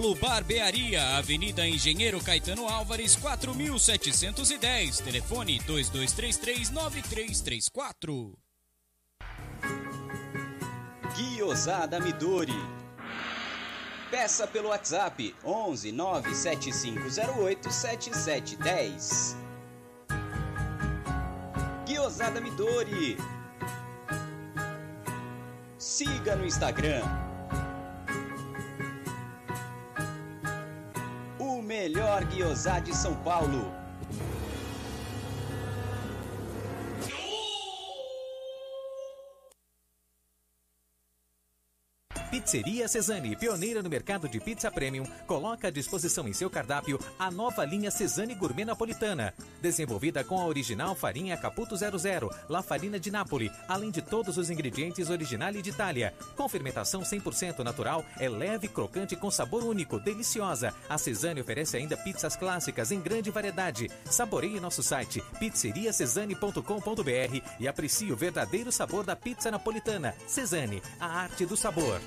Dom Pablo Barbearia, Avenida Engenheiro Caetano Álvares, 4710. Telefone 2233-9334. Guiosada Midori. Peça pelo WhatsApp 11 97508 7710. Guiosada Midori. Siga no Instagram. Melhor guiosá de São Paulo. Pizzeria Cesani, pioneira no mercado de pizza premium, coloca à disposição em seu cardápio a nova linha Cesani Gourmet Napolitana, desenvolvida com a original farinha Caputo 00, La Farina de Nápoles, além de todos os ingredientes originais de Itália. Com fermentação 100% natural, é leve, crocante com sabor único, deliciosa. A Cesani oferece ainda pizzas clássicas em grande variedade. Saboreie nosso site pizzeriacesani.com.br e aprecie o verdadeiro sabor da pizza napolitana. Cesani, a arte do sabor.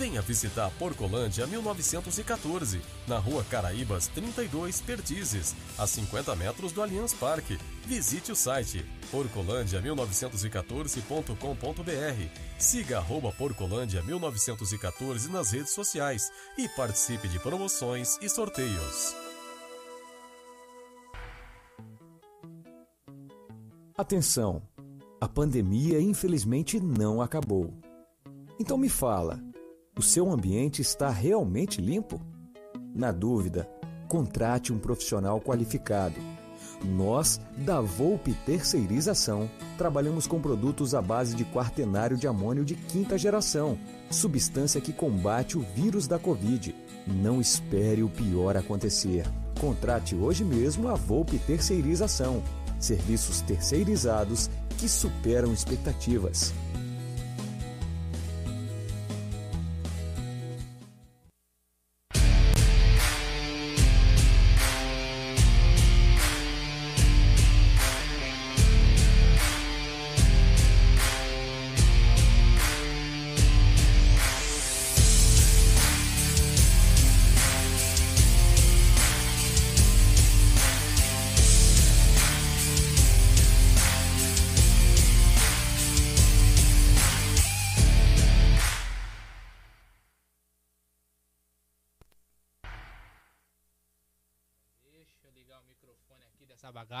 Venha visitar Porcolândia 1914, na rua Caraíbas 32 Pertizes, a 50 metros do Allianz Parque. Visite o site porcolândia1914.com.br. Siga arroba Porcolândia 1914 nas redes sociais e participe de promoções e sorteios. Atenção! A pandemia infelizmente não acabou. Então me fala. O seu ambiente está realmente limpo? Na dúvida, contrate um profissional qualificado. Nós, da Volpe Terceirização, trabalhamos com produtos à base de quaternário de amônio de quinta geração, substância que combate o vírus da Covid. Não espere o pior acontecer. Contrate hoje mesmo a Volpe Terceirização. Serviços terceirizados que superam expectativas.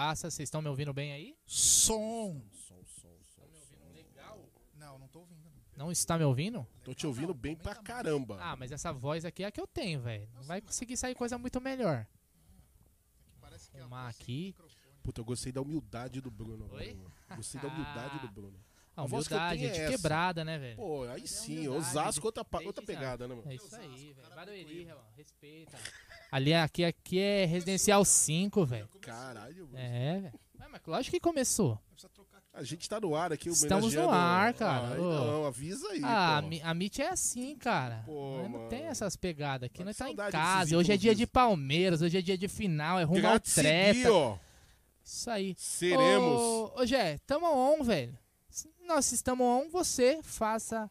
Bagaça. Vocês estão me ouvindo bem aí? Som. Som, som, som. me ouvindo legal? Não, não tô ouvindo. Não está me ouvindo? Tô te ouvindo bem pra caramba. Ah, mas essa voz aqui é a que eu tenho, velho. Não vai conseguir sair coisa muito melhor. Arrumar aqui. Puta, eu gostei da humildade do Bruno. Oi? velho. Gostei da humildade do Bruno. A voz que eu humildade tenho é de essa. quebrada, né, velho? Pô, aí sim, Osasco outra, pa- outra pegada, né, mano? É isso aí, velho. Barueri. Respeita. Ali, aqui, aqui é residencial 5, velho. Caralho, mano. É, velho. Mas lógico que começou. A gente tá no ar aqui, Estamos no ar, cara. Ai, Ô. não, avisa aí, Ah, a, pô. A Meet é assim, cara. Pô, não tem essas pegadas aqui. Nós tá em casa. Hoje é dia de Palmeiras, hoje é dia de final, é rumo ao Grátis treta. seguir, ó. Isso aí. Seremos. Ô, ô Jé, tamo on, velho. Nós estamos on, você faça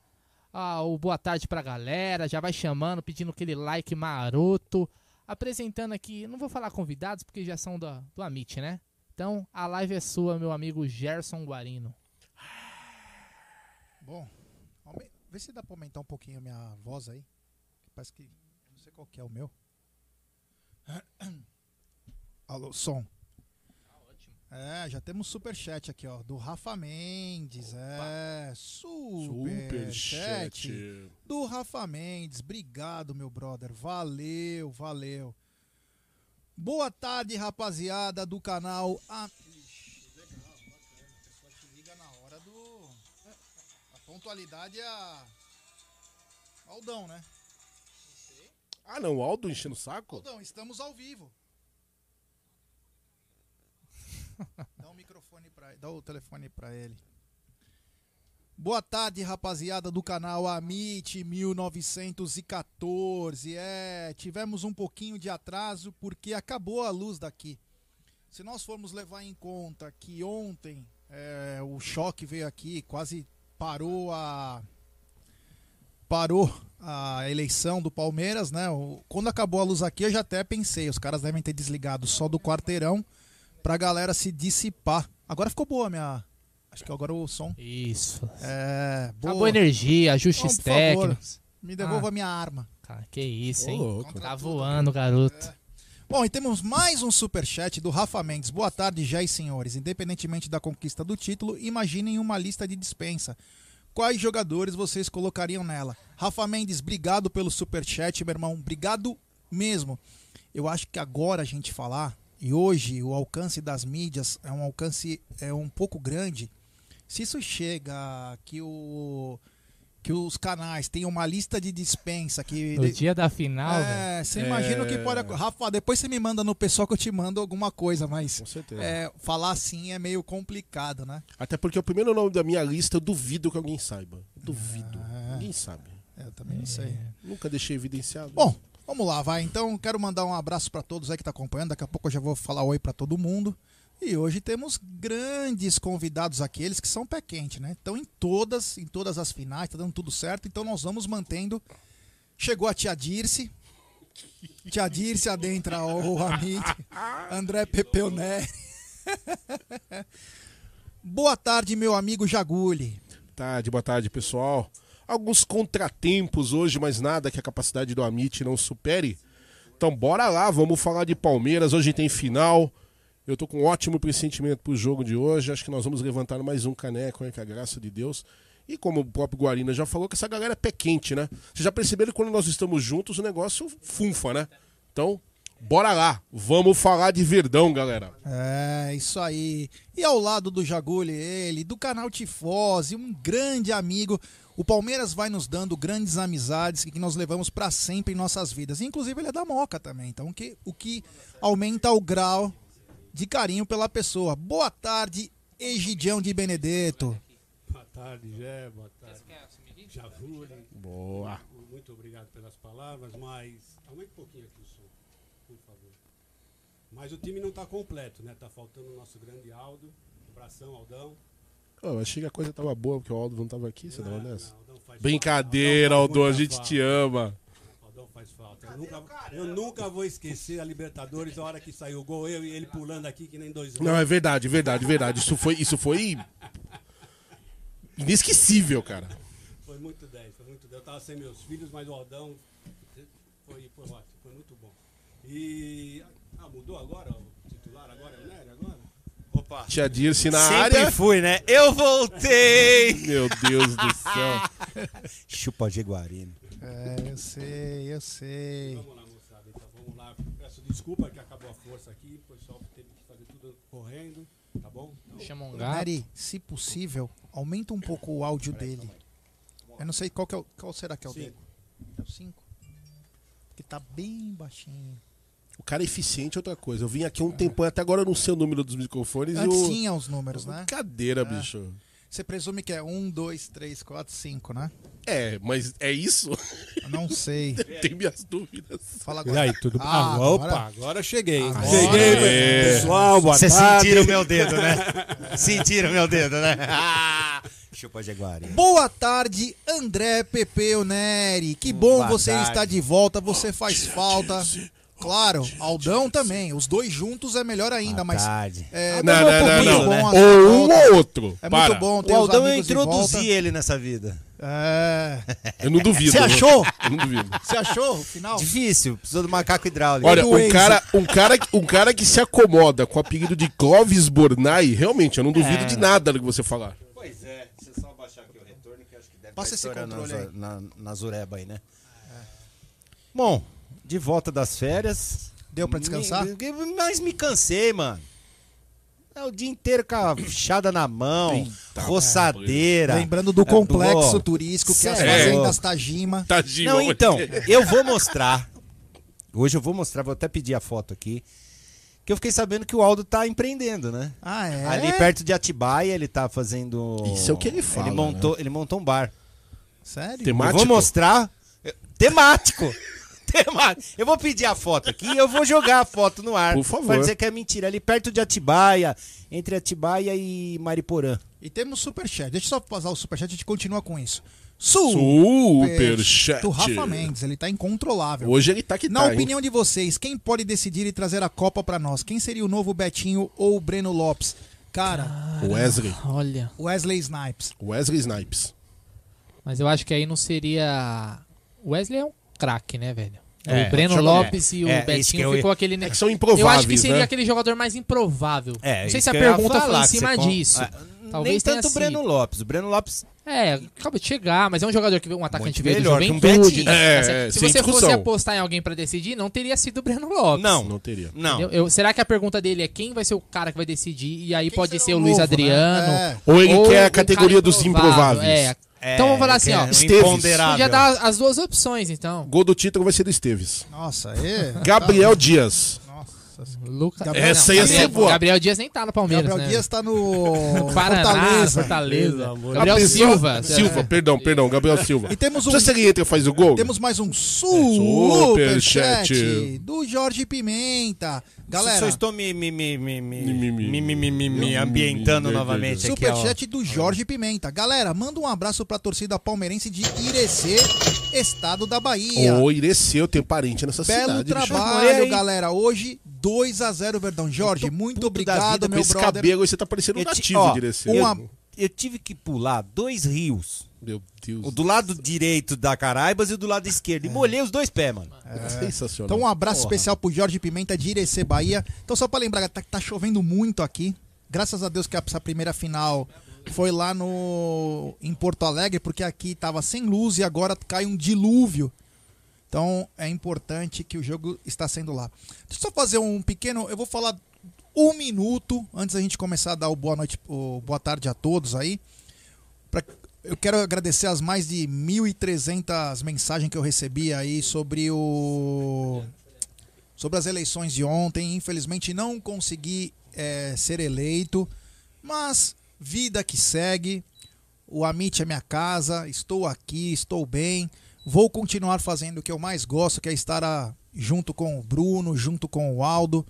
ah, o boa tarde pra galera, já vai chamando, pedindo aquele like maroto. Apresentando aqui, não vou falar convidados porque já são do, do Amit, né? Então, a live é sua, meu amigo Gerson Guarino. Bom, vê se dá pra aumentar um pouquinho a minha voz aí. Parece que. Não sei qual que é o meu. Alô, som. É, já temos superchat aqui, ó. Do Rafa Mendes. É, superchat. Superchat. Do Rafa Mendes. Obrigado, meu brother. Valeu, valeu. Boa tarde, rapaziada do canal. A... Ixi, legal, bacana. A pessoa te liga na hora do. A pontualidade é a. Aldão, né? Ah, não, o Aldo enchendo o saco? Aldão, estamos ao vivo. Dá o microfone pra dá o telefone pra ele. Boa tarde, rapaziada do canal Amit 1914. É, tivemos um pouquinho de atraso porque acabou a luz daqui. Se nós formos levar em conta que ontem é, o choque veio aqui, quase parou a parou a eleição do Palmeiras, né? O- Quando acabou a luz aqui, eu já até pensei, os caras devem ter desligado só do quarteirão pra galera se dissipar. Agora ficou boa a minha. Acho que agora o som. Isso. É. Boa. Acabou a energia, ajustes Bom, por favor, técnicos. Me devolva Ah. a minha arma. Cara, que isso, hein? louco. Tá voando, garoto. Bom, e temos mais um superchat do Rafa Mendes. Boa tarde, já e senhores. Independentemente da conquista do título, imaginem uma lista de dispensa. Quais jogadores vocês colocariam nela? Rafa Mendes, obrigado pelo superchat, meu irmão. Obrigado mesmo. Eu acho que agora a gente falar, e hoje o alcance das mídias é um alcance é um pouco grande. Se isso chega que o que os canais tenham uma lista de dispensa que No de- dia da final, é, você imagina o que pode. Rafa, depois você me manda no pessoal que eu te mando alguma coisa, mas Com certeza. é, falar assim é meio complicado, né? Até porque o primeiro nome da minha lista eu duvido que alguém saiba. Duvido. Ninguém sabe. É, Eu também não sei. Nunca deixei evidenciado. Bom, vamos lá, vai. Então, quero mandar um abraço para todos aí que tá acompanhando. Daqui a pouco eu já vou falar oi para todo mundo. E hoje temos grandes convidados aqueles que são pé quente, né? Estão em todas, em todas as finais, tá dando tudo certo. Então nós vamos mantendo. Chegou a tia Dirce. Tia Dirce adentra o Amit. André Pepeu. Boa tarde, meu amigo Jaguli. Tarde, boa tarde, pessoal. Alguns contratempos hoje, mas nada que a capacidade do Amit não supere. Então bora lá, vamos falar de Palmeiras. Hoje tem final. Eu tô com um ótimo pressentimento pro jogo de hoje. Acho que nós vamos levantar mais um caneco, né, com a graça de Deus. E como o próprio Guarina já falou, que essa galera é pé quente, né? Vocês já perceberam que quando nós estamos juntos o negócio funfa, né? Então, bora lá. Vamos falar de Verdão, galera. É, isso aí. E ao lado do Jaguli, ele, do canal Tifose, um grande amigo. O Palmeiras vai nos dando grandes amizades que nós levamos pra sempre em nossas vidas. Inclusive, ele é da Moca também. Então, que, o que aumenta o grau de carinho pela pessoa. Boa tarde, Egidião de Benedetto. Boa tarde, Gé. Boa tarde. Javule. Boa. Muito obrigado pelas palavras, mas aumente um pouquinho aqui o som, por favor. Mas o time não está completo, né? Tá faltando o nosso grande Aldo. Abração, Aldão. Eu achei que a coisa tava boa, porque o Aldo não tava aqui, você tava Não, nessa? não, Aldão faz Brincadeira. Aldo, a gente te ama. Aldão faz falta. Eu nunca, eu nunca vou esquecer a Libertadores, a hora que saiu o gol, eu e ele pulando aqui que nem dois Não, é verdade, verdade, verdade. Isso foi, isso foi inesquecível, cara. Foi muito 10, foi muito 10. Eu tava sem meus filhos, mas o Aldão foi, foi ótimo, foi muito bom. E. Ah, mudou agora? O titular agora é o Nery agora? Opa. Tia Dirce na Sempre área. fui, né? Eu voltei! Meu Deus do céu. Chupa Jaguarino. É, eu sei, eu sei. Vamos lá, moçada. Então vamos lá. Peço desculpa que acabou a força aqui. O pessoal teve que fazer tudo correndo. Tá bom? Então, Chama um gato. Se possível, aumenta um pouco o áudio dele. Eu não sei qual, que é o, qual será que é o Cinco. dele. É o 5? Porque tá bem baixinho. O cara é eficiente é outra coisa. Eu vim aqui um tempão, até agora eu não sei o número dos microfones e Antes o. tinha os números, né? Brincadeira, bicho. Você presume que é 1, 2, 3, 4, 5, né? É, mas é isso? Eu não sei. Tem minhas dúvidas. Fala E agora. aí, tudo bem? Ah, Ah, opa, agora- agora cheguei. Agora- Cheguei, É. pessoal. Boa Vocês tarde. sentiram meu dedo, né? sentiram meu dedo, né? Chupa Jaguarino. Boa tarde, André Pepeu Neri. Que bom Boa você tarde. estar de volta, você faz falta. Claro, Aldão também. Os dois juntos é melhor ainda, mas. É, Não, mas não, é não, muito não. bom a Ou um ou outro. É Para. muito bom ter O Aldão eu introduzi ele nessa vida. É. Eu não duvido. Você achou? Eu não duvido. Você achou o final? Difícil, precisou do macaco hidráulico. Olha, um Waze. cara, um, cara, um cara que se acomoda com o apelido de Clóvis Bornai, realmente, eu não duvido É. de nada do que você falar. Pois é, deixa eu só baixar aqui o retorno que acho que deve Passa esse controle aí. na, na Zureba aí, né? Bom, de volta das férias. Deu pra descansar? Me- Mas me cansei, mano. É o dia inteiro com a fichada na mão, Eita, roçadeira. Lembrando do É, complexo turístico que é as é fazendas. Tajima. Tadinho. Não, então, eu vou mostrar. Hoje eu vou mostrar, vou até pedir a foto aqui. Que eu fiquei sabendo que o Aldo tá empreendendo, né? Ah, é? Ali perto de Atibaia, ele tá fazendo. Isso é o que ele fala, Ele montou, ele montou um bar. Sério? Temático? Eu vou mostrar. Temático! Temático. Eu vou pedir a foto aqui e eu vou jogar a foto no ar. Por favor. Pra dizer que é mentira. Ali perto de Atibaia, entre Atibaia e Mariporã. E temos superchat. Deixa eu só passar o superchat e a gente continua com isso. Superchat. Do Rafa Mendes, ele tá incontrolável. Hoje ele tá que Na tá, hein? opinião de vocês, quem pode decidir e trazer a Copa pra nós? Quem seria o novo Betinho ou o Breno Lopes? Cara, Wesley. Olha, Wesley Snipes. Wesley Snipes. mas eu acho que aí não seria. Wesley é um craque, né, velho? É, o Breno Lopes e o é, que Betinho eu- ficou aquele. É que são Eu improváveis, acho que seria né? aquele jogador mais improvável. É, não sei se a eu pergunta foi em cima disso. Ah, Talvez Nem tanto o. Breno Lopes. O Breno Lopes É, acaba de chegar, mas é um jogador que veio um atacante Muito veio do um Juventude. Betinho. né? É, Se- é, você fosse discussão. apostar em alguém pra decidir, não teria sido o Breno Lopes. Não. Não teria. Não. Eu- será que a pergunta dele é quem vai ser o cara que vai decidir? E aí Quem pode ser o o Luiz novo, Adriano. né? É. Ou ele quer a um categoria dos improváveis. É. É, Então vamos falar assim, ó. Esteves. Podia dar as duas opções, então. Gol do título vai ser do Esteves. Nossa, é. Gabriel Dias. Lucas. Gabriel- Essa ia Gabriel, ser boa. Gabriel Dias nem tá no Palmeiras, Gabriel né? Dias tá no Paraná, Fortaleza. Fortaleza. Gabriel Silva. Silva, perdão, perdão, Gabriel Silva. E temos um Já se ele entra e faz o gol? Temos mais um Superchat. superchat do Jorge Pimenta. Galera, Só estou me, me, me, me, me, me, me, me, me, ambientando novamente aqui, ó. superchat do Jorge Pimenta. Galera, manda um abraço pra torcida palmeirense de Irecê, estado da Bahia. Ô, Ireceu, tem parente nessa Belo cidade. bicho. trabalho, galera. Hoje, 2 a 0 Verdão. Jorge, muito obrigado, meu esse brother. cabelo aí você tá parecendo um ti- nativo ó, Ireceu. uma- Eu tive que pular dois rios. Meu Deus. O do lado direito da Caraibas e o do lado esquerdo. E molhei os dois pés, mano. É sensacional. Então, um abraço Porra. especial pro Jorge Pimenta de Irecê, Bahia. Então, só pra lembrar, tá, tá chovendo muito aqui. Graças a Deus que essa primeira final foi lá no em Porto Alegre, porque aqui tava sem luz e agora cai um dilúvio. Então, é importante que o jogo está sendo lá. Deixa eu só fazer um pequeno. Eu vou falar um minuto antes da gente começar a dar o boa noite, o boa tarde a todos aí. Pra- eu quero agradecer as mais de 1.300 mensagens que eu recebi aí sobre o sobre as eleições de ontem. Infelizmente não consegui eh, ser eleito, mas vida que segue. O Amit é minha casa, estou aqui, estou bem. Vou continuar fazendo o que eu mais gosto, que é estar ah, junto com o Bruno, junto com o Aldo,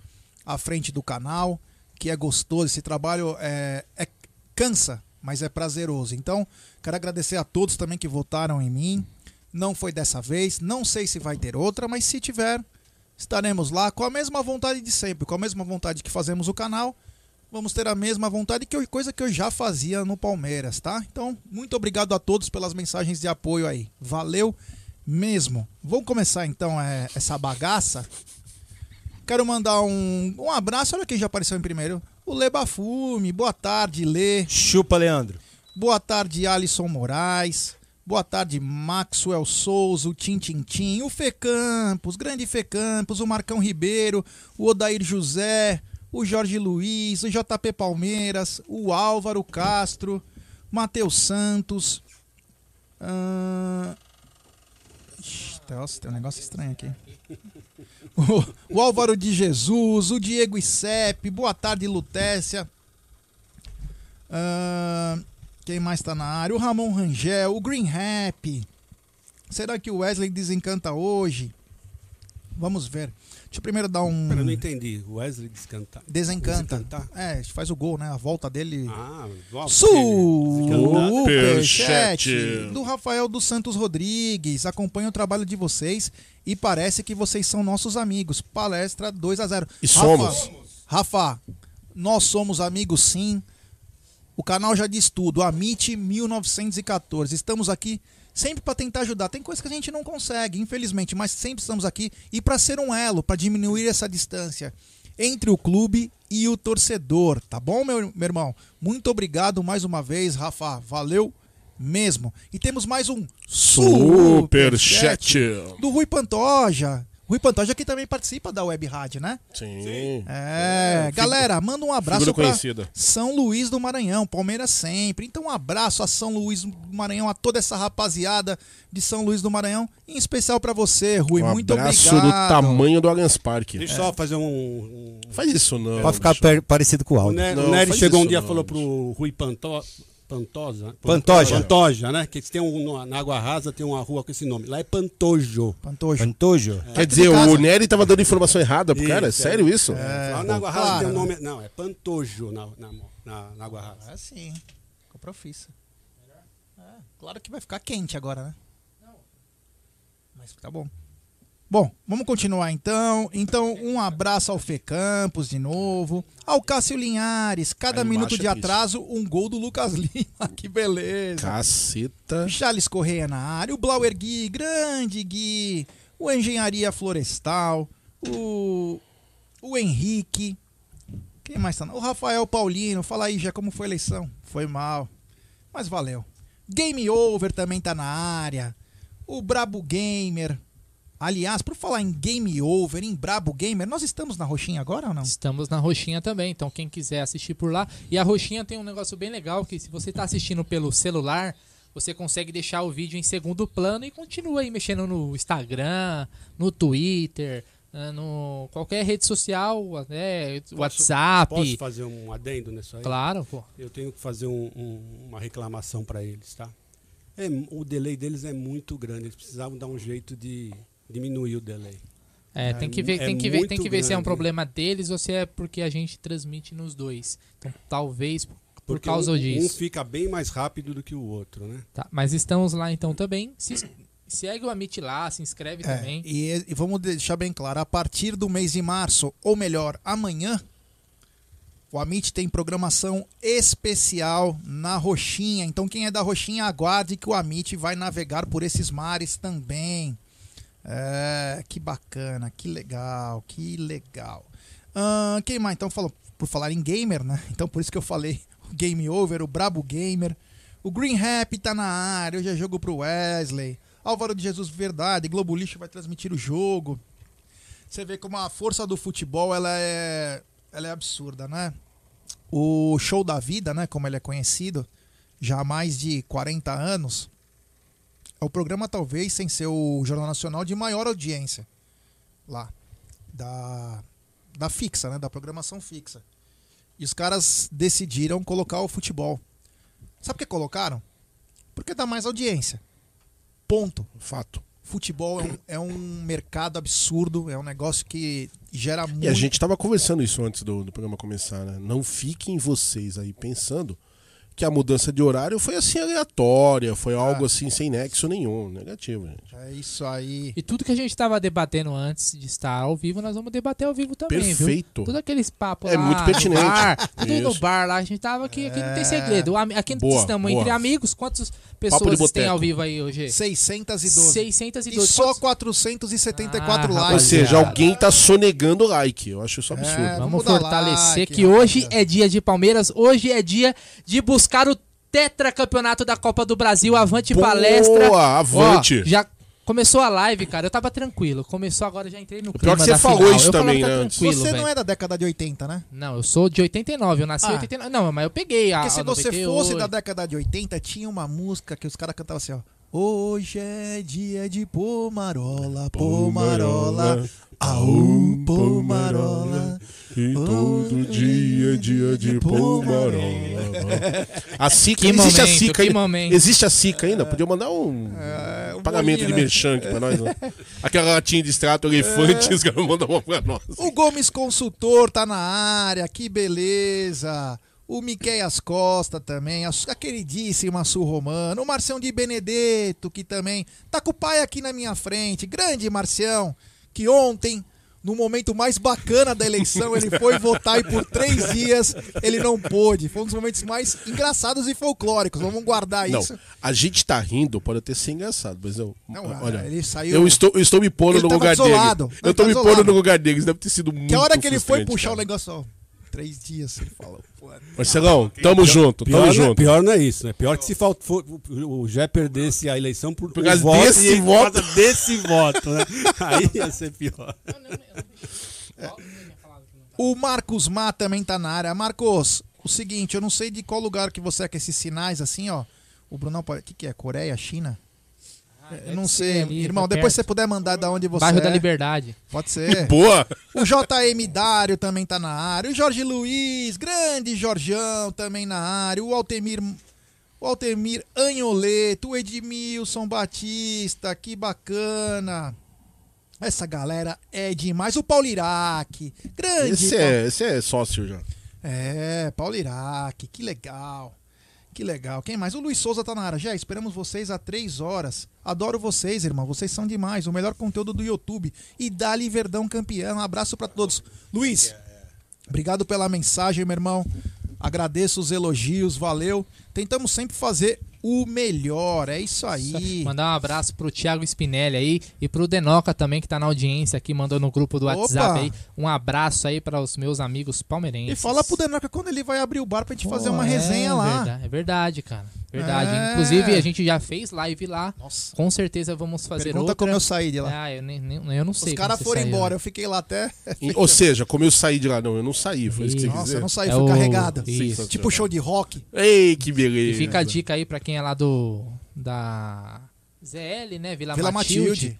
à frente do canal, que é gostoso. Esse trabalho é, é cansa, mas é prazeroso. Então, quero agradecer a todos também que votaram em mim. Não foi dessa vez, não sei se vai ter outra, mas se tiver, estaremos lá com a mesma vontade de sempre, com a mesma vontade que fazemos o canal. Vamos ter a mesma vontade que coisa que eu já fazia no Palmeiras, tá? Então, muito obrigado a todos pelas mensagens de apoio aí. Valeu mesmo. Vamos começar então é, essa bagaça. Quero mandar um, um abraço, olha quem já apareceu em primeiro. O Lê Bafume, boa tarde, Lê. Chupa, Leandro. Boa tarde, Alisson Moraes. Boa tarde, Maxwell Souza, o Tim Tim Tim, o Fê Campos, grande Fê Campos, o Marcão Ribeiro, o Odair José, o Jorge Luiz, o JP Palmeiras, o Álvaro Castro, Matheus Santos. Nossa, tem um negócio estranho aqui. O, o Álvaro de Jesus, o Diego Icepe, boa tarde, Lutécia. Ahn, quem mais tá na área? O Ramon Rangel, o Green Rap. Será que o Wesley desencanta hoje? Vamos ver. Deixa eu primeiro dar um. Pera, eu não entendi. Wesley descantar. Desencanta. Desencantar? É, a gente faz o gol, né? A volta dele. Ah, Superchat Superchat. do Rafael dos Santos Rodrigues. Acompanha o trabalho de vocês e parece que vocês são nossos amigos. Palestra 2 a 0 E Rafa, somos. Rafa, nós somos amigos sim. O canal já diz tudo. Amit 1914. Estamos aqui sempre para tentar ajudar. Tem coisas que a gente não consegue, infelizmente, mas sempre estamos aqui e para ser um elo, para diminuir essa distância entre o clube e o torcedor, tá bom, meu, meu irmão? Muito obrigado mais uma vez, Rafa. Valeu mesmo. E temos mais um Superchat. do Rui Pantoja. Rui Pantoja que também participa da Web Rádio, né? Sim. É, galera, manda um abraço conhecida. São Luís do Maranhão, Palmeiras sempre. Então um abraço a São Luís do Maranhão, a toda essa rapaziada de São Luís do Maranhão, em especial pra você, Rui. Um Muito abraço obrigado. do tamanho do Allianz Parque. Deixa eu só fazer um. um- Faz isso não. Pra ficar parecido com o O, Aldo. Nery, Não, o Nery chegou um dia e falou pro Rui Panto, Pantoja. Pantoja. Pantoja, né? Que tem um, na Água Rasa tem uma rua com esse nome. Lá é Pantojo. Pantoja. Pantojo? Quer dizer, o Nery tava dando informação errada pro cara? É Isso, sério isso? Lá na Água Rasa claro. tem um nome. Não, é Pantojo na, na, na, na Água Rasa. É sim. Com a profissa. É, claro que vai ficar quente agora, né? Mas tá bom. Bom, vamos continuar então. Então, um abraço ao Fê Campos de novo. Ao Cássio Linhares. Cada Aí minuto de é atraso, um gol do Lucas Lima. que beleza. Caceta. Charles Correia na área, o Blauer Gui, grande Gui, o Engenharia Florestal, o, o Henrique, quem mais tá? O Rafael Paulino, fala aí já como foi a eleição. Foi mal, mas valeu. Game Over também tá na área, o Brabo Gamer. Aliás, por falar em Game Over, em Brabo Gamer, nós estamos na roxinha agora ou não? Estamos na Roxinha também, então quem quiser assistir por lá. E a Roxinha tem um negócio bem legal, que se você tá assistindo pelo celular, você consegue deixar o vídeo em segundo plano e continua aí mexendo no Instagram, no Twitter, eh, no qualquer rede social, até WhatsApp. Posso fazer um adendo nisso aí? Claro, pô. Eu tenho que fazer um- um- uma reclamação para eles, tá? É, o delay deles é muito grande. Eles precisavam dar um jeito de diminuir o delay. É, tem que ver, é tem que ver, tem que ver se é um problema deles ou se é porque a gente transmite nos dois. Então, talvez por Porque causa um, disso. um fica bem mais rápido do que o outro, né? Tá, mas estamos lá então também. Se, segue o Amit lá, se inscreve É, também. e, e vamos deixar bem claro, a partir do mês de março, ou melhor, amanhã, o Amit tem programação especial na Roxinha. Então quem é da Roxinha, aguarde que o Amit vai navegar por esses mares também. É, que bacana, que legal, que legal. Ahn, quem mais? Então, falou, por falar em gamer, né? Então por isso que eu falei o Game Over, o Brabo Gamer. O Green Rap tá na área, eu já jogo pro Wesley. Álvaro de Jesus Verdade, Globo Lixo vai transmitir o jogo. Você vê como a força do futebol ela é, ela é absurda, né? O Show da Vida, né, como ele é conhecido, já há mais de 40 anos, é o programa talvez sem ser o Jornal Nacional de maior audiência lá da da fixa, né, da programação fixa. E os caras decidiram colocar o futebol. Sabe por que colocaram? Porque dá mais audiência. Ponto. Fato. Futebol é um, é um mercado absurdo, é um negócio que gera muito. E a gente tava conversando isso antes do, do programa começar, né? Não fiquem vocês aí pensando que a mudança de horário foi assim aleatória, foi algo assim sem nexo nenhum. Negativo, gente. É isso aí. E tudo que a gente tava debatendo antes de estar ao vivo, nós vamos debater ao vivo também, viu? Perfeito. Tudo aqueles papos É lá muito no pertinente. bar, tudo no Isso. bar lá, a gente tava aqui, aqui não tem segredo. Ami- Aqui Boa, estamos boa. entre amigos, quantas pessoas tem ao vivo aí hoje? 612. 612. E só Quantos- 474 Ah, likes. Ou seja, alguém tá sonegando like. Eu acho isso absurdo. É, Vamos Vamos fortalecer like, que hoje é dia de Palmeiras, hoje é dia de buscar o tetracampeonato da Copa do Brasil. Avante Boa, palestra. avante. Ó, já começou a live, cara. Eu tava tranquilo. Começou agora, já entrei no pior clima que você da falou final. isso eu também, que tá né, Você velho. não é da década de 80, né? Não, eu sou de 89, eu nasci em Ah. 89. Não, mas eu peguei a Porque se a você 98. fosse da década de 80, tinha uma música que os caras cantavam assim, ó. Hoje é dia de Pomarola, Pomarola, au, Pomarola. E todo dia é dia de Pomarola. A Sica, Que existe a momento, Sica que ainda? momento. Existe a Sica ainda? Podia mandar um, É, um pagamento bolinho, de né? merchan aqui pra nós. Né? Aquela latinha de extrato elefante, os caras mandam uma pra nós. O Gomes Consultor tá na área, que beleza. O Miqueias Costa também, a, a queridíssima Su Romano, o Marcião de Benedetto, que também tá com o pai aqui na minha frente. Grande Marcião, que ontem, no momento mais bacana da eleição, ele foi votar e por três dias ele não pôde. Foi um dos momentos mais engraçados e folclóricos. Vamos guardar Não, isso. a gente tá rindo, pode até ser engraçado, mas eu. Não, olha, ele saiu- eu, estou, eu estou me pondo no lugar isolado, dele. ele Eu tô tá me pondo no lugar dele, isso deve ter sido muito Que a hora que ele foi puxar o cara. negócio, ó, três dias, ele falou. pô, Marcelão, tamo junto, Pior, tamo não- junto. pior não é isso, né? Pior que se falt- for- o Jé perdesse a eleição por, Por causa o voto desse e voto. Por causa desse voto, né? Aí ia ser pior. O Marcos Má também tá na área. Marcos, o seguinte, eu não sei de qual lugar que você é com esses sinais assim, ó. O Brunão, pode- o que, que é? Coreia, China? Eu não sei. ali, Irmão, tá depois perto. você puder mandar da onde você Bairro é. da Liberdade. Pode ser. Boa! O JM Dário também tá na área. O Jorge Luiz, grande Jorjão também na área. O Altemir, o Altemir Anholeto, o Edmilson Batista, que bacana. Essa galera é demais. O Paulo Iraque, grande. Esse Paulo- é, esse é sócio já. É, Paulo Iraque, que legal. Que legal. Quem mais? O Luiz Souza tá na área. Já esperamos vocês há três horas. Adoro vocês, irmão. Vocês são demais. O melhor conteúdo do YouTube. E Dali Verdão campeão. Um abraço pra todos. Luiz, obrigado pela mensagem, meu irmão. Agradeço os elogios. Valeu. Tentamos sempre fazer o melhor. É isso aí. Mandar um abraço pro Thiago Spinelli aí e pro Denoca também, que tá na audiência aqui, mandou no grupo do Opa! WhatsApp aí. Um abraço aí para os meus amigos palmeirenses. E fala pro Denoca quando ele vai abrir o bar pra gente Pô, fazer uma é resenha lá. Verdade, é verdade, cara. Verdade. É. Inclusive, a gente já fez live lá. Nossa. Com certeza vamos fazer Pergunta outra. como eu saí de lá. Ah, eu, nem, nem- eu não sei. Os caras foram embora, eu fiquei lá até. Ou seja, como eu saí de lá, não, eu não saí, foi isso que você Nossa, dizer? eu não saí, É fui o- carregado. Isso. Tipo show de rock. Ei, que beleza. E fica a dica aí pra quem é lá do. Da. ZL, né? Vila, Vila Matilde. Matilde.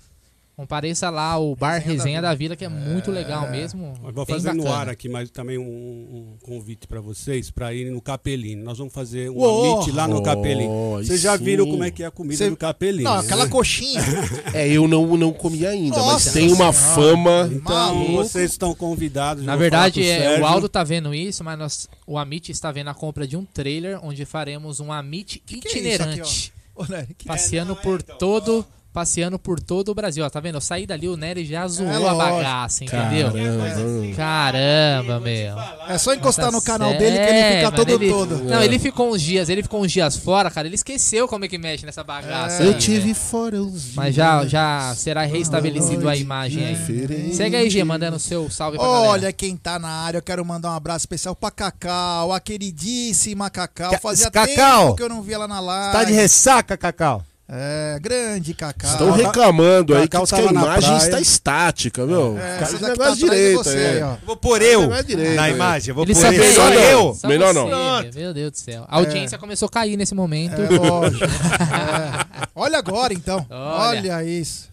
Compareça lá o bar Resenha da Resenha da Vila. Vila, que é, muito legal mesmo. Eu vou fazer no bacana. ar aqui, mas também um, um convite para vocês para irem no Capelini. Nós vamos fazer um Uou! meet lá no Oh, Capelini. aí Vocês já viram como é que é a comida Cê- do Capelini? Não, né? aquela coxinha. É, eu não, não comi ainda, Nossa mas tem uma Senhora. fama. Então, Maluco. vocês estão convidados. Na verdade, é, o. Aldo tá vendo isso, mas nós, o Amit está vendo a compra de um trailer onde faremos um Amit que é isso itinerante. aqui, Ô, Nery, passeando É, não, é, por então, todo. Passeando por todo o Brasil. Ó, tá vendo? Eu saí dali, o Nery já zoou a lógico. bagaça, entendeu? Caramba. Caramba, meu. É só encostar no canal dele que ele certo, fica todo ele- todo. Não, ele ficou uns dias, ele ficou uns dias fora, cara. Ele esqueceu como é que mexe nessa bagaça. É. aí, Eu tive fora os Mas já, já será restabelecido a imagem aí. Diferente. Segue aí, G, mandando o seu salve pra Olha galera. quem tá na área, eu quero mandar um abraço especial pra Cacau, a queridíssima Cacau. Ca- Fazia Cacau! tempo que eu não via ela na live. Tá de ressaca, Cacau? É, grande Cacau. Estão reclamando aí que, Cacau diz que a imagem praia. está estática, meu. É, essa o daqui negócio tá direito, você é. aí, ó. Vou pôr eu é direito, na é. imagem. Vou Ele pôr eu. Só Melhor não. eu. Só Melhor você, não. Meu Deus do céu. A audiência começou a cair nesse momento. É, lógico. É. Olha agora, então. Olha. Olha, isso.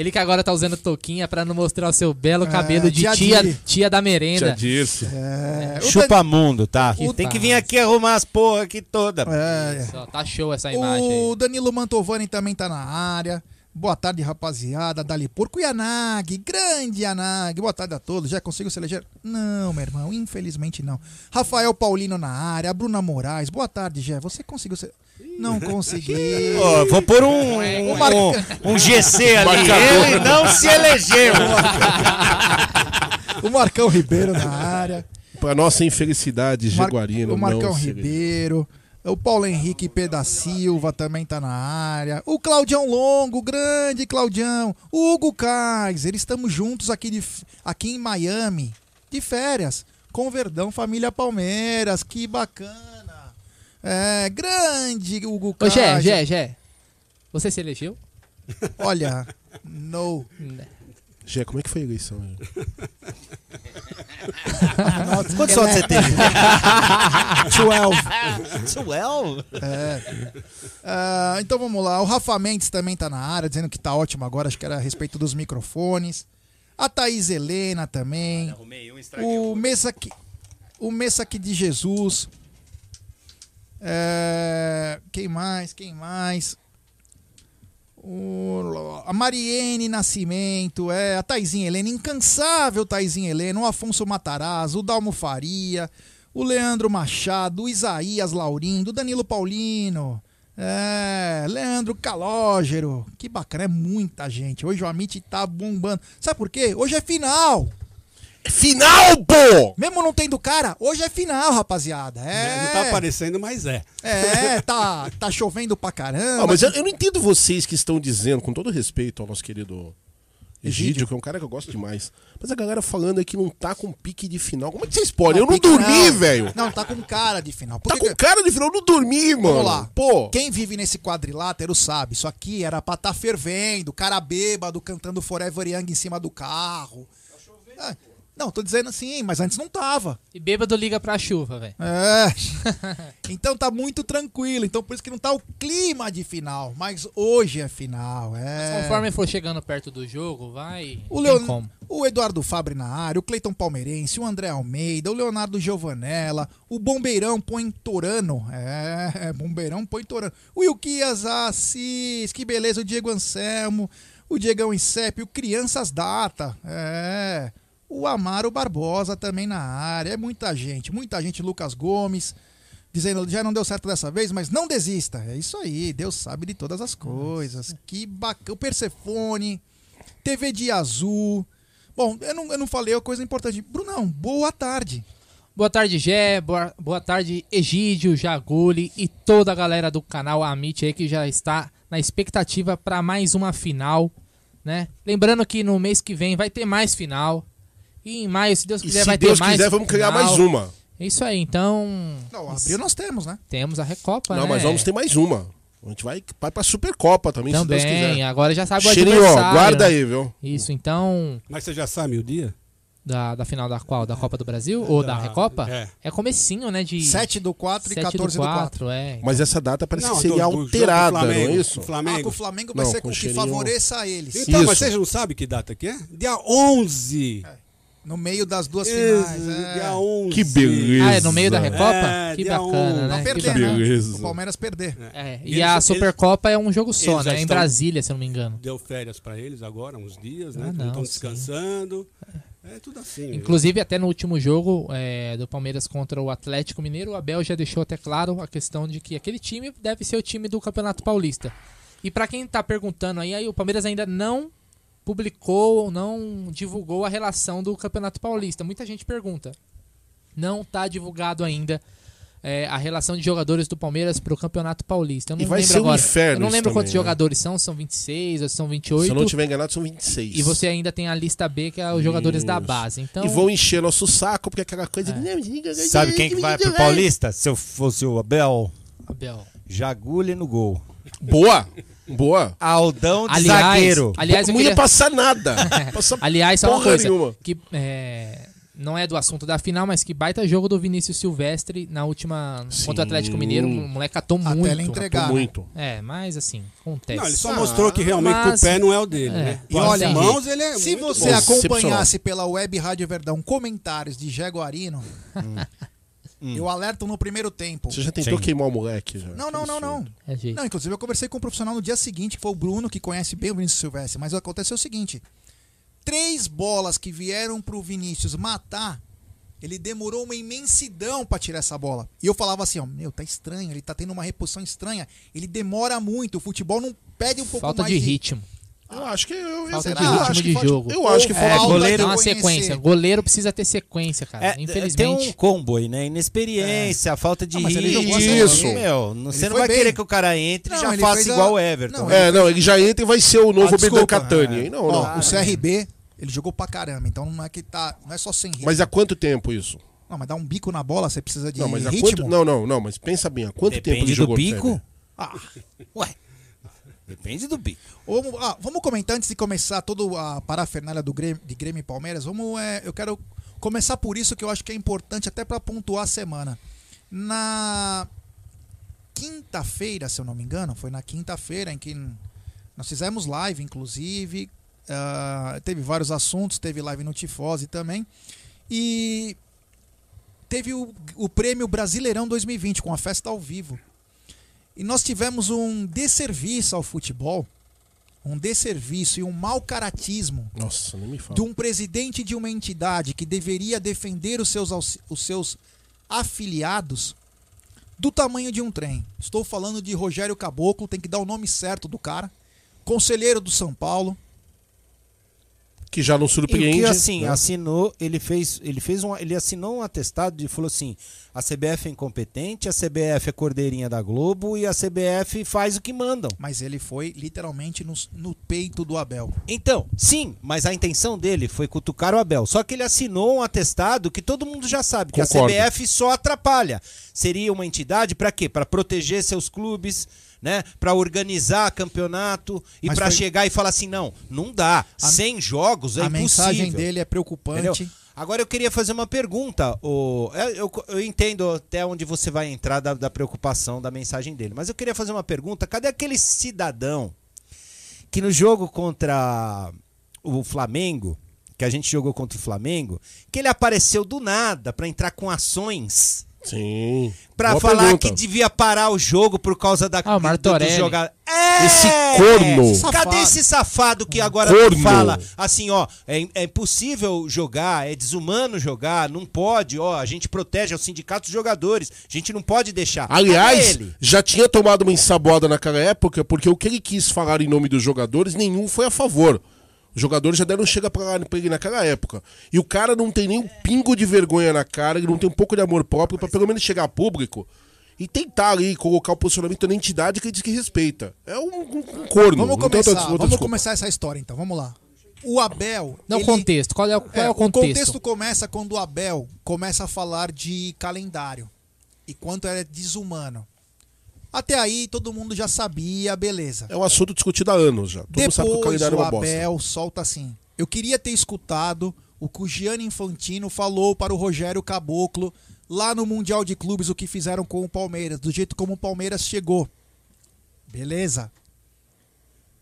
Ele que agora tá usando touquinha pra não mostrar o seu belo cabelo de tia tia, tia da Tia merenda. Dirce. É, o Chupa mundo, tá? Que Tem que vir aqui arrumar as porra aqui toda. É, Só, tá show essa imagem O aí. Danilo Mantovani também tá na área. Boa tarde, rapaziada. Dali Porco Yanag, grande Yanag. Boa tarde a todos. Já consigo se eleger? Não, meu irmão, infelizmente não. Rafael Paulino na área. Bruna Moraes. Boa tarde, Jé. Você conseguiu ser. Não consegui. Ó, vou pôr um, um, Marca- um, um GC ali. Ele não se elegeu. o Marcão Ribeiro na área. Pra nossa infelicidade, Mar- Jaguarino. o Marcão não se- Ribeiro. O Paulo Henrique P. da Silva também tá na área. O Claudião Longo, grande Claudião. O Hugo Kaiser. Estamos juntos aqui, de, aqui em Miami, de férias, com o Verdão Família Palmeiras. Que bacana. É, grande Hugo Ô, Kaiser. Gé, Gé, Gé. Você se elegeu? Olha, no. Gé, como é que foi a eleição? aí? Quantos votos você teve? 12. Well. Ah, então vamos lá. O Rafa Mendes também tá na área, dizendo que tá ótimo agora, acho que era a respeito dos microfones. A Thaís Helena também. O Messac, o Messac de Jesus. É, quem mais? Quem mais? A Mariene Nascimento, é, a Taizinha Helena, incansável Taizinha Helena, o Afonso Matarazzo, o Dalmo Faria, o Leandro Machado, o Isaías Laurindo, o Danilo Paulino, é, Leandro Calógero, que bacana, é muita gente. Hoje o Amit tá bombando. Sabe por quê? Hoje é final. Final, pô! Mesmo não tendo cara, hoje é final, rapaziada. É, Não tá aparecendo, mas é. é tá, tá chovendo pra caramba. Ah, mas eu, eu não entendo vocês que estão dizendo, com todo respeito ao nosso querido Egídio, Egídio. que é um cara que eu gosto demais. Mas a galera falando aí que não tá com pique de final. Como é que vocês podem? eu não dormi, não. velho. Não, tá com cara de final. Por Tá que com que- cara de final, eu não dormi, mano. Vamos lá. Pô. Quem vive nesse quadrilátero sabe. Isso aqui era pra tá fervendo, cara bêbado cantando Forever Young em cima do carro. Ah, não, tô dizendo assim, mas antes não tava. E bêbado liga pra chuva, velho. É. então tá muito tranquilo. Então por isso que não tá o clima de final. Mas hoje é final. É. Conforme for chegando perto do jogo, vai. O, Leon... o Eduardo Fabre na área, o Cleiton Palmeirense, o André Almeida, o Leonardo Giovanella, o Bombeirão Põe Torano. É, é, Bombeirão Põe Torano. O Ilquias Assis, que beleza, o Diego Anselmo, o Diegão Incep, o Crianças Data. É. O Amaro Barbosa também na área. É muita gente, muita gente. Lucas Gomes. dizendo já não deu certo dessa vez, mas não desista. É isso aí, Deus sabe de todas as coisas. Que bacana. O Persefone, TV de Azul. Bom, eu não, eu não falei a coisa importante. Brunão, boa tarde. Boa tarde, Gé. Boa, boa tarde, Egídio, Jaguli e toda a galera do canal Amit aí que já está na expectativa para mais uma final, né? Lembrando que no mês que vem vai ter mais final. E em maio, se Deus E quiser, se vai Deus ter mais. quiser, vamos criar mais uma. É isso aí, então. Não, abril nós temos, né? Temos a Recopa, Não, né? mas vamos ter mais uma. A gente vai, vai pra Supercopa também, se Deus Também, quiser. agora já sabe o Cheirinho, ó, adversário. guarda né? aí, viu? Isso, então. Mas você já sabe o dia? Da, da final da qual? Da Copa do Brasil? Ou da, Da- Recopa? é. É comecinho, né? De 7 do 4 e 7 14 do 4. 4, é. Mas essa data parece Não, que seria do- do alterada, do Flamengo, não é isso? do Ah, Flamengo. que o Flamengo vai Não, ser com o que cheirinho- favoreça a eles. Então, mas Isso. vocês não sabem que data que é? Dia 11. No meio das duas Isso, finais. é. Dia 11. Que beleza. Ah, é no meio da Recopa? É, que dia bacana, né? Que perder, bacana. né? beleza. O Palmeiras perder. É, E e a eles- Supercopa é um jogo só, eles né? Em estão- Brasília, se eu não me engano. Deu férias pra eles agora, uns dias, né? Ah, que não, estão descansando. É tudo assim. Inclusive, até no último jogo é, do Palmeiras contra o Atlético Mineiro, o Abel já deixou até claro a questão de que aquele time deve ser o time do Campeonato Paulista. E pra quem tá perguntando aí, aí o Palmeiras ainda não publicou, não divulgou a relação do Campeonato Paulista. Muita gente pergunta. Não tá divulgado ainda é, a relação de jogadores do Palmeiras pro Campeonato Paulista. Eu não E vai lembro ser um agora. inferno eu não lembro quantos também, né? jogadores são, se são 26 ou são 28. Se eu não tiver enganado, são 26. E você ainda tem a lista B, que é os jogadores da Isso. base. Então, E vão encher nosso saco, porque aquela coisa... de- Sabe quem que vai pro Paulista? Se eu fosse o Abel, Abel. Jagulha no gol. Boa, boa. Aldão de Aliás, zagueiro. aliás, eu não ia queria- passar nada. Passar Aliás, só uma coisa nenhuma. que é, não é do assunto da final, mas que baita jogo do Vinícius Silvestre na última contra o Atlético Mineiro. O moleque catou Até muito. ele entregar. Né? muito. É, mas assim, acontece. Não, ele só Ah, mostrou que realmente mas- que o pé não é o dele, É. né? E olha, mãos ele é Se você bom. acompanhasse pela web Rádio Verdão comentários de Jaguarino, eu alerto no primeiro tempo. Você já tentou Sim. queimar o moleque? Já. Não, não, não, não. É. Não, inclusive eu conversei com um profissional no dia seguinte, que foi o Bruno, que conhece bem o Vinícius Silvestre. Mas aconteceu o seguinte: três bolas que vieram pro Vinícius matar, ele demorou uma imensidão pra tirar essa bola. E eu falava assim: ó, meu, tá estranho, ele tá tendo uma reposição estranha. Ele demora muito, o futebol não pede um pouco Falta mais de ritmo. Eu acho que... Eu, Falta de ritmo acho que de jogo. Eu acho que Ou falta... É, goleiro dá uma sequência. Goleiro precisa ter sequência, cara. É, Infelizmente. Tem um combo aí, né? Inexperiência, falta de Não, mas ele jogou a Série Isso. B. Meu, não- você não vai bem. querer que o cara entre e já ele faça a- igual o Everton. Não, É, não, ele já entra e vai ser o novo Ah, desculpa. Bedacatani. hein? Não, Ó, não. o CRB, ele jogou pra caramba, então não é que tá. Não é só sem ritmo. Mas há quanto tempo isso? Não, mas dar um bico na bola, você precisa de Não, mas ritmo. quanto... Não, não, não, mas pensa bem, há quanto tempo Depende ele do jogou no bico. CRB? Ah, ué. Depende do bico. Vamos, ah, vamos comentar antes de começar toda a parafernália do Grêmio, de Grêmio e Palmeiras. Vamos, é, eu quero começar por isso que eu acho que é importante até para pontuar a semana. Na quinta-feira, se eu não me engano, foi na quinta-feira em que nós fizemos live, inclusive. ah, teve vários assuntos, teve live no Tifose também. E teve o, o prêmio Brasileirão 2020 com a festa ao vivo. E nós tivemos um desserviço ao futebol, um desserviço e um mau caratismo Nossa, nem me fala. de um presidente de uma entidade que deveria defender os seus, os seus afiliados do tamanho de um trem. Estou falando de Rogério Caboclo, tem que dar o nome certo do cara. Conselheiro do São Paulo. Que já não E surpreende. que assim, né? assinou, ele fez, ele fez um, ele assinou um atestado e falou assim: a CBF é incompetente, a CBF é cordeirinha da Globo e a CBF faz o que mandam. Mas ele foi literalmente no, no peito do Abel. Então, sim, mas a intenção dele foi cutucar o Abel. Só que ele assinou um atestado que todo mundo já sabe, que Concordo. a CBF só atrapalha. Seria uma entidade para quê? Para proteger seus clubes, né? Para organizar campeonato e para foi- chegar e falar assim, não, não dá. A- Sem jogos é a impossível. mensagem dele é preocupante. Entendeu? Agora eu queria fazer uma pergunta. O, eu, eu- eu entendo até onde você vai entrar da, da preocupação da mensagem dele, mas eu queria fazer uma pergunta. Cadê aquele cidadão que no jogo contra o Flamengo, que a gente jogou contra o Flamengo, que ele apareceu do nada pra entrar com ações Sim. Pra Boa falar pergunta. que devia parar o jogo por causa da Ah, Martorelli. jogador. É! Esse corno. Cadê Safado. esse safado que agora Corno. fala assim, ó, é, é impossível jogar, é desumano jogar, não pode, ó, a gente protege é o sindicato dos jogadores, a gente não pode deixar. Cadê Aliás, já tinha tomado uma ensaboada naquela época, porque o que ele quis falar em nome dos jogadores, nenhum foi a favor. Os jogadores já deram chega pra, pra ele naquela época. E o cara não tem nem um pingo de vergonha na cara, ele não tem um pouco de amor próprio pra pelo menos chegar a público e tentar ali colocar o posicionamento da entidade que ele diz que respeita. É um, um- um corno. Vamos tem outra- começar, outra vamos começar essa história então, vamos lá. O Abel. Não, ele- contexto. Qual é, o- qual é, É, o contexto? O contexto começa quando o Abel começa a falar de calendário e quanto é desumano. Até aí todo mundo já sabia, beleza. É um assunto discutido há anos já. Todo mundo sabe que o Depois calendário o é uma bosta. Abel solta assim. Eu queria ter escutado o que o Gianni Infantino falou para o Rogério Caboclo lá no Mundial de Clubes o que fizeram com o Palmeiras, do jeito como o Palmeiras chegou. Beleza.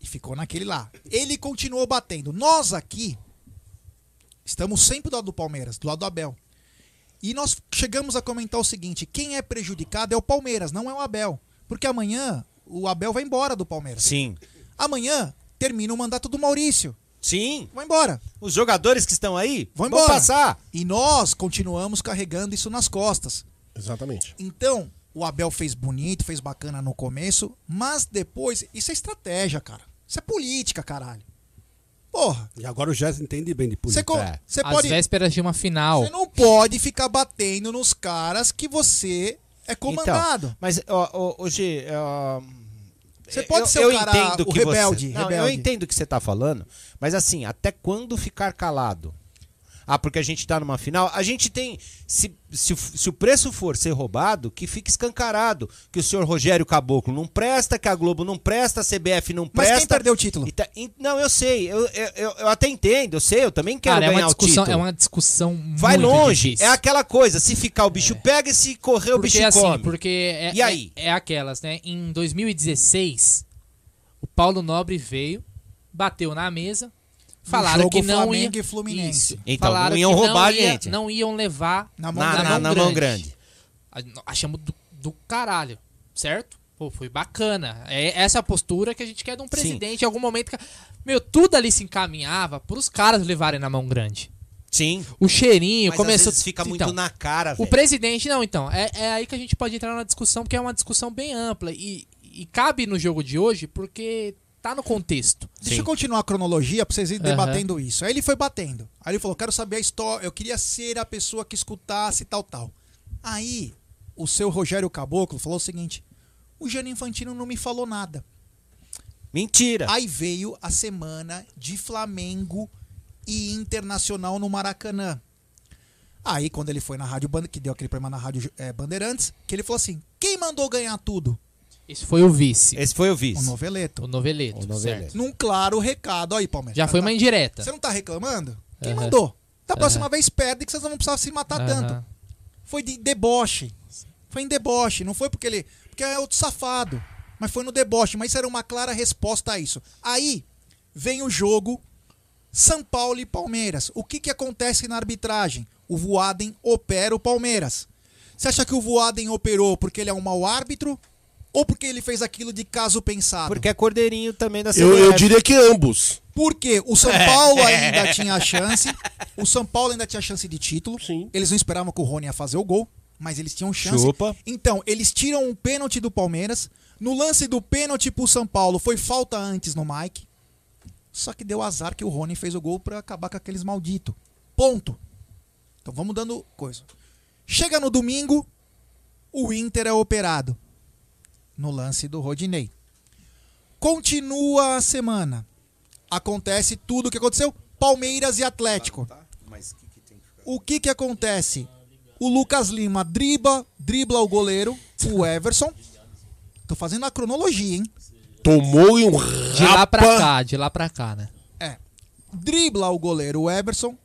E ficou naquele lá. Ele continuou batendo. Nós aqui estamos sempre do lado do Palmeiras, do lado do Abel. E nós chegamos a comentar o seguinte: quem é prejudicado é o Palmeiras, não é o Abel. Porque amanhã o Abel vai embora do Palmeiras. Sim. Amanhã termina o mandato do Maurício. Sim. Vai embora. Os jogadores que estão aí Vão vão embora. passar. E nós continuamos carregando isso nas costas. Exatamente. Então, o Abel fez bonito, fez bacana no começo, mas depois. Isso é estratégia, cara. Isso é política, caralho. Porra. E agora o Jéssica entende bem de Você política. É. você Às pode. vésperas de uma final. Você não pode ficar batendo nos caras que você é comandado. Então, mas, hoje. ó, Você pode eu- ser eu o cara- entendo o que rebelde, Você, não, eu rebelde. entendo o que você tá falando, mas assim, até quando ficar calado? Ah, porque a gente tá numa final. A gente tem. Se, se, o- se o preço for ser roubado, que fique escancarado. Que o senhor Rogério Caboclo não presta, que a Globo não presta, a CBF não Mas presta. quem perdeu o título? Tá- e- não, eu sei. Eu, eu, eu- até entendo, eu sei, eu também quero Cara, é ganhar uma o discussão, título. é uma discussão Vai longe. difícil. É aquela coisa, se ficar o bicho pega e se correr o porque bicho assim, come. porque é, E aí? É, é aquelas, né? Em 2016, o Paulo Nobre veio, bateu na mesa, falaram jogo que não Flamengo ia e Fluminense. Isso. Então, falaram não iam que roubar a não ia- gente. Não iam levar Na mão na, grande. na, na mão grande. A- Achamos do, do caralho, certo? Pô, foi bacana. É essa a postura que a gente quer de um presidente em algum momento. Meu, tudo ali se encaminhava pros caras levarem na mão grande. Sim. O cheirinho Mas começou. às fica muito Então, na cara, O velho. presidente, não, então. É, é aí que a gente pode entrar na discussão, porque é uma discussão bem ampla. E, e cabe no jogo de hoje, porque tá no contexto. Deixa eu continuar a cronologia pra vocês irem Aham. debatendo isso. Aí ele foi batendo. Aí ele falou: quero saber a história. Eu queria ser a pessoa que escutasse tal, tal. Aí o seu Rogério Caboclo falou o seguinte: o Gianni Infantino não me falou nada. Mentira. Aí veio a semana de Flamengo e Internacional no Maracanã. Aí, quando ele foi na Rádio Band- que deu aquele programa na Rádio eh, Bandeirantes, que ele falou assim: quem mandou ganhar tudo? Esse foi o vice. Esse foi o O vice. Noveleto. O noveleto. O noveleto. certo. Num claro recado. Aí, Palmeiras. Já foi Tá- uma indireta. Você não tá reclamando? Quem mandou? Da próxima vez perde que vocês não vão precisar se matar tanto. Foi de deboche. Foi em deboche, não foi porque ele. Porque é outro safado. Mas foi no deboche. Mas isso era uma clara resposta a isso. Aí vem o jogo São Paulo e Palmeiras. O que, que acontece na arbitragem? O Voaden opera o Palmeiras. Você acha que o Voaden operou porque ele é um mau árbitro? Ou porque ele fez aquilo de caso pensado? Porque é cordeirinho também da CBF. Eu, eu diria que ambos. Porque o São Paulo ainda tinha a chance. O São Paulo ainda tinha chance de título. Sim. Eles não esperavam que o Rony ia fazer o gol, mas eles tinham chance. Chupa. Então, eles tiram um pênalti do Palmeiras. No lance do pênalti pro São Paulo, foi falta antes no Mike. Só que deu azar que o Rony fez o gol pra acabar com aqueles malditos. Ponto. Então vamos dando coisa. Chega no domingo, o Inter é operado. No lance do Rodinei. Continua a semana. Acontece tudo o que aconteceu. Palmeiras e Atlético. O que que acontece? O Lucas Lima dribla, dribla o goleiro, o Everson. Tô fazendo a cronologia, hein? Tomou e um De lá pra rapa. cá, de lá pra cá, né? É. Dribla o goleiro, o Everson.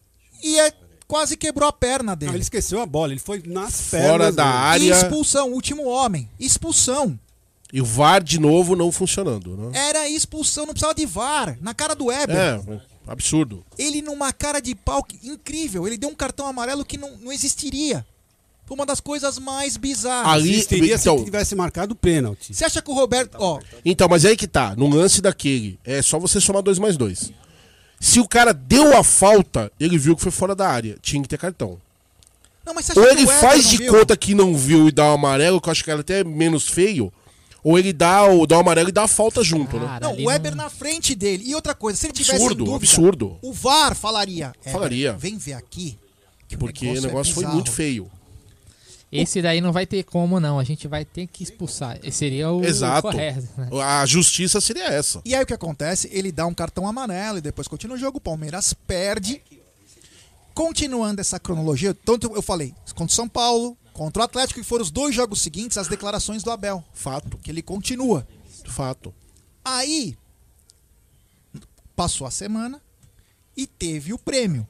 E é, quase quebrou a perna Não, dele. ele esqueceu a bola, ele foi nas Fora pernas. da dele. área. E expulsão, último homem. Expulsão. E o VAR de novo não funcionando, né? Era expulsão, não precisava de VAR. Na cara do Weber. É, absurdo. Ele numa cara de pau incrível. Ele deu um cartão amarelo que não, não existiria. Foi uma das coisas mais bizarras. Ali- Existiria então- se tivesse marcado o pênalti. Você acha que o Roberto. Ó, Então, mas aí que tá. No lance daquele, é só você somar dois mais dois. Se o cara deu a falta, ele viu que foi fora da área. Tinha que ter cartão. não, mas você acha Ou que ele faz de viu? conta que não viu e dá o amarelo, que eu acho que era até menos feio. Ou ele dá o, dá o amarelo e dá a falta junto, né? Cara, Não, ali o Weber não- na frente dele. E outra coisa, se ele tivesse Absurdo, dúvida, absurdo. o VAR falaria. "Weber, Falaria. Vem ver aqui. que Porque o é negócio foi bizarro." muito feio. Esse daí não vai ter como, não. A gente vai ter que expulsar. Esse seria o Exato. correto. né? A justiça seria essa. E aí o que acontece? Ele dá um cartão amarelo e depois continua o jogo. O Palmeiras perde. Continuando essa cronologia, tanto eu falei, contra o São Paulo, contra o Atlético, que foram os dois jogos seguintes, as declarações do Abel, Fato, que ele continua. fato. Aí passou a semana e teve o prêmio.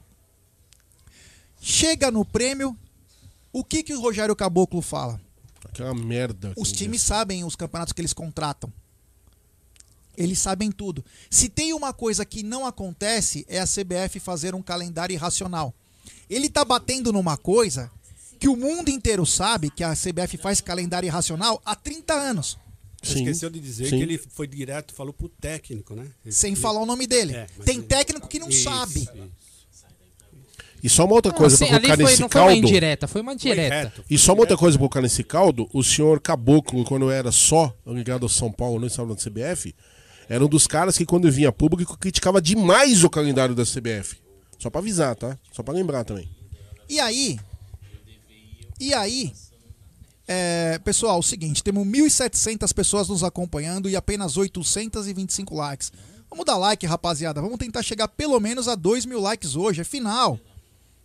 Chega no prêmio, o que que o Rogério Caboclo fala? Aquela merda. Os que- times sabem os campeonatos que eles contratam. Eles sabem tudo. Se tem uma coisa que não acontece é a CBF fazer um calendário irracional. Ele tá batendo numa coisa que o mundo inteiro sabe que a CBF faz calendário irracional há 30 anos, Sim, esqueceu de dizer sim. que ele foi direto, falou pro técnico, né? Ele- sem ele- falar o nome dele. É, tem ele- técnico que não Isso, sabe. isso. E só uma outra Não, coisa assim, pra ali colocar foi, nesse não foi uma caldo. indireta, foi uma Foi direta. E só uma outra coisa pra colocar nesse caldo, o senhor Caboclo, quando era só ligado ao São Paulo, não estava na CBF, era um dos caras que quando vinha público criticava demais o calendário da CBF. Só pra avisar, tá? Só pra lembrar também. E aí? E aí? É, pessoal, o seguinte, temos 1.700 pessoas nos acompanhando e apenas 825 likes. Vamos dar like, rapaziada. Vamos tentar chegar pelo menos a 2 mil likes hoje. É final.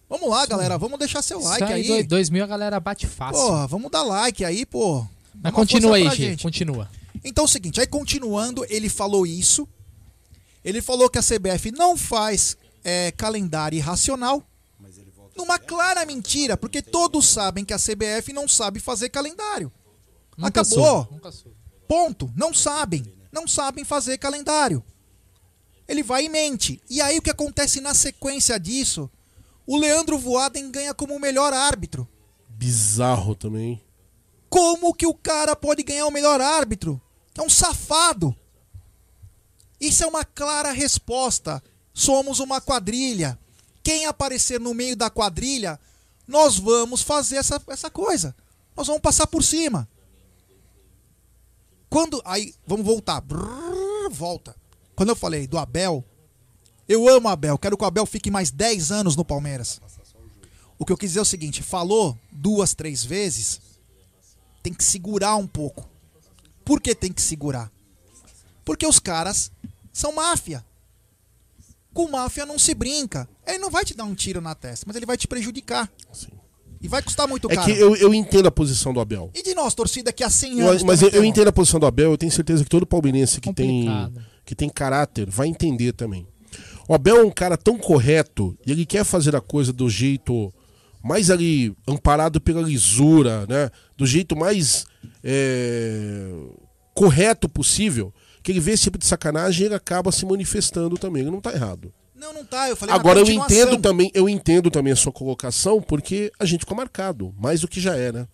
Vamos lá, galera. Vamos deixar seu like aí, dois- dois mil a galera bate fácil. Porra, vamos dar like aí, pô. Mas continua aí, Gi, gente. continua. Então é o seguinte, aí continuando, ele falou isso. Ele falou que a CBF não faz é, calendário irracional. Numa clara mentira, porque todos sabem que a CBF não sabe fazer calendário. Nunca Acabou. soube. Ponto. Não sabem. Não sabem fazer calendário. Ele vai e mente. E aí o que acontece na sequência disso? O Leandro Voaden ganha como o melhor árbitro. Bizarro também. Como que o cara pode ganhar o melhor árbitro? É um safado. Isso é uma clara resposta. Somos uma quadrilha. Quem aparecer no meio da quadrilha, nós vamos fazer essa, essa coisa. Nós vamos passar por cima. Quando. Aí, vamos voltar. Brrr, volta. Quando eu falei do Abel, eu amo o Abel. Quero que o Abel fique mais 10 anos no Palmeiras. O que eu quis dizer é o seguinte: falou duas, três vezes, tem que segurar um pouco. Por que tem que segurar? Porque os caras são máfia. Com máfia não se brinca. Ele não vai te dar um tiro na testa, mas ele vai te prejudicar. Assim. E vai custar muito É caro. que eu, eu entendo a posição do Abel. E de nós, torcida, que há 100 Eu- anos. mas eu, eu entendo a posição do Abel, eu tenho certeza que todo palmeirense que tem, que tem caráter vai entender também. O Abel é um cara tão correto e ele quer fazer a coisa do jeito mais ali, amparado pela lisura, né? Do jeito mais é, correto possível, que ele vê esse tipo de sacanagem e ele acaba se manifestando também. Ele não tá errado. Não, não tá. Eu falei Agora eu entendo também, eu entendo também a sua colocação, porque a gente ficou marcado, mais do que já é, né?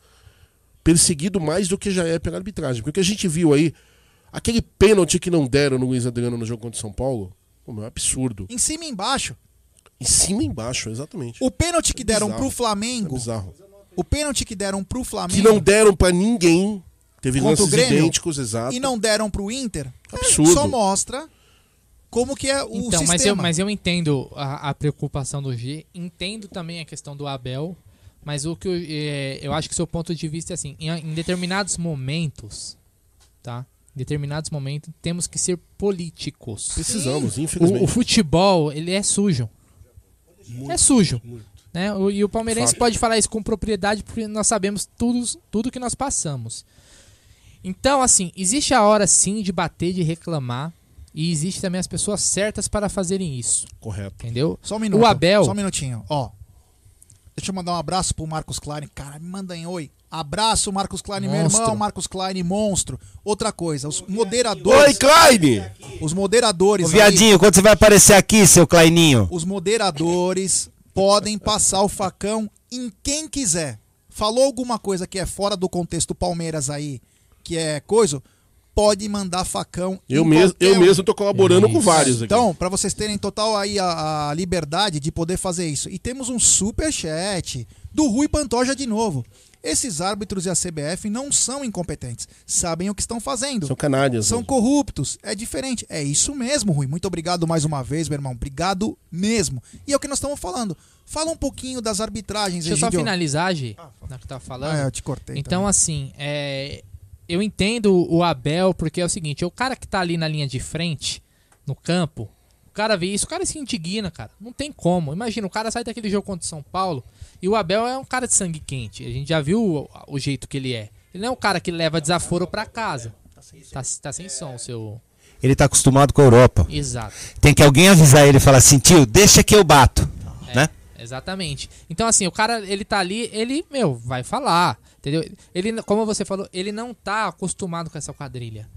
Perseguido mais do que já é pela arbitragem. Porque o que a gente viu aí, aquele pênalti que não deram no Luiz Adriano no jogo contra o São Paulo, é um absurdo. Em cima e embaixo. Em cima e embaixo, exatamente. O pênalti que deram bizarro. pro É Flamengo. bizarro. O pênalti que deram pro Flamengo. Que não deram pra ninguém. Teve lances idênticos, exato. e não deram pro Inter. É, Absurdo. Só mostra como que é o Então, sistema. mas eu, mas eu entendo a, a preocupação do G, entendo também a questão do Abel, mas o que eu, é, eu acho que o seu ponto de vista é assim, em, em determinados momentos, tá? Em determinados momentos temos que ser políticos. Precisamos, O, infelizmente. o futebol, ele é sujo. é sujo. muito. Né? O- e o palmeirense Fato. pode falar isso com propriedade porque nós sabemos tudo, tudo que nós passamos. Então, assim, existe a hora sim de bater, de reclamar. E existe também as pessoas certas para fazerem isso. Correto. Entendeu? Só um minuto. O Abel. Só um minutinho. Ó. Deixa eu mandar um abraço pro Marcos Klein. Cara, me mandem oi. Abraço, Marcos Klein, meu Monstro. irmão, Marcos Klein, monstro. Outra coisa, os Oi, moderadores. Klein! Os moderadores. Ô, aí, viadinho, quando você vai aparecer aqui, seu Claininho? os moderadores podem passar o facão em quem quiser. falou alguma coisa que é fora do contexto Palmeiras aí, que é coisa, pode mandar facão. Eu, mesmo, eu um. mesmo tô colaborando com vários aqui. Então, pra vocês terem total aí a, a liberdade de poder fazer isso. E temos um super chat do Rui Pantoja de novo. Esses árbitros e a CBF não são incompetentes, sabem o que estão fazendo. São canárias. São corruptos. É diferente. É isso mesmo, Rui. Muito obrigado mais uma vez, meu irmão. Obrigado mesmo. E é o que nós estamos falando. Fala um pouquinho das arbitragens, Deixa eu só Egidio. finalizar, Gi, na que tá falando. Ah, eu te cortei. Então, assim, é, eu entendo o Abel, porque é o seguinte, o cara que tá ali na linha de frente, no campo, o cara vê isso, o cara se indigna, cara. Não tem como. Imagina, o cara sai daquele jogo contra o São Paulo e o Abel é um cara de sangue quente. A gente já viu o, o jeito que ele é. Ele não é um cara que leva desaforo pra casa. Tá, tá sem som, seu. Ele tá acostumado com a Europa. Exato. Tem que alguém avisar ele e falar assim, tio, deixa que eu bato. Né? Exatamente. Então, assim, o cara, ele tá ali, ele, meu, vai falar. Entendeu? Ele, como você falou, ele não tá acostumado com essa quadrilha.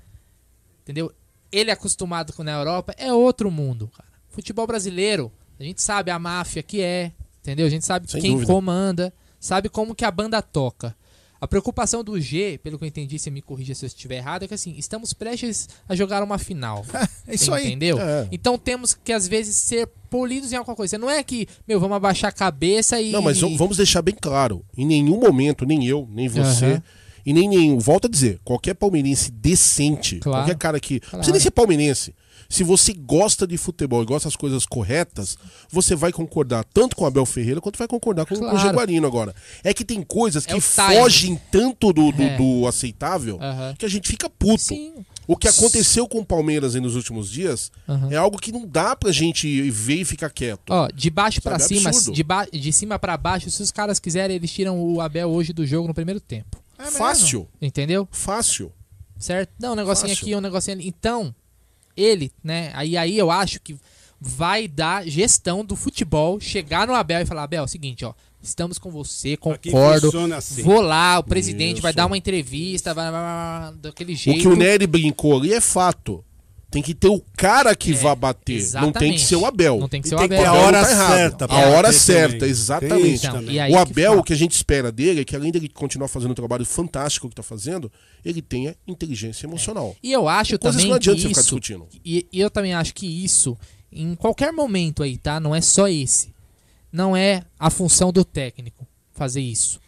Entendeu? Ele é acostumado com na Europa, é outro mundo, cara. Futebol brasileiro, a gente sabe a máfia que é, entendeu? A gente sabe Sem quem dúvida. comanda, sabe como que a banda toca. A preocupação do G, pelo que eu entendi, você me corrija se eu estiver errado, é que assim, estamos prestes a jogar uma final. É isso aí. Entendeu? É. Então temos que, às vezes, ser polidos em alguma coisa. Não é que, meu, vamos abaixar a cabeça e. Não, mas vamos deixar bem claro. Em nenhum momento, nem eu, nem você, Aham. e nem nenhum. Volto a dizer, qualquer palmeirense decente, Claro. qualquer cara que. Não Claro. precisa nem ser palmeirense. Se você gosta de futebol e gosta das coisas corretas, você vai concordar tanto com o Abel Ferreira quanto vai concordar com, com o Claro. Jaguarino agora. É que tem coisas É que timing. fogem tanto do, do, É. do aceitável Aham. que a gente fica puto. Sim. O que aconteceu com o Palmeiras aí nos últimos dias Aham. é algo que não dá pra gente ver e ficar quieto. Ó, de baixo pra Sabe, é cima, de, ba de cima pra baixo, se os caras quiserem, eles tiram o Abel hoje do jogo no primeiro tempo. É. Fácil, Entendeu? fácil. Certo? Não, um negocinho Fácil. aqui, um negocinho ali. Então, ele, né? Aí, aí eu acho que vai dar gestão do futebol, chegar no Abel e falar, Abel, é o seguinte, ó. Estamos com você, concordo. assim. Vou lá, o presidente vai Isso. dar uma entrevista, vai, vai- vai- daquele O jeito. que o Nery brincou ali é fato. Tem que ter o cara que vá bater. Não tem que exatamente. ser o Abel. Não tem que ser o tem que Abel. ter a hora tá certa. A pra hora certa, também. exatamente. Isso Então, e o que Abel, fala. o que a gente espera dele é que além dele continuar fazendo o trabalho fantástico que tá fazendo, ele tenha inteligência emocional. E eu acho Tem também que não adianta que você ficar isso, discutindo. e, e eu também acho que isso, em qualquer momento aí, tá? Não é só esse. Não é a função do técnico fazer isso.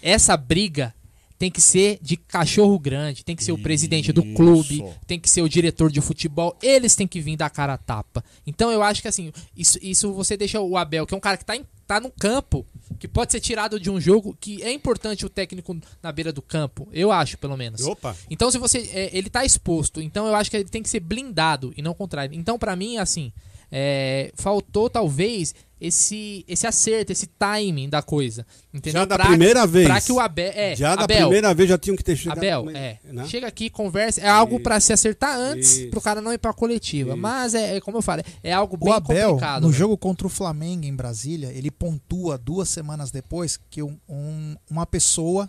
Essa briga tem que ser de cachorro grande, tem que ser o presidente do clube, Isso. tem que ser o diretor de futebol, eles têm que vir dar cara a tapa. Então eu acho que assim, isso, isso você deixa o Abel, que é um cara que tá, em, tá no campo, que pode ser tirado de um jogo, que é importante o técnico na beira do campo, eu acho, pelo menos. Opa. Então, se você. é, ele tá exposto. Então, eu acho que ele tem que ser blindado e não contrário. Então, pra mim, assim. É, faltou talvez esse, esse acerto, esse timing da coisa. Entendeu? Já da Pra- primeira vez. Pra que o Abel. É, Já da Abel, primeira vez já tinham que ter chegado. Abel, é. né? Chega aqui, conversa. É algo pra se acertar antes, Isso. pro cara não ir pra coletiva. Isso. Mas é, é como eu falo, é algo O bem Abel, complicado. no né? jogo contra o Flamengo em Brasília, ele pontua duas semanas depois que um- um- uma pessoa,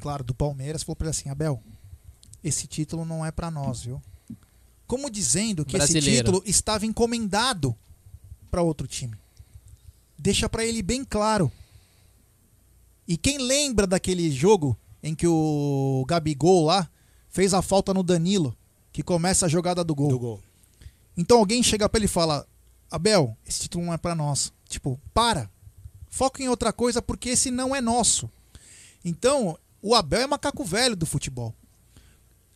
claro, do Palmeiras, falou pra ele assim: Abel, esse título não é pra nós, viu? Como dizendo que esse Brasileiro. título estava encomendado pra outro time. Deixa pra ele bem claro. E quem lembra daquele jogo em que o Gabigol lá fez a falta no Danilo, que começa a jogada do gol. Do gol. Então alguém chega pra ele e fala: Abel, esse título não é pra nós. Tipo, para. Foca em outra coisa porque esse não é nosso. Então, o Abel é macaco velho do futebol.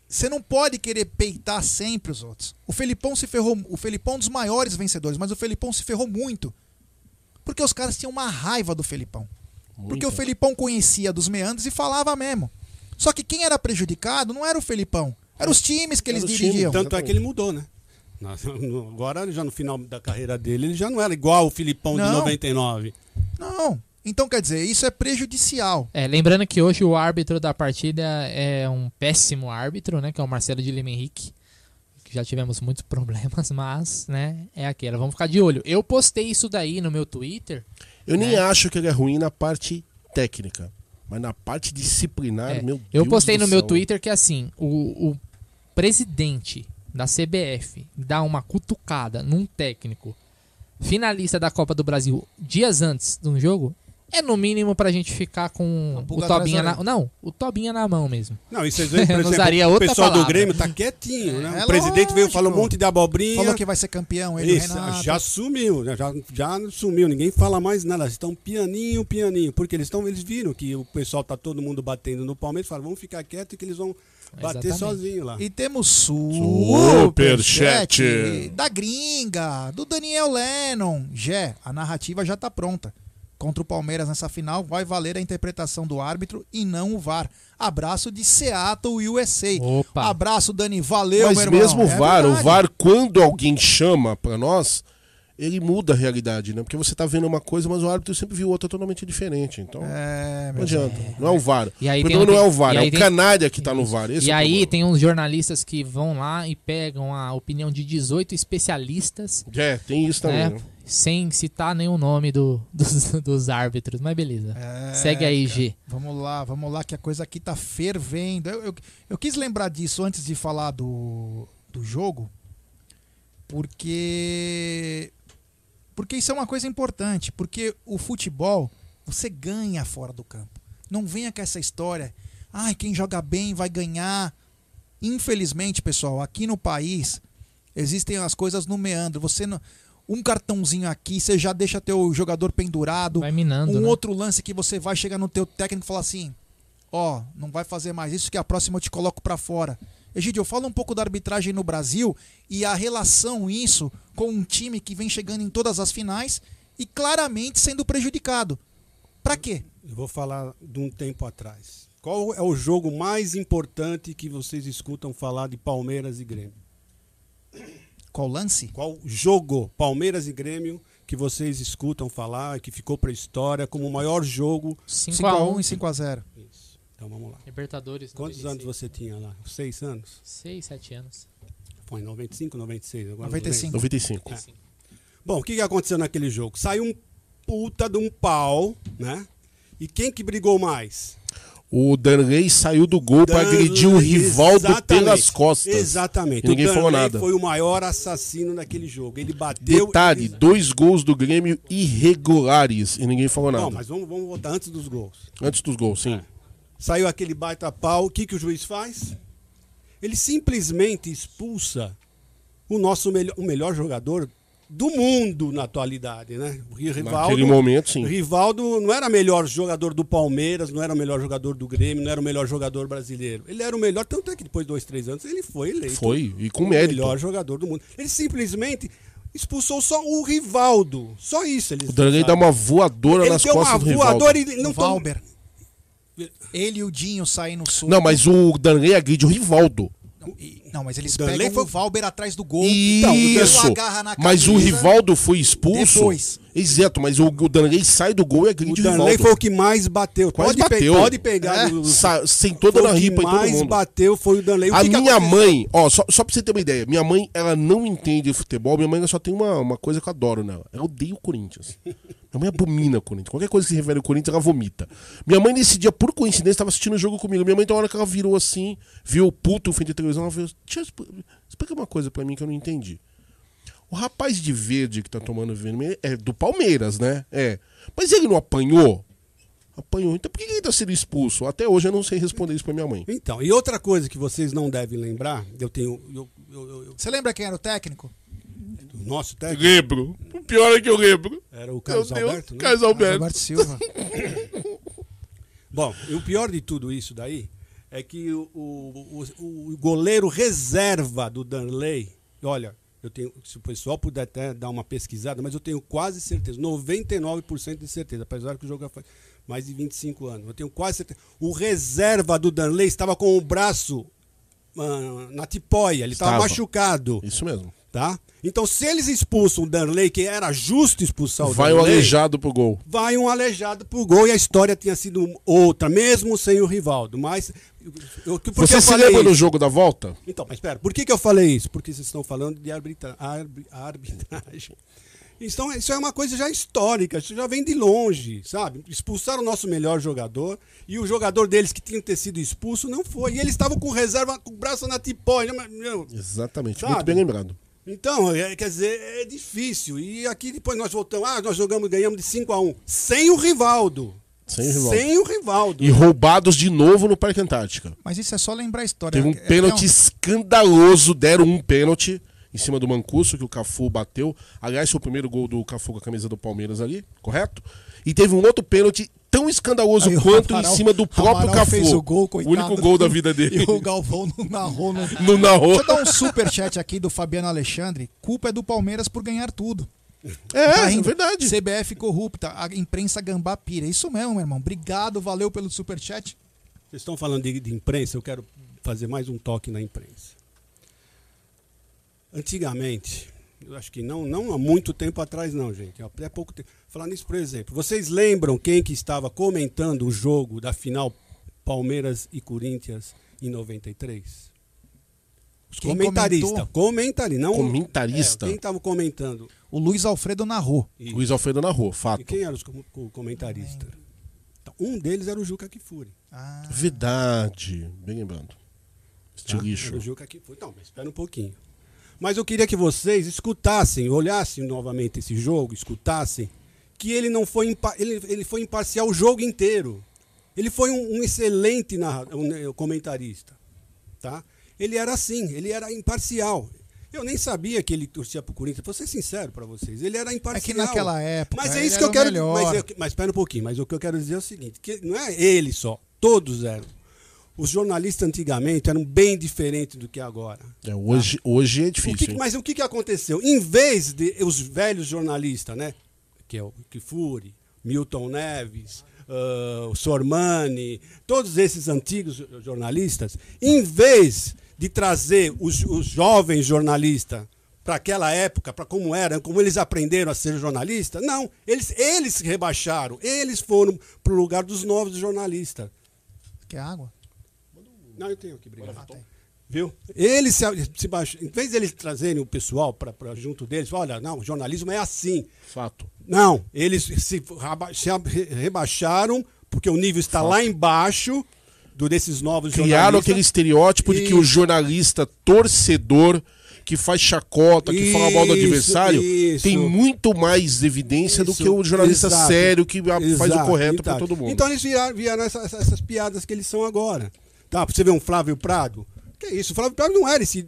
Você não pode querer peitar sempre os outros. O Felipão se ferrou. O Felipão é um dos maiores vencedores, mas o Felipão se ferrou muito. Porque os caras tinham uma raiva do Felipão. Porque o Felipão conhecia dos meandros e falava mesmo. Só que quem era prejudicado não era o Felipão. Eram os times que eles o time, dirigiam. Tanto é que ele mudou, né? Agora, já no final da carreira dele, ele já não era igual o Filipão de Não. 99. Não. Então, quer dizer, isso é prejudicial. É, lembrando que hoje o árbitro da partida é um péssimo árbitro, né? Que é o Marcelo de Lima Henrique. Que já tivemos muitos problemas, mas, né? É aquela. Vamos ficar de olho. Eu postei isso daí no meu Twitter. Eu nem né? acho que ele é ruim na parte técnica, mas na parte disciplinar, É, meu Deus eu postei do no meu céu. Twitter que assim, o, o presidente da CBF dá uma cutucada num técnico finalista da Copa do Brasil dias antes de um jogo, é no mínimo pra gente ficar com o Tobinha na. Não, o Tobinha na mão mesmo. Não, e vocês veem, por exemplo, usaria o pessoal do palavra. Grêmio tá quietinho, né? É o presidente veio lógico. falou um monte de abobrinha. Falou que vai ser campeão, ele Isso, Renato. já sumiu, né? já, já sumiu, ninguém fala mais nada. Eles estão pianinho, pianinho. Porque eles estão, eles viram que o pessoal tá todo mundo batendo no Palmeiras, falaram, vamos ficar quieto que eles vão bater Exatamente. sozinho lá. E temos Superchat. superchat da gringa, do Daniel Lennon. Jé, a narrativa já tá pronta. Contra o Palmeiras nessa final vai valer a interpretação do árbitro e não o VAR. Abraço de Seattle, USA. Opa. Abraço, Dani. Valeu, Mas meu irmão. mesmo o É VAR, o verdade. VAR, quando alguém chama pra nós, ele muda a realidade, né? Porque você tá vendo uma coisa, mas o árbitro sempre viu outra totalmente diferente. Então, É, não adianta. Não é o VAR. E aí o tem problema um- não é o VAR, é o tem- canalha que tá no VAR. Esse e é o aí problema. tem uns jornalistas que vão lá e pegam a opinião de 18 especialistas, É, tem isso também. né? Sem citar nenhum nome do, dos, dos árbitros. Mas beleza. É, Segue aí, G. Vamos lá, vamos lá, que a coisa aqui tá fervendo. Eu, eu, eu quis lembrar disso antes de falar do, do jogo, porque. Porque isso é uma coisa importante. Porque o futebol, você ganha fora do campo. Não venha com essa história. Ai, quem joga bem vai ganhar. Infelizmente, pessoal, aqui no país existem as coisas no meandro. Você não. Um cartãozinho aqui, você já deixa teu jogador pendurado Vai minando, um né? outro lance que você vai chegar no teu técnico e falar assim: ó, não vai fazer mais isso que a próxima eu te coloco pra fora. Egidio, fala um pouco da arbitragem no Brasil e a relação isso com um time que vem chegando em todas as finais e claramente sendo prejudicado. Pra quê? Eu vou falar de um tempo atrás. Qual é o jogo mais importante que vocês escutam falar de Palmeiras e Grêmio? Qual lance? Qual jogo, Palmeiras e Grêmio, que vocês escutam falar, que ficou pra história como o maior jogo? 5x1 5x1 e 5x0. Isso. Então vamos lá. Libertadores. Quantos anos você tinha lá? Seis anos? 6, 7 anos. Foi em 95, 96? Agora não 95. lembro. 95. É. Bom, o que, que aconteceu naquele jogo? Saiu um puta de um pau, né? E quem que brigou mais? O Danley saiu do gol Danley, agredir o Rivaldo pelas costas. Exatamente. E ninguém o falou nada. foi o maior assassino daquele jogo. Ele bateu. Detalhe, ele- dois gols do Grêmio irregulares e ninguém falou nada. Não, mas vamos, vamos voltar antes dos gols. Antes dos gols, sim. Saiu aquele baita pau. O que, que o juiz faz? Ele simplesmente expulsa o nosso melhor, o melhor jogador do mundo na atualidade, né? O Rivaldo, Naquele momento, sim. Rivaldo não era o melhor jogador do Palmeiras, não era o melhor jogador do Grêmio, não era o melhor jogador brasileiro. Ele era o melhor, tanto é que depois de dois, três anos ele foi eleito. Foi, e com o mérito. melhor jogador do mundo. Ele simplesmente expulsou só o Rivaldo. Só isso. Ele O Danley dá uma voadora ele nas deu costas uma do Rivaldo. voadora e não O Valber. Ele e o Dinho saem no soco. Não, mas o Danley agride o Rivaldo. Não, e- não, mas eles O Danley pegam foi- o Valber atrás do gol. Então, o Isso. Danley agarra na Mas o. Rivaldo foi expulso. Depois. Exato, mas o, o Danley sai do gol e O agride o, Danley Rivaldo. foi o que mais bateu. Quase pode, pe- bateu. pode pegar. É, o- sa- sentou o que ripa em todo mais mundo. bateu foi o Danley. O A que que minha mãe, ó, só, só pra você ter uma ideia, minha mãe, ela não entende futebol, minha mãe só tem uma, uma coisa que eu adoro nela. Ela odeia o Corinthians. Minha mãe abomina o Corinthians. Qualquer coisa que se refere ao Corinthians, ela vomita. Minha mãe, nesse dia, por coincidência, estava assistindo o jogo comigo. Minha mãe, então, na hora que ela virou assim, viu o puto, o fim de televisão, ela falou: Tia, expl- explica uma coisa pra mim que eu não entendi. O rapaz de verde que tá tomando vermelho é do Palmeiras, né? É. Mas ele não apanhou? Apanhou. Então por que ele tá sendo expulso? Até hoje eu não sei responder isso pra minha mãe. Então, e outra coisa que vocês não devem lembrar, eu tenho. Eu, eu- eu- eu- Você lembra quem era o técnico? o nosso técnico Lembro. O pior é que eu lembro. era o Carlos Meu Deus, Alberto, né? Carlos Alberto. Roberto Silva. Bom, e o pior de tudo isso daí é que o, o, o- o goleiro reserva do Danley, olha, eu tenho, se o pessoal puder até dar uma pesquisada, mas eu tenho quase certeza, 99% de certeza, apesar que o jogo já faz mais de 25 anos, eu tenho quase certeza. O reserva do Danley estava com o braço ah, na tipóia, ele Estava. machucado, Isso mesmo. Tá? Então, se eles expulsam o Danley, que era justo expulsar o Vai o Danley, aleijado pro gol. vai um aleijado pro gol e a história tinha sido outra, mesmo sem o Rivaldo. Mas. Eu, Você se lembra do isso? jogo da volta? Então, mas espera, por que, que eu falei isso? Porque vocês estão falando de arbitra... arbi- arbitragem. Então, isso é uma coisa já histórica, isso já vem de longe, sabe? Expulsaram o nosso melhor jogador e o jogador deles que tinha que ter sido expulso não foi. E eles estavam com reserva, com o braço na tipóia. né, Exatamente. Sabe? Muito bem lembrado. Então, é, quer dizer, é difícil. E aqui depois nós voltamos. Ah, nós jogamos, ganhamos de 5 a 1 Sem o Rivaldo. Sem o Rivaldo. Sem o Rivaldo. E roubados de novo no Parque Antártica. Mas isso é só lembrar a história. Teve um É- é pênalti um- escandaloso, deram um pênalti em cima do Mancuso, que o Cafu bateu. Aliás, foi o primeiro gol do Cafu com a camisa do Palmeiras ali, correto? E teve um outro pênalti tão escandaloso Aí o quanto Amaral- em cima do próprio Amaral Cafu. fez o gol, coitado. único gol da vida dele. E o Galvão não narrou. No... Não narrou. Deixa eu dar um superchat aqui do Fabiano Alexandre. Culpa é do Palmeiras por ganhar tudo. É, Tá é verdade. CBF corrupta, a imprensa gambá pira. Isso mesmo, meu irmão. Obrigado, valeu pelo superchat. Vocês estão falando de, de imprensa, eu quero fazer mais um toque na imprensa. Antigamente, eu acho que não, não há muito tempo atrás, não, gente. Até pouco tempo. Falar nisso, por exemplo, vocês lembram quem que estava comentando o jogo da final Palmeiras e Corinthians em 93? Os comentou? Comentarista, não. Comentarista? É, quem estava comentando? O Luiz Alfredo narrou. E, Luiz Alfredo narrou, fato. e quem eram os com- com- comentaristas? Então, um deles era o Juca Kifuri. Ah, Verdade. Bem lembrando. Este Tá? lixo. Era o Juca Kifuri. Não, mas espera um pouquinho. Mas eu queria que vocês escutassem, olhassem novamente esse jogo, escutassem que ele não foi ele, ele foi imparcial o jogo inteiro. Ele foi um, um excelente um, né, comentarista, tá? Ele era assim, ele era imparcial. Eu nem sabia que ele torcia pro Corinthians. Vou ser sincero para vocês, ele era é imparcial. que naquela época. Mas é ele isso que eu o quero. melhor. Mas, eu, mas espera um pouquinho. Mas o que eu quero dizer é o seguinte: que não é ele só, todos eram. Os jornalistas antigamente eram bem diferentes do que agora. É, hoje, hoje é O difícil. que- hein? mas o que, que aconteceu? Em vez de os velhos jornalistas, né? Que é o Kifuri, Milton Neves, ah, o Sormani, todos esses antigos jornalistas, em vez de trazer os, os jovens jornalistas para aquela época, para como era, como eles aprenderam a ser jornalista, não, eles, eles se rebaixaram, eles foram para o lugar dos novos jornalistas. Quer água? Não, eu tenho aqui, obrigado. Ah, tem. Viu? Eles se, se baixam, em vez de eles trazerem o pessoal para junto deles, olha, não, jornalismo é assim. Fato. Não, eles se, raba- se rebaixaram porque o nível está lá embaixo do desses novos Criaram aquele estereótipo de que o Isso. jornalista torcedor que faz chacota, que fala mal do Isso, adversário, isso. tem muito mais evidência do Isso, que o jornalista exato, sério que faz o correto para exato. todo mundo. Então eles vieram, vieram essa- essa- essas piadas que eles são agora. Tá, você ver um Flávio Prado. Que isso, o Flávio Prado não era esse.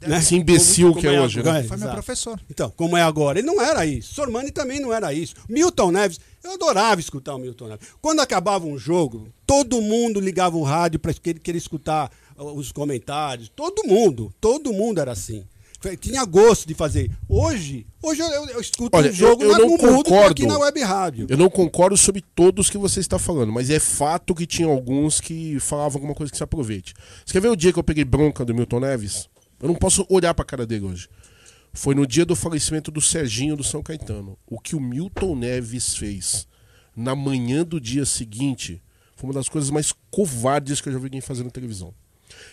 né, Esse imbecil que é hoje, agora. né? Foi meu Exato. professor. Então, como é agora? Ele não era isso. Sormani também não era isso. Milton Neves, eu adorava escutar o Milton Neves. Quando acabava um jogo, todo mundo ligava o rádio para querer, querer escutar uh, os comentários. Todo mundo, todo mundo era assim. Tinha gosto de fazer. Hoje, hoje eu, eu- escuto Olha, um jogo eu- eu não concordo. aqui na web rádio. Eu não concordo sobre todos que você está falando, mas é fato que tinha alguns que falavam alguma coisa que se aproveite. Você quer ver o dia que eu peguei bronca do Milton Neves? Eu não posso olhar pra cara dele hoje. Foi no dia do falecimento do Serginho do São Caetano. O que o Milton Neves fez na manhã do dia seguinte foi uma das coisas mais covardes que eu já vi alguém fazer na televisão.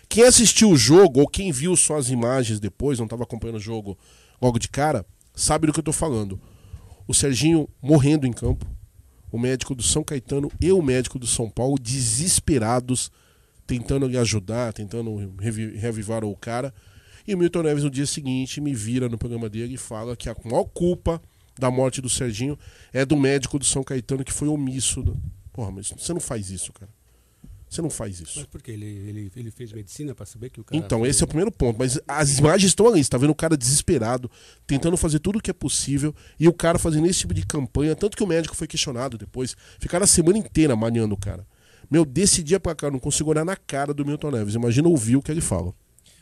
Quem assistiu o jogo, ou quem viu só as imagens depois, não estava acompanhando o jogo logo de cara, sabe do que eu tô falando. O Serginho morrendo em campo, o médico do São Caetano e o médico do São Paulo desesperados, tentando lhe ajudar, tentando reavivar o cara. E o Milton Neves no dia seguinte me vira no programa dele e fala que a maior culpa da morte do Serginho é do médico do São Caetano que foi omisso. Porra, mas você não faz isso, cara. Você não faz isso. Mas por quê? Ele, ele, ele fez medicina para saber que o cara. Então, esse é o primeiro ponto. Mas as imagens estão ali. Você tá vendo o cara desesperado, tentando fazer tudo o que é possível, e o cara fazendo esse tipo de campanha. Tanto que o médico foi questionado depois. Ficaram a semana inteira maniando o cara. Meu, desse dia pra cá, eu não consigo olhar na cara do Milton Neves. Imagina ouvir o que ele fala.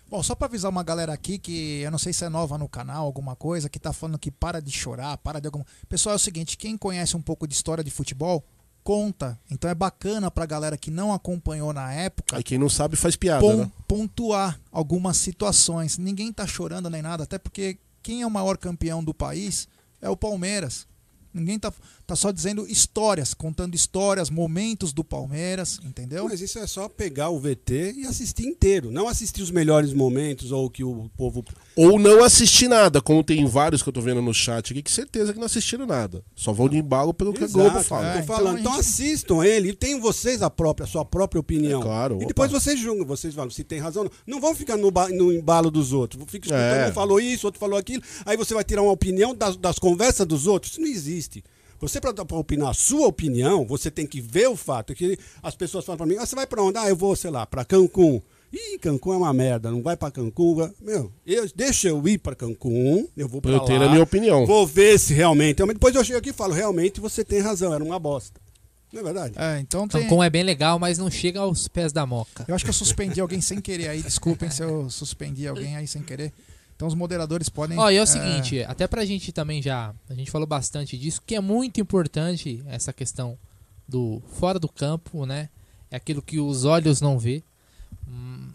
Bom, só pra avisar uma galera aqui que eu não sei se é nova no canal, alguma coisa, que tá falando que para de chorar, para de alguma. Pessoal, é o seguinte: quem conhece um pouco de história de futebol, conta. Então é bacana pra galera que não acompanhou na época Aí quem não sabe faz piada, pon- né? pontuar algumas situações. Ninguém tá chorando nem nada, até porque quem é o maior campeão do país é o Palmeiras. Ninguém tá, tá só dizendo histórias, contando histórias, momentos do Palmeiras, entendeu? Mas isso é só pegar o VT e assistir inteiro. Não assistir os melhores momentos ou o que o povo. Ou não assistir nada, como tem vários que eu tô vendo no chat aqui, que certeza que não assistiram nada. Só vão de embalo pelo que a Globo Exato, fala. É, então Então, gente- assistam ele e tenham vocês a própria, a sua própria opinião. É claro, E depois opa. vocês julgam, vocês falam se tem razão ou não. Não vão ficar no, no embalo dos outros. Fica escutando, É. um falou isso, outro falou aquilo. Aí você vai tirar uma opinião das, das conversas dos outros. Isso não existe. Você, para opinar a sua opinião, você tem que ver o fato. É Que as pessoas falam para mim, ah, você vai para onde? Ah, eu vou, sei lá, para Cancún. Ih, Cancún é uma merda, não vai para Cancún. Meu, eu, deixa eu ir para Cancún, eu vou Pra para eu ter lá, a minha opinião. Vou ver se realmente. Depois eu chego aqui e falo, realmente você tem razão, era uma bosta. Não é verdade? É, então tem. Cancún é bem legal, mas não chega aos pés da moca. Eu acho que eu suspendi alguém sem querer aí. Desculpem se eu suspendi alguém aí sem querer. Então os moderadores podem. Ó, e é o seguinte, até pra gente também já. A gente falou bastante disso, que é muito importante essa questão do fora do campo, né? É aquilo que os olhos não vê.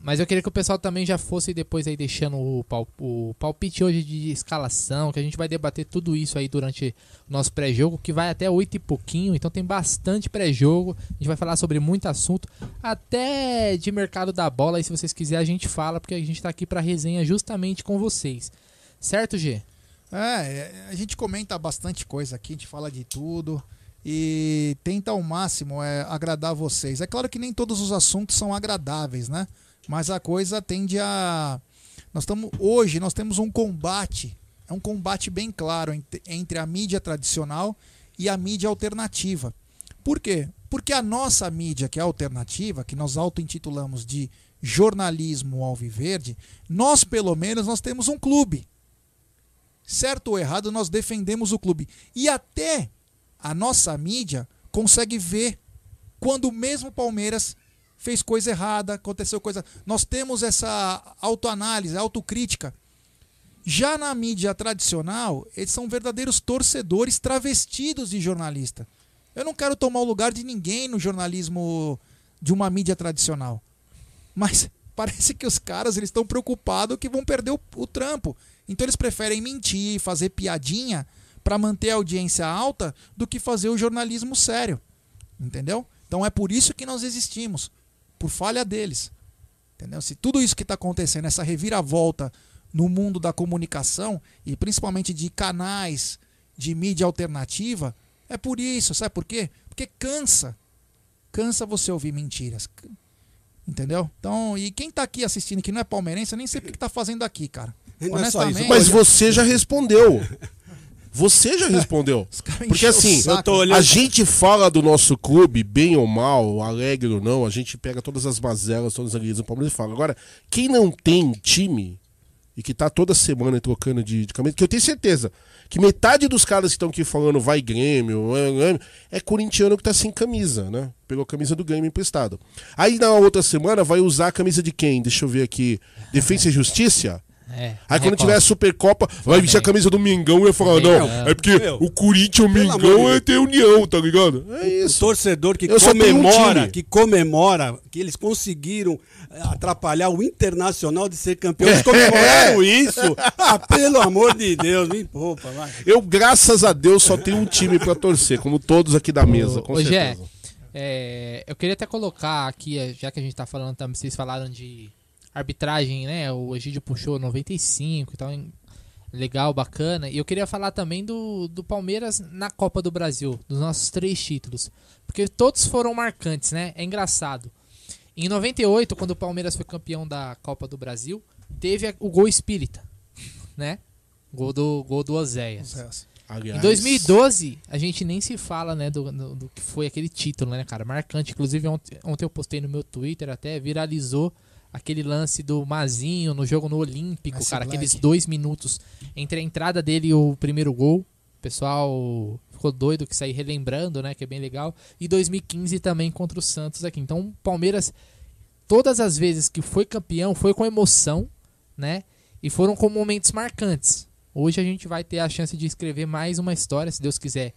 Mas eu queria que o pessoal também já fosse depois aí deixando o, pal- o palpite hoje de escalação, que a gente vai debater tudo isso aí durante o nosso pré-jogo, que vai até oito e pouquinho, então tem bastante pré-jogo. A gente vai falar sobre muito assunto, até de mercado da bola, aí se vocês quiserem a gente fala, porque a gente tá aqui pra resenha justamente com vocês. Certo, G? É, a gente comenta bastante coisa aqui, a gente fala de tudo e tenta ao máximo é, agradar vocês. É claro que nem todos os assuntos são agradáveis, né? Mas a coisa tende a. Nós estamos hoje nós temos um combate, é um combate bem claro ent- entre a mídia tradicional e a mídia alternativa. Por quê? Porque a nossa mídia, que é alternativa, que nós auto-intitulamos de jornalismo alviverde, nós pelo menos nós temos um clube certo ou errado, nós defendemos o clube. E até a nossa mídia consegue ver quando o mesmo Palmeiras fez coisa errada, aconteceu coisa. Nós temos essa autoanálise, autocrítica. Já na mídia tradicional, eles são verdadeiros torcedores travestidos de jornalista. Eu não quero tomar o lugar de ninguém no jornalismo de uma mídia tradicional. Mas parece que os caras eles estão preocupados que vão perder o, o trampo. Então eles preferem mentir, fazer piadinha para manter a audiência alta do que fazer o jornalismo sério. Entendeu? Então é por isso que nós existimos, por falha deles. Entendeu? Se tudo isso que está acontecendo, essa reviravolta no mundo da comunicação e principalmente de canais de mídia alternativa, é por isso. Sabe por quê? Porque cansa. Cansa você ouvir mentiras. Entendeu? Então, e quem tá aqui assistindo que não é palmeirense, eu nem sei o que que tá fazendo aqui, cara. É Honestamente. Mas você já respondeu. Você já respondeu. caras Porque assim, saco. eu tô olhando- a gente fala do nosso clube, bem ou mal, alegre ou não, a gente pega todas as mazelas, todas as alegrias do Palmeiras e fala. Agora, quem não tem time e que tá toda semana trocando de, de camisa, que eu tenho certeza que metade dos caras que estão aqui falando vai Grêmio, é, Grêmio, é corintiano que tá sem camisa, né? Pegou a camisa do Grêmio emprestado. Aí na outra semana vai usar a camisa de quem? Deixa eu ver aqui. Defesa e Justiça? É. Aí quando tiver a Supercopa, vai vestir a camisa do Mengão e vai falar, Mengão. não, é porque o Corinthians, o de é ter união, tá ligado? É O isso. torcedor que Eu um comemora, que comemora que eles conseguiram eh, atrapalhar o Internacional de ser campeão. Eles comemoraram isso. Ah, pelo amor de Deus, me poupa, vai. Eu, graças a Deus, só tenho um time pra torcer, como todos aqui da mesa, com Ô, Gé, certeza. é, eu queria até colocar aqui, eh, já que a gente tá falando também, vocês falaram de arbitragem, né? O Egídio puxou 95 e tal. Legal, bacana. E eu queria falar também do, do Palmeiras na Copa do Brasil, dos nossos três títulos. Porque todos foram marcantes, né? É engraçado. Em 98, quando o Palmeiras foi campeão da Copa do Brasil, teve o gol espírita, né? Gol do, gol do Oséias. Aliás, Em 2012, a gente nem se fala, né, do, do, do que foi aquele título, né, cara? Marcante. Inclusive, ontem, ontem eu postei no meu Twitter, até viralizou aquele lance do Mazinho no jogo no Olímpico, Messi cara. Aqueles dois minutos entre a entrada dele e o primeiro gol. O pessoal ficou doido que sair relembrando, né, que é bem legal. E 2015 também contra o Santos aqui. Então, o Palmeiras, todas as vezes que foi campeão, foi com emoção, né? E foram com momentos marcantes. Hoje a gente vai ter a chance de escrever mais uma história, se Deus quiser,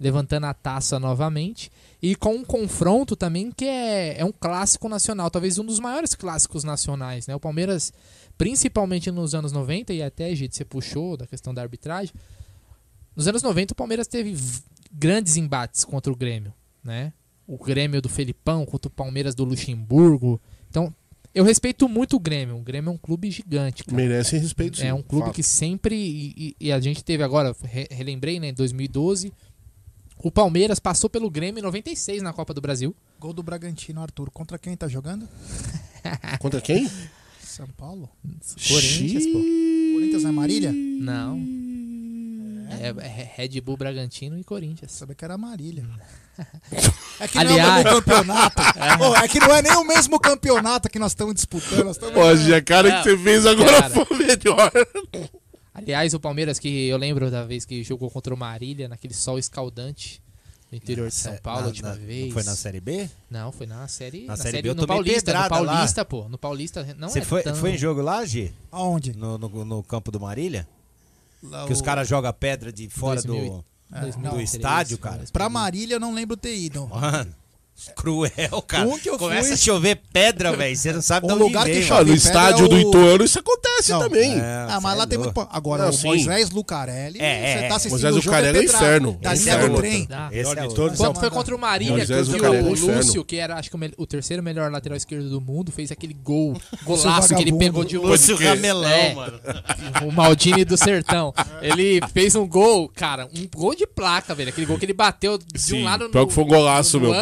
levantando a taça novamente. E com um confronto também que é, é um clássico nacional, talvez um dos maiores clássicos nacionais. Né? O Palmeiras, principalmente nos anos 90, e até, gente, você puxou da questão da arbitragem, Nos anos 90, o Palmeiras teve grandes embates contra o Grêmio, né? O Grêmio do Felipão contra o Palmeiras do Luxemburgo. Então, eu respeito muito o Grêmio. O Grêmio é um clube gigante, cara. Merece respeito, sim. É um clube Fato. que sempre. E, e- e a gente teve agora, re- relembrei, né? Em 2012. O Palmeiras passou pelo Grêmio em 96 na Copa do Brasil. Gol do Bragantino, Arthur. Contra quem tá jogando? Contra quem? São Paulo? Corinthians, pô. Corinthians é Marília? Não. É, é Red Bull Bragantino e Corinthians. Sabia que era Marília. Hum. É que não é o Aliás- mesmo campeonato. Ô, é que não é nem o mesmo campeonato que nós estamos disputando. Nós estamos... Pô, a cara que você fez agora Cara. foi melhor. Aliás, o Palmeiras, que eu lembro da vez que jogou contra o Marília, naquele sol escaldante no interior de São Paulo, a Na- última na- vez. Foi na Série B? Não, foi na série. Na Série B eu no Paulista. No pedrada lá. Paulista, pô. No Paulista não Você é foi, tão... foi em jogo lá, Gi? Aonde? No, no, no campo do Marília? Lá Que os o- caras jogam pedra de fora 2000 do, É, do não, estádio, cara. Pra Marília eu não lembro ter ido. Mano, cruel, cara. Um que eu Começa fui- a chover pedra, velho. Você não sabe Um de onde lugar que vem, chove Ah, mano. no pedra estádio é do o- Ituano isso acontece Não. também. É, Ah, mas lá é tem louco. muito. Agora, Não, o sim. Moisés Lucarelli, É, é, você é. tá assistindo Moisés o jogo Lucarelli é pedrada. inferno. Da É linha inferno. do trem. Esse é o- Quando foi contra o Marília, que, Moisés que Lucarelli é o. Lúcio, que era acho que o, o terceiro melhor lateral esquerdo do mundo, fez aquele gol, golaço que ele pegou de um Lúcio? Ramelão, É. mano. o Maldini do Sertão. Ele fez um gol, cara, um gol de placa, velho. Aquele gol que ele bateu de um lado no, pior que foi um golaço, meu.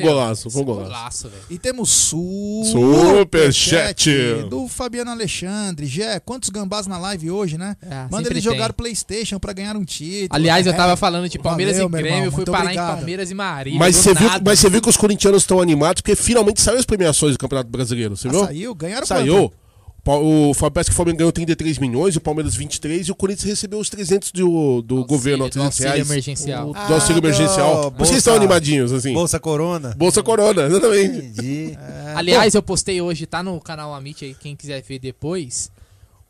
Um golaço, foi um golaço. Golaço, velho. E temos Superchat. superchat do Fabiano Alexandre. Gé, quantos gambás na live hoje, né? É, Manda eles jogar tem. Playstation pra ganhar um título. Aliás, eu É. tava falando de Palmeiras Valeu, e meu Grêmio, irmão, eu fui muito parar obrigado. em Palmeiras e Marília. Mas você, viu, mas você viu que os corintianos estão animados porque finalmente saiu as premiações do Campeonato Brasileiro. Você Ah, viu? saiu, ganharam Saiu. quanto? O Pa- O, Fa- parece que o Flamengo ganhou 33 milhões, o Palmeiras 23 e o Corinthians recebeu os 300 do, do governo, do 300 auxílio reais. emergencial. O- Ah, do auxílio do emergencial. Por isso que estão animadinhos, assim. Bolsa, Bolsa Corona. Corona, exatamente. Entendi. Aliás, eu postei hoje, tá no canal Amit aí, quem quiser ver depois.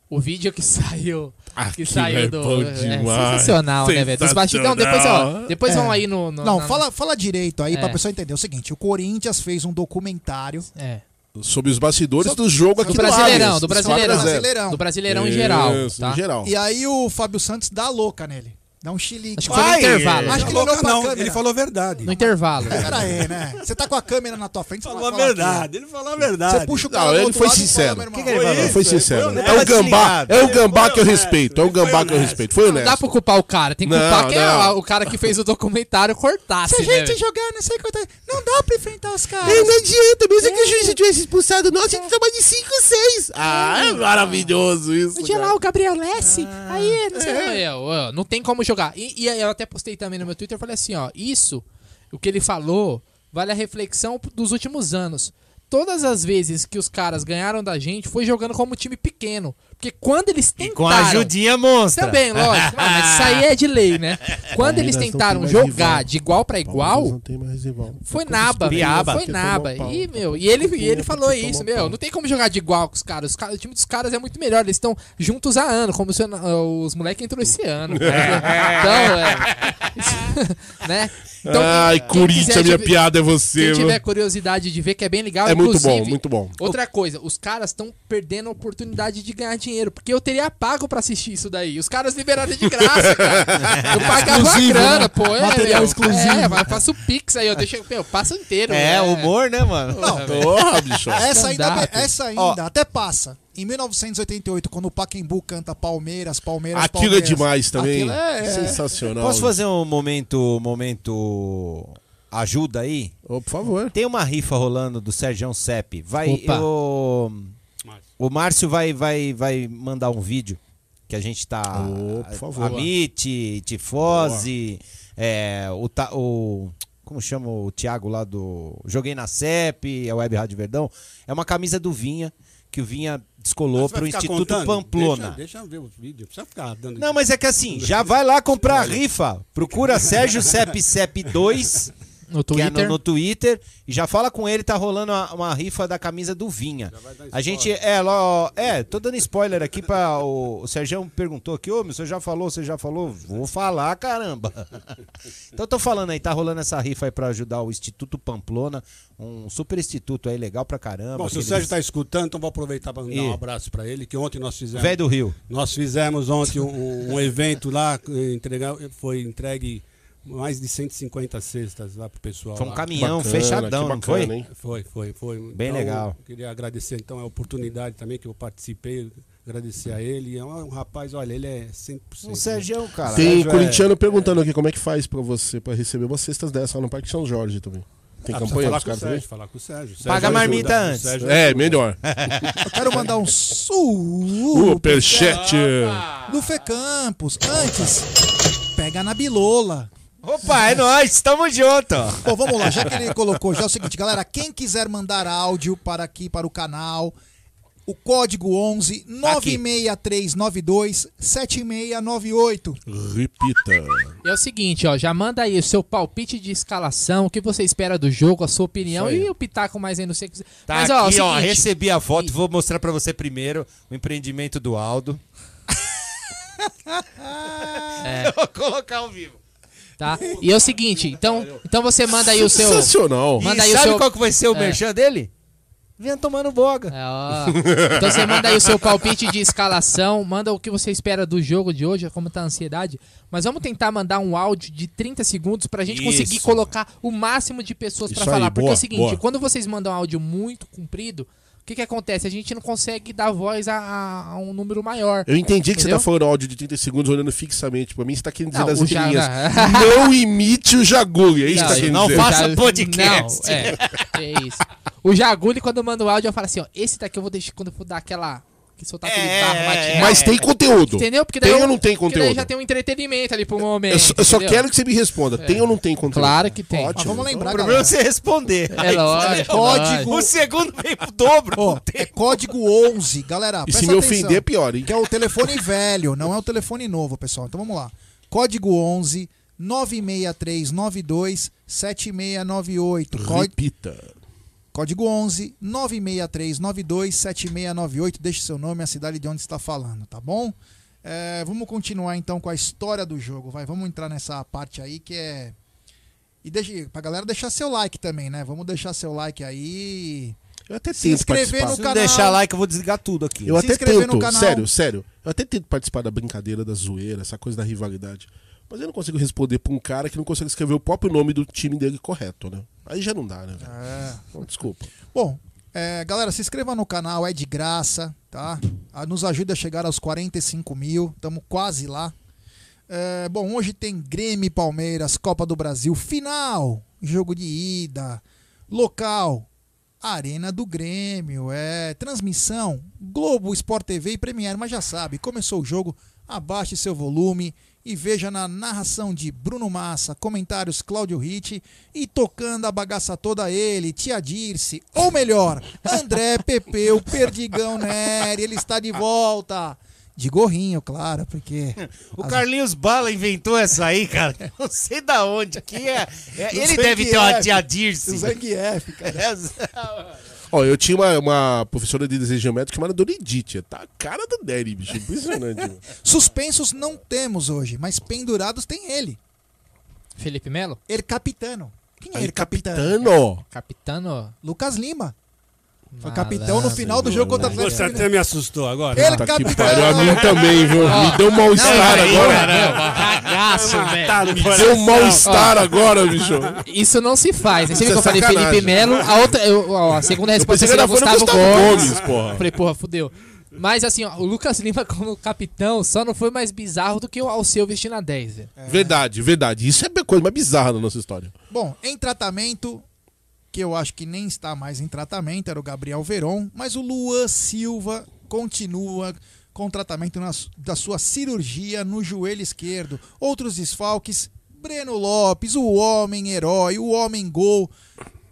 O vídeo que saiu. Que Aquilo saiu é do. bom é sensacional, né, velho? Dos bastidores. Não, depois, ó, depois É. vão aí no. no- Não, na- fala, fala direito aí pra É. pessoa entender. É o seguinte, o Corinthians fez um documentário É. Sobre os bastidores do jogo aqui Do no Brasileirão, do Brasileirão. Zero. Brasileirão. Do Brasileirão em geral. Tá? em geral. E aí o Fábio Santos dá louca nele. Dá um chilique. Acho que foi no Ai, intervalo. Acho que ele olhou pra não, câmera. ele falou a verdade. No intervalo. Pera aí, né? Você tá com a câmera na tua frente, você Falou vai a falar verdade, ele falou a verdade. aqui. Você puxa o cara Não, do ele outro foi lado e sincero. fala, meu irmão. Que que ele Ele falou? foi sincero. ele foi É o honesto. gambá, é o Ele gambá foi que eu honesto, respeito. É o ele foi gambá que eu honesto. respeito. Foi Não dá honesto. pra culpar o cara. Tem que Não, culpar quem é não. o- o cara que fez o documentário cortasse, Se a né, gente velho? jogar, não sei quanto. Não dá pra enfrentar os caras. não adianta, mesmo que o juiz tivesse expulsado nós, a gente tava de 5, 6. Ah, é maravilhoso isso. Tinha lá o Gabriel Lessi, aí não sei é, ó, não tem como jogar. E, e eu até postei também no meu Twitter, eu falei assim, ó, isso, o que ele falou, vale a reflexão dos últimos anos. Todas as vezes que os caras ganharam da gente, foi jogando como time pequeno. Porque quando eles E tentaram... com a ajudinha monstra. Também, lógico. Ah, mas isso aí é de lei, né? Quando eles tentaram jogar rival. de igual pra Palmeiras igual, não tem mais rival. foi naba, piaba. Foi naba. E, meu, e ele, e ele falou isso, meu. Não tem como jogar de igual com os caras. O time dos caras é muito melhor. Eles estão juntos há anos, como se os moleques entrou esse ano. Então, é. né? Então, Ai, Corinthians, minha piada é você. Quem viu? tiver curiosidade de ver, que é bem legal, É muito bom, muito bom. Outra coisa, os caras estão perdendo a oportunidade de ganhar dinheiro, porque eu teria pago pra assistir isso daí. Os caras liberaram de graça, cara. Eu pagava a Exclusivo, grana, né? pô. É, Material meu. exclusivo. É, mas faço o Pix aí, eu deixo, meu, passa inteiro. É, né? humor, né, mano? Porra, velho. Porra, bicho. Essa ainda, essa ainda Ó. até passa. Em 1988, quando o Pacaembu canta Palmeiras, Palmeiras, Aquilo é Palmeiras. demais também. Aquilo é- é- Sensacional. Posso fazer um momento, momento ajuda aí? Ô, por favor. Tem uma rifa rolando do Sergião Sepp. Vai, Opa. o, o Márcio vai, vai, vai mandar um vídeo que a gente tá. Ô, por favor. Amit, Tifose, é, o, o. Como chama o Thiago lá do. Joguei na CEP, a Web Rádio Verdão. É uma camisa do Vinha, que o Vinha descolou pro ficar Instituto contando? Pamplona. Deixa, deixa eu ver os vídeos. Precisa ficar dando. Não, mas é que assim, já vai lá comprar a rifa. Procura Sérgio Cep Cep 2 No que é Twitter. no, no Twitter. E já fala com ele, tá rolando uma, uma rifa da camisa do Vinha. A gente, é, ó, é, tô dando spoiler aqui pra. O, o Sérgio perguntou aqui, ô, meu, você já falou, você já falou? Vou falar, caramba. então tô falando aí, tá rolando essa rifa aí pra ajudar o Instituto Pamplona, um super instituto aí legal pra caramba. Bom, se o Sérgio tá escutando, então vou aproveitar para mandar E- um abraço para ele, que ontem nós fizemos. Velho do Rio. Nós fizemos ontem um, um evento lá, entregar, foi entregue mais de 150 cestas lá pro pessoal. Foi um lá. caminhão Bacana, fechadão, bacana, foi? hein? Foi, foi, foi. Bem Então, legal. Queria agradecer então a oportunidade também que eu participei, agradecer a ele. É um, um rapaz, olha, ele é 100%. O Sérgio, cara. Tem Sérgio é- corintiano perguntando aqui como é que faz pra você pra receber umas cestas dessas lá no Parque São Jorge também. Tem Ah, campanha falar com Sérgio, falar com o Sérgio. O Paga Sérgio a marmita antes. Sérgio É, melhor. Eu quero mandar um superchat Superchat. do Fê Campos. Antes, pega na bilola. Opa, é nóis, tamo junto. Bom, vamos lá, já que ele colocou já é o seguinte, galera, quem quiser mandar áudio para aqui, para o canal, o código 11 96392 7698. Repita. E é o seguinte, ó, já manda aí o seu palpite de escalação, o que você espera do jogo, a sua opinião e o pitaco mais aí, não sei o que você... Tá Mas, ó, aqui, é o ó, seguinte, recebi a foto, vou mostrar pra você primeiro o empreendimento do Aldo. É. Vou colocar ao vivo. Tá? E é o seguinte, então, então você manda aí o seu... Sensacional. Manda e aí o sabe seu- qual que vai ser o É. merchan dele? Venha tomando boga. É, ó. Então você manda aí o seu palpite de escalação, manda o que você espera do jogo de hoje, como tá a ansiedade. Mas vamos tentar mandar um áudio de 30 segundos pra gente conseguir Isso. colocar o máximo de pessoas pra Isso aí, falar. Porque é boa, o seguinte, boa. quando vocês mandam áudio muito comprido, o que que acontece? A gente não consegue dar voz a, a- a um número maior. Eu entendi que Entendeu? você tá falando áudio de 30 segundos olhando fixamente. Pra mim, você tá querendo dizer Não, nas o Ja- entrelinhas. Não imite o Jaguli, é isso que você tá querendo não dizer. faça Já- podcast. Não, é, é isso. O Jaguli, quando manda o áudio, eu falo assim, ó, esse daqui eu vou deixar quando eu for dar aquela... Que soltar aquele É, barro é, matinal. Mas tem conteúdo. Entendeu? Porque daí Tem eu- ou não tem porque daí conteúdo? já tem um entretenimento ali pro momento. Eu só, eu só quero que você me responda. Tem ou não tem conteúdo? Claro que tem. Mas Ótimo. vamos lembrar, O problema é você responder. É lógico. Código- O segundo vem pro dobro. Tem. é código 11, galera. E se me atenção, ofender, é pior, hein? Que é o telefone velho, não é o telefone novo, pessoal. Então vamos lá. Código 11 96392 7698. Có- Repita. Código 11 96392 7698. Deixe seu nome e a cidade de onde está falando, tá bom? É, vamos continuar então com a história do jogo. Vai, vamos entrar nessa parte aí que é. E deixa, pra galera deixar seu like também, né? Vamos deixar seu like aí. Eu até Se tento inscrever participar. no Se canal. não deixar like, eu vou desligar tudo aqui. Eu Se até inscrever no tento, canal. sério, sério. Eu até tento participar da brincadeira, da zoeira, essa coisa da rivalidade. Mas eu não consigo responder pra um cara que não consegue escrever o próprio nome do time dele correto, né? Aí já não dá, né, velho? É. Então, desculpa. Bom, é, galera, se inscreva no canal, é de graça, tá? Ah, Nos ajuda a chegar aos 45 mil, estamos quase lá. É, bom, hoje tem Grêmio e Palmeiras, Copa do Brasil, final, jogo de ida, local, Arena do Grêmio, é transmissão, Globo, Sport TV e Premiere, mas já sabe, começou o jogo, abaixe seu volume e veja na narração de Bruno Massa, comentários Cláudio Ritt e tocando a bagaça toda ele, Tia Dirce, ou melhor, André Pepeu, Perdigão Nery, ele está de volta. De gorrinho, claro, porque. O Carlinhos Bala inventou essa aí, cara. Não sei da onde. Que é, é- ele deve ter uma é. tia O Dirce. Zangief, cara. Ó, eu tinha uma, uma professora de desenho geométrico chamada Dona Edith. Tá a cara do Nery, bicho. Impressionante. mano. Suspensos não temos hoje, mas pendurados tem ele. Felipe Melo? El Capitano. Quem é El Capitano? capitano. Capitano? Lucas Lima. Foi Malandro, capitão no final do jogo contra o Você Atlético até Mineiro. me assustou agora. Ele- Tá que capitano. pariu. A mim também, viu? Me deu um mal-estar agora. Cagaço, velho. Tá no Me deu um mal-estar agora, bicho. Isso não se faz. né? Você viu Isso que eu é falei. Felipe Melo, a outra, eu- ó, a segunda resposta que seria Gustavo, Gustavo Gomes. Gomes, porra. Eu Falei, porra, fudeu. Mas assim, ó, o Lucas Lima como capitão só não foi mais bizarro do que o Alceu vestindo a 10, velho. Verdade, verdade. Isso é a coisa mais bizarra da nossa história. Bom, em tratamento, que eu acho que nem está mais em tratamento, era o Gabriel Veron, mas o Luan Silva continua com tratamento na da sua cirurgia no joelho esquerdo. Outros desfalques, Breno Lopes, o homem herói, o homem gol,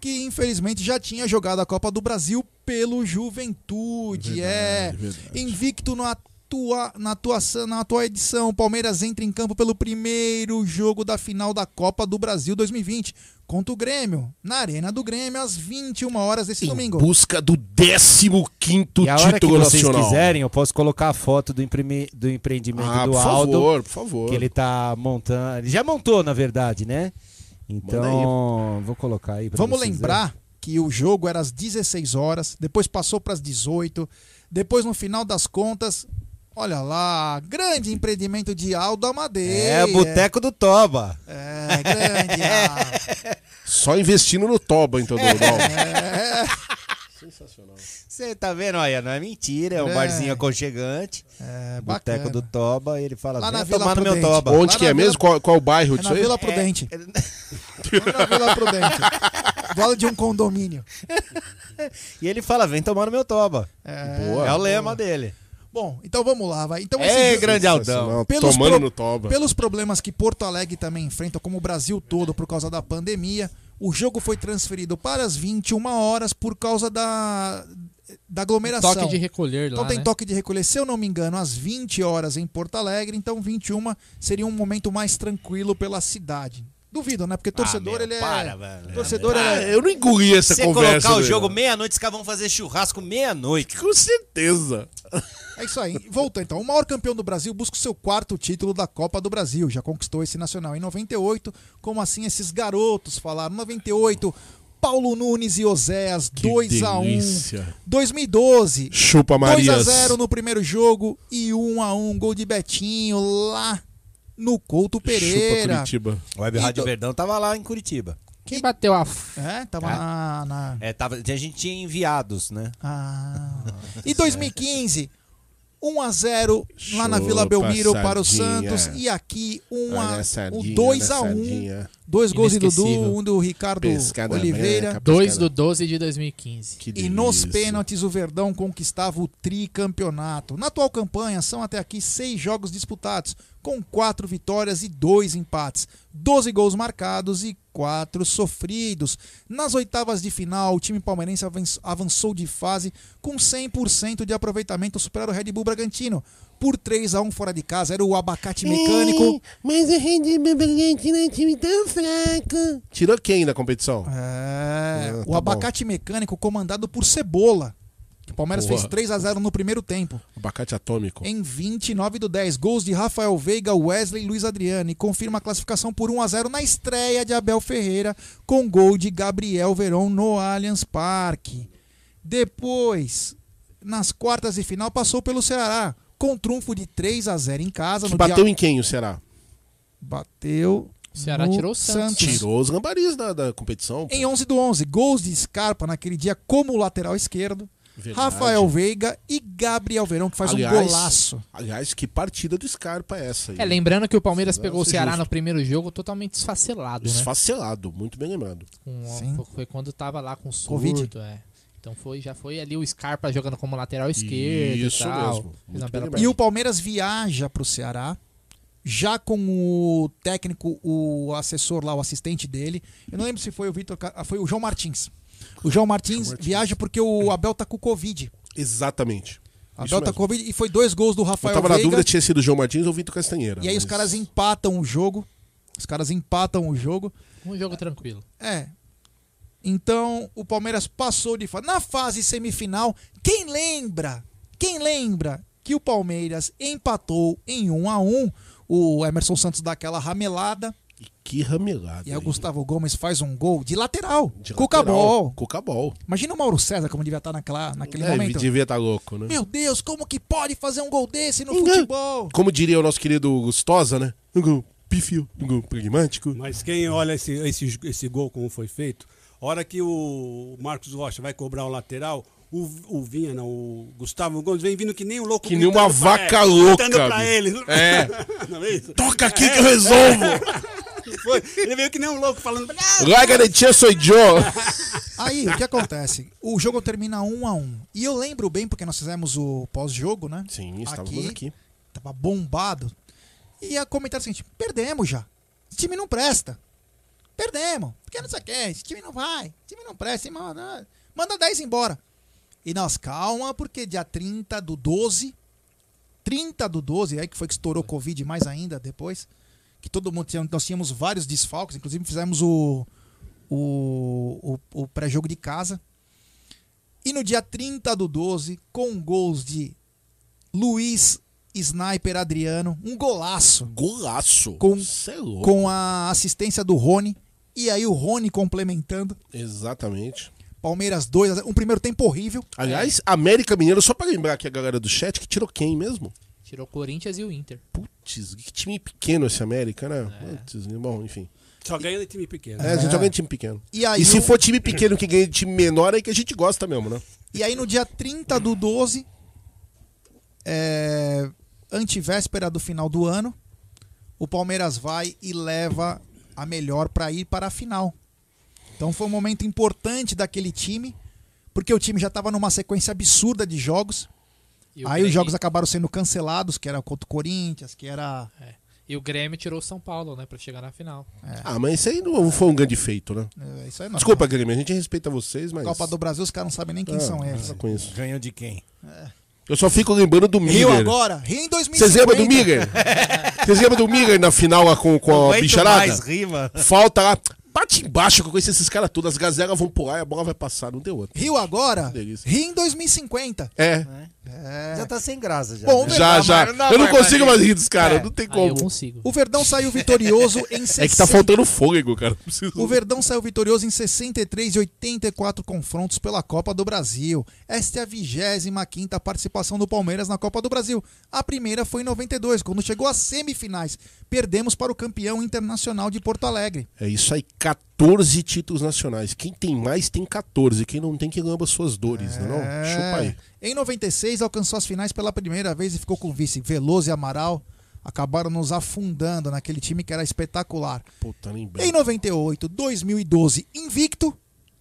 que infelizmente já tinha jogado a Copa do Brasil pelo Juventude, é. verdade. Invicto no, a- tua, na, atuação, na atual edição, o Palmeiras entra em campo pelo primeiro jogo da final da Copa do Brasil 2020 contra o Grêmio, na Arena do Grêmio, às 21 horas desse Em domingo. busca do 15 E a hora que título vocês nacional. quiserem, eu posso colocar a foto do, imprimi- do empreendimento Ah, do por Aldo. favor, por favor. Que ele tá montando. Ele já montou, na verdade, né? Então, vou colocar aí pra Vamos vocês lembrar que o jogo era às 16 horas, depois passou para as 18, depois no final das contas, olha lá, grande empreendimento de Aldo Amadei. É, o Boteco do Toba. É, grande. Só investindo no Toba, então, do. É, Sensacional. Você tá vendo? Olha, não é mentira, é um É. barzinho aconchegante. é Boteco do Toba, ele fala, Lá na vem Vila tomar no meu Prudente. Toba. Onde Lá que é Vila- mesmo? Qual, qual o bairro É disso na aí? Vila Prudente. Lá na Vila Prudente. Lado de um condomínio. E ele fala, vem tomar no meu Toba. É, Boa. é o lema dele. Bom, então vamos lá, vai. Então É, jogo- grande Aldão. Pelos Tomando pro- no Toba. Pelos problemas que Porto Alegre também enfrenta, como o Brasil todo por causa da pandemia, o jogo foi transferido para as 21 horas por causa da, da aglomeração. Toque de recolher Então lá, tem né? toque de recolher, se eu não me engano, às 20 horas em Porto Alegre, então 21 seria um momento mais tranquilo pela cidade. Duvido, né? Porque torcedor Ah, meu, ele é. para, velho. torcedor Ah, é. eu não engoli essa Se você conversa. colocar o jogo meia-noite, os caras vão fazer churrasco meia-noite. Com certeza. É isso aí. Voltou então. O maior campeão do Brasil busca o seu quarto título da Copa do Brasil. Já conquistou esse nacional em 98. Como assim esses garotos falaram? 98, Paulo Nunes e Oséias, Que 2 a 1 delícia. 2012, Chupa 2 a Marias. 0 no primeiro jogo e 1 a 1 gol de Betinho lá no Couto Chupa Pereira. Curitiba. O Web Rádio do- Verdão tava lá em Curitiba. Quem bateu a. f- É, tava É. na, na- É, tava, a gente tinha enviados, né? Ah. E 2015, 1 a 0 lá na Vila Belmiro para o sardinha. Santos e aqui 1 a Olha a o sardinha, 2 olha a 1. sardinha. Dois gols de Dudu, um do Ricardo Pescada Oliveira. branca, 2 pescada- do 12 de 2015. Que E nos pênaltis o Verdão conquistava o tricampeonato. Na atual campanha são até aqui seis jogos disputados, com quatro vitórias e dois empates, 12 gols marcados e quatro sofridos. Nas oitavas de final, o time palmeirense avan- avançou de fase com 100% de aproveitamento, superando o Red Bull Bragantino por 3 a 1 fora de casa. Era o abacate mecânico. Mas a Rede Bragantino é um time tão fraco. Tirou quem da competição? É, Ah, o tá abacate mecânico comandado por Cebola. O Palmeiras Boa. fez 3 a 0 no primeiro tempo. Abacate atômico. Em 29 do 10, gols de Rafael Veiga, Wesley e Luiz Adriano. E confirma a classificação por 1 a 0 na estreia de Abel Ferreira, com gol de Gabriel Veron no Allianz Parque. Depois, nas quartas de final, passou pelo Ceará, com trunfo de 3 a 0 em casa. Que no bateu dia... em quem o Ceará? Bateu. O Ceará no tirou o Santos. Tirou os gambaris da, da competição. pô. Em 11 do 11, gols de Scarpa naquele dia como lateral esquerdo. Verdade. Rafael Veiga e Gabriel Verão, que faz um Aliás, golaço. Aliás, que partida do Scarpa é essa aí? É, lembrando que o Palmeiras pegou o ser Ceará justo. no primeiro jogo totalmente desfacelado, né? Esfacelado, muito bem lembrado. Com- Sim. foi- quando tava lá com Covid. surto, é. Então foi, já foi ali o Scarpa jogando como lateral esquerdo Isso e tal. mesmo. E o Palmeiras viaja para o Ceará, já com o técnico, o assessor lá, o assistente dele. Eu não lembro se foi o Vitor, foi o João Martins. O João Martins, Martins. viaja porque o Abel tá com Covid. Exatamente. Abel tá com Covid e foi dois gols do Eu Rafael tava na Veiga. dúvida se tinha sido o João Martins ou o Vitor Castanheira. E aí os mas- caras empatam o jogo. Os caras empatam o jogo. Um jogo tranquilo. É. Então, o Palmeiras passou de fase. Na fase semifinal, quem lembra? Quem lembra que o Palmeiras empatou em 1 a 1 O Emerson Santos dá aquela ramelada. E que ramelada. E aí o? Gustavo Gomes faz um gol de lateral. De Cuca lateral. Ball. Cuca Ball. Imagina o Mauro César como devia estar naquela, naquele É, momento. devia estar louco, né? Meu Deus, como que pode fazer um gol desse no Uhum. futebol? Como diria o nosso querido Gustosa, né? Um gol pífio, um gol pragmático. Mas quem olha esse, esse, esse gol como foi feito, a hora que o Marcos Rocha vai cobrar o lateral, o, o Vinha, não, o Gustavo Gomes vem vindo que nem um louco. Que nem uma gritando pra vaca ele, louca, Gritando pra ele. É. Não é isso? Toca aqui que eu resolvo! Foi. Ele veio que nem um louco falando. "Ah, Larga de tia, sou Joe! Aí, o que acontece? O jogo termina 1 a 1 E eu lembro bem, porque nós fizemos o pós-jogo, né? Sim, estávamos Aqui. aqui. Tava bombado. E ia comentar o seguinte: perdemos já. Esse time não presta. Perdemos. Porque não sei o que. Esse time não vai. Esse time não presta. Manda, manda 10 embora. E nós, calma, porque dia 30 do 12, 30 do 12, aí que foi que estourou o Covid mais ainda depois. Que todo mundo tinha, nós tínhamos vários desfalques, inclusive fizemos o, o, o, o pré-jogo de casa. E no dia 30 do 12, com gols de Luiz Sniper Adriano, um golaço. Golaço. Com, é louco. com a assistência do Rony. E aí o Rony complementando. Exatamente. Palmeiras 2, um primeiro tempo horrível. Aliás, América Mineiro, só pra lembrar aqui a galera do chat, que tirou quem mesmo? Tirou o Corinthians e o Inter. Putz, que time pequeno esse América, né? Putz, bom, enfim. Só ganha de time pequeno. É, a gente joga em time pequeno. E aí E se o- for time pequeno que ganha de time menor, é que a gente gosta mesmo, né? E aí no dia 30 do 12, é, antivéspera do final do ano, o Palmeiras vai e leva a melhor para ir para a final. Então foi um momento importante daquele time, porque o time já estava numa sequência absurda de jogos. E o Aí os Grêmio- jogos acabaram sendo cancelados, que era contra o Corinthians, que era E o Grêmio tirou o São Paulo, né? Pra chegar na final. Ah, mas isso aí não foi um grande feito, né? é, isso aí não. Desculpa, Grêmio, a gente respeita vocês, mas. Copa do Brasil, os caras não sabem nem quem Ah, são eles. isso. Ganhou de quem? Eu só fico lembrando do Rio Miller. agora, Rio em 2050. Vocês lembram do Miller? Vocês lembram do Miller na final lá com, com a bicharada? mais rima. Falta lá. Bate embaixo que eu conheço esses caras todos. As gazelas vão pular e a bola vai passar. Não deu outro. Rio agora. Rio em 2050. É, É. Já tá sem graça já. Bom, né? já, já. não eu não consigo mais rir dos caras. É. Não tem Aí eu como. consigo. O Verdão saiu vitorioso em 60... É que tá faltando fôlego, cara. Preciso- O Verdão saiu vitorioso em 63 e 84 confrontos pela Copa do Brasil. Esta é a 25ª participação do Palmeiras na Copa do Brasil. A primeira foi em 92, quando chegou às semifinais. Perdemos para o campeão internacional de Porto Alegre. É isso aí, 14 títulos nacionais. Quem tem mais tem 14. Quem não tem que lamba suas dores, não é? Não? É. Chupa aí. Em 96, alcançou as finais pela primeira vez e ficou com vice. Veloso e Amaral acabaram nos afundando naquele time que era espetacular. Puta, nem Em bem. 98, 2012, invicto.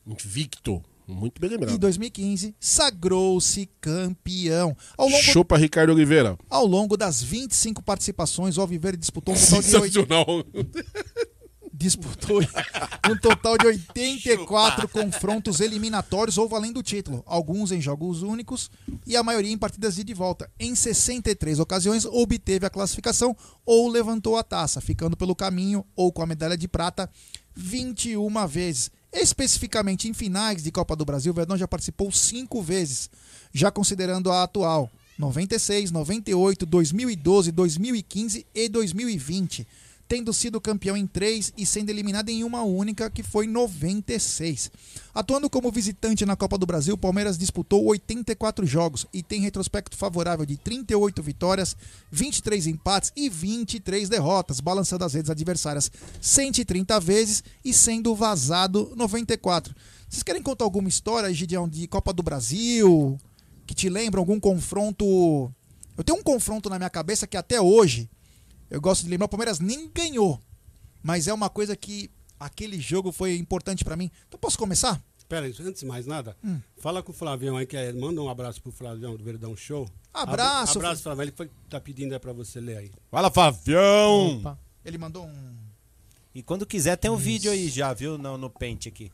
Invicto. Muito bem lembrado. E 2015, sagrou-se campeão. Ao longo, Chupa Ricardo Oliveira. ao longo das 25 participações, o Alviverde disputou um total de, Sensacional. disputou um total de 84 confrontos eliminatórios ou valendo o título, alguns em jogos únicos e a maioria em partidas de volta. Em 63 ocasiões, obteve a classificação ou levantou a taça, ficando pelo caminho ou com a medalha de prata 21 vezes. Especificamente em finais de Copa do Brasil, o Verdão já participou cinco vezes, já considerando a atual. 96, 98, 2012, 2015 e 2020 tendo sido campeão em três e sendo eliminado em uma única, que foi 96. Atuando como visitante na Copa do Brasil, o Palmeiras disputou 84 jogos e tem retrospecto favorável de 38 vitórias, 23 empates e 23 derrotas, balançando as redes adversárias 130 vezes e sendo vazado 94. Vocês querem contar alguma história, Gideão, de Copa do Brasil? Que te lembra algum confronto? Eu tenho um confronto na minha cabeça que até hoje eu gosto de lembrar, o Palmeiras nem ganhou. Mas é uma coisa que aquele jogo foi importante pra mim. Então posso começar? Pera aí, antes de mais nada, Hum. fala com o Flavião aí, que é, manda um abraço pro Flavião do Verdão Show. Abraço, Abra- Abraço, Flavião. Ele foi, tá pedindo aí pra você ler aí. Fala, Fabião! Opa. Ele mandou um. E quando quiser, tem um vídeo aí já, viu? No, no pente aqui.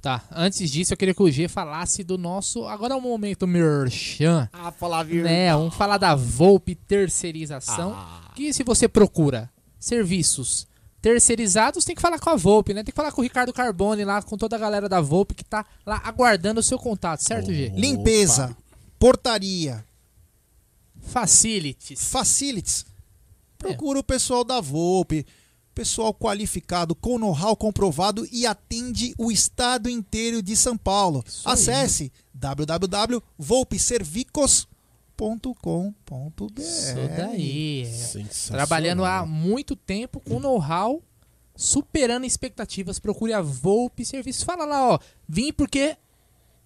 Tá, antes disso eu queria que o G falasse do nosso. Agora é o momento merchan. Ah, Flavião. Né, vamos falar da Volpe Terceirização. Ah. Que se você procura serviços terceirizados, tem que falar com a Volpe, né? Tem que falar com o Ricardo Carbone lá, com toda a galera da Volpe que tá lá aguardando o seu contato, certo, G? Limpeza, portaria, Facilities. facilities. Procura o pessoal da Volpe. Pessoal qualificado, com know-how comprovado e atende o estado inteiro de São Paulo. Isso. Acesse www.volpeservicos.com.br. Isso daí. é. Trabalhando há muito tempo com know-how, superando expectativas. Procure a Volpe Serviços. Fala lá, ó. Vim porque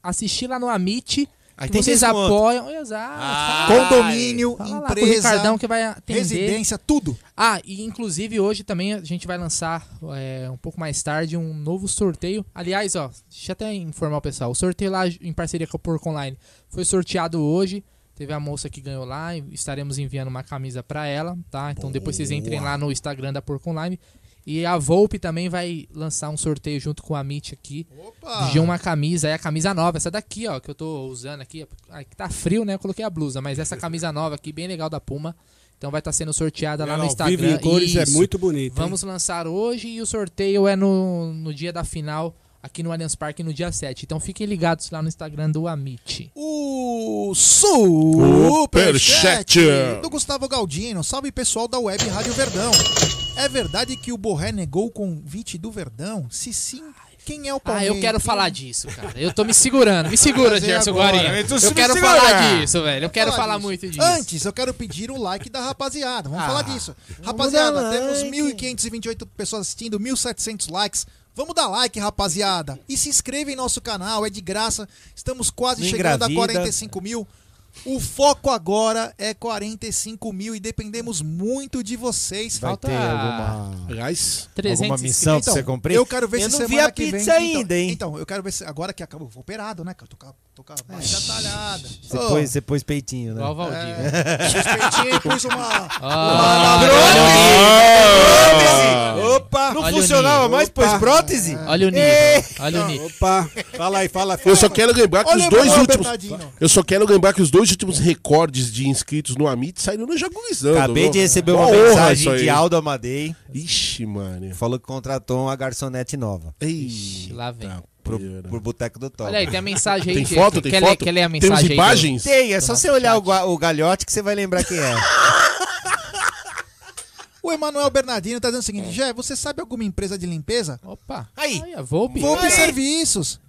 assisti lá no Amit. Vocês apoiam. Exato. Ah, lá. Condomínio, Fala lá empresa, Ricardão que vai atender. residência, tudo. Ah, e inclusive hoje também a gente vai lançar é, um pouco mais tarde um novo sorteio. Aliás, ó, deixa eu até informar o pessoal. O sorteio lá em parceria com a Porco Online foi sorteado hoje. Teve a moça que ganhou lá estaremos enviando uma camisa pra ela, tá? Então depois vocês entrem lá no Instagram da Porco Online E a Volpe também vai lançar um sorteio junto com a Amit aqui Opa! de uma camisa, é a camisa nova, essa daqui, ó, que eu tô usando aqui. Aqui tá frio, né? Eu coloquei a blusa, mas essa camisa nova aqui, bem legal da Puma. Então vai estar sendo sorteada lá Ela no Instagram. em cores é Isso. muito bonito. hein? Vamos lançar hoje e o sorteio é no, no dia da final aqui no Allianz Parque no dia 7. Então fiquem ligados lá no Instagram do Amit. O Superchat. Do Gustavo Galdino. Salve pessoal da Web Rádio Verdão. É verdade que o Borré negou o convite do Verdão? Se sim, quem é o Ah, Palmeiras? eu quero falar disso, cara. Eu tô me segurando. Me segura, Gerson agora. Guarinha. Eu tô Eu se quero falar disso, velho. Eu quero Falar falar disso. muito disso. Antes, eu quero pedir o like da rapaziada. Vamos Ah, falar disso. Rapaziada, temos like. 1.528 pessoas assistindo, 1.700 likes. Vamos dar like, rapaziada. E se inscreva em nosso canal, é de graça. Estamos quase chegando a engravida. 45 mil. O foco agora é 45 mil e dependemos muito de vocês. Vai Falta- ter alguma, Aliás, 300 alguma missão Então, pra você cumprir? Eu quero ver Eu se não vi semana a que pizza vem. ainda, hein? Então, eu quero ver se agora que acabou, vou operado, né? com a, tô com a barriga talhada. Você, pôs, você pôs peitinho, né? Igual o Valdir. É, suspeitinho e pus uma. Ah, Opa! Não Olha o funcionava nível. mais, pôs prótese? Olha o nível. Olha o nível. Opa, fala aí, fala, fala. eu só quero lembrar que Olha os dois últimos. Eu só quero lembrar que os dois últimos recordes de inscritos no Amit saíram no Jaguizando. Acabei de receber Uma mensagem de Aldo Amadei. Ixi, mano. Falou que contratou uma garçonete nova. Ei, Lá vem. Pro, pro Boteco do Top. Olha aí, tem a mensagem aí. Tem foto? Tem quer foto? Ler, quer ler a Temos mensagem aí? imagens? Tem, é só você olhar o, o galhote que você vai lembrar quem é. O Emanuel Bernardino tá dizendo o seguinte: Jé, você sabe alguma empresa de limpeza? Opa. Aí. A Volpe. Volpe Aí. Serviços.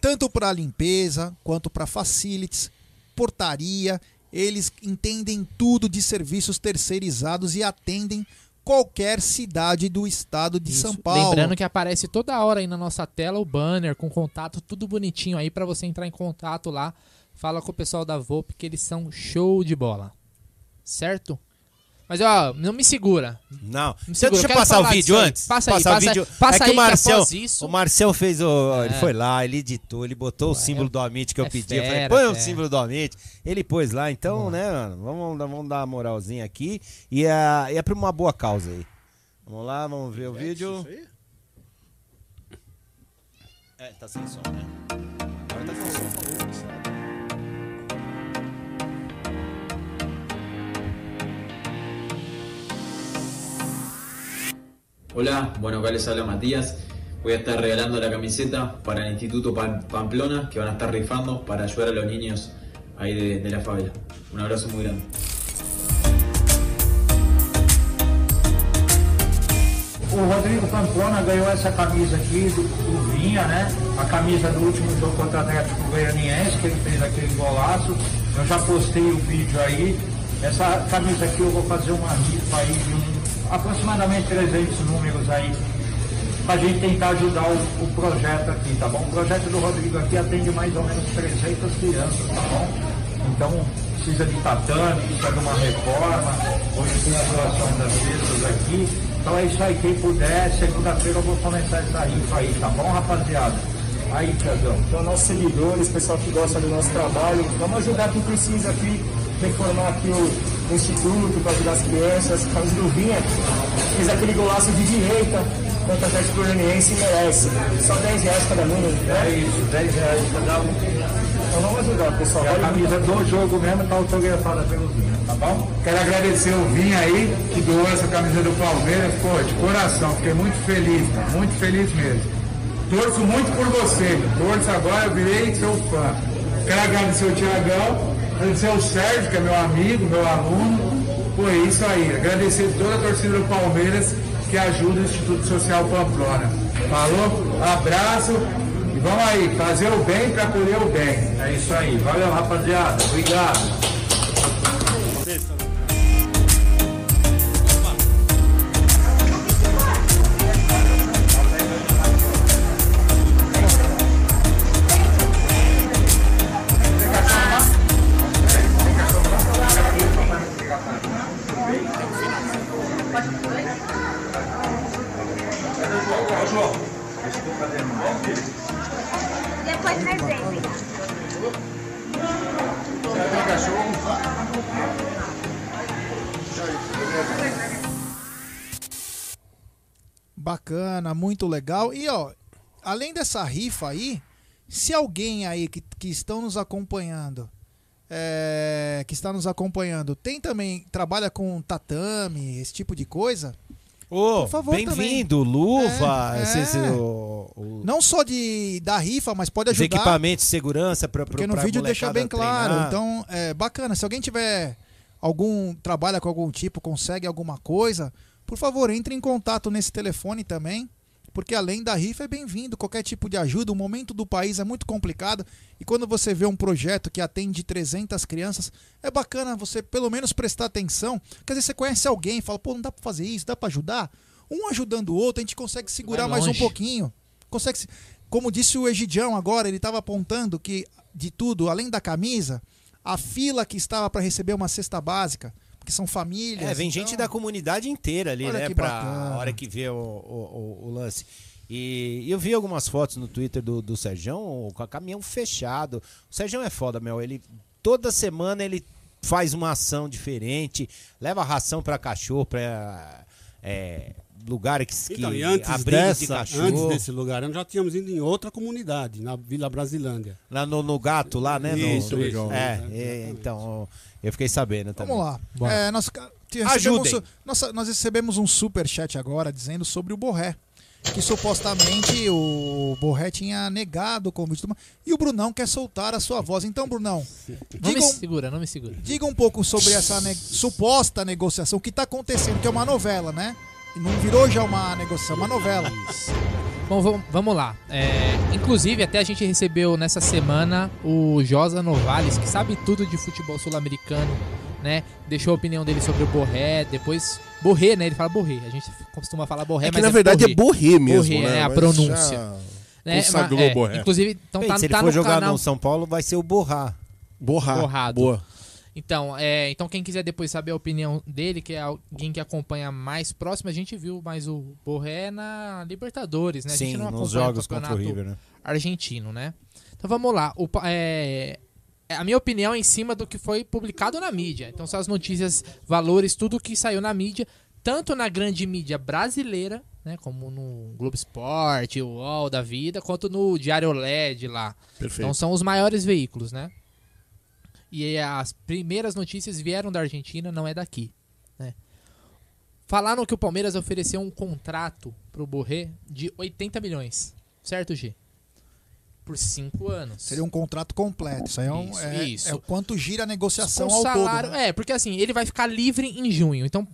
Tanto para limpeza quanto para facilities, portaria. Eles entendem tudo de serviços terceirizados e atendem qualquer cidade do estado de Isso. São Paulo. Lembrando que aparece toda hora aí na nossa tela o banner com contato, tudo bonitinho aí pra você entrar em contato lá. Fala com o pessoal da Volpe que eles são show de bola. Certo? Mas ó, não me segura. Não. Me Deixa, segura, deixa eu eu passar o vídeo aí. antes. Passa aí, Passar o passa- vídeo. passa é que aí o que Marcel, após isso- o Marcel fez o, ele É. foi lá, ele editou, ele botou o símbolo do Amit que eu é pedi. eu falei, fera, põe o fera. símbolo do Amit. Ele pôs lá, então, né, mano, vamos, vamos dar uma moralzinha aqui e é, e é pra uma boa causa aí. Vamos lá, vamos ver o vídeo. É, tá sem som, né? Agora tá sem som. Hola, bueno, acá les habla Matías. Voy a estar regalando la camiseta para el Instituto Pam- Pamplona, que van a estar rifando para ayudar a los niños ahí de, la favela. Un abrazo muy grande. O Rodrigo Pamplona ganhou essa camisa aqui do, do Vinha, né? A camisa do último jogo contra o Atlético Goianiense, que ele fez aquele golaço. Eu já postei o vídeo aí. Essa camisa aqui eu vou fazer uma rifa aí de um- aproximadamente 300 números aí pra gente tentar ajudar o, o projeto aqui, tá bom? O projeto do Rodrigo aqui atende mais ou menos 300 crianças, tá bom? Então, precisa de tatame, precisa de uma reforma, hoje tem a doação das mesas aqui. Então é isso aí, quem puder, segunda-feira eu vou começar essa rifa aí, tá bom, rapaziada? Aí, Tiagão. Então, nossos seguidores, pessoal que gosta do nosso trabalho, vamos ajudar quem precisa aqui, reformar aqui o o instituto para ajudar as crianças. Carlos do Vinha fez aquele golaço de direita contra o Atlético Goianiense e merece. Só 10 reais cada um. Né? É isso, 10 reais cada um. Então vamos ajudar, pessoal. E a camisa do jogo mesmo tá autografada pelo Vinha, tá bom? Quero agradecer o Vinha aí, que doou essa camisa do Palmeiras. Pô, de coração, fiquei muito feliz, muito feliz mesmo. Torço muito por você, torço agora, eu virei seu fã. Quero agradecer o Tiagão, agradecer o Sérgio, que é meu amigo, meu aluno. É isso aí. Agradecer toda a torcida do Palmeiras que ajuda o Instituto Social Pamplona. Falou? Abraço. E vamos aí, fazer o bem para colher o bem. É isso aí. Valeu, rapaziada. Obrigado. Depois vai? Bacana, muito legal. E ó, além dessa rifa aí, se alguém aí que, que estão nos acompanhando é, que está nos acompanhando tem também trabalha com tatame, esse tipo de coisa, Ô, por favor, bem-vindo, luva, É, esse- é. esse- o- o- não só de da rifa, mas pode ajudar. equipamentos de segurança para Porque no vídeo deixa bem claro. Então, é bacana. Se alguém tiver algum. trabalha com algum tipo, consegue alguma coisa, por favor, entre em contato nesse telefone também. Porque além da rifa é bem-vindo, qualquer tipo de ajuda. O momento do país é muito complicado. E quando você vê um projeto que atende 300 crianças, é bacana você pelo menos prestar atenção. Quer dizer, você conhece alguém, fala, pô, não dá pra fazer isso, dá pra ajudar? Um ajudando o outro, a gente consegue segurar mais um pouquinho. Consegue. se- Como disse o Egidião agora, ele estava apontando que de tudo, além da camisa, a fila que estava para receber uma cesta básica, porque são famílias. É, vem então- gente da comunidade inteira ali, Olha né? que Pra bacana. hora que vê o, o, o- o lance. E eu vi algumas fotos no Twitter do, do Serjão com a caminhão fechado. O Serjão é foda, meu. Ele toda semana ele faz uma ação diferente, leva ração pra cachorro, pra é, lugares que Então, e antes, abrigos de dessa, cachorro. antes desse lugar, nós já tínhamos ido em outra comunidade, na Vila Brasilândia. Lá no, no gato, lá, né? no- Isso, legal. É, é, então, eu fiquei sabendo também. Vamos lá. É, nós, recebemos, nossa, nós recebemos um super chat agora dizendo sobre o Borré. Que supostamente o Borré tinha negado o convite do. E o Brunão quer soltar a sua voz. Então, Brunão, Não diga me um, segura, não me segura. diga um pouco sobre essa ne- suposta negociação, o que está acontecendo, que é uma novela, né? Não virou já uma negociação, é uma novela. Bom, vamos, lá. É, inclusive, até a gente recebeu nessa semana o Josa Novales, que sabe tudo de futebol sul-americano, né? Deixou a opinião dele sobre o Borré, depois... Borré, né? Ele fala Borré. A gente costuma falar Borré, É que mas na verdade é Borré mesmo, Borré, né? A Mas pronúncia. já Né? Mas, é, Borré. Inclusive, então Bem, tá, se ele tá for no jogar canal... no São Paulo, vai ser o Borrar. Borrar. Borrado. Boa. Então, é, então quem quiser depois saber a opinião dele, que é alguém que acompanha mais próximo, a gente viu mais o Borré na Libertadores, né? a Sim, gente não nos jogos o contra o River, né? argentino, né? Então vamos lá. O é, é a minha opinião é em cima do que foi publicado na mídia. Então são as notícias, valores, tudo que saiu na mídia, tanto na grande mídia brasileira, né, como no Globo Esporte, o UOL da vida, quanto no Diário LED lá. Perfeito. Então são os maiores veículos, né? E aí as primeiras notícias vieram da Argentina, não é daqui, né? Falaram que o Palmeiras ofereceu um contrato pro Borré de 80 milhões, certo, G? Por cinco anos. Seria um contrato completo. Isso aí é, um, Isso, é, isso. é o quanto gira a negociação Com ao salário, todo. né? É, porque assim, ele vai ficar livre em junho. Então,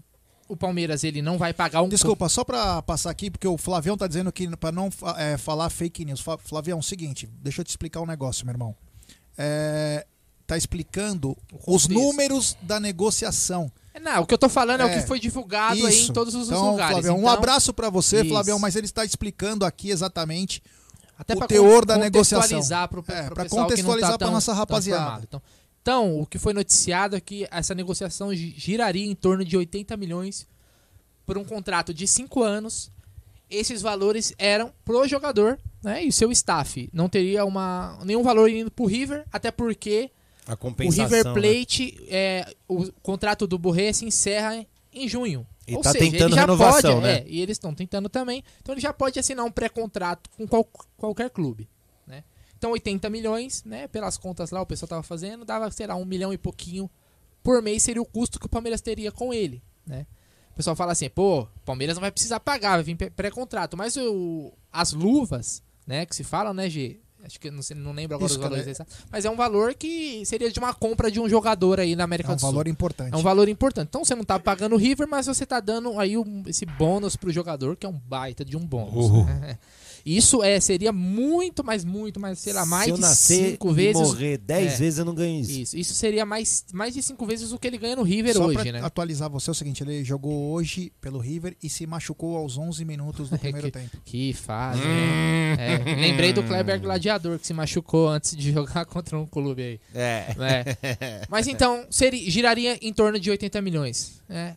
o Palmeiras ele não vai pagar um. Desculpa, só pra passar aqui, porque o Flavião tá dizendo que pra não é, falar fake news. Flavião, é o seguinte, deixa eu te explicar um negócio, meu irmão. É, tá explicando os números da negociação. Não, o que eu tô falando é, o É, que foi divulgado aí em Isso. todos os então, lugares. Flavião, um Então, abraço pra você, isso. Flavião, mas ele está explicando aqui exatamente Até o teor da negociação. contextualizar Pro, É, tá nossa rapaziada. Então, então, o que foi noticiado é que essa negociação gi- giraria em torno de 80 milhões por um contrato de 5 anos. Esses valores eram pro jogador né, e o seu staff. Não teria uma, nenhum valor indo pro River, até porque A o compensação. River né? Plate, é, o contrato do Borré se encerra em junho. E Ou tá seja, tentando ele já renovação, pode, né? é, e eles estão tentando também. Então ele já pode assinar um pré-contrato com qual- qualquer clube. Né? Então 80 milhões, né? Pelas contas lá, o pessoal tava fazendo, dava, sei lá, um milhão e pouquinho por mês seria o custo que o Palmeiras teria com ele. Né? O pessoal fala assim, pô, o Palmeiras não vai precisar pagar, vai vir pré- pré-contrato. Mas o, as luvas, né, que se fala, né, G? Acho que não, sei, não lembro agora Isso, os valores cara, exatos. Mas é um valor que seria de uma compra de um jogador aí na América É um do Sul. valor importante. É um valor importante. Então você não tá pagando o River, mas você tá dando aí um- esse bônus pro jogador, que é um baita de um bônus. Uhum. Isso é, seria muito, mais muito, mais, sei lá, mais Se eu de nascer cinco vezes. morrer 10 É. vezes, eu não ganho isso. Isso, isso seria mais, mais de cinco vezes o que ele ganha no River Só hoje, pra né? atualizar você é o seguinte, ele jogou hoje pelo River e se machucou aos 11 minutos do primeiro tempo. Que fase, Hum. né? É, lembrei do Kleber Gladiador, que se machucou antes de jogar contra um clube aí. É. É. Mas então, seria, giraria em torno de 80 milhões. né?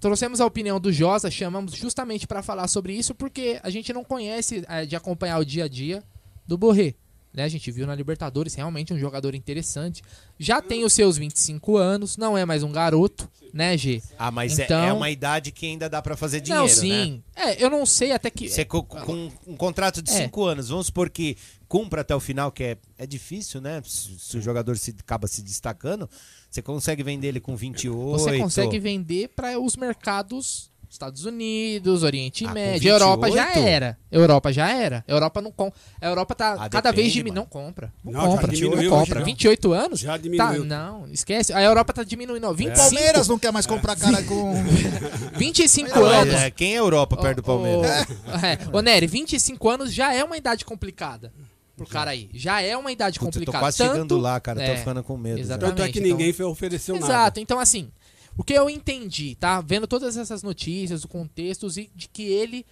Trouxemos a opinião do Josa, chamamos justamente para falar sobre isso, porque a gente não conhece é, de acompanhar o dia a dia do Borré. né? A gente viu na Libertadores realmente um jogador interessante. Já tem os seus 25 anos, não é mais um garoto, né, G? Ah, mas é- Então- é, uma idade que ainda dá pra fazer dinheiro, Não, sim. né? É, eu não sei até que. Você co- com, um contrato de É. 5 anos, vamos supor que cumpra até o final, que é, é difícil, né? Se, se o jogador se, acaba se destacando, você consegue vender ele com 28. Você consegue vender para os mercados Estados Unidos, Oriente Ah, Médio, Europa já 28? era. Europa já era. Europa não compra. A Europa tá Ah, cada vez depende, diminuindo. Não compra. Não, Não, compra. diminuiu, não compra. já. 28 anos? Já Tá, diminuiu. não, esquece. A Europa tá diminuindo. 25, Palmeiras não quer mais comprar cara com. 25 Não, anos. é, quem é Europa perto do Palmeiras? Ô, é, ô, Nery, 25 anos já é uma idade complicada. Pro cara aí. Já é uma idade Puta, eu tô complicada. quase Tanto- chegando lá, cara. é, Tô ficando com medo. Exatamente. Tanto é que então- ninguém foi- ofereceu nada. Exato. Então, assim, o que eu entendi, tá? Vendo todas essas notícias, o contexto, e de que ele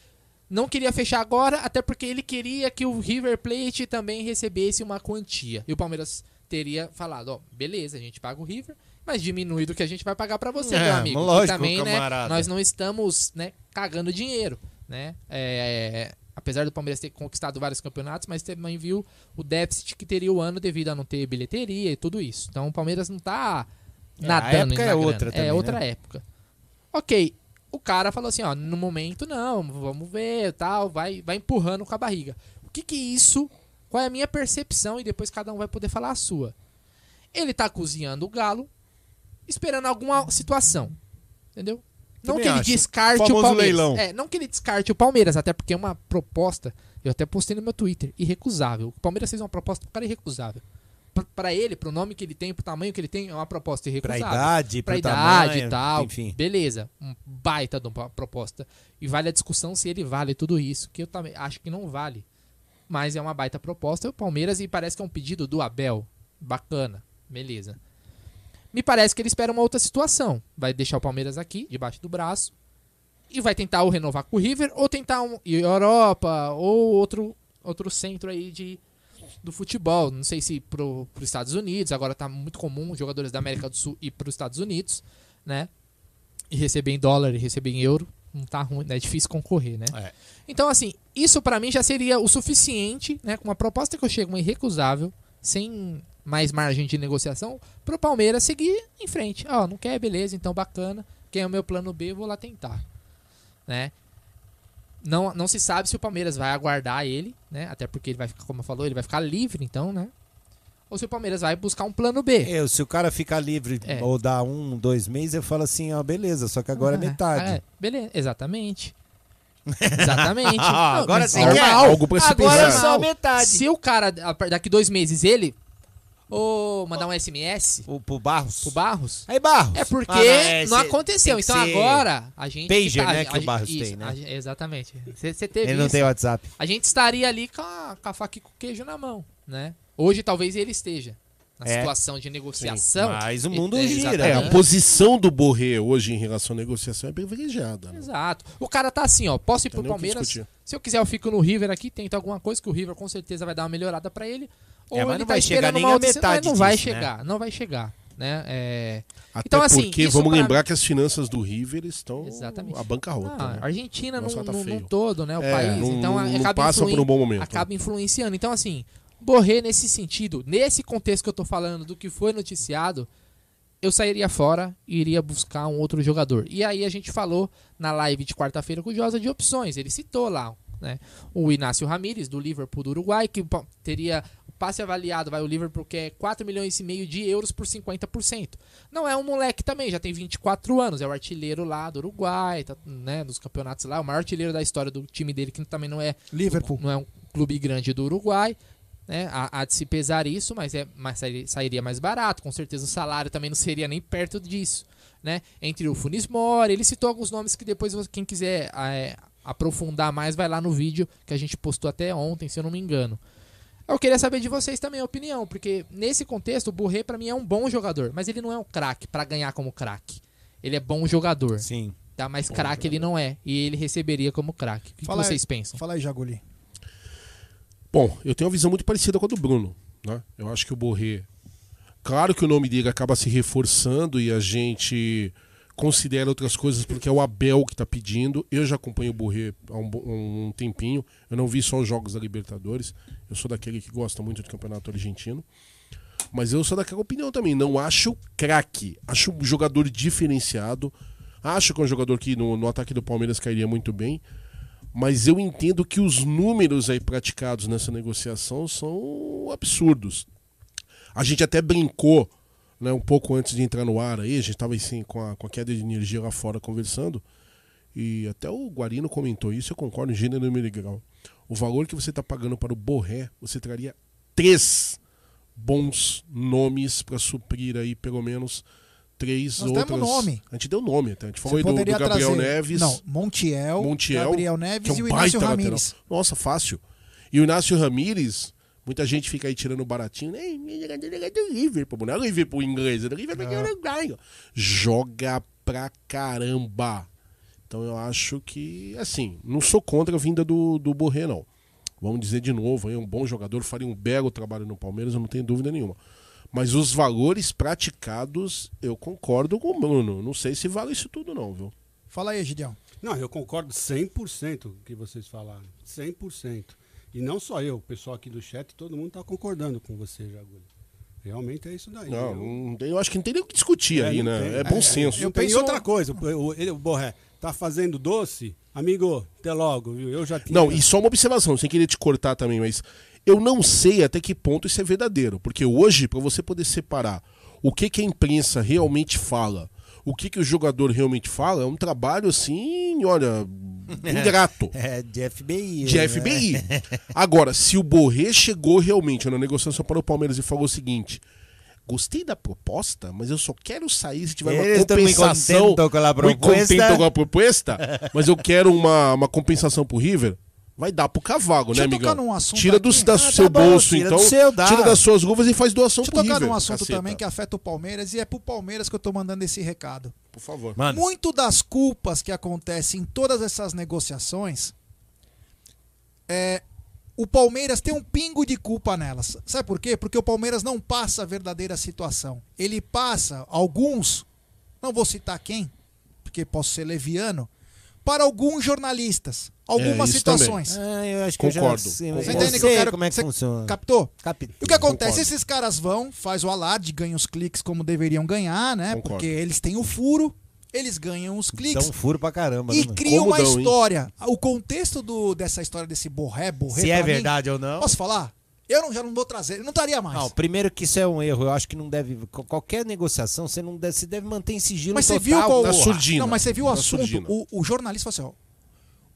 não queria fechar agora, até porque ele queria que o River Plate também recebesse uma quantia. E o Palmeiras teria falado, ó, beleza, a gente paga o River, mas diminui do que a gente vai pagar pra você, É, meu amigo. Que lógico, também, né, camarada. nós não estamos, né, cagando dinheiro, né? É, apesar do Palmeiras ter conquistado vários campeonatos, mas também viu o déficit que teria o ano devido a não ter bilheteria e tudo isso. Então o Palmeiras não tá É, a nadando época na é outra também, É outra né? época. Ok, o cara falou assim, ó, no momento não, vamos ver, tal, vai, vai empurrando com a barriga. O que que isso, qual é a minha percepção e depois cada um vai poder falar a sua. Ele tá cozinhando o galo, esperando alguma situação, entendeu? Não que ele acho. descarte o Famoso Palmeiras. leilão. É, não que ele descarte o Palmeiras, até porque é uma proposta, eu até postei no meu Twitter, irrecusável. O Palmeiras fez uma proposta pro cara irrecusável. Pra- Pra ele, pro nome que ele tem, pro tamanho que ele tem, é uma proposta Pra irrecusável. idade, pra idade tamanho, e tal. enfim. Beleza, um baita de uma proposta. E vale a discussão se ele vale tudo isso, que eu também acho que não vale. Mas é uma baita proposta. O Palmeiras, e parece que é um pedido do Abel. Bacana, beleza. Me parece que ele espera uma outra situação. Vai deixar o Palmeiras aqui, debaixo do braço, e vai tentar ou renovar com o River, ou tentar um, Europa, ou outro, outro centro aí de, do futebol. Não sei se pro, pros Estados Unidos, agora tá muito comum os jogadores da América do Sul ir pros Estados Unidos, né? E receber em dólar e receber em euro. Não tá ruim, né? É difícil concorrer, né? É. Então, assim, isso pra mim já seria o suficiente, né? Com uma proposta que eu chego uma irrecusável, sem mais margem de negociação, pro Palmeiras seguir em frente. Ó, não quer, beleza, então bacana. Quem é o meu plano B, eu vou lá tentar. Né? Não, não se sabe se o Palmeiras vai aguardar ele, né? Até porque ele vai ficar, como eu falou, ele vai ficar livre, então, né? Ou se o Palmeiras vai buscar um plano B. Eu, se o cara ficar livre É. ou dá um, dois meses, eu falo assim, ó, beleza, só que agora é Ah, metade. é, beleza, exatamente. Exatamente. Ah, Não, agora normal. quer? Algo pra se Agora pensar. é só metade. Se o cara, a- daqui dois meses, ele. Ou mandar um SMS. O, pro Barros. Pro Barros. Aí, Barros. É porque Ah, não, é, não cê- aconteceu. tem que Então ser agora a gente. pager, tá- né, a que o Barros isso, tem, né? a gente- exatamente. Você teve Ele não isso. tem WhatsApp. A gente estaria ali com a, com a faca e com o queijo na mão, né? Hoje talvez ele esteja na É. situação de negociação. mas o mundo É, gira, É, a exatamente. posição do Borré hoje em relação à negociação é privilegiada. né? Exato. O cara tá assim, ó. Posso ir Tem pro nem o que Palmeiras? discutir. Se eu quiser, eu fico no River aqui, tento alguma coisa que o River com certeza vai dar uma melhorada pra ele. Ou É, mas não tá vai chegar esperando nem a metade Não vai disso, né? chegar, não vai chegar. Né? É... Então, assim, porque vamos pra- lembrar que as finanças do River estão Exatamente. a bancarrota. Ah, né? A Argentina Nossa, tá todo, né? O É, país. não- então não acaba, passa por um bom momento. acaba influenciando. Então, assim, Borré nesse sentido, nesse contexto que eu tô falando do que foi noticiado, eu sairia fora e iria buscar um outro jogador. E aí a gente falou na live de quarta-feira com o Josa de opções. Ele citou lá, né? O Inácio Ramírez, do Liverpool do Uruguai, que teria passe avaliado, vai o Liverpool que é 4 milhões e meio de euros por 50%. Não é um moleque também, já tem 24 anos, é o artilheiro lá do Uruguai, tá, né, dos campeonatos lá, o maior artilheiro da história do time dele, que também não é Liverpool. não é um clube grande do Uruguai. Né? Há, há de se pesar isso, mas, é, mas sairia, mais barato. Com certeza o salário também não seria nem perto disso. Né? Entre o Funis Mori, ele citou alguns nomes que depois quem quiser é, aprofundar mais vai lá no vídeo que a gente postou até ontem, se eu não me engano. Eu queria saber de vocês também a opinião, porque nesse contexto o Borré pra mim é um bom jogador, mas ele não é um craque pra ganhar como craque. Ele é bom jogador. Sim. Tá, mas craque ele não é e ele receberia como craque. O que, que Fala aí- vocês pensam? Fala aí, Jaguli. Bom, eu tenho uma visão muito parecida com a do Bruno. Né? Eu acho que o Borré. Claro que o nome dele acaba se reforçando e a gente considera outras coisas porque é o Abel que tá pedindo. Eu já acompanho o Borré há um, um tempinho. Eu não vi só os jogos da Libertadores. Eu sou daquele que gosta muito do campeonato argentino. Mas eu sou daquela opinião também. Não acho craque. Acho um jogador diferenciado. Acho que é um jogador que no, no ataque do Palmeiras cairia muito bem. Mas eu entendo que os números aí praticados nessa negociação são absurdos. A gente até brincou né, um pouco antes de entrar no ar aí, a gente estava assim, com, a, com a queda de energia lá fora conversando. E até o Guarino comentou isso, eu concordo em gênero e grau. O valor que você está pagando para o Borré, você traria três bons nomes para suprir aí pelo menos três Nós outras. nome. A gente deu nome, até. A gente falou aí do, do Gabriel trazer- Neves. Não, Montiel, Montiel, Gabriel Neves é um e o Inácio Ramírez. lateral. Nossa, fácil. E o Inácio Ramírez, muita gente fica aí tirando baratinho. né? "Ei, jogador é do Liverpool, não é Liverpool inglês, é Liverpool É. uruguaio." Joga pra caramba. Então eu acho que, assim, não sou contra a vinda do, do Borré, não. Vamos dizer de novo, é um bom jogador, faria um belo trabalho no Palmeiras, eu não tenho dúvida nenhuma. Mas os valores praticados, eu concordo com o Bruno. Não sei se vale isso tudo, não, viu? Fala aí, Gideão. Não, eu concordo 100% com o que vocês falaram. 100%. E não só eu, o pessoal aqui do chat, todo mundo está concordando com você, Jagulho. Realmente é isso daí. Não, Eu- não tem- eu acho que não tem nem o que discutir aí, não né? tem. É bom senso. Eu penso outra coisa. O, ele- o Borré tá fazendo doce, amigo, até logo, viu? Eu já tinha. Não, e só uma observação, sem querer te cortar também, mas eu não sei até que ponto isso é verdadeiro. Porque hoje, para você poder separar o que, que a imprensa realmente fala, o que, que o jogador realmente fala, é um trabalho assim, olha, ingrato. É, de FBI. De né? FBI. Agora, se o Borré chegou realmente na negociação para o Palmeiras e falou o seguinte. Gostei da proposta, mas eu só quero sair se tiver uma Eles muito compensação. Muito contento com a proposta, mas eu quero uma, uma compensação pro River. Vai dar pro cavago, Deixa né, eu tocar num assunto Tira do da Ah, seu tá bom, bolso, tira então. do seu, dá. Tira das suas luvas e faz doação Deixa eu pro tocar River. num assunto caceta. também que afeta o Palmeiras e é pro Palmeiras que eu tô mandando esse recado. Por favor. Muito das culpas que acontecem em todas essas negociações é o Palmeiras tem um pingo de culpa nelas. Sabe por quê? Porque o Palmeiras não passa a verdadeira situação. Ele passa alguns, não vou citar quem, porque posso ser leviano, para alguns jornalistas, algumas isso situações. Ah, eu acho que eu já Concordo, sei, concordo. Você entende que eu quero como é que você funciona. Captou? Captei. E o que acontece? Concordo. Esses caras vão, faz o alarde, ganham os cliques como deveriam ganhar, né? Concordo. Porque eles têm o furo, eles ganham os cliques. Um furo pra caramba. E né, mano? cria uma história. O contexto do, dessa história desse borré, borré. Se é pra mim- verdade ou não. Posso falar? Eu não, já não vou trazer, não estaria mais. Não, primeiro que isso é um erro. Eu acho que não deve. Qualquer negociação, você não deve, você deve manter em sigilo mas você total. viu qual porra. Não, mas você viu o Tá assunto. surdina. O, o jornalista falou assim: ó.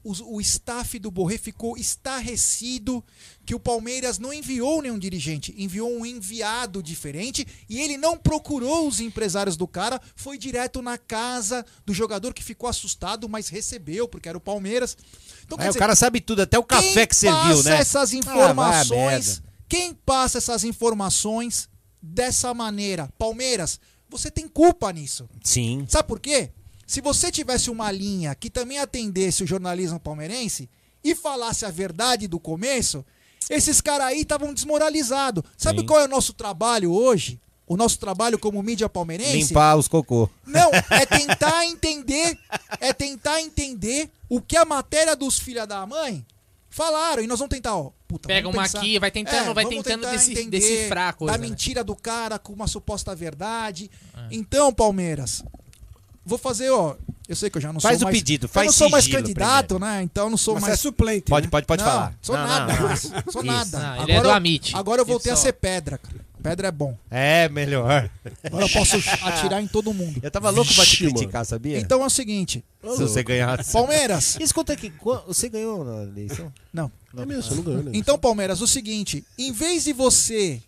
O, o staff do Borré ficou estarrecido que o Palmeiras não enviou nenhum dirigente, enviou um enviado diferente e ele não procurou os empresários do cara, foi direto na casa do jogador que ficou assustado, mas recebeu, porque era o Palmeiras. Então, quer Aí o dizer, cara sabe tudo, até o café que serviu, né? essas Ah, informações, merda. quem passa essas informações dessa maneira? Palmeiras, você tem culpa nisso. Sim. Sabe por quê? Se você tivesse uma linha que também atendesse o jornalismo palmeirense e falasse a verdade do começo, esses caras aí estavam desmoralizados. Sabe Sim. qual é o nosso trabalho hoje? O nosso trabalho como mídia palmeirense? Limpar os cocô. Não, é tentar entender, é tentar entender o que a matéria dos filha da mãe falaram. E nós vamos tentar, ó. Puta, Pega uma pensar- aqui, vai tentando- vai vamos tentando decifrar a coisa, Da né? mentira do cara com uma suposta verdade. É. Então, Palmeiras, vou fazer, ó. Eu sei que eu já não Faz sou o mais. pedido, eu faz não sou mais candidato, né? Então eu não sou Mas mais. você é suplente, Pode, né? pode, pode Não, falar. Sou Não, nada. não, não. Sou nada. Não, ele é do eu- Amit. Agora eu voltei a ser pedra, cara. Pedra é bom. É, melhor. Agora eu posso atirar em todo mundo. Eu tava louco pra te mano. criticar, sabia? Então é o seguinte. Se você ganhasse. Palmeiras. Escuta aqui, qu- você ganhou na eleição? Não. É mesmo, você não ganhou, né? Então, Palmeiras, o seguinte: em vez de você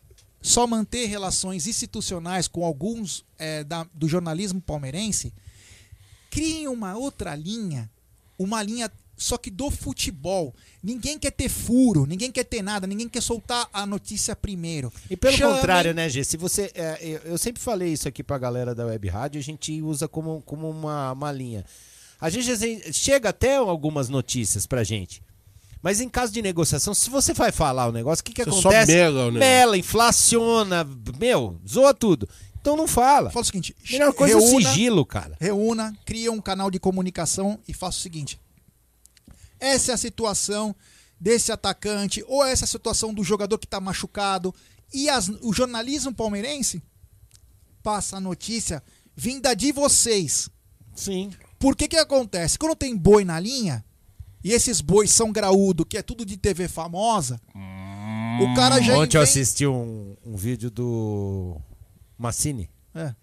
só manter relações institucionais com alguns é, da- do jornalismo palmeirense, criem uma outra linha, uma linha só que do futebol. Ninguém quer ter furo, ninguém quer ter nada, ninguém quer soltar a notícia primeiro. E pelo Chamem- contrário, né, Gê? Se você. é, eu, eu sempre falei isso aqui pra galera da Web Rádio, a gente usa como, como uma, uma linha. A gente chega até algumas notícias pra gente. Mas em caso de negociação, se você vai falar o negócio, o que, que Você só acontece? mela o negócio. Mela, inflaciona, meu, zoa tudo. Então não fala. Fala o seguinte: Melhor coisa é o sigilo, cara. Reúna, cria um canal de comunicação e faça o seguinte: essa é a situação desse atacante, ou essa é a situação do jogador que está machucado. E as- o jornalismo palmeirense passa a notícia vinda de vocês. Sim. Por que que acontece? Quando tem boi na linha, e esses bois são graúdo, que é tudo de TV famosa, o cara já Ontem eu inventa- assisti um, um vídeo do Massini. É.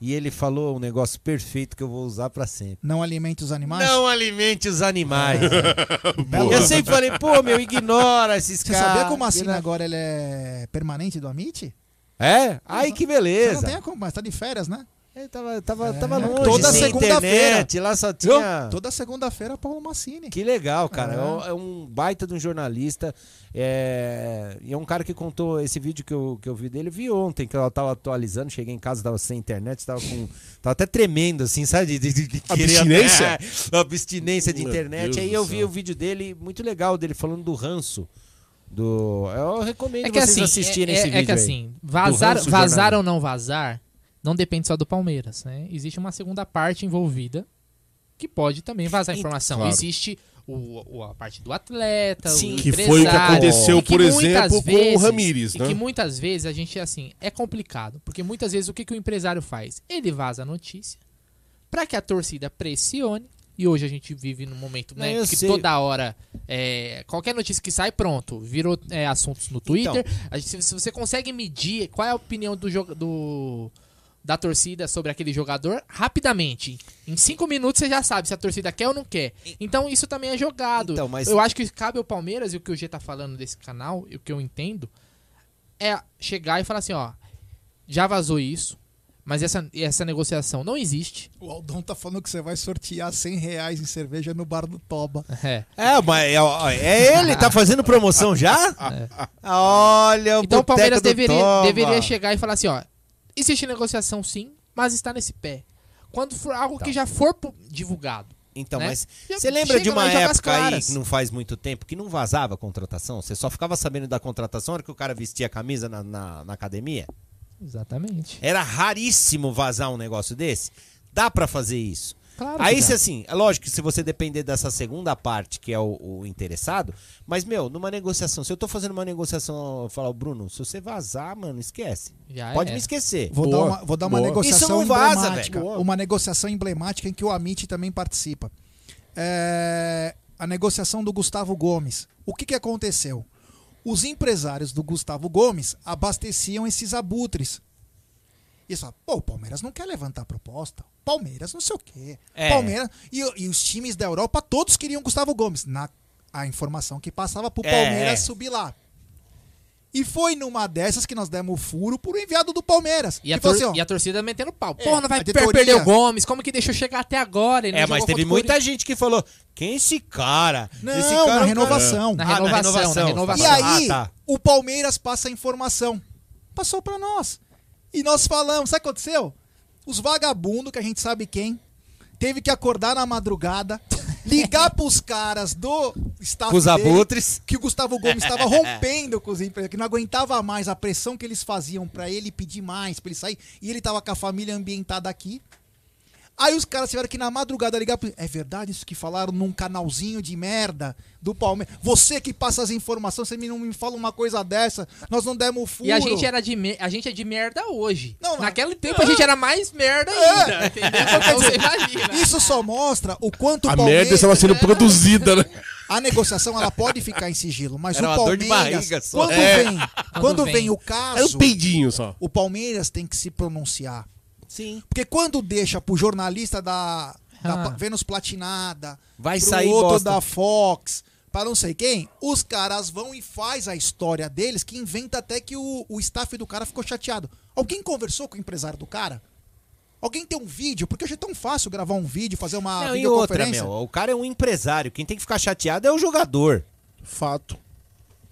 E ele falou um negócio perfeito que eu vou usar pra sempre. Não alimente os animais? Não alimente os animais. Eu sempre falei, pô, meu, ignora esses Você caras. sabia que o Massini Ignora- agora ele é permanente do Amit? É? Ai, que Você beleza. não tem a mas tá de férias, né? Ele tava, tava, É. tava longe. Toda segunda-feira. Lá só tinha... Toda segunda-feira, Paulo Massini. Que legal, cara. É. É. um- É um baita de um jornalista. É... E é um cara que contou esse vídeo que eu, que eu vi dele. Vi ontem, que eu tava atualizando. Cheguei em casa, tava sem internet, tava com. Tava até tremendo, assim, sabe? De, de, de querer- Abstinência? Abstinência de internet. Aí eu vi o vídeo dele, muito legal, dele falando do ranço. Do... Eu recomendo É que vocês assim, assistirem é, esse vídeo. é que aí. assim, vazar, vazar ou não vazar, não depende só do Palmeiras, né? Existe uma segunda parte envolvida que pode também vazar informação. Claro. Existe o, o- a parte do atleta, Sim. o Que foi o que aconteceu, e que por exemplo, com o vezes- Ramires, E né? que muitas vezes a gente, assim, é complicado. Porque muitas vezes o que, que o empresário faz? Ele vaza a notícia para que a torcida pressione. E hoje a gente vive num momento né, que sei. toda hora, é, qualquer notícia que sai, pronto, virou é, assuntos no Twitter. Então. Gente- se, você consegue medir qual é a opinião do, do da torcida sobre aquele jogador, rapidamente. Em cinco minutos você já sabe se a torcida quer ou não quer. Então isso também é jogado. Então, mas- Eu acho que cabe ao Palmeiras, e o que o G tá falando desse canal, e o que eu entendo, é chegar e falar assim, ó, já vazou isso, mas essa, essa negociação não existe. O Aldão tá falando que você vai sortear 100 reais em cerveja no bar do Toba. É. É, mas é, é ele? Tá fazendo promoção já? Olha o Então o Palmeiras deveria, Toba. deveria chegar e falar assim, ó, existe negociação sim, mas está nesse pé. Quando for algo que já for divulgado. Então, né? mas você lembra de uma época aí, não faz muito tempo, que não vazava a contratação? Você só ficava sabendo da contratação na hora que o cara vestia a camisa na, na, na academia? Exatamente. Era raríssimo vazar um negócio desse. Dá pra fazer isso. Claro Aí, se assim, é lógico que se você depender dessa segunda parte, que é o, o interessado, mas, meu, numa negociação, se eu tô fazendo uma negociação, eu falar, Bruno, se você vazar, mano, esquece. Já Pode era. me esquecer. Vou dar uma, vou dar uma Boa. negociação Isso não vaza, emblemática. velho. Uma negociação emblemática em que o Amit também participa. É, a negociação do Gustavo Gomes. O que, que aconteceu? Os empresários do Gustavo Gomes abasteciam esses abutres. E só, pô, o Palmeiras não quer levantar proposta. Palmeiras não sei o quê. É. Palmeiras. E, e os times da Europa todos queriam Gustavo Gomes. Na, a informação que passava pro É, Palmeiras é. subir lá. E foi numa dessas que nós demos o furo pro enviado do Palmeiras. E a, tor- assim, ó, e a torcida metendo pau. É, Porra, não vai perder o Gomes. Como que deixou chegar até agora? Ele É, não mas teve muita gente que falou: quem esse cara? Não, esse na cara é um cara- renovação. Na Ah, renovação, na renovação. E aí, Ah, tá. o Palmeiras passa a informação. Passou pra nós. E nós falamos, sabe o que aconteceu? Os vagabundos, que a gente sabe quem, teve que acordar na madrugada, ligar pros caras do staff os abutres. que o Gustavo Gomes estava rompendo com os empresários, que não aguentava mais a pressão que eles faziam pra ele pedir mais, pra ele sair, e ele tava com a família ambientada aqui. Aí os caras tiveram que na madrugada ligar pro... É verdade isso que falaram num canalzinho de merda do Palmeiras. Você que passa as informações, você me- não me fala uma coisa dessa. Nós não demos furo. E a gente, era de me- a gente é de merda hoje. Não, Naquele tempo a gente era mais merda ainda. Entendeu? Então. Isso só mostra o quanto A o Palmeiras... merda estava sendo produzida, né? A negociação ela pode ficar em sigilo, mas Era o uma dor de Palmeiras, barriga só. quando É. vem, quando, vem. o caso, Era um peidinho só. o Palmeiras tem que se pronunciar. Sim. Porque quando deixa pro jornalista da, da Ah. Vênus Platinada, Vai pro sair outro bosta. da Fox, para não sei quem, os caras vão e faz a história deles, que inventa até que o, o staff do cara ficou chateado. Alguém conversou com o empresário do cara? Alguém tem um vídeo? Porque hoje é tão fácil gravar um vídeo, fazer uma Não, e outra, videoconferência. meu, o cara é um empresário. Quem tem que ficar chateado é o jogador. Fato.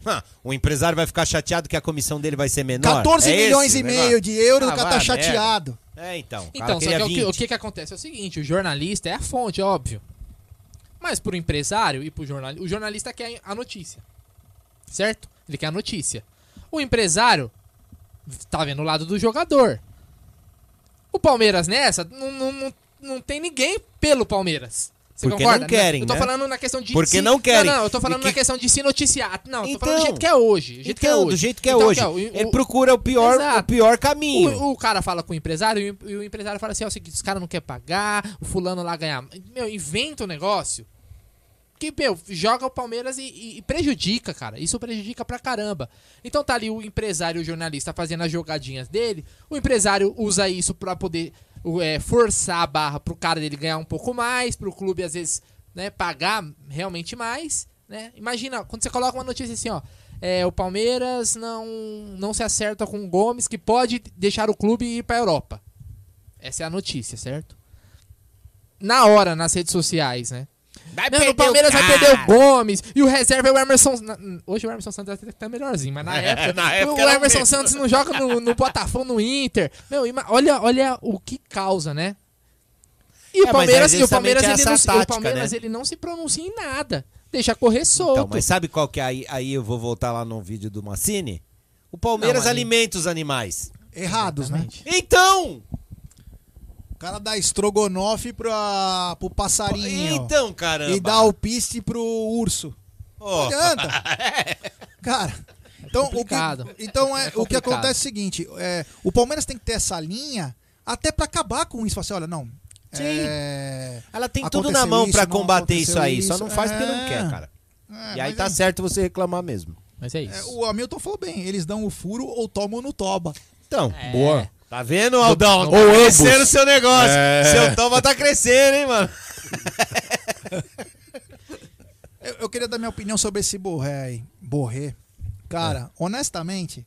Ah, o empresário vai ficar chateado que a comissão dele vai ser menor? 14 É milhões e meio de euros, Ah, o cara tá a merda. É, então. Então, só que o que, 20. o que que acontece é o seguinte, o jornalista é a fonte, é óbvio. Mas pro empresário e pro jornalista, o jornalista quer a notícia. Certo? Ele quer a notícia. O empresário tá vendo o lado do jogador. O Palmeiras nessa, não, não, não, não tem ninguém pelo Palmeiras. Você Porque concorda? não querem, Eu tô né? falando na questão de. Porque se- não querem. Não, não, eu tô falando na questão de se noticiar. Não, eu tô falando Então. do jeito que é hoje. Do jeito que é Então, hoje. do jeito que é Então, hoje. que é, o- Ele o- procura o pior, o pior caminho. O, o cara fala com o empresário e o, o empresário fala assim: ó, o seguinte, os caras não querem pagar, o fulano lá ganhar. Meu, inventa um negócio que, meu, joga o Palmeiras e, e- prejudica, cara. Isso prejudica pra caramba. Então tá ali o empresário e o jornalista fazendo as jogadinhas dele. O empresário usa isso pra poder o, é, forçar a barra pro cara dele ganhar um pouco mais, pro clube às vezes né, pagar realmente mais. Né? Imagina, quando você coloca uma notícia assim, ó. é, o Palmeiras não, não se acerta com o Gomes, que pode deixar o clube e ir pra Europa. Essa é a notícia, certo? Na hora, nas redes sociais, né? Vai Não, o Palmeiras vai perder o Gomes e o reserva é o Emerson. Hoje o Emerson Santos até tá melhorzinho, mas na É, época. na época o Emerson mesmo. Santos não joga no, no Botafogo, no Inter. Meu, olha, olha o que causa, né? E o Palmeiras, é e o Palmeiras, ele, não, se- o tática, Palmeiras né? ele não se pronuncia em nada. Deixa correr solto. Então, mas sabe qual que é aí? Aí eu vou voltar lá no vídeo do Massini. O Palmeiras Não, alimenta os animais. Errados, né? Então! O cara dá estrogonofe pra, pro passarinho. Então, caramba. E dá alpiste pro urso. Não adianta. Cara, então, o que, então é, É o que acontece é o seguinte: é, o Palmeiras tem que ter essa linha até pra acabar com isso. Falar assim, olha, não. Sim. é, Ela tem tudo na mão isso, pra não combater isso aí. Só não faz porque não É. quer, cara. É, e aí tá é- certo você reclamar mesmo. Mas é é, o Hamilton falou bem: eles dão o furo ou tomam no toba. Então, É. Boa. Tá vendo, Aldão? Ou Tá ambos. crescendo o seu negócio. É. Seu toma tá crescendo, hein, mano? Eu, eu queria dar minha opinião sobre esse Borré aí. Borré. Cara, honestamente,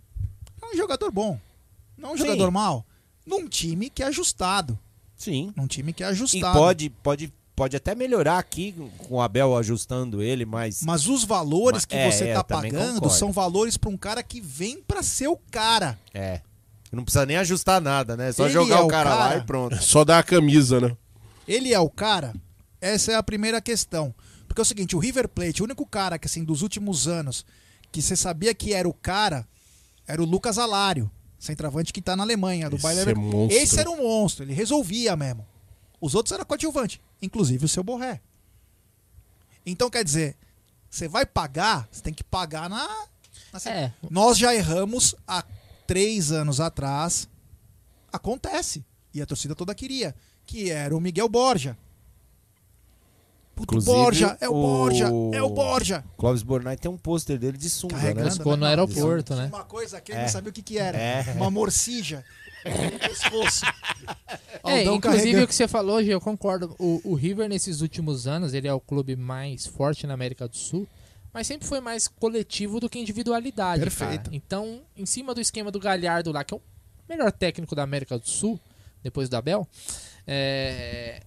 é um jogador bom. Não é um Sim. jogador mal. Num time que é ajustado. Sim. Num time que é E ajustado. pode, pode, pode até melhorar aqui com o Abel ajustando ele, mas. Mas os valores Mas- que é, você é, tá pagando concordo. são valores pra um cara que vem pra ser o cara. É. Não precisa nem ajustar nada, né? É Só Ele jogar é o o cara, lá cara. e pronto. Só dá a camisa, né? Ele é o cara? Essa é a primeira questão. Porque é o seguinte, o River Plate, o único cara que, assim, dos últimos anos, que você sabia que era o cara, era o Lucas Alário, centroavante que tá na Alemanha, do Esse é monstro. Esse era um monstro, ele resolvia mesmo. Os outros eram coadjuvante, inclusive o seu Borré. Então, quer dizer, você vai pagar, você tem que pagar na... na É. Nós já erramos há três anos atrás. Acontece. E a torcida toda queria. Que era o Miguel Borja. Puto, Borja, é o o- Borja, é o Borja. Clóvis Bornai tem um pôster dele de sunga, Carregando, né? Ficou no aeroporto, né? Uma coisa que ele É. não sabia o que, que era. É. Uma morcija. pescoço. É, inclusive carregando. o que você falou, Gê, eu concordo. O, o River, nesses últimos anos, ele é o clube mais forte na América do Sul, mas sempre foi mais coletivo do que individualidade. Perfeito. cara. Então, em cima do esquema do Galhardo lá, que é o melhor técnico da América do Sul, depois do Abel, é,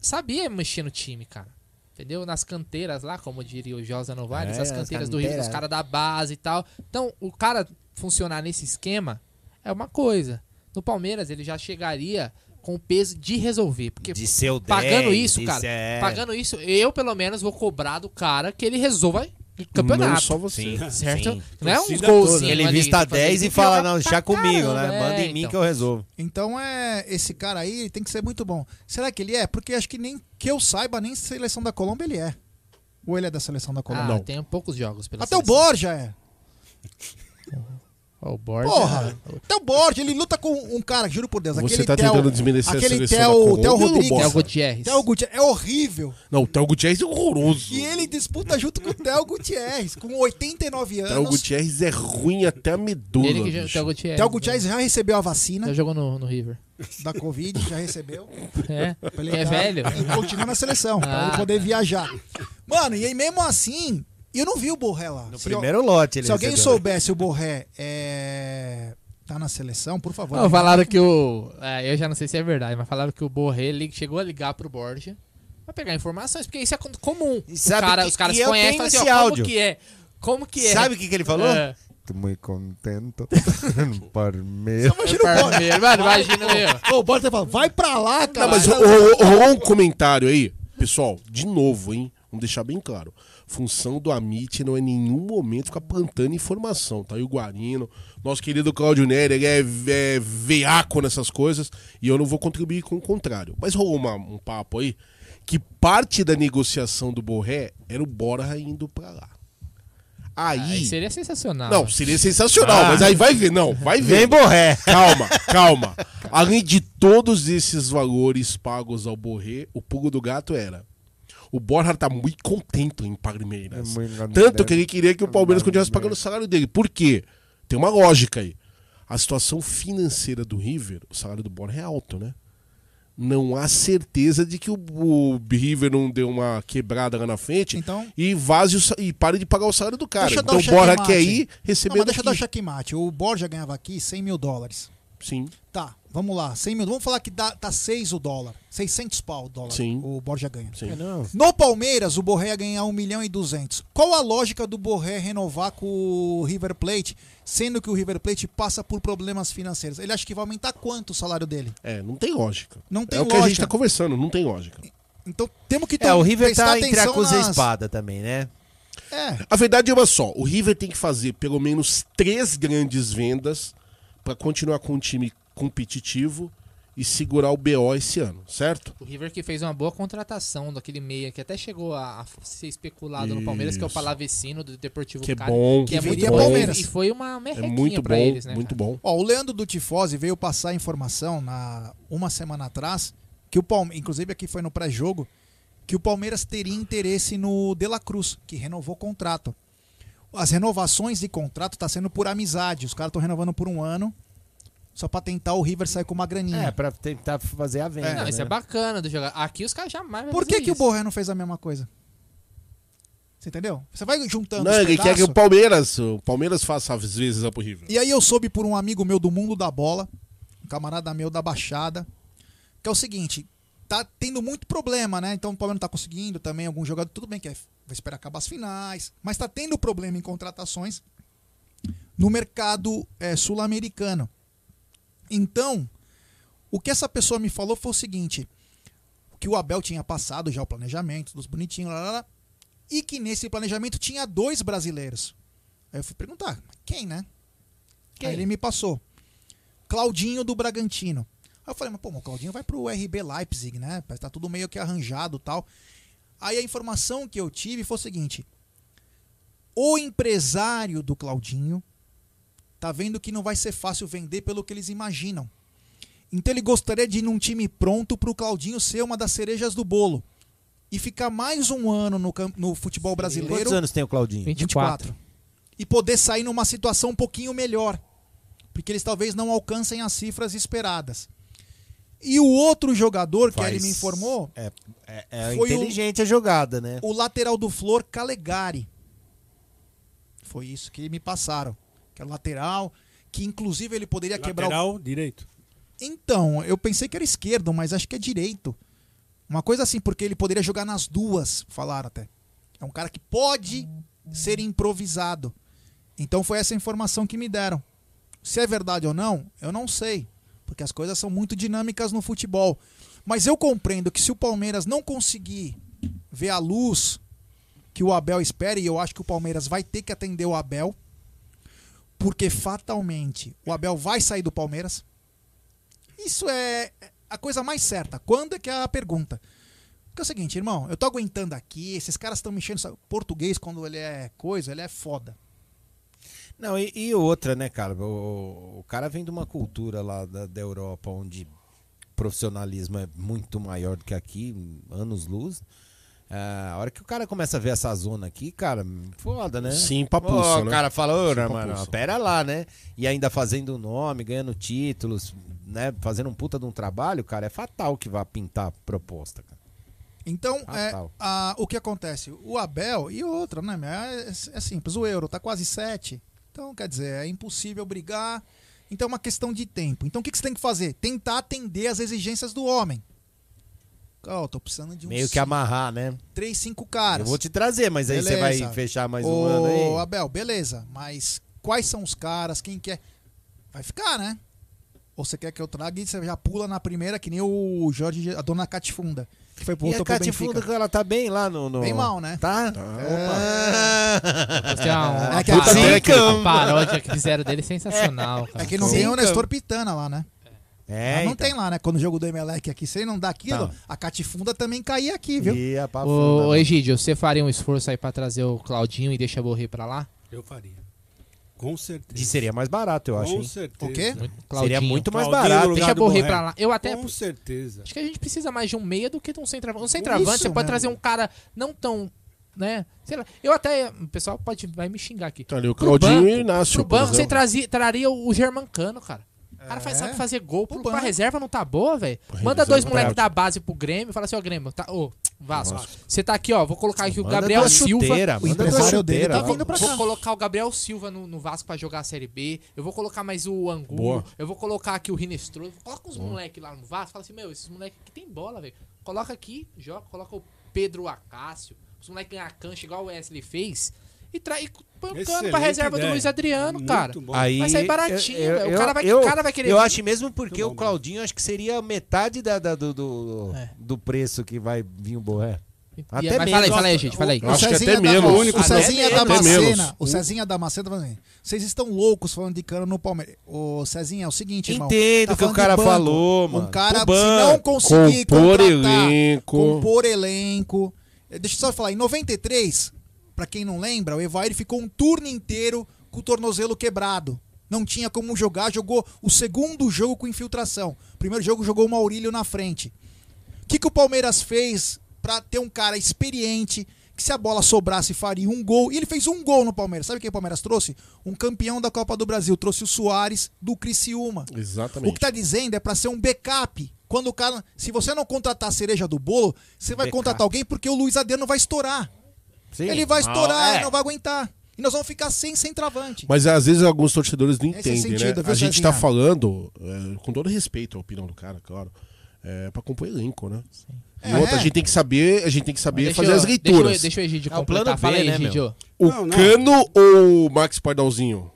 sabia mexer no time, cara. Entendeu? Nas canteiras lá, como diria o Josa Novaes, É, as as canteiras do River, os caras da base e tal. Então, o cara funcionar nesse esquema é uma coisa. No Palmeiras, ele já chegaria com o peso de resolver. Porque De ser o pagando 10, isso, cara, ser- pagando isso, eu pelo menos vou cobrar do cara que ele resolva campeonato. Não só você. Sim, Certo? sim. Não é golzinhos. toda. Ele vista que fazer, 10 tem e fala, não, deixa comigo, caramba, né? Manda é, em mim então. que eu resolvo. Então é esse cara aí ele tem que ser muito bom. Será que ele é? Porque acho que nem que eu saiba, nem seleção da Colômbia ele é. Ou ele é da seleção da Colômbia? Ah, tem poucos jogos pela Até o seleção. Borja é. O Borja. Porra! Até o Borja, ele luta com um cara, juro por Deus. Você aquele tá tentando desmerecer a aquele seleção Theo, Rodrigues. Theo Gutierrez. Theo Gutierrez. É horrível. Não, o Theo Gutierrez é horroroso. E ele disputa junto com o Theo Gutierrez, com 89 O Theo anos. Gutierrez é ruim até a medula. Ele que já. Theo Gutierrez. Theo Gutierrez já recebeu a vacina Já jogou no, no River. da Covid, já recebeu. É, Pra ele é velho. E continua na seleção, pra Ah. ele poder viajar. Mano, e aí mesmo assim, eu não vi o Borré lá. No Se- primeiro lote ele Se alguém recebeu. soubesse o Borré é... tá na seleção, por favor. Não, falaram que o. é, eu já não sei se é verdade, mas falaram que o Borré li- chegou a ligar pro Borja pra pegar informações, porque isso é com- comum. E O sabe cara- que- os caras e eu conhecem falam assim, esse ó, áudio. como que é? Como que é? Sabe o que, que ele falou? É. Tô muito contento. Parmeiro, mano, imagina, meu. O Borja fala, vai pra lá, cara. Não, mas rolou um comentário aí. Pessoal, de novo, hein? Vamos deixar bem claro. Função do Amit não é em nenhum momento ficar plantando informação, tá? E o Guarino, Nosso querido Claudio Neri, ele é, é veaco nessas coisas e eu não vou contribuir com o contrário. Mas rolou uma- um papo aí que parte da negociação do Borré era o Borja indo pra lá. Aí. Aí seria sensacional. Não, seria sensacional, Ah. mas aí vai ver, não, vai ver. Vem Borré. Calma, calma. Além de todos esses valores pagos ao Borré, o pulo do gato era. O Borja tá muito contente em Palmeiras. É Tanto que ele queria que o Palmeiras continuasse pagando o salário dele. Por quê? Tem uma lógica aí. A situação financeira do River, o salário do Borja é alto, né? Não há certeza de que o, o River não deu uma quebrada lá na frente Então- e vaze o e pare de pagar o salário do cara. Então o Borja quer ir receber Não, mas deixa eu dar o checkmate. O Borja ganhava aqui 100 mil dólares. Sim. Tá, vamos lá. 100 mil. Vamos falar que dá, tá 6 o dólar. 600 pau o dólar. Sim. O Borja ganha. Sim. No Palmeiras, o Borré ia ganhar 1 milhão e 200. Qual a lógica do Borré renovar com o River Plate, sendo que o River Plate passa por problemas financeiros? Ele acha que vai aumentar quanto o salário dele? É, não tem lógica. Não tem é o que a gente lógica. tá conversando, não tem lógica. Então temos que É, o River tá entre a atenção cruz e a nas- espada também, né? É. A verdade é uma só: o River tem que fazer pelo menos três grandes vendas pra continuar com um time competitivo e segurar o BO esse ano, certo? O River que fez uma boa contratação daquele meia que até chegou a, a ser especulado no Palmeiras, que é o Isso. Palavecino do Deportivo Que é Cali, bom, que é que muito viria bom. Palmeiras. E foi uma merrequinha É muito pra bom, eles, né? muito bom. Ó, o Leandro do Tifose veio passar a informação na uma semana atrás que o Palmeiras, inclusive aqui foi no pré-jogo, que o Palmeiras teria interesse no De La Cruz, que renovou o contrato. As renovações de contrato tá sendo por amizade, os caras estão renovando por um ano, só pra tentar o River sair com uma graninha. É, pra tentar fazer a venda. Não, né? isso é bacana do jogar. Aqui os caras jamais vão Por que, que o. Borré não fez a mesma coisa? Você entendeu? Você vai juntando Não, os ele quer que pedaços. o Palmeiras, o Palmeiras faça às vezes lá pro River. E aí eu soube por um amigo meu do mundo da bola, um camarada meu da Baixada, que é o seguinte, tá tendo muito problema, né? Então o Palmeiras não tá conseguindo também algum jogador, tudo bem que é, vai esperar acabar as finais, mas tá tendo problema em contratações no mercado é, sul-americano. Então, o que essa pessoa me falou foi o seguinte, que o Abel tinha passado já o planejamento dos bonitinhos, lá, lá, lá, e que nesse planejamento tinha dois brasileiros. Aí eu fui perguntar, quem, né? Aí ele me passou. Claudinho do Bragantino. Aí eu falei, mas pô, o Claudinho vai pro RB Leipzig, né? Tá tudo meio que arranjado e tal. Aí a informação que eu tive foi o seguinte: o empresário do Claudinho tá vendo que não vai ser fácil vender pelo que eles imaginam. Então ele gostaria de ir num time pronto pro Claudinho ser uma das cerejas do bolo. E ficar mais um ano no, cam- no futebol brasileiro. Quantos anos tem o Claudinho? 24. E poder sair numa situação um pouquinho melhor. Porque eles talvez não alcancem as cifras esperadas. E o outro jogador que Faz- ele me informou, É, é, é Foi o- inteligente a jogada, né? o lateral do Flor Calegari. Foi isso que me passaram. Que é lateral, que inclusive ele poderia quebrar o Lateral direito. Então, eu pensei que era esquerdo, mas acho que é direito. Uma coisa assim, porque ele poderia jogar nas duas, falaram até. É um cara que pode ser improvisado. Então foi essa informação que me deram. Se é verdade ou não, eu não sei. Porque as coisas são muito dinâmicas no futebol. Mas eu compreendo que se o Palmeiras não conseguir ver a luz que o Abel espera, e eu acho que o Palmeiras vai ter que atender o Abel, porque fatalmente o Abel vai sair do Palmeiras. Isso é a coisa mais certa. Quando é que é a pergunta? Porque é o seguinte, irmão, eu tô aguentando aqui, esses caras estão mexendo. sabe, Português, quando ele é coisa, ele é foda. Não, e, e outra, né, cara? O, o cara vem de uma cultura lá da, da Europa onde profissionalismo é muito maior do que aqui, anos luz. Ah, a hora que o cara começa a ver essa zona aqui, cara, foda, né? Sim, papuça, Ô, né? O cara fala, ô, Sim, né, mano, pera lá, né? E ainda fazendo nome, ganhando títulos, né? Fazendo um puta de um trabalho, cara, é fatal que vá pintar a proposta, cara. Então, é, a- o que acontece? O Abel e outra, né? meu, É, é simples, o euro tá quase 7. Então, quer dizer, é impossível brigar. Então é uma questão de tempo. Então o que, que você tem que fazer? Tentar atender as exigências do homem. Ó, tô precisando de uns Meio que amarrar, né? 3, 5 caras. Eu vou te trazer, mas aí você vai Beleza. fechar mais um Ô, ano aí. Abel, beleza. Mas quais são os caras? Quem quer? Vai ficar, né? ou você quer que eu traga e você já pula na primeira, que nem o Jorge, a dona Catifunda, que foi pro E a Catifunda, Benfica. ela tá bem lá no... no- Bem mal, né? Tá? Você é uma, É que também- paródia, a paródia que fizeram dele é sensacional, cara. É que não tem o. Nestor Pitana lá, né? É, Mas não então. tem lá, né? Quando o jogo do Emelec aqui, se ele não dá aquilo, Tá. a Catifunda também caía aqui, viu? Ia pra Ô, funda, ô Egídio, você faria um esforço aí pra trazer o Claudinho e deixa morrer pra lá? Eu faria. Com certeza. E seria mais barato, eu acho, Com hein? certeza. O quê? Muito- Seria Claudinho. muito mais Claudinho barato. lugar Deixa do Borré. pra lá. Eu até. Com certeza. Acho que a gente precisa mais de um meia do que de um centroavante. Um centroavante, Isso você pode mesmo. trazer um cara não tão. Né? Sei lá. Eu até. O pessoal pode, vai me xingar aqui. Tá ali o Pro Claudinho banco- e o Inácio. Pro por banco você exemplo. trazia, traria o Germancano, cara. O cara faz, É. sabe fazer gol. Pro, pra reserva não tá boa, velho. Manda dois tá moleques da base pro Grêmio e fala assim, ó, Grêmio, tá, ô, Vasco, você tá aqui, ó. Vou colocar aqui o Manda Gabriel Silva. O empresário dele tá vindo pra Vou cá. colocar o Gabriel Silva no, no Vasco pra jogar a Série B. Eu vou colocar mais o Angulo. Boa. Eu vou colocar aqui o Rinestrou. Coloca uns moleques lá no Vasco. Fala assim, meu, esses moleques aqui tem bola, velho. Coloca aqui, joga. Coloca o Pedro Acácio. Os moleques ganham a cancha igual o Wesley fez. E, tra... e o pra reserva do ideia. Luiz Adriano, Muito cara. bom. Aí, Vai sair baratinho, eu- velho. O eu- cara vai- eu, o cara vai querer Eu vir. acho mesmo porque Muito o bom, Claudinho acho que seria metade da, da- do, do, É. do preço que vai vir o Borré. Até mas mesmo. fala aí, fala aí, gente. Fala aí. Eu acho que até menos. O único- O Cezinha da. Macena. O Cezinha da Macena tá falando assim, Vocês estão loucos falando de cano no Palmeiras. Ô, Cezinha, é o seguinte, irmão. Entendo tá o que o cara falou, mano. Um cara, O banco. se não conseguir Compor contratar, elenco. compor elenco. Deixa eu só falar, em 93, pra quem não lembra, o Evair ficou um turno inteiro com o tornozelo quebrado. Não tinha como jogar, jogou o segundo jogo com infiltração. Primeiro jogo jogou o Maurílio na frente. O que, que o Palmeiras fez pra ter um cara experiente, que se a bola sobrasse faria um gol? E ele fez um gol no Palmeiras. Sabe quem o Palmeiras trouxe? Um campeão da Copa do Brasil. Trouxe o Soares do Criciúma. O Exatamente. que tá dizendo é pra ser um backup. Quando o cara. Se você não contratar a cereja do bolo, você vai Backup. contratar alguém porque o Luiz Adriano vai estourar. Sim. Ele vai estourar, Ah, é. ele não vai aguentar. E nós vamos ficar sem centroavante. Mas às vezes alguns torcedores não Esse é entendem, sentido, né? viu, A gente Cezinha? tá falando, é, com todo respeito à opinião do cara, claro, é, pra compor elenco, né? E É. outra, a gente tem que saber, a gente tem que saber fazer eu- as leituras. Deixa, eu- deixa o Egídio É o completar. plano Fala B, aí, né, meu? Egídio. O Não, não. Cano ou o Max Pardalzinho?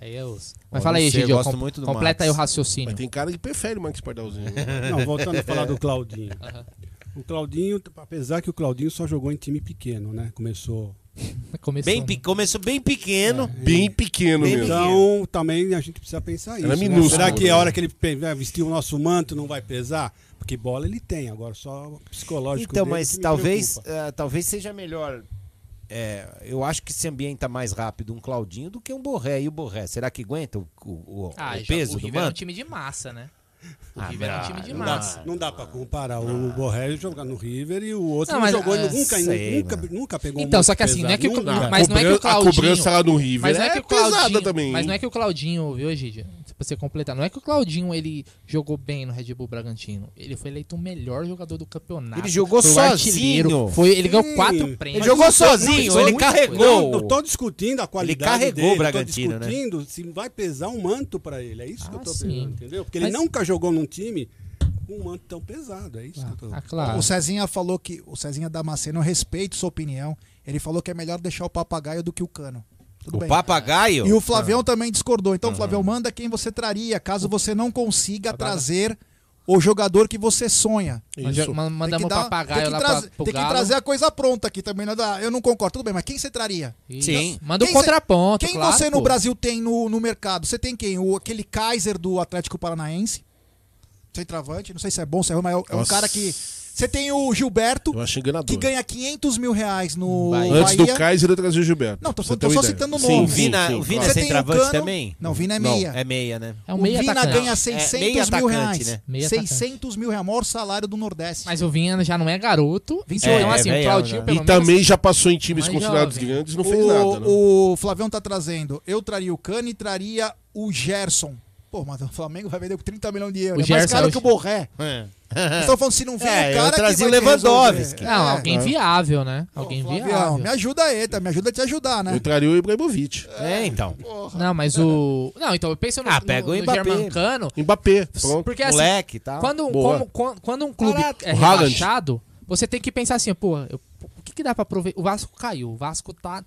Aí eu... Ó, Mas fala aí, sei, eu com- muito do completa aí o Max. raciocínio. Mas tem cara que prefere o Max Pardalzinho. Não, voltando a falar do Claudinho. O Claudinho, apesar que o Claudinho só jogou em time pequeno, né? Começou. Começou, Bem, pe- começou bem pequeno. Bem pequeno Bem mesmo. Então, também a gente precisa pensar isso. Era né? minúsculo, Será que né? a hora que ele vestir o nosso manto não vai pesar? Porque bola ele tem, agora só psicológico Então, dele mas que me talvez, eh, talvez seja melhor. é, eu acho que se ambienta mais rápido um Claudinho do que um Borré. E o Borré, será que aguenta o, o- o- Ah, o já- peso o do River é um time de massa, né? O Ah, River é um não, time de não massa. dá. Não dá pra comparar o Borré jogar no River e o outro Não, não, mas, jogou, ele ah, nunca, sei, nunca, nunca pegou Então, só que assim, não é que o, nunca. mas não é que o cobrança- a Claudinho... cobrança lá no River Mas não é é que o Claudinho, pesada também. Mas não é que o Claudinho, viu, Egídio? Pra você completar, não é que o Claudinho ele jogou bem no Red Bull Bragantino. Ele foi eleito o melhor jogador do campeonato. Ele jogou foi o sozinho. Foi, ele ganhou Sim. quatro prêmios. Ele jogou não- sozinho, não- ele não- carregou. Não, não tô discutindo a qualidade carregou dele, o Bragantino, tô né? discutindo se vai pesar um manto pra ele. É isso que Ah, eu tô sim. pensando, entendeu? Porque Mas- ele nunca jogou num time com um manto tão pesado. É isso que eu tô. Ah, claro. O Cezinha falou que. O Cezinha Damasceno, eu respeito sua opinião. Ele falou que é melhor deixar o papagaio do que o cano. Tudo O bem. papagaio? E o Flavião também discordou. Então, Flavião, manda quem você traria, caso você não consiga trazer o jogador que você sonha. Manda- Isso. Mandamos dar- papagaio tem que lá trazer, pra, pro tem que Galo. trazer a coisa pronta aqui também. Não dá- eu não concordo. Tudo bem, mas quem você traria? Sim. Manda o Quem cê- contraponto, Quem claro, você no pô. Brasil tem no, no mercado? Você tem quem? O, aquele Kaiser do Atlético Paranaense. Centroavante. Não sei se é bom, se é ruim, mas é, é um Nossa. cara que. Você tem o Gilberto, que ganha 500 mil reais no Bahia. Antes do Kaiser eu trazia o Gilberto. Não, tô tô só ideia. citando Sim. O sim, Vina, sim, o Vina claro. é Você tem o centroavante Cano- também? Não, Vina é Não. meia. É meia, né? É um o Vina atacante. ganha 600 meio mil atacante, reais. né? Meio 600 mil reais, maior salário do Nordeste. Mas o Vinha já não é garoto. 28. Então, É, assim, é o Claudinho, né? pelo E menos... também já passou em times considerados jovem. grandes não fez o, nada, né? o Flavião tá trazendo. Eu traria o Cano e traria o Gerson. Pô, mas o Flamengo vai vender por 30 milhões de euros. O é mais caro é o- que o Borré. Vocês estão falando se não vem É, o eu cara que trazia Lewandowski. Não, É. alguém viável, né? Alguém Flavião, viável. me ajuda aí, tá? Me ajuda a te ajudar, né? Eu traria o Ibrahimovic. É, então. Não, mas o... Não, então eu penso no, Ah, pega no, o Mbappé. Germancano. Mbappé, pronto. Porque assim, Moleque e tal. quando, como- quando, quando um clube Barato. é rebaixado, você tem que pensar assim, pô, eu- o que, que dá pra aproveitar? O Vasco caiu, o Vasco tá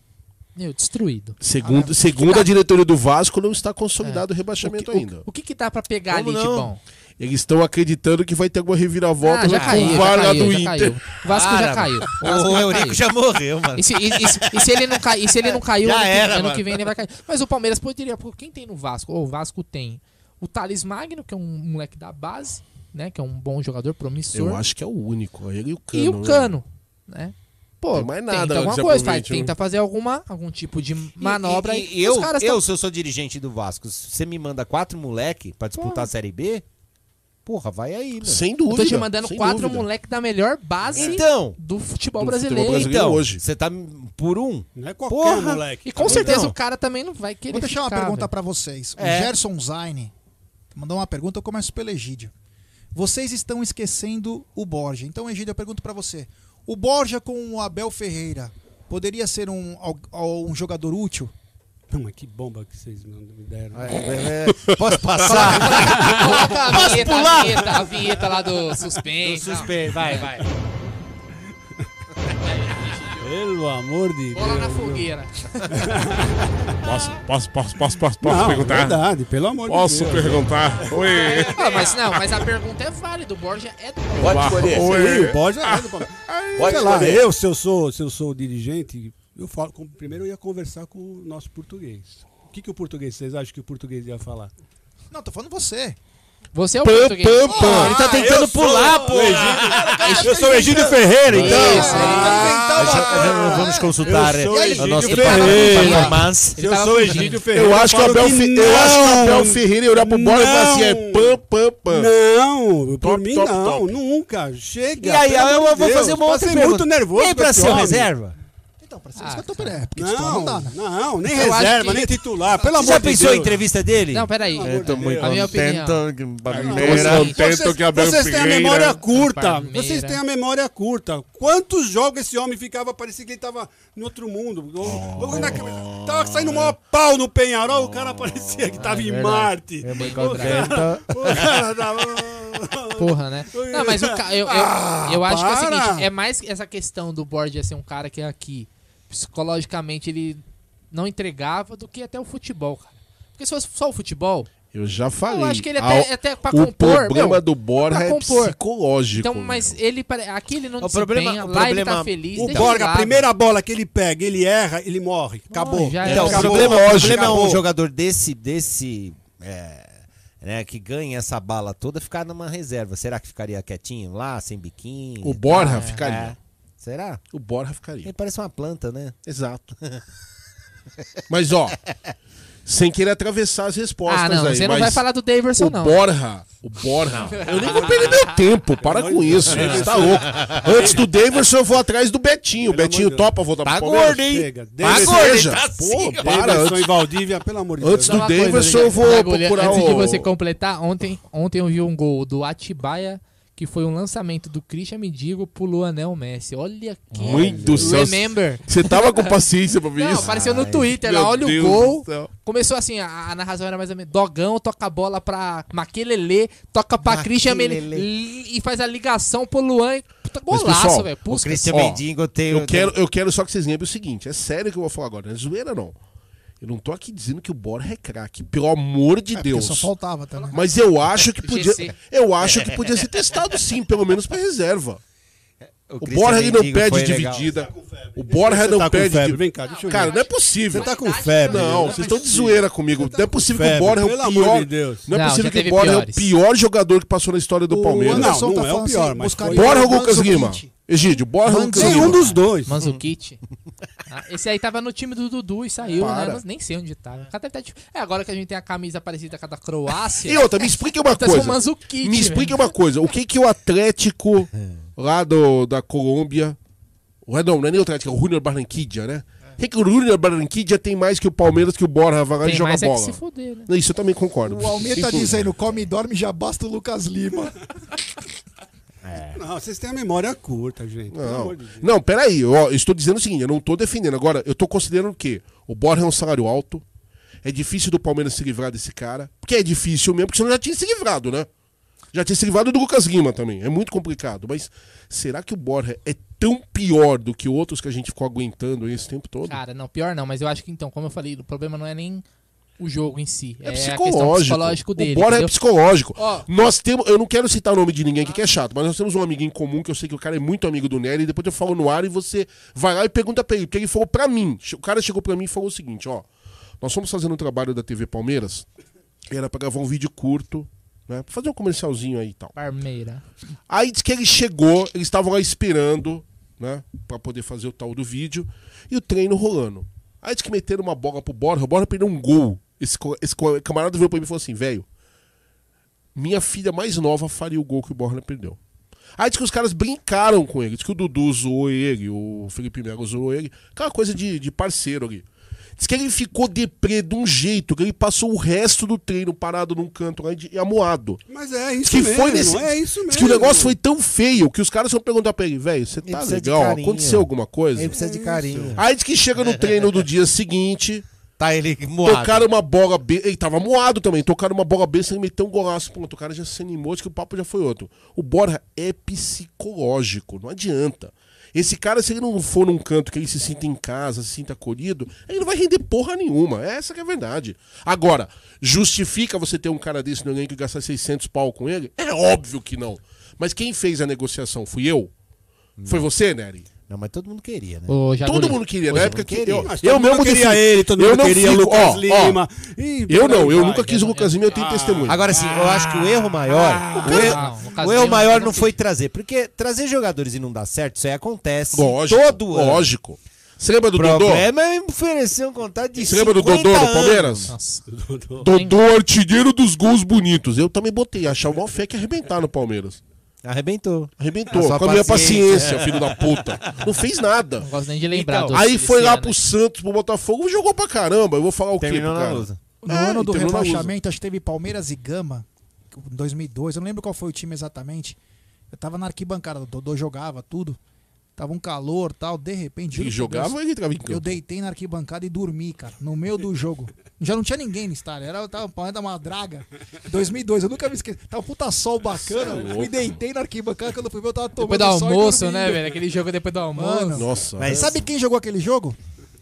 Meu, destruído. Segundo, Ah, segundo tá- a diretoria do Vasco, não está consolidado o rebaixamento o que, ainda. O, o que que dá pra pegar Como ali de não? bom? Eles estão acreditando que vai ter alguma reviravolta Ah, já com caiu, o já VAR lá do já Inter. caiu. O Vasco já Para, caiu. O Vasco O já Eurico caiu. já morreu, mano. E se, e- e se- e se ele não cai, e se ele não caiu, Já ano, que- era, ano mano. que vem ele vai cair. Mas o Palmeiras poderia, porque quem tem no Vasco? O Vasco tem o Thales Magno, que é um moleque da base, né? Que é um bom jogador promissor. Eu acho que é o único. Ele e o Cano. E o né? Cano, né? Pô, Tem mais nada tenta alguma coisa, faz, tenta fazer alguma, algum tipo de manobra. E, aí. e- e eu, Os caras eu, tão- se eu sou dirigente do Vasco, você me manda quatro moleque pra disputar a Série B, porra, vai aí, meu. Sem Eu dúvida. tô te mandando quatro dúvida. moleques da melhor base Então, do futebol Do brasileiro. futebol brasileiro então, hoje. você tá por um. Não é qualquer Porra. moleque. E com certeza Então. o cara também não vai querer Vou deixar uma ficar, pergunta velho. pra vocês. É. O Gerson Zaine mandou uma pergunta, eu começo pelo Egídio. Vocês estão esquecendo o Borja. Então, Egídio, eu pergunto pra você. O Borja com o Abel Ferreira poderia ser um, um jogador útil? Não, mas que bomba que vocês me deram. É, é, posso passar? Coloca a Posso vinheta, pular? a vinheta, a vinheta lá do suspense. Suspeito, vai, vai. Pelo amor de Bola na Deus. fogueira. Posso, posso, posso, posso, posso, posso Não, perguntar? verdade, pelo amor Posso de Deus. perguntar? Oi. Ah, mas não, mas a pergunta é válida. O Borja é do Pode Uau, escolher. oi. O Borja é do Palmeiras. Pode Sei lá, eu, se eu sou, se eu sou dirigente, eu falo, com- primeiro eu ia conversar com o nosso português. O que, que o português, vocês acham que o português ia falar? Não, tô falando você. Você é o Pam, português. pam, pam. Ele tá tentando pular, pô. Eu sou o Egídio Ferreira, então. Isso, Ah, já- já vamos consultar o nosso performance. Eu sou o Egídio Ferreira. Eu acho que o Abel, Fe- eu acho que o Abel Ferreira ia olhar pro Borja e falar assim: é pam, pam, pam. Não, por Top, mim top, não, top. nunca. Chega. E aí, eu vou fazer uma outra pergunta. muito nervoso. Vem pra ser reserva? Então, pra ser Ah, eu tô peraí, porque titular Não, não dá, né? não, nem Eu reserva, que- nem titular. Pelo Você amor já de pensou Deus. em entrevista dele? Não, peraí. Eu tô muito A minha opinião. Vocês, que Abel vocês têm a memória curta. Palmeiras. Vocês têm a memória curta. Quantos jogos esse homem ficava, parecia que ele tava em outro mundo. Ou na- tava saindo o maior pau no Penharol, o cara parecia que tava é em verdade. Marte. É muito O cara- o cara tava- Porra, né? Não, mas o ca... eu, eu, Ah, eu acho que é o para. seguinte, é mais essa questão do Borja ser um cara que é aqui, psicologicamente ele não entregava do que até o futebol, cara. Porque se fosse só o futebol, Eu já falei. eu acho que ele até, até pra o compor, problema meu, do Borja é compor. psicológico. Então, mas ele pare- aqui ele não O problema- o lá ele tá problema- feliz, O ele a primeira bola que ele pega, ele erra, ele morre. Acabou. já Então, o Acabou. problema, o problema é um jogador desse, desse é, né, que ganha essa bala toda ficar numa reserva. Será que ficaria quietinho lá, sem biquinho? O Borja ficaria. É. Será? O Borja ficaria. Ele parece uma planta, né? Exato. Mas, ó, sem querer atravessar as respostas Ah, não, aí. você não vai falar do Daverson, o não. Borja, o Borja, eu nem vou perder meu tempo, para com isso, você tá louco. Antes do Daverson eu vou atrás do Betinho, o Pelo Betinho Deus. topa voltar Tá pro Palmeiras? gordo, hein? Tá gordo, Seja, tá pô, para, antes, e Valdívia, pelo amor de antes Deus. do uma coisa, Daverson eu vou procurar Antes o... de você completar, ontem, ontem eu vi um gol do Atibaia, que foi um lançamento do Christian Mendigo pro Luanel Messi. Olha que Muito céu. remember. Você tava com paciência pra ver Não, isso? apareceu no Twitter lá, olha Deus o gol. do. Começou assim, a, a narração era mais ou menos Dogão toca a bola pra Maquelele, toca pra Christian Mendigo Maquelele. e faz a ligação pro Luan. e- Puta golaço, velho. O. Christian Mendigo tem... Eu quero, eu quero só que vocês lembrem o seguinte: é sério que eu vou falar agora, não é zoeira não. Eu não tô aqui dizendo que o Borja é craque, pelo amor de É, Deus. só faltava também. Mas eu acho que podia. Eu acho que podia ser testado sim, pelo menos pra reserva. O Christian Borja ele não foi legal. dividida. O Borja não tá com perde. febre, di- vem cá, deixa eu Cara, ver. não é possível. Você tá com febre. Não, né? vocês estão de zoeira comigo. Não é possível que o Borja é o pelo amor pior. de Deus. Não é possível que o Borja é o pior jogador que passou na história do O Palmeiras. Anderson Não, não tá é o pior, assim, mas Borja ou Lucas Lima? Egídio, Borja ou Lucas Lima? Nenhum dos dois. Manzukic. Ah, esse aí tava no time do Dudu e saiu, Para. né? Não- Nem sei onde tá. O cara tá É agora que a gente tem a camisa parecida com a da Croácia. E outra, me explique uma Tá coisa. Me explique uma coisa. O que que o Atlético lá do, da Colômbia... o- Não, não é nem o Atlético, é o Junior Barranquilla, né? O que que o Junior Barranquilla tem mais que o Palmeiras que o Borja vai lá e joga mais é que bola? se fuder, né? Isso eu também concordo. O Almeida tá dizendo, come e dorme, já basta o Lucas Lima. Não, vocês têm a memória curta, gente. Pelo Não, amor de Deus. não, peraí. Ó, eu estou dizendo o seguinte, eu não estou defendendo. Agora, eu estou considerando o quê? O Borja é um salário alto. É difícil do Palmeiras se livrar desse cara. Porque é difícil mesmo, porque senão já tinha se livrado, né? Já tinha se livrado do Lucas Lima também. É muito complicado. Mas será que o Borja é tão pior do que outros que a gente ficou aguentando esse tempo todo? Cara, não, pior não, mas eu acho que então, como eu falei, o problema não é nem o jogo em si. É, questão psicológico. dele. o Bora é entendeu? psicológico. Ó. Nós temos. Eu não quero citar o nome de ninguém aqui que é chato, mas nós temos um amigo em comum que eu sei que o cara é muito amigo do Nery. E depois eu falo no ar e você vai lá e pergunta pra ele. Porque ele falou pra mim. O cara chegou pra mim e falou o seguinte: ó. Nós fomos fazendo um trabalho da TV Palmeiras. Era pra gravar um vídeo curto, né? Pra fazer um comercialzinho aí e tal. Parmeira. Aí diz que ele chegou, eles estavam lá esperando, né? Pra poder fazer o tal do vídeo. E o treino rolando. Aí diz que meteram uma bola pro Borja, o Borja perdeu um gol. Esse, esse camarada veio pra mim e falou assim, velho, minha filha mais nova faria o gol que o Borja perdeu. Aí diz que os caras brincaram com ele. Diz que o Dudu zoou ele, o Felipe Melo zoou ele. Aquela coisa de, de parceiro ali. Diz que ele ficou deprê de um jeito, que ele passou o resto do treino parado num canto lá e amuado. Mas é isso que mesmo, foi nesse... é isso Diz mesmo. que o negócio foi tão feio que os caras vão perguntar pra ele, velho, você tá legal? Aconteceu alguma coisa? Ele precisa de carinho. Aí diz que chega no treino do dia seguinte. Tá ele moado. Tocaram uma bola B. Ele tava moado também. Tocaram uma bola B sem meteu um golaço. Pronto, o cara já se animou, diz que o papo já foi outro. O Borja é psicológico, não adianta. Esse cara, se ele não for num canto que ele se sinta em casa, se sinta acolhido, ele não vai render porra nenhuma. Essa que é a verdade. Agora, justifica você ter um cara desse no elenco e gastar 600 pau com ele? É óbvio que não. Mas quem fez a negociação? Fui eu? Foi você, Nery? Não, mas todo mundo queria, né? Ô, Todo mundo queria, na época que queria. eu, eu mesmo queria ele, todo eu mundo não queria fico- Lucas ó, ó, Lima. Ih, eu não, eu vai. nunca quis o Lucas Lima, eu tenho testemunho. Agora sim, eu acho que o erro maior. Ah, o erro, não, o Lucas o erro maior não foi trazer. Porque trazer jogadores e não dar certo, isso aí acontece Lógico, todo ano. lógico. Você lembra do O Dodô? problema é oferecer um contrato de Você lembra do 50 Dodô do. Palmeiras? Nossa. Dodô, artilheiro dos gols bonitos. Eu também botei, achava uma fé que arrebentar no Palmeiras. Arrebentou. Arrebentou, A com a minha paciência. filho da puta. Não fez nada. Não gosto nem de lembrar Então, Aí foi lá ano. pro Santos, pro Botafogo, e jogou pra caramba. Eu vou falar o quê cara? luta. No É, ano do rebaixamento, acho que teve Palmeiras e Gama, em 2002. Eu não lembro qual foi o time exatamente. Eu tava na arquibancada, o Dodô jogava tudo. Tava um calor tal. De repente. Ele jogava Deus, ou ele entrava em Eu campo? deitei na arquibancada e dormi, cara, no meio do jogo. Já não tinha ninguém no estádio, era tava Palmeiras da Madraga. 2002, eu nunca me esqueci. Tava um puta sol bacana. É me deitei na arquibancada quando eu fui ver, eu tava tomando Depois do sol almoço, né, velho? Aquele jogo depois do almoço. Mano, Nossa. Mas- Sabe quem jogou aquele jogo?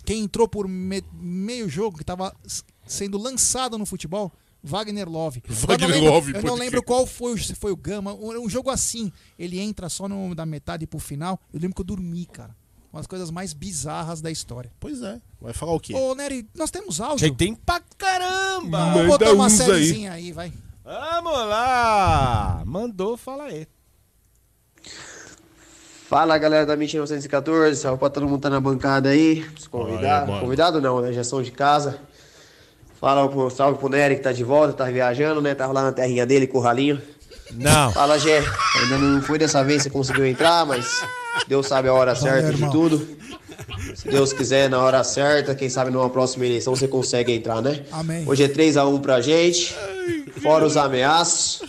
Quem entrou por me- meio jogo, que tava sendo lançado no futebol? Wagner Love. Wagner eu não lembro, Love, Eu não lembro qual foi, o- se foi o Gama. Um, um jogo assim. Ele entra só no, da metade pro final. Eu lembro que eu dormi, cara. Uma das coisas mais bizarras da história. Pois é. Vai falar o quê? Ô, Nery, nós temos áudio. Gente, tem pra caramba! Vamos botar uma uns aí. sériezinha aí, vai. Vamos lá! Mandou, fala aí. Fala galera da MIT 914, salve pra todo mundo que tá na bancada aí. Os convidados. convidado não, né? Já são de casa. Fala pro, salve pro Nery que tá de volta, tá viajando, né? Tava lá na terrinha dele, curralinho. Não. Fala, Gé. Ainda não foi dessa vez que você conseguiu entrar, mas Deus sabe a hora certa de irmão. tudo. Se Deus quiser, na hora certa, quem sabe numa próxima eleição você consegue entrar, né? Amém. Hoje é 3x1 pra gente, fora os ameaços,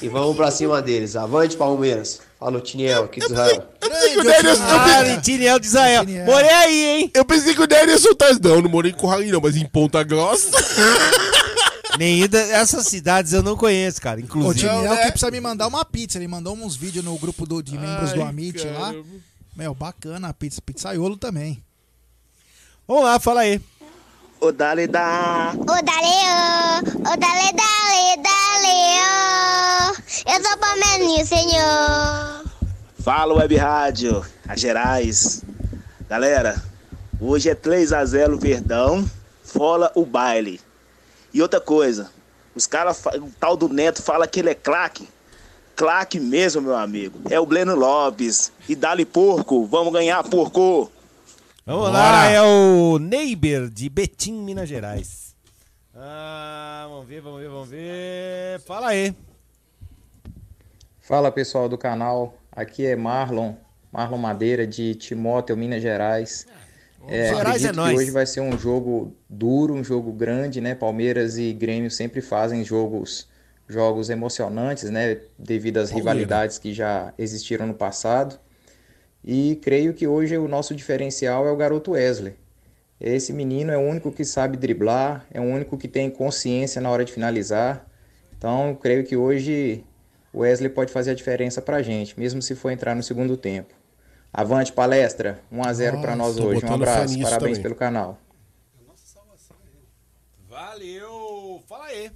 e vamos pra cima deles. Avante, Palmeiras. Fala o Tiniel aqui de Israel. pensei que o eu Ah, pensei- Tiniel de Israel. Morei aí, hein? Eu pensei que o soltar isso. Não, não morei em Curralinho, não, mas em Ponta Grossa. Nem ida- essas cidades eu não conheço, cara. O Inclusive. Tiniel né? que precisa me mandar uma pizza. Ele mandou uns vídeos no grupo do- de membros do Ai, Amit lá. Meu, bacana a pizza. Pizzaiolo também. Vamos lá, fala aí. Ô, dale, dá. Ô, dale, ô, ô, dale, dale, dale, ô. Eu sou palmeirinho, senhor. Fala Web Rádio, a Gerais. Galera, hoje é 3 a 0 Verdão, fora o baile. E outra coisa, os caras, o tal do Neto fala que ele é claque. Claque mesmo, meu amigo. É o Bleno Lopes. E dali porco, vamos ganhar porco. Vamos Bora. lá, é o Neighbor de Betim, Minas Gerais. Ah, vamos ver, vamos ver, vamos ver. Fala aí. Fala pessoal do canal, aqui é Marlon, Marlon Madeira de Timóteo, Minas Gerais. É, Gerais acredito é que nóis. hoje vai ser um jogo duro, um jogo grande, né? Palmeiras e Grêmio sempre fazem jogos, jogos emocionantes, né? Devido às Palmeira. rivalidades que já existiram no passado. E creio que hoje o nosso diferencial é o garoto Wesley. Esse menino é o único que sabe driblar, é o único que tem consciência na hora de finalizar. Então, creio que hoje o Wesley pode fazer a diferença pra gente, mesmo se for entrar no segundo tempo. Avante palestra, 1 a 0 para nós Nossa, hoje. Um abraço, parabéns também. pelo canal. Valeu! Fala aí.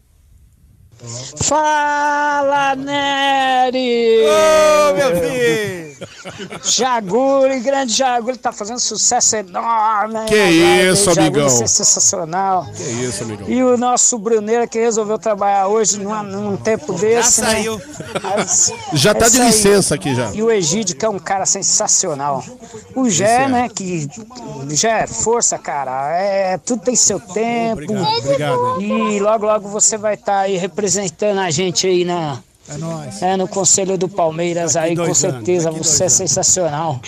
Fala, Nery! Ô, meu filho! Jaguli, grande Jaguli, tá fazendo sucesso enorme. hein, Que rapaz? isso, Jaguli, amigão. você é sensacional. Que isso, amigão. E o nosso Bruneira que resolveu trabalhar hoje numa- num tempo desse. né? saiu. Mas Já tá é de isso aí. licença aqui já. E o Egídio, que é um cara sensacional. O Gé, é. né? Que. Gé, força, cara. É, tudo tem seu tempo. Obrigado, obrigado. E logo, logo você vai estar aí representando a gente aí na. É nóis. É, no Conselho do Palmeiras aí, com certeza. daqui Você é sensacional.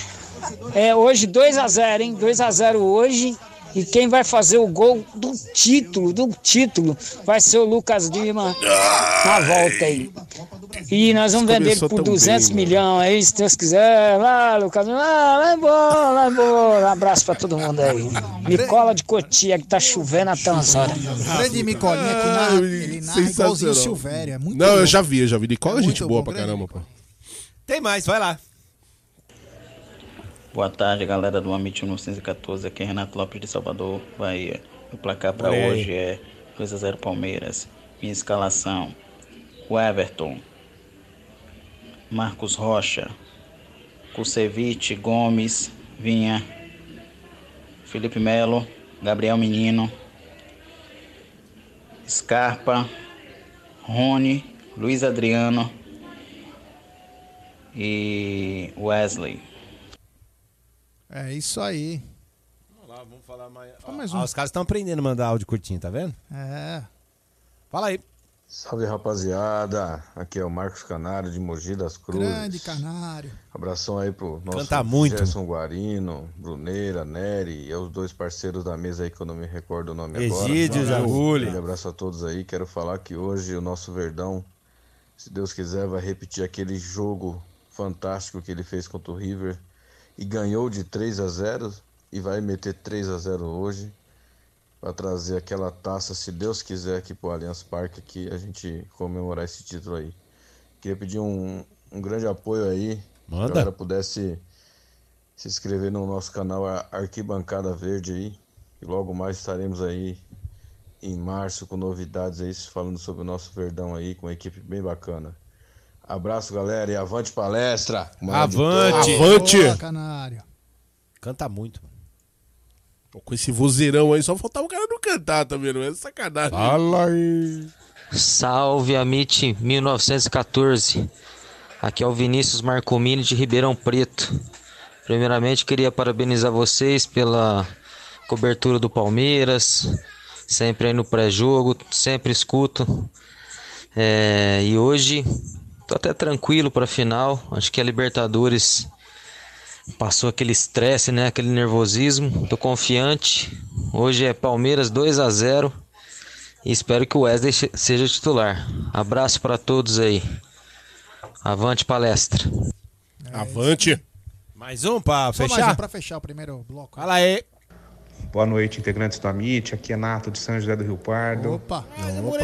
É, hoje 2x0, hein? 2x0 hoje. E quem vai fazer o gol do título, do título, vai ser o Lucas Lima na volta aí. E nós vamos vender ele por tão 200 bem, milhões aí, se Deus quiser. Lá, Lucas Lima, ah, vai embora, vai embora. Um abraço pra todo mundo aí. Micola de Cotia, que tá chovendo tantas horas. Grande Micolinha que narra, ele narra igualzinho Silvério. É muito Não, eu louco. já vi, eu já vi. Nicola é gente boa bom, pra grande caramba, pô. Tem mais, vai lá. Boa tarde, galera do Amit 1914. Aqui é Renato Lopes de Salvador, Bahia. O placar para hoje é 2 a 0 Palmeiras. Minha escalação: o Everton, Marcos Rocha, Kusevich, Gomes, Vinha, Felipe Melo, Gabriel Menino, Scarpa, Rony, Luiz Adriano e Wesley. É isso aí. Vamos lá, vamos falar mais. Mais Ah, um. os caras estão aprendendo a mandar áudio curtinho, tá vendo? É. Fala aí. Salve rapaziada, aqui é o Marcos Canário de Mogi das Cruzes. Grande canário. Abração aí pro nosso Canta muito. Gerson Guarino, Bruneira, Nery e aos dois parceiros da mesa aí que eu não me recordo o nome agora. Egídio, Jaguli. Um abraço a todos aí. Quero falar que hoje o nosso Verdão, se Deus quiser, vai repetir aquele jogo fantástico que ele fez contra o River e ganhou de 3 a 0 e vai meter 3 a 0 hoje para trazer aquela taça, se Deus quiser, aqui pro Allianz Parque, que a gente comemorar esse título aí. Queria pedir um, um grande apoio aí. Manda. Se a galera pudesse se inscrever no nosso canal Ar- Arquibancada Verde aí. E logo mais estaremos aí em março com novidades aí, falando sobre o nosso Verdão aí, com uma equipe bem bacana. Abraço, galera, e avante palestra! Avante! Avante! Boa, canário. Canta muito. Pô, Com esse vozeirão aí, só faltava o cara não cantar também, não é sacanagem. Fala aí. Salve Amit 1914. Aqui é o Vinícius Marcomini de Ribeirão Preto. Primeiramente queria parabenizar vocês pela cobertura do Palmeiras, sempre aí no pré-jogo, sempre escuto. É, e hoje tô até tranquilo para a final. Acho que a Libertadores passou aquele estresse, né, aquele nervosismo. Tô confiante. Hoje é Palmeiras 2 a 0. E espero que o Wesley seja titular. Abraço para todos aí. Avante palestra. Avante. Mais um pra Só mais fechar? um pra fechar o primeiro bloco. Fala aí. Boa noite, integrantes do Amit. Aqui é Nato de São José do Rio Pardo. Opa.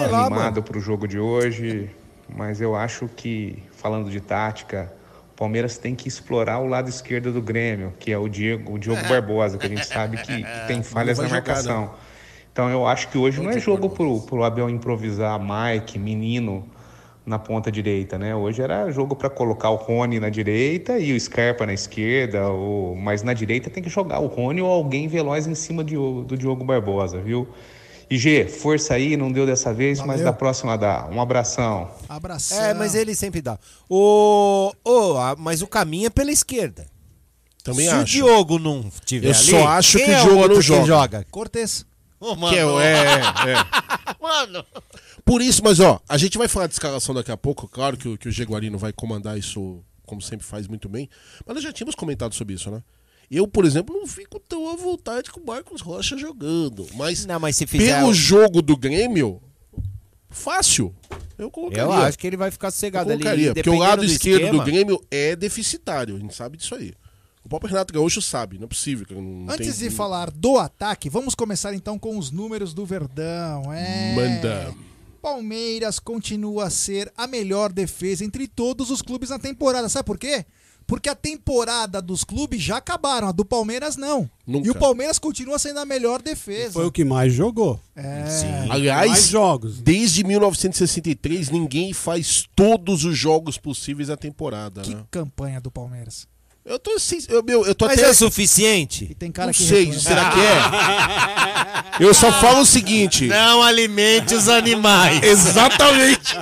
lá, Animado pro jogo de hoje, mas eu acho que, falando de tática, o Palmeiras tem que explorar o lado esquerdo do Grêmio, que é o Diego, o Diogo Barbosa, que a gente sabe que, que tem falhas na jogar, marcação. Então eu acho que hoje não é jogo pro, pro Abel improvisar Mike, menino na ponta direita, né? Hoje era jogo para colocar o Rony na direita e o Scarpa na esquerda, ou... mas na direita tem que jogar o Rony ou alguém veloz em cima de- do Diogo Barbosa, viu? E G, força aí, não deu dessa vez, mas Valeu. da próxima dá. Um abração. Abração. É, mas ele sempre dá. O, o, a- mas o caminho é pela esquerda. Também Se acho. o Diogo não tiver Eu ali, só acho que o é Diogo outro não que joga. joga? Cortez. Ô, Que é, o- é, é, é. Mano. Por isso, mas ó, a gente vai falar de escalação daqui a pouco. Claro que, o- que o Jaguarino vai comandar isso, como sempre faz muito bem. Mas nós já tínhamos comentado sobre isso, né? Eu, por exemplo, não fico tão à vontade com o Marcos Rocha jogando. Mas, Não, mas se fizer- pelo jogo do Grêmio, fácil. Eu colocaria. Eu acho que ele vai ficar sossegado Eu ali. colocaria, porque o lado do esquerdo esquema. do Grêmio é deficitário. A gente sabe disso aí. O próprio Renato Gaúcho sabe, não é possível. que não Antes tem- de falar do ataque, vamos começar então com os números do Verdão. É... Manda. Palmeiras continua a ser a melhor defesa entre todos os clubes na temporada. Sabe por quê? Porque a temporada dos clubes já acabaram, a do Palmeiras não. Nunca. E o Palmeiras continua sendo a melhor defesa. Foi o que mais jogou. É. Aliás, Mais jogos. desde 1963 ninguém faz todos os jogos possíveis na temporada, Que né? campanha do Palmeiras. Eu tô assim, eu, meu, eu tô Mas até é suficiente? E tem cara não que sei, reclama. será que é? Eu só falo o seguinte, Não alimente os animais. Exatamente.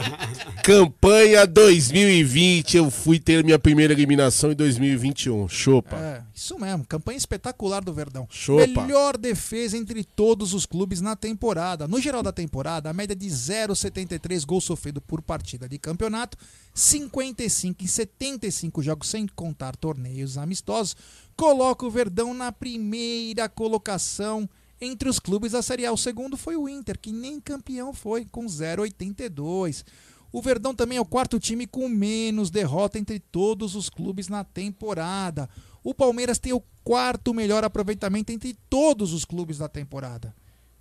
Campanha 2020, eu fui ter minha primeira eliminação em 2021. Chopa. É, isso mesmo, campanha espetacular do Verdão. Chopa. Melhor defesa entre todos os clubes na temporada. No geral da temporada, a média de 0,73 gols sofrido por partida de campeonato, 55 em 75 jogos sem contar torneios amistosos, coloca o Verdão na primeira colocação entre os clubes da Série A. O segundo foi o Inter, que nem campeão foi, com 0,82. O Verdão também é o quarto time com menos derrota entre todos os clubes na temporada. O Palmeiras tem o quarto melhor aproveitamento entre todos os clubes da temporada,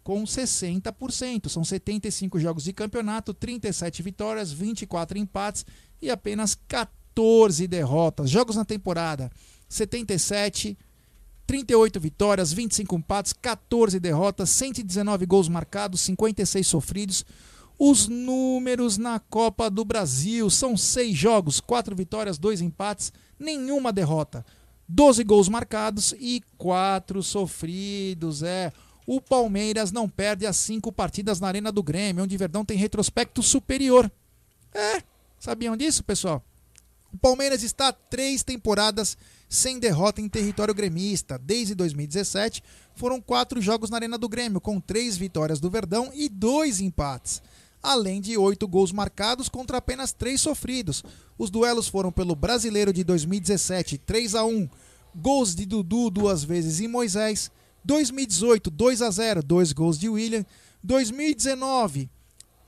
com 60%. São 75 jogos de campeonato, 37 vitórias, 24 empates e apenas 14 derrotas. Jogos na temporada: 77, 38 vitórias, 25 empates, 14 derrotas, 119 gols marcados, 56 sofridos. Os números na Copa do Brasil são 6 jogos, 4 vitórias, 2 empates, nenhuma derrota. 12 gols marcados e 4 sofridos. É, o Palmeiras não perde as 5 partidas na Arena do Grêmio, onde Verdão tem retrospecto superior. É, sabiam disso, pessoal? O Palmeiras está três temporadas sem derrota em território gremista. Desde 2017, foram quatro jogos na Arena do Grêmio, com três vitórias do Verdão e dois empates. Além de oito gols marcados contra apenas três sofridos. Os duelos foram pelo Brasileiro de 2017, 3 a 1 gols de Dudu duas vezes e Moisés. 2018, 2 a 0 dois gols de William. 2019,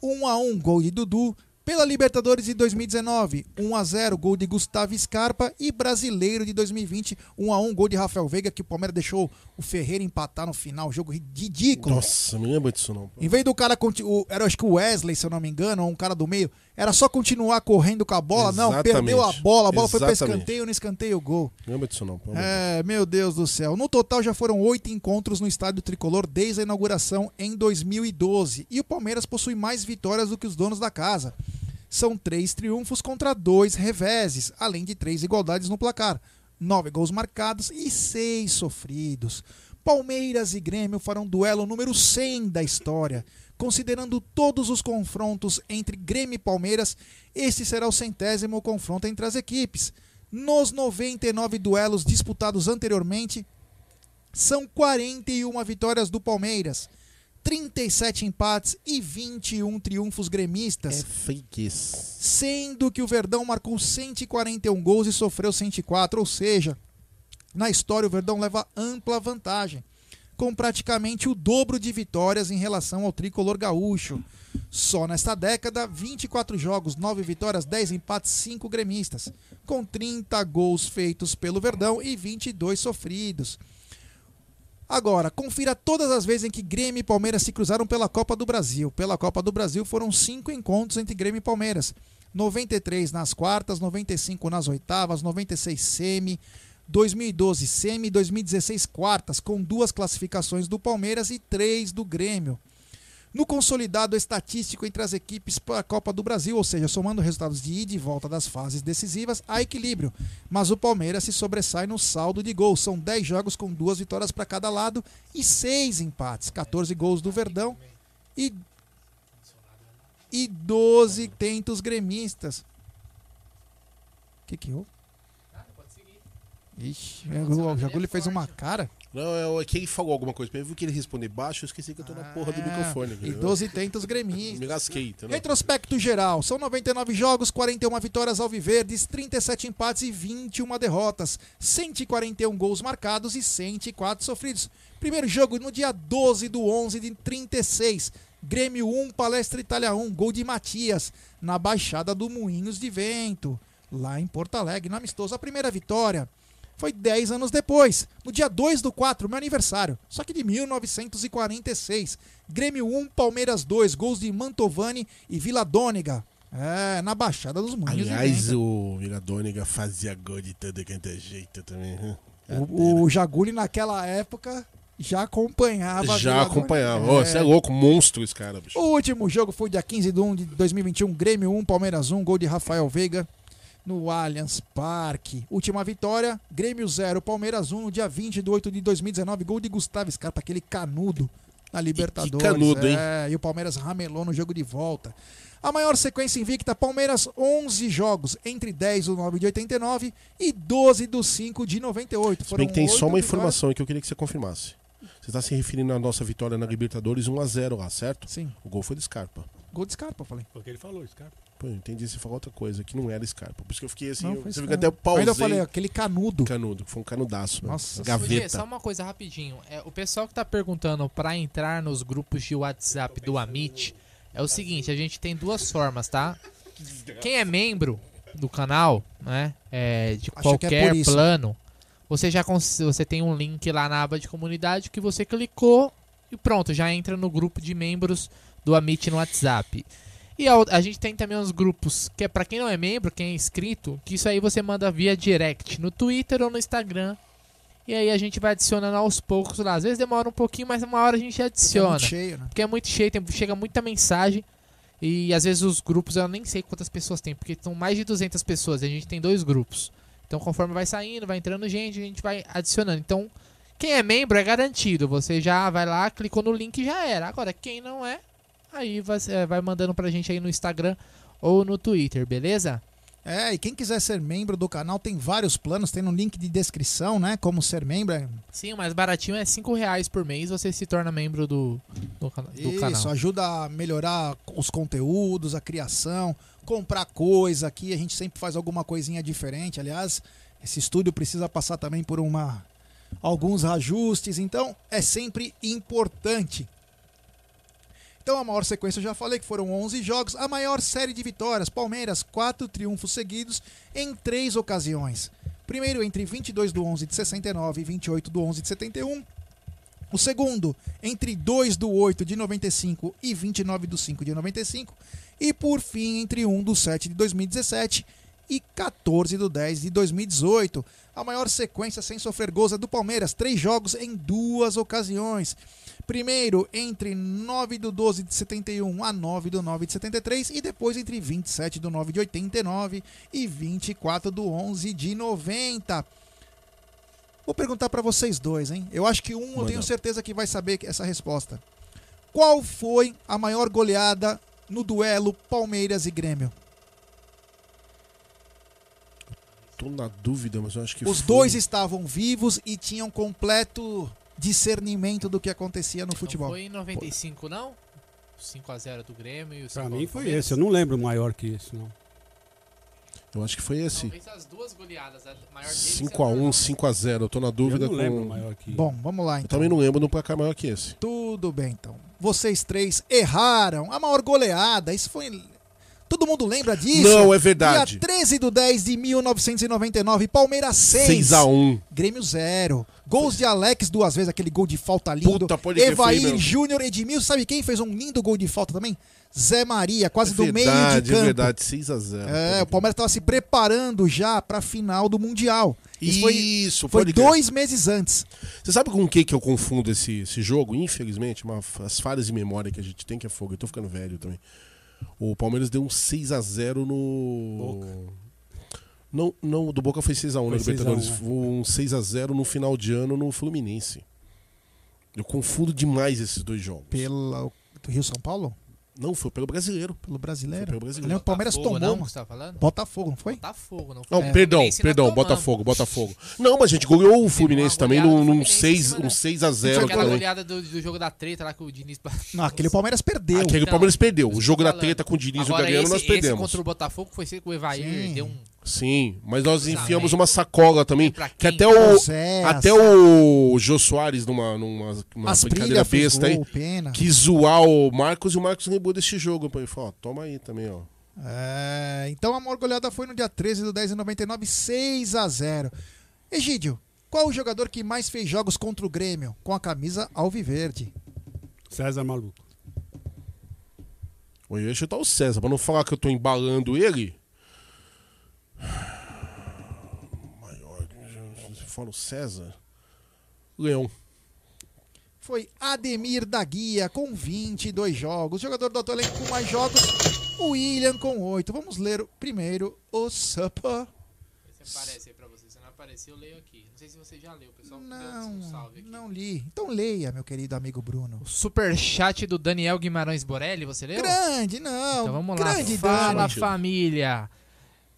1 a 1 gol de Dudu. Pela Libertadores de 2019, 1 a 0 gol de Gustavo Scarpa e Brasileiro de 2020, 1 a 1 gol de Rafael Veiga que o Palmeiras deixou o Ferreira empatar no final, jogo ridículo. Nossa, não lembro disso não. Em vez do cara o- era acho que o Wesley, se eu não me engano, ou um cara do meio, era só continuar correndo com a bola, não, Exatamente. perdeu a bola, a bola foi para Exatamente. escanteio, no escanteio gol. Não lembro disso não. pelo de É, meu Deus do céu. No total já foram oito encontros no estádio tricolor desde a inauguração em 2012. E o Palmeiras possui mais vitórias do que os donos da casa. São três triunfos contra dois reveses, além de três igualdades no placar. Nove gols marcados e seis sofridos. Palmeiras e Grêmio farão duelo número 100 da história. Considerando todos os confrontos entre Grêmio e Palmeiras, este será o centésimo confronto entre as equipes. Nos 99 duelos disputados anteriormente, são 41 vitórias do Palmeiras, 37 empates e 21 triunfos gremistas. É fakes. Sendo que o Verdão marcou 141 gols e sofreu 104, ou seja, na história o Verdão leva ampla vantagem, com praticamente o dobro de vitórias em relação ao tricolor gaúcho. Só nesta década, 24 jogos, 9 vitórias, 10 empates, 5 gremistas, com 30 gols feitos pelo Verdão e 22 sofridos. Agora, confira todas as vezes em que Grêmio e Palmeiras se cruzaram pela Copa do Brasil. Pela Copa do Brasil foram cinco encontros entre Grêmio e Palmeiras. 93 nas quartas, 95 nas oitavas, 96 semi, 2012 semi, 2016 quartas, com duas classificações do Palmeiras e três do Grêmio. No consolidado estatístico entre as equipes para a Copa do Brasil, ou seja, somando resultados de ida e volta das fases decisivas, há equilíbrio. Mas o Palmeiras se sobressai no saldo de gols. São 10 jogos com duas vitórias para cada lado e 6 empates. 14 gols do Verdão e, e 12 tentos gremistas. O que que houve? Ixi, o Jaguli fez uma cara. Não, é que ele falou alguma coisa. Eu vi que ele responder baixo, eu esqueci que eu tô na porra do microfone. E entendeu? 12 tentos gremistas. Me lasquei, entendeu? Retrospecto geral: são 99 jogos, 41 vitórias alviverdes, 37 empates e 21 derrotas, 141 gols marcados e 104 sofridos. Primeiro jogo no dia 12 do 11 de 36. Grêmio 1, Palestra Itália 1, gol de Matias, na Baixada do Moinhos de Vento, lá em Porto Alegre, no amistoso. A primeira vitória foi 10 anos depois, no dia 2 do 4, meu aniversário, só que de 1946. Grêmio 1, Palmeiras 2, gols de Mantovani e Vila Dônega. É, na Baixada dos Moinhos. Aliás, Vento. o Viladônica fazia gol de todo quanto é jeito também. né? o, o Jaguli naquela época já acompanhava. Já Vila acompanhava. Dônega. Ô, Você é louco, monstro esse cara, bicho. O último jogo foi dia 15 de 1 de 2021, Grêmio 1, Palmeiras 1, gol de Rafael Veiga no Allianz Parque. Última vitória, Grêmio 0, Palmeiras 1, no dia 20 de 8 de 2019, gol de Gustavo Scarpa, aquele canudo na Libertadores. canudo, hein? É, e o Palmeiras ramelou no jogo de volta. A maior sequência invicta, Palmeiras 11 jogos, entre 10 do 9 de 89 e 12 do 5 de 98. Se bem que tem só uma vitórias. informação que eu queria que você confirmasse. Você está se referindo à nossa vitória na Libertadores 1x0 lá, certo? Sim. O gol foi de Scarpa. Gol de Scarpa, eu falei. Foi o que ele falou, Scarpa. Pô, eu entendi você falou outra coisa, que não era Scarpa. Por isso que eu fiquei assim, Não, eu, foi você Scarpa. fica até pausei. Ainda eu falei, aquele canudo. Canudo, foi um canudaço. Nossa, Gaveta. só uma coisa rapidinho. É, o pessoal que tá perguntando pra entrar nos grupos de WhatsApp do Amit é o seguinte, a gente tem duas formas, tá? Quem é membro do canal, né, é, de Acho que é qualquer por isso. plano, você já cons- você tem um link lá na aba de comunidade que você clicou e pronto, já entra no grupo de membros do Amit no WhatsApp. E a, a gente tem também uns grupos que é pra quem não é membro, quem é inscrito, que isso aí você manda via direct no Twitter ou no Instagram. E aí a gente vai adicionando aos poucos lá. Às vezes demora um pouquinho, mas uma hora a gente adiciona. muito cheio, né? Porque é muito cheio, tem, chega muita mensagem. E às vezes os grupos eu nem sei quantas pessoas tem, porque são mais de 200 pessoas. E a gente tem dois grupos. Então conforme vai saindo, vai entrando gente, a gente vai adicionando. Então, quem é membro é garantido. Você já vai lá, clicou no link e já era. Agora, quem não é, aí vai, é, vai mandando pra gente aí no Instagram ou no Twitter, beleza? É, e quem quiser ser membro do canal tem vários planos, tem no link de descrição, né? Como ser membro. é- Sim, o mais baratinho é 5 reais por mês, você se torna membro do, do, do Isso, canal. ajuda a melhorar os conteúdos, a criação, comprar coisa aqui, a gente sempre faz alguma coisinha diferente. Aliás, esse estúdio precisa passar também por uma alguns ajustes, então é sempre importante. Então a maior sequência eu já falei que foram 11 jogos, a maior série de vitórias, Palmeiras, quatro triunfos seguidos em três ocasiões. Primeiro entre 22 do 11 de 69 e 28 do 11 de 71. O segundo, entre 2 do 8 de 95 e 29 do 5 de 95. E por fim, entre 1 do 7 de 2017 e 14 do 10 de 2018. A maior sequência sem sofrer gols é do Palmeiras, três jogos em duas ocasiões. Primeiro, entre 9 do 12 de 71 a 9 do 9 de 73 e depois entre 27 do 9 de 89 e 24 do 11 de 90. Vou perguntar pra vocês dois, hein? Eu acho que um eu Manda. tenho certeza que vai saber essa resposta. Qual foi a maior goleada no duelo Palmeiras e Grêmio? Tô na dúvida, mas eu acho que Os foi- dois estavam vivos e tinham completo discernimento do que acontecia no futebol. Foi em 95, não? 5x0 do Grêmio e o Pra 5 mim do foi Palmeiras. esse. Eu não lembro maior que esse, não. Eu acho que foi esse. Talvez as duas goleadas, a maior deles 5x1, 5x0. Eu tô na dúvida Eu não com. lembro maior que Bom, vamos lá Eu então. também não lembro de um placar maior que esse. Tudo bem então. Vocês três erraram. A maior goleada, isso foi. Todo mundo lembra disso? Não, é verdade. Dia 13 do 10 de 1999, Palmeiras 6. 6x1. Grêmio 0. Gols de Alex duas vezes, aquele gol de falta lindo. Puta, pode crer, foi Evair. Júnior, Edmilson, sabe quem fez um lindo gol de falta também? Zé Maria, quase do meio de verdade, campo. é verdade. 6x0. É, o Palmeiras estava se preparando já para a final do Mundial. Isso, foi, Isso, foi crer. dois meses antes. Você sabe com o que, que eu confundo esse, esse jogo? Infelizmente, uma, as falhas de memória que a gente tem que é fogo. Eu tô ficando velho também. O Palmeiras deu um 6x0 no. Não, não, o do Boca foi 6x1 na Foi Libertadores. 6x1. Foi um 6x0 no final de ano no Fluminense. Eu confundo demais esses dois jogos. Pela do Rio São Paulo? Não, foi pelo brasileiro. Pelo brasileiro? Foi pelo brasileiro. o Palmeiras Botafogo, tomou. não, você tá falando? Botafogo, não foi? Botafogo, não foi? Não, É, perdão, perdão, tomamos. Botafogo, Botafogo. Não, mas a gente goleou o Fluminense também num, num Fluminense, 6 mano. um 6 a 0 Aquela também. goleada do, do jogo da treta lá que o Diniz... Não, aquele Palmeiras perdeu. Aquele Não, Palmeiras perdeu. O jogo da treta com o Diniz e o Galeano esse, nós esse perdemos. contra o Botafogo foi ser com o Evair, deu um... Sim, mas nós enfiamos uma sacola também. Pra Que até o, até o Jô Soares, numa, numa uma Asprilla brincadeira besta aí, quis zoar o Marcos e o Marcos lembrou desse jogo. Ele falou: ó, toma aí também, ó. É, então a maior goleada foi no dia 13 do 10 de 99, 6 a 0. Egídio, qual o jogador que mais fez jogos contra o Grêmio com a camisa alviverde? César Maluco. Eu ia chutar o César, pra não falar que eu tô embalando ele. Maior. Você fala o César? Leão. Foi Ademir da Guia com 22 jogos. Jogador do elenco com mais jogos, William com 8. Vamos ler o- primeiro o Supper. Esse aparece aí pra você. Se não aparecer, eu leio aqui. Não sei se você já leu, o pessoal. Não, um salve aqui. não li. Então leia, meu querido amigo Bruno. Superchat do Daniel Guimarães Borelli, você leu? Grande, não. Então vamos lá. grande Fala Dani. família.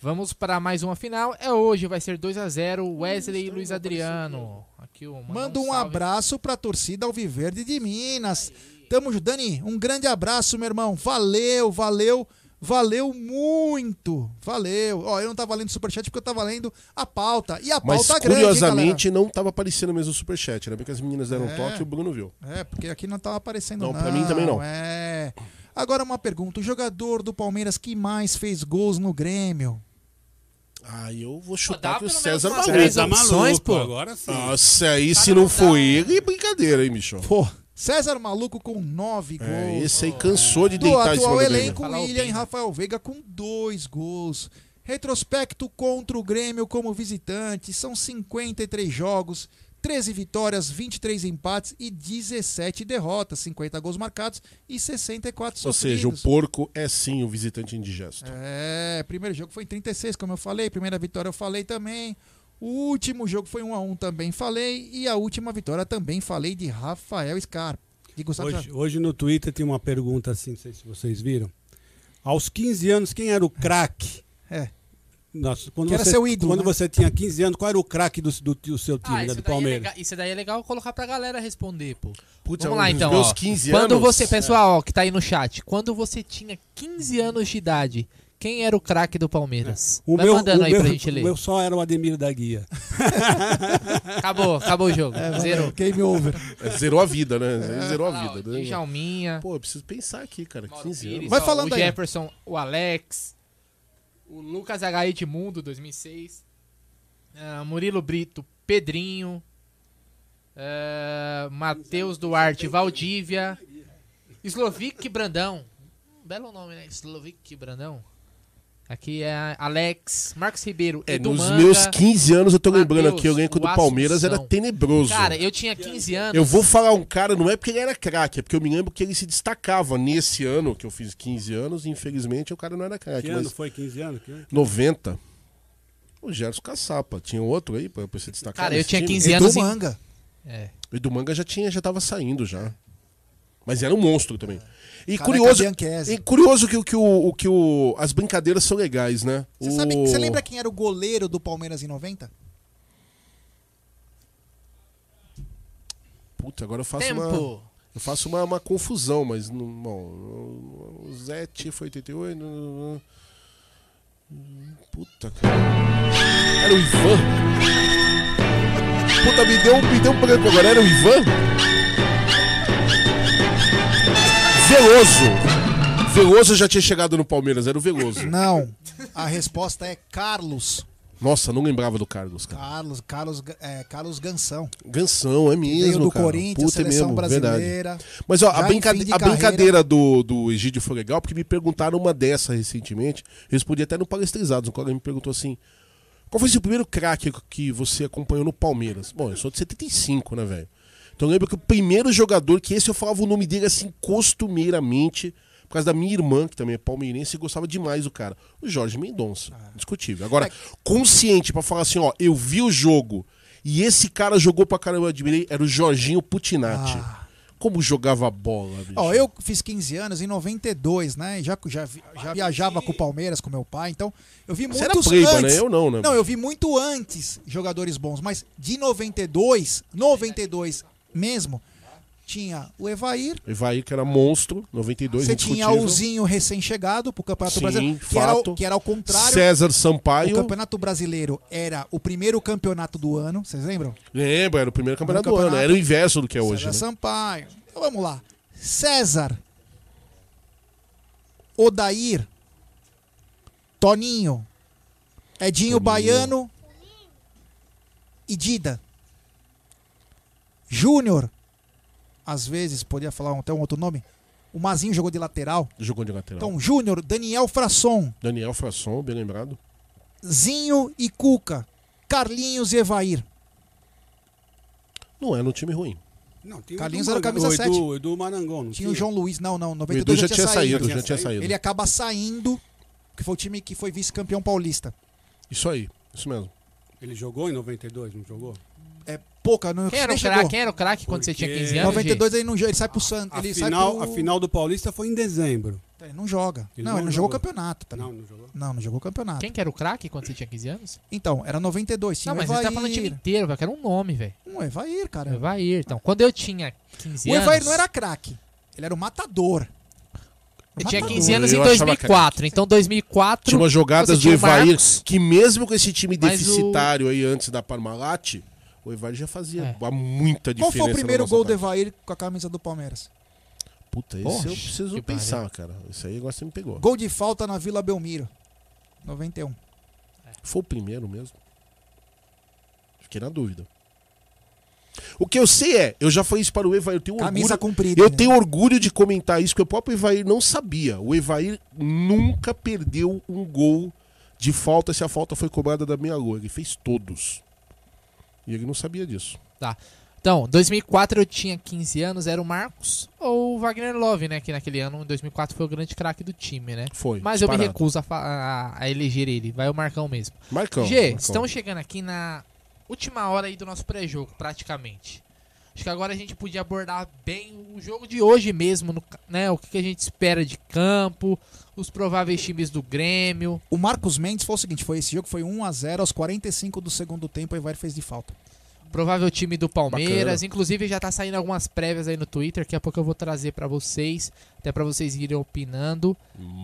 Vamos para mais uma final. É hoje, vai ser 2 a 0 Wesley e Luiz Adriano. Aqui o Manda um abraço pra torcida Alviverde de Minas. Tamo junto. Dani, um grande abraço, meu irmão. Valeu, valeu, valeu muito. Valeu. Ó, eu não tava lendo o superchat porque eu tava lendo a pauta. E a Mas pauta grande, hein, curiosamente não tava aparecendo mesmo o superchat, né? Porque as meninas deram É. toque e o Bruno viu. É, porque aqui não tava aparecendo não. Não, pra mim também não. É. Agora uma pergunta. O jogador do Palmeiras que mais fez gols no Grêmio? Ah, eu vou chutar que o César umas Maluco. três opções, pô. Agora sim. Nossa, aí se não foi ele, é brincadeira, hein, Michel? Pô, César Maluco com nove gols. É, esse aí cansou de deitar atual do Grêmio. elenco, William e Rafael Veiga com dois gols. Retrospecto contra o Grêmio como visitante, são 53 jogos, 13 vitórias, 23 empates e 17 derrotas, 50 gols marcados e 64 Ou sofridos. seja, o porco é sim o visitante indigesto. É, primeiro jogo foi em 36, como eu falei, primeira vitória eu falei também. O último jogo foi 1 a 1 também falei e a última vitória também falei de Rafael Scarpa. De Hoje, hoje no Twitter tem uma pergunta assim, não sei se vocês viram. Aos 15 anos, quem era o craque? É. Nossa, quando Que era você, seu ídolo, Quando né? você tinha 15 anos, qual era o craque do, do, do seu time, Ah, né, do é Palmeiras? legal, isso daí é legal colocar pra galera responder, pô. Putz, Vamos é lá então, meus ó. 15 Quando anos, você, é. pessoal, ó, que tá aí no chat, quando você tinha 15 anos de idade, quem era o craque do Palmeiras? O Vai meu, mandando o aí meu, pra gente ler. O meu só era o Ademir da Guia. Acabou, acabou o jogo. É, Zerou. Game over. É, zerou a vida, né? É. Zerou a vida. né? Djalminha. Pô, eu preciso pensar aqui, cara. 15 anos. Pires, ó, o Jefferson, o Alex, o Lucas H. Edmundo, 2006, ah, Murilo Brito, Pedrinho, ah, Matheus Duarte, Valdívia, Slovic Brandão. Belo nome, né? Slovic Brandão. Aqui é Alex, Marcos Ribeiro, É, Edu nos Manga, meus 15 anos, eu tô lembrando Matheus, aqui, o elenco do o Palmeiras era tenebroso. Cara, eu tinha 15 anos. Eu vou falar um cara, não é porque ele era craque, é porque eu me lembro que ele se destacava nesse ano, que eu fiz 15 anos, e infelizmente o cara não era craque. Que ano foi 15 anos? Que- 90. O Gerson Caçapa. Tinha outro aí pra, pra se destacar? Cara, eu tinha time? 15 Edu anos e- Manga. É. O Edu Manga já, tinha, já tava saindo já. Mas era um monstro também. E Careca curioso, Bianchese. e curioso que, o- que, o, o- que o, as brincadeiras são legais, né? Você, O- sabe, você lembra quem era o goleiro do Palmeiras em 90? Puta, agora eu faço Tempo. uma. Eu faço uma, uma confusão, mas não. Bom, o Zete foi 88. não, não, não. Puta, cara. Era o Ivan? Puta, me deu, me deu um branco agora. Era o Ivan? Veloso. Veloso já tinha chegado no Palmeiras, era o Veloso. Não. A resposta é Carlos. Nossa, não lembrava do Carlos, cara. Carlos, Carlos, é, Carlos Gansão. Gansão, é mesmo. Veio do cara. Corinthians, Puta, é seleção mesmo, brasileira. verdade. Mas ó, a, brincade- a brincadeira do, do Egídio foi legal, porque me perguntaram uma dessa recentemente. Eu respondi até no Palestrizados. Um colega me perguntou assim: qual foi o primeiro craque que você acompanhou no Palmeiras? Bom, eu sou de 75, né, velho? Então eu lembro que o primeiro jogador, que esse eu falava o nome dele assim costumeiramente, por causa da minha irmã, que também é palmeirense, e gostava demais do cara. O Jorge Mendonça. Discutível. Agora, consciente pra falar assim, ó, eu vi o jogo e esse cara jogou pra caramba, eu admirei, era o Jorginho Putinati. Como jogava bola, bicho. Ó, eu fiz 15 anos em 92, né? Já, já, já viajava com o Palmeiras, com meu pai, então eu vi Você era muitos pleiba, antes. né? Eu não, né? Não, eu vi muito antes jogadores bons, mas de 92, 92 mesmo, tinha o Evair, Evair, que era monstro, 92, você tinha o Zinho recém-chegado pro Campeonato Sim, Brasileiro, que era, o- que era ao contrário. César Sampaio. O Campeonato Brasileiro era o primeiro campeonato do ano, vocês lembram? Lembra, era o primeiro campeonato, do campeonato. ano. Era o inverso do que é hoje. César né? Sampaio. Então vamos lá. César. Odair. Toninho. Edinho Baiano. e Dida. Júnior, às vezes, podia falar até um outro nome. O Mazinho jogou de lateral. Jogou de lateral. Então, Júnior, Daniel Frasson, Daniel Frasson, bem lembrado. Zinho e Cuca, Carlinhos e Evair. Não era um time ruim. Não, tinha o Carlinhos era camisa Mar- o 7. Edu, Edu Marangão, não Tinha o João Luiz, não, não, 92 Edu já, já tinha tinha saído. saído, já tinha saído. Ele acaba saindo, que foi o time que foi vice-campeão paulista. Isso aí, isso mesmo. Ele jogou em 92, não jogou? É pouca, não Quem era o craque? Quem era o craque quando você tinha 15 Porque- anos? 92 ele não joga, ele sai pro Santos, A, ele sai final, pro... a final do Paulista foi em dezembro. Ele não joga. Ele não, não ele não jogou jogou. campeonato. Tá? Não, não jogou. Não, não jogou campeonato. Quem que era o craque quando você tinha 15 anos? Então, era 92. Tinha Não, mas o você Evair. tá falando do time inteiro, velho. Eu quero um nome, velho. Um Evair, cara. Evair. Então, quando eu tinha 15 O anos... Evair não era craque. Ele era o matador. Eu tinha Matador. 15 anos em Eu achava 2004. Então, 2004... Tinha umas jogadas você do tinha o Evair Marcos, que mesmo com esse time Mas o- deficitário aí antes da Parmalat, o Evair já fazia muita Qual diferença. foi o primeiro gol do. Evair com a camisa do Palmeiras? Puta, esse Poxa, eu preciso pensar, cara. Isso aí agora você me pegou. Gol de falta na Vila Belmiro. 91. Foi o primeiro mesmo? Fiquei na dúvida. O que eu sei é, eu já falei isso para o Evair, eu tenho Camisa orgulho. comprida, eu né? tenho orgulho de comentar isso, que o próprio Evair não sabia. O Evair nunca perdeu um gol de falta se a falta foi cobrada da meia lua. Ele fez todos. E ele não sabia disso. Tá. Então, 2004 eu tinha 15 anos, era o Marcos ou o Wagner Love, né? Que naquele ano, em 2004, foi o grande craque do time, né? Foi, Mas eu me disparado. recuso a, a- a eleger ele. Vai o Marcão mesmo. Marcão, G, Marcão. estamos chegando aqui na última hora aí do nosso pré-jogo, praticamente. Acho que agora a gente podia abordar bem o jogo de hoje mesmo, no né? O que a gente espera de campo, os prováveis times do Grêmio. O Marcos Mendes foi o seguinte, foi esse jogo foi 1 a 0 aos 45 do segundo tempo, o Evair fez de falta. Provável time do Palmeiras. Bacana. Inclusive já tá saindo algumas prévias aí no Twitter. Daqui a pouco eu vou trazer pra vocês. Até pra vocês irem opinando.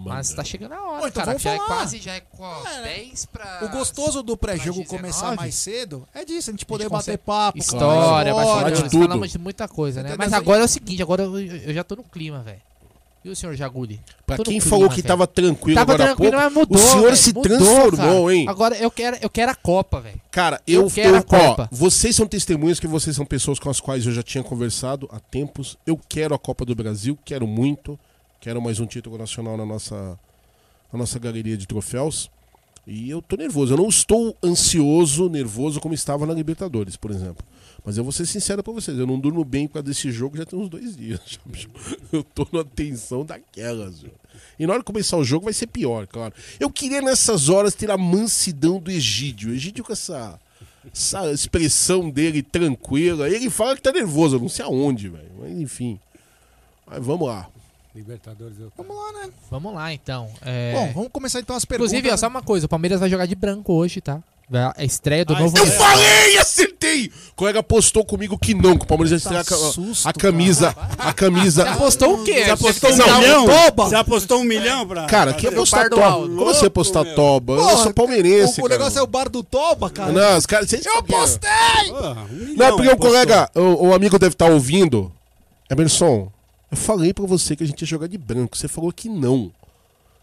Mas tá chegando a hora, então cara. Já é falar. quase, já é qual? 10 pra. O gostoso do pré-jogo começar 19? mais cedo é disso, a gente poder gente bater papo, História, história. tudo. falamos de muita coisa, né? Entendeu? Mas agora é o seguinte, agora eu, eu já tô no clima, velho. Viu, senhor Jaguli? Pra Tô no quem falou que velho. tava tranquilo Tava agora há tranquilo, pouco, mudou, o senhor velho. se Mudou, transformou, cara. hein? Agora eu quero, eu quero a Copa, velho. Cara, eu, Eu quero eu a Copa. ó, vocês são testemunhas que vocês são pessoas com as quais eu já tinha conversado há tempos. Eu quero a Copa do Brasil, quero muito. Quero mais um título nacional na nossa, na nossa galeria de troféus. E eu tô nervoso. Eu não estou ansioso, nervoso como estava na Libertadores, por exemplo. Mas eu vou ser sincero pra vocês, eu não durmo bem por causa desse jogo já tem uns dois dias. Eu tô numa tensão daquelas. viu? E na hora que começar o jogo vai ser pior, claro. Eu queria nessas horas ter a mansidão do Egídio. O Egídio com essa, essa expressão dele tranquila. Ele fala que tá nervoso, eu não sei aonde, velho. Mas enfim. Mas vamos lá. Libertadores eu Vamos lá, né? Vamos lá, então. É... Bom, vamos começar então as perguntas. Inclusive, ó, só uma coisa. O Palmeiras vai jogar de branco hoje, tá? A estreia do novo... Eu falei, acertei! O colega postou comigo que não, que o Palmeiras ia estrear a ca- a, camisa. A camisa. Você apostou o quê? Você apostou um Não, milhão? Toba. Você apostou um milhão pra. Cara, que pra- apostar toba? Como você apostar meu. toba? Eu Porra, sou palmeirense, o, o negócio é o bar do Toba, cara. Não, os caras. Eu apostei! Porra, um Não, porque o colega, o, o amigo deve estar ouvindo. Emerson, eu falei pra você que a gente ia jogar de branco. Você falou que não.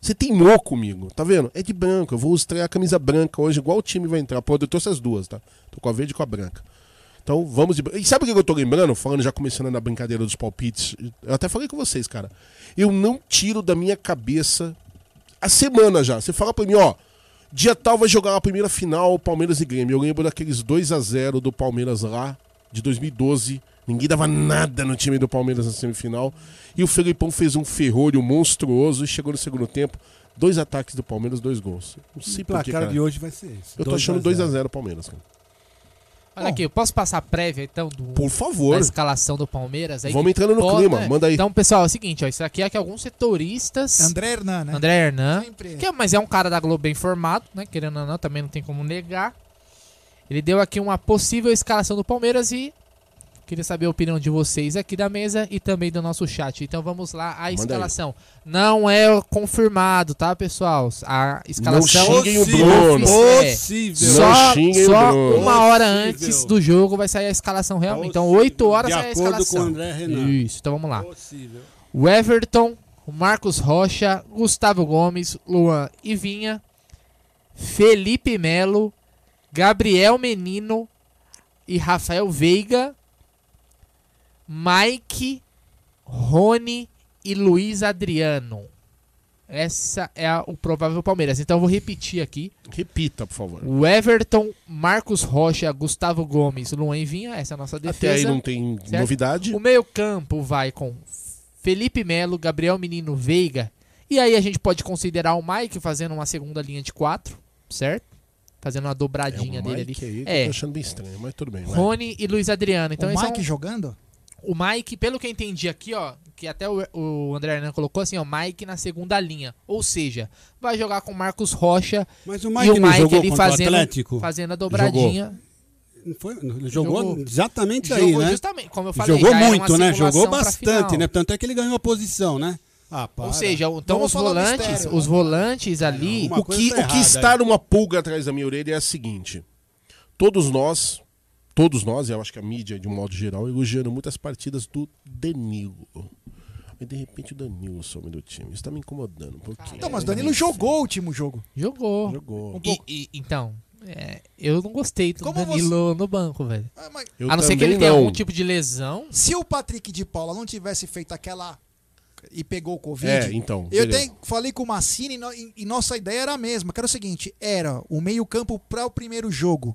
Você teimou comigo, tá vendo? É de branco. Eu vou estrear a camisa branca hoje, igual o time vai entrar. Pô, eu trouxe as duas, tá? Tô com a verde e com a branca. Então vamos de. E sabe o que eu tô lembrando? Falando, já começando na brincadeira dos palpites. Eu até falei com vocês, cara. Eu não tiro da minha cabeça a semana já. Você fala pra mim, ó. Dia tal vai jogar a primeira final Palmeiras e Grêmio. Eu lembro daqueles 2 a 0 do Palmeiras lá, de 2012. Ninguém dava nada no time do Palmeiras na semifinal. E o Felipão fez um ferrolho monstruoso e chegou no segundo tempo. Dois ataques do Palmeiras, dois gols. Não sei O por que, cara. de hoje vai ser esse. Eu tô 2 achando a 0. 2x0 Palmeiras, cara. Olha aqui, eu posso passar a prévia, então, do, Por favor. da escalação do Palmeiras? Aí Vamos entrando no pode, clima, né? manda aí. Então, pessoal, é o seguinte, ó, isso aqui é que alguns setoristas... André Hernan, né? André Hernan, Sempre. que é- mas é um cara da Globo bem informado, né? Querendo ou não, também não tem como negar. Ele deu aqui uma possível escalação do Palmeiras e queria saber a opinião de vocês aqui da mesa e também do nosso chat. Então vamos lá, a escalação. Não é confirmado, tá, pessoal? A escalação Não xinguem o oficial. Bruno. É, Possível. Só, Não xinguem o só Bruno. uma hora Possível. antes do jogo vai sair a escalação realmente. Então, Possível. 8 horas De sai a com escalação. o André Renan. Isso, então vamos lá. Possível. O Everton, o Marcos Rocha, Gustavo Gomes, Luan Ivinha, Felipe Melo, Gabriel Menino, e Rafael Veiga, Mike, Rony e Luiz Adriano. Essa é a- o provável Palmeiras. Então eu vou repetir aqui. Repita, por favor. O Everton, Marcos Rocha, Gustavo Gomes, Luan e Vinha, essa é a nossa defesa. Até aí não tem certo? novidade. O meio-campo vai com Felipe Melo, Gabriel Menino Veiga. E aí a gente pode considerar o Mike fazendo uma segunda linha de quatro, certo? Fazendo uma dobradinha É o dele Mike ali. aí que é. tô achando bem estranho, mas tudo bem. vai. Rony e Luiz Adriano. Então o esse é Mike um- jogando? O Mike, pelo que eu entendi aqui, ó, que até o, o André Hernan colocou assim, ó, Mike na segunda linha. Ou seja, vai jogar com Marcos Rocha Mas o e Mike o não Mike jogou ali o fazendo, Atlético? fazendo a dobradinha. Não foi? Ele Jogou, Jogou. exatamente Jogou aí, né? justamente, como eu falei, Jogou muito, né? Jogou bastante, né? Tanto é que ele ganhou a posição, né? Ah. Ou seja, então os volantes, mistério. os volantes ali, Uma O que, tá o que está aí. numa pulga atrás da minha orelha é a seguinte: todos nós, todos nós, eu acho que a mídia de um modo geral, elogiando muitas partidas do Danilo. E de repente o Danilo some do time. Isso tá me incomodando um pouquinho. Então, mas o Danilo jogou o último jogo. jogou. Jogou. Um. E, e- então, é, eu não gostei do Como Danilo no banco, velho. Ah, mas Eu a não ser que ele tenha não. algum tipo de lesão. se o Patrick de Paula não tivesse feito aquela e pegou o Covid, É, então, eu tenho- falei com o Massini e, no- e- e nossa ideia era a mesma, que era o seguinte, era o meio-campo para o primeiro jogo.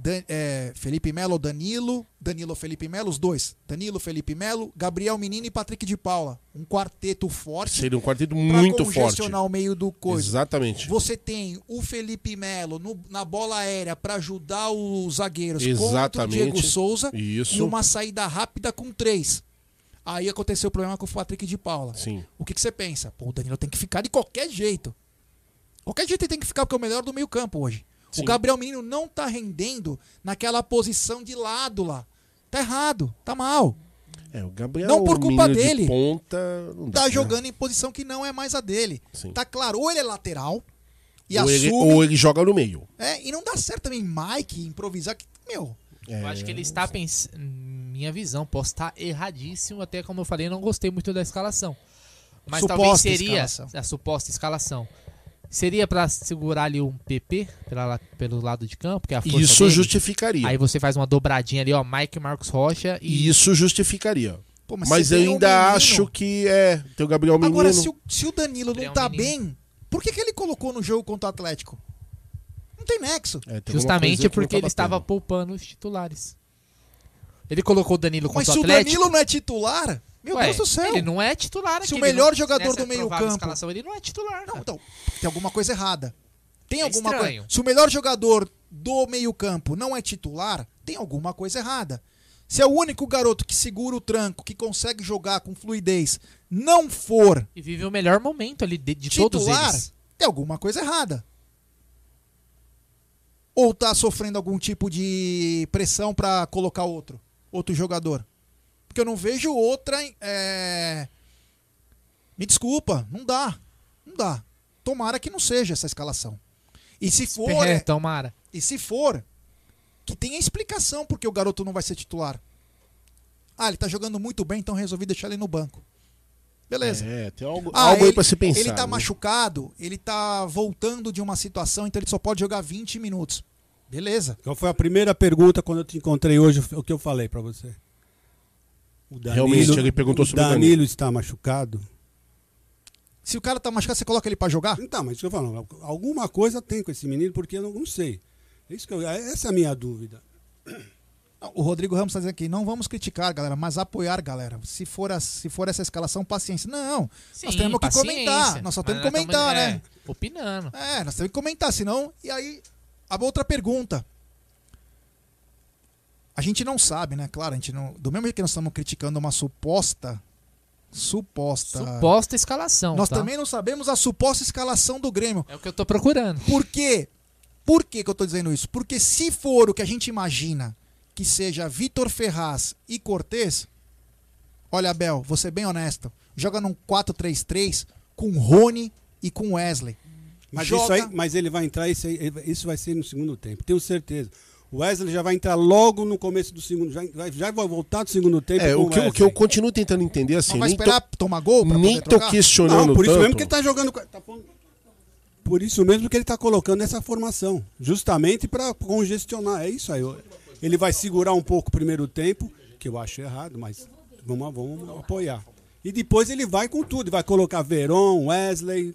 Dan- é, Felipe Melo, Danilo, Danilo, Felipe Melo, os dois. Danilo, Felipe Melo, Gabriel Menino e Patrick de Paula. Um quarteto forte. Seria um quarteto muito forte. congestionar o meio do coisa. Exatamente. Você tem o Felipe Melo no- na bola aérea para ajudar os zagueiros contra o Exatamente. Diego Souza Isso. e uma saída rápida com três. Aí aconteceu o problema com o Patrick de Paula. Sim. O que, que você pensa? Pô, o Danilo tem que ficar de qualquer jeito. Qualquer jeito ele tem que ficar, porque é o melhor do meio campo hoje. Sim. O Gabriel Menino não tá rendendo naquela posição de lado lá. Tá errado, tá mal. É, o Gabriel Não por culpa menino de dele. ponta, não dá, Tá né? jogando em posição que não é mais a dele. Sim. Tá claro, ou ele é lateral e ou, ele, assume. ou ele joga no meio. É, e não dá certo também Mike improvisar. Que, meu, É, Eu acho que ele está pensando. Minha visão, posso estar erradíssimo, até como eu falei, não gostei muito da escalação. Mas talvez Suposta seria escalação. a suposta escalação. Seria pra segurar ali um PP pela, la- pelo lado de campo, que é a força Isso dele. justificaria. Aí você faz uma dobradinha ali, ó, Mike Marcos Rocha e Isso justificaria. Pô, mas mas você eu tem um ainda menino. acho que é. Tem o Gabriel Menino. Agora, se o, se o Danilo não tá Menino. bem, por que, que ele colocou no jogo contra o Atlético? Não tem nexo. É, tem alguma coisa justamente que não porque ele tá estava batendo. poupando os titulares. Ele colocou o Danilo Mas contra se o o Atlético. Danilo não é titular, meu Ué, Deus do céu. Ele não é titular Se o aqui, melhor não- jogador do meio provável campo- escalação, ele não é titular. Não, então, tem alguma coisa errada. Tem É alguma estranho. coisa. Se o melhor jogador do meio-campo não é titular, tem alguma coisa errada. Se é o único garoto que segura o tranco, que consegue jogar com fluidez, não for E vive o melhor momento ali de, de todos titular, eles. tem alguma coisa errada. Ou tá sofrendo algum tipo de pressão pra colocar outro, outro jogador. Porque eu não vejo outra. é, Me desculpa, não dá. Não dá. Tomara que não seja essa escalação. E se for. É, tomara. E se for, que tenha explicação porque o garoto não vai ser titular. Ah, ele tá jogando muito bem, então resolvi deixar ele no banco. Beleza. É, tem algo, Ah, algo aí ele- pra se pensar. Ele tá né? machucado, ele tá voltando de uma situação, então ele só pode jogar 20 minutos. Beleza. Qual foi a primeira pergunta quando eu te encontrei hoje, o que eu falei pra você? O Realmente, ele perguntou o sobre o Danilo. Danilo. está machucado? Se o cara tá machucado, você coloca ele pra jogar? Então, mas isso que eu falo, alguma coisa tem com esse menino, porque eu não, não sei. É Isso que eu- essa é a minha dúvida. O Rodrigo Ramos tá dizendo aqui, não vamos criticar, galera, mas apoiar, galera. Se for, a- se for essa escalação, paciência. Não, nós Sim, temos que comentar. Nós só temos que nós comentar, tamo, né? é, Opinando. É, nós temos que comentar, senão. E aí, a outra pergunta. A gente não sabe, né? Claro, a gente não. Do mesmo jeito que nós estamos criticando uma suposta. Suposta. Suposta escalação. Nós tá? também não sabemos a suposta escalação do Grêmio. É o que eu tô procurando. Por quê? Por que, que eu tô dizendo isso? Porque se for o que a gente imagina que seja Vitor Ferraz e Cortez, olha, Abel, vou ser bem honesto. Joga num 4-3-3 com Rony e com Wesley. Mas, Joga- isso aí, mas ele vai entrar, isso, aí- isso vai ser no segundo tempo, tenho certeza. O Wesley já vai entrar logo no começo do segundo, já vai, já vai voltar do segundo tempo. É, com o que, eu- o que eu continuo tentando entender assim. Não vai nem tô- esperar tomar gol pra Nem poder tô trocar? questionando Não, por isso tanto. mesmo que ele tá jogando. Tá pondo- por isso mesmo que ele está colocando essa formação, justamente para congestionar. É isso aí. Ele vai segurar um pouco o primeiro tempo, que eu acho errado, mas vamos, vamos apoiar. E depois ele vai com tudo, vai colocar Veron, Wesley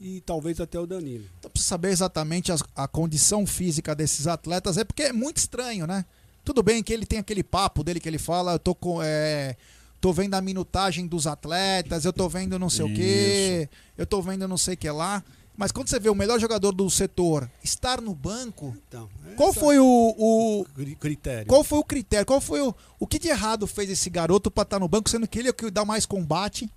e talvez até o Danilo. Então precisa saber exatamente as- a, condição física desses atletas, é porque é muito estranho, né? Tudo bem que ele tem aquele papo dele que ele fala, eu tô com. é, tô vendo a minutagem dos atletas, eu tô vendo não sei o quê, eu tô vendo não sei o que lá. Mas quando você vê o melhor jogador do setor estar no banco, Então, qual foi o, o critério? qual foi o critério? Qual foi o, o que de errado fez esse garoto para estar no banco, sendo que ele é o que dá mais combate?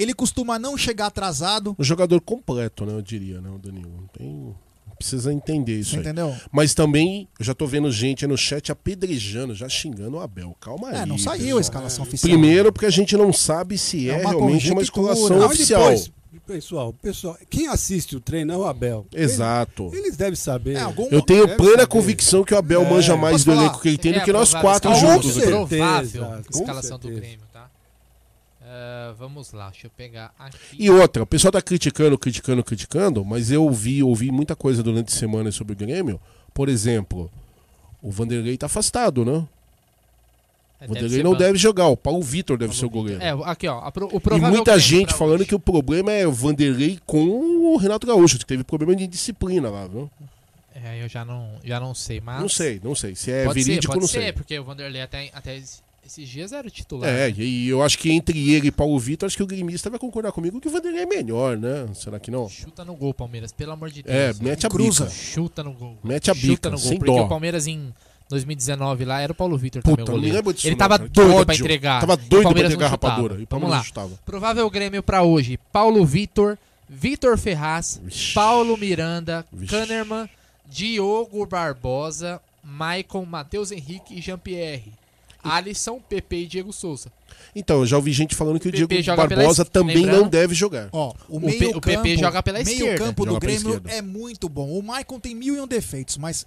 Ele costuma não chegar atrasado. Um jogador completo, né? Eu diria, né, o Danilo. Não Tem... Precisa entender isso aí. Entendeu? Mas também, eu já tô vendo gente aí no chat apedrejando, já xingando o Abel. Calma aí. É, não saiu pessoal. a escalação oficial. Primeiro, porque a gente não sabe se é, É uma realmente uma escalação Não, oficial. Depois, pessoal, pessoal, quem assiste o treino é o Abel. Exato. Eles, eles devem saber. Eu tenho plena saber. convicção que o Abel É. manja mais do elenco que ele tem do É que nós quatro escalação juntos. do velho. Provável com escalação do certeza. Grêmio, Ah, vamos lá, deixa eu pegar aqui. E outra, o pessoal tá criticando, criticando, criticando, mas eu ouvi, ouvi muita coisa durante a semana sobre o Grêmio. Por exemplo, o Vanderlei tá afastado, né? É, O deve Vanderlei ser não banco. deve jogar, o Paulo Vitor deve ser o goleiro. É, aqui ó, pro- o E provável muita gente falando que o problema é o Vanderlei com o Renato Gaúcho, que teve problema de disciplina lá, viu? É, eu já não, já não sei, mas. Não sei, não sei. Se é pode verídico, ser, pode não ser, sei. porque o Vanderlei até, até esses dias era o titular. É, e eu acho que entre ele e Paulo Vitor, acho que o gremista vai concordar comigo que o Vanderlei é melhor, né? Será que não? Chuta no gol, Palmeiras, pelo amor de Deus. É, né? mete a Cruza. bica. Chuta no gol. Mete a Chuta bica, no gol, sem porque dó. o Palmeiras em 2019 lá era o Paulo Vitor Puta, também, o goleiro. disso Ele não, tava cara. Doido pra entregar. Tava doido pra entregar a rapadura, e Vamos lá. Provável Grêmio pra hoje. Paulo Vitor, Vitor Ferraz, Paulo Miranda, Kahneman, Diogo Barbosa, Maicon, Matheus Henrique e Jean-Pierre. Alisson, PP e Diego Souza. Então, eu já ouvi gente falando que o PP Diego pela Barbosa es- também lembrando- não deve jogar. Ó, o, O meio o PP campo, joga pela meio esquerda. campo do Joga pela Grêmio é muito bom. O Maicon tem mil e um defeitos, mas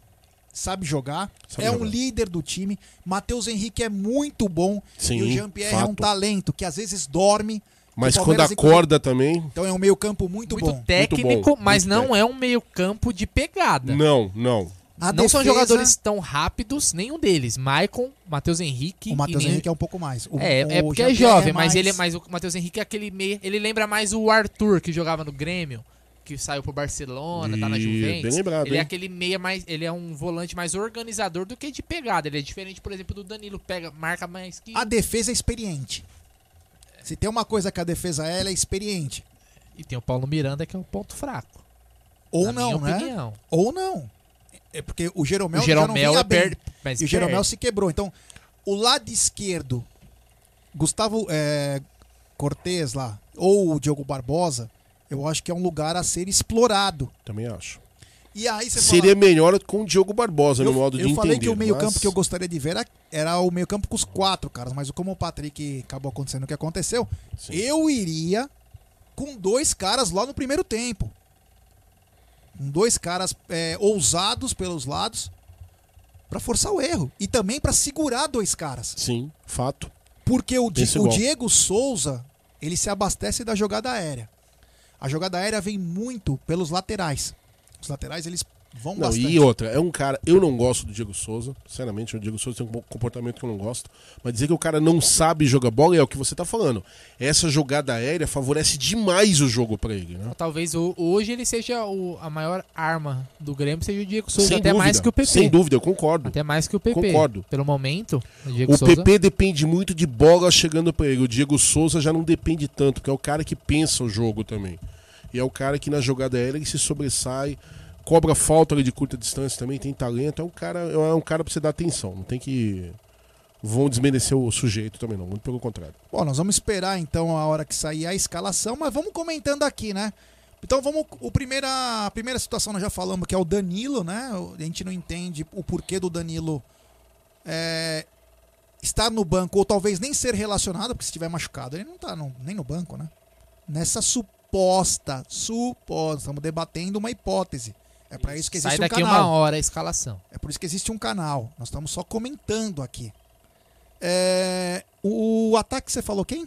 sabe jogar. Sabe é um jogar. líder do time. Matheus Henrique é muito bom. Sim, e o Jean-Pierre é um talento que às vezes dorme. Mas O quando acorda também. Então é um meio campo muito, Muito bom. técnico, bom, mas muito não é um meio campo de pegada. Não, não. A não são defesa- jogadores tão rápidos, nenhum deles. Maicon, Matheus Henrique. O Matheus e Henrique é um pouco mais. O- é, é o porque é jovem, mas mais- ele é mais. O Matheus Henrique é aquele meio. Ele lembra mais o Arthur que jogava no Grêmio, que saiu pro Barcelona, tá na Juventus. bem lembrado, ele é hein? aquele meia mais. Ele é um volante mais organizador do que de pegada. Ele é diferente, por exemplo, do Danilo, pega, marca mais que. A defesa é experiente. Se tem uma coisa que a defesa é, ela é experiente. E tem o Paulo Miranda, que é o ponto fraco. Ou Na não, minha né? opinião. Ou não. É porque o Jeromel, O Jeromel já não vinha é bem. per- mas e o Jeromel perde. se quebrou. Então, o lado esquerdo, Gustavo é, Cortez lá, ou o Diogo Barbosa, eu acho que é um lugar a ser explorado. Também acho. E aí você Seria fala, melhor com o Diogo Barbosa no modo de eu entender. falei que o meio-campo mas- que eu gostaria de ver era, era o meio-campo com os quatro caras, mas como o Patrick acabou acontecendo o que aconteceu, eu iria com dois caras lá no primeiro tempo. Dois caras é, ousados pelos lados pra forçar o erro e também pra segurar dois caras. Sim, fato. Porque o, Di- o. Diego Souza, ele se abastece da jogada aérea. A jogada aérea vem muito pelos laterais. Os laterais, eles vão Não, bastante. e outra, é um cara. Eu não gosto do Diego Souza. Sinceramente, o Diego Souza tem um comportamento que eu não gosto. Mas dizer que o cara não sabe jogar bola é o que você tá falando. Essa jogada aérea favorece demais o jogo pra ele, né? Talvez o- hoje ele seja o- a maior arma do Grêmio, seja o Diego Souza, Sem até dúvida, mais que o PP. Sem dúvida, eu concordo. Até mais que o PP. Concordo. Pelo momento, o Diego O Souza. PP depende muito de bola chegando pra ele. O Diego Souza já não depende tanto, porque é o cara que pensa o jogo também. E é o cara que na jogada aérea ele se sobressai, cobra falta ali de curta distância também, tem talento. É um cara, é um cara pra você dar atenção. Não tem que. Vão desmerecer o sujeito também, não. Muito pelo contrário. Bom, nós vamos esperar então a hora que sair a escalação, mas vamos comentando aqui, né? Então vamos. O primeira, a primeira situação nós já falamos que é o Danilo, né? A gente não entende o porquê do Danilo é, estar no banco, ou talvez nem ser relacionado, porque se estiver machucado, ele não tá no- nem no banco, né? Nessa suposta, suposta, estamos debatendo uma hipótese. É para isso que existe Sai um daqui canal. uma hora a escalação. É por isso que existe um canal. Nós estamos só comentando aqui. É, o ataque você falou quem?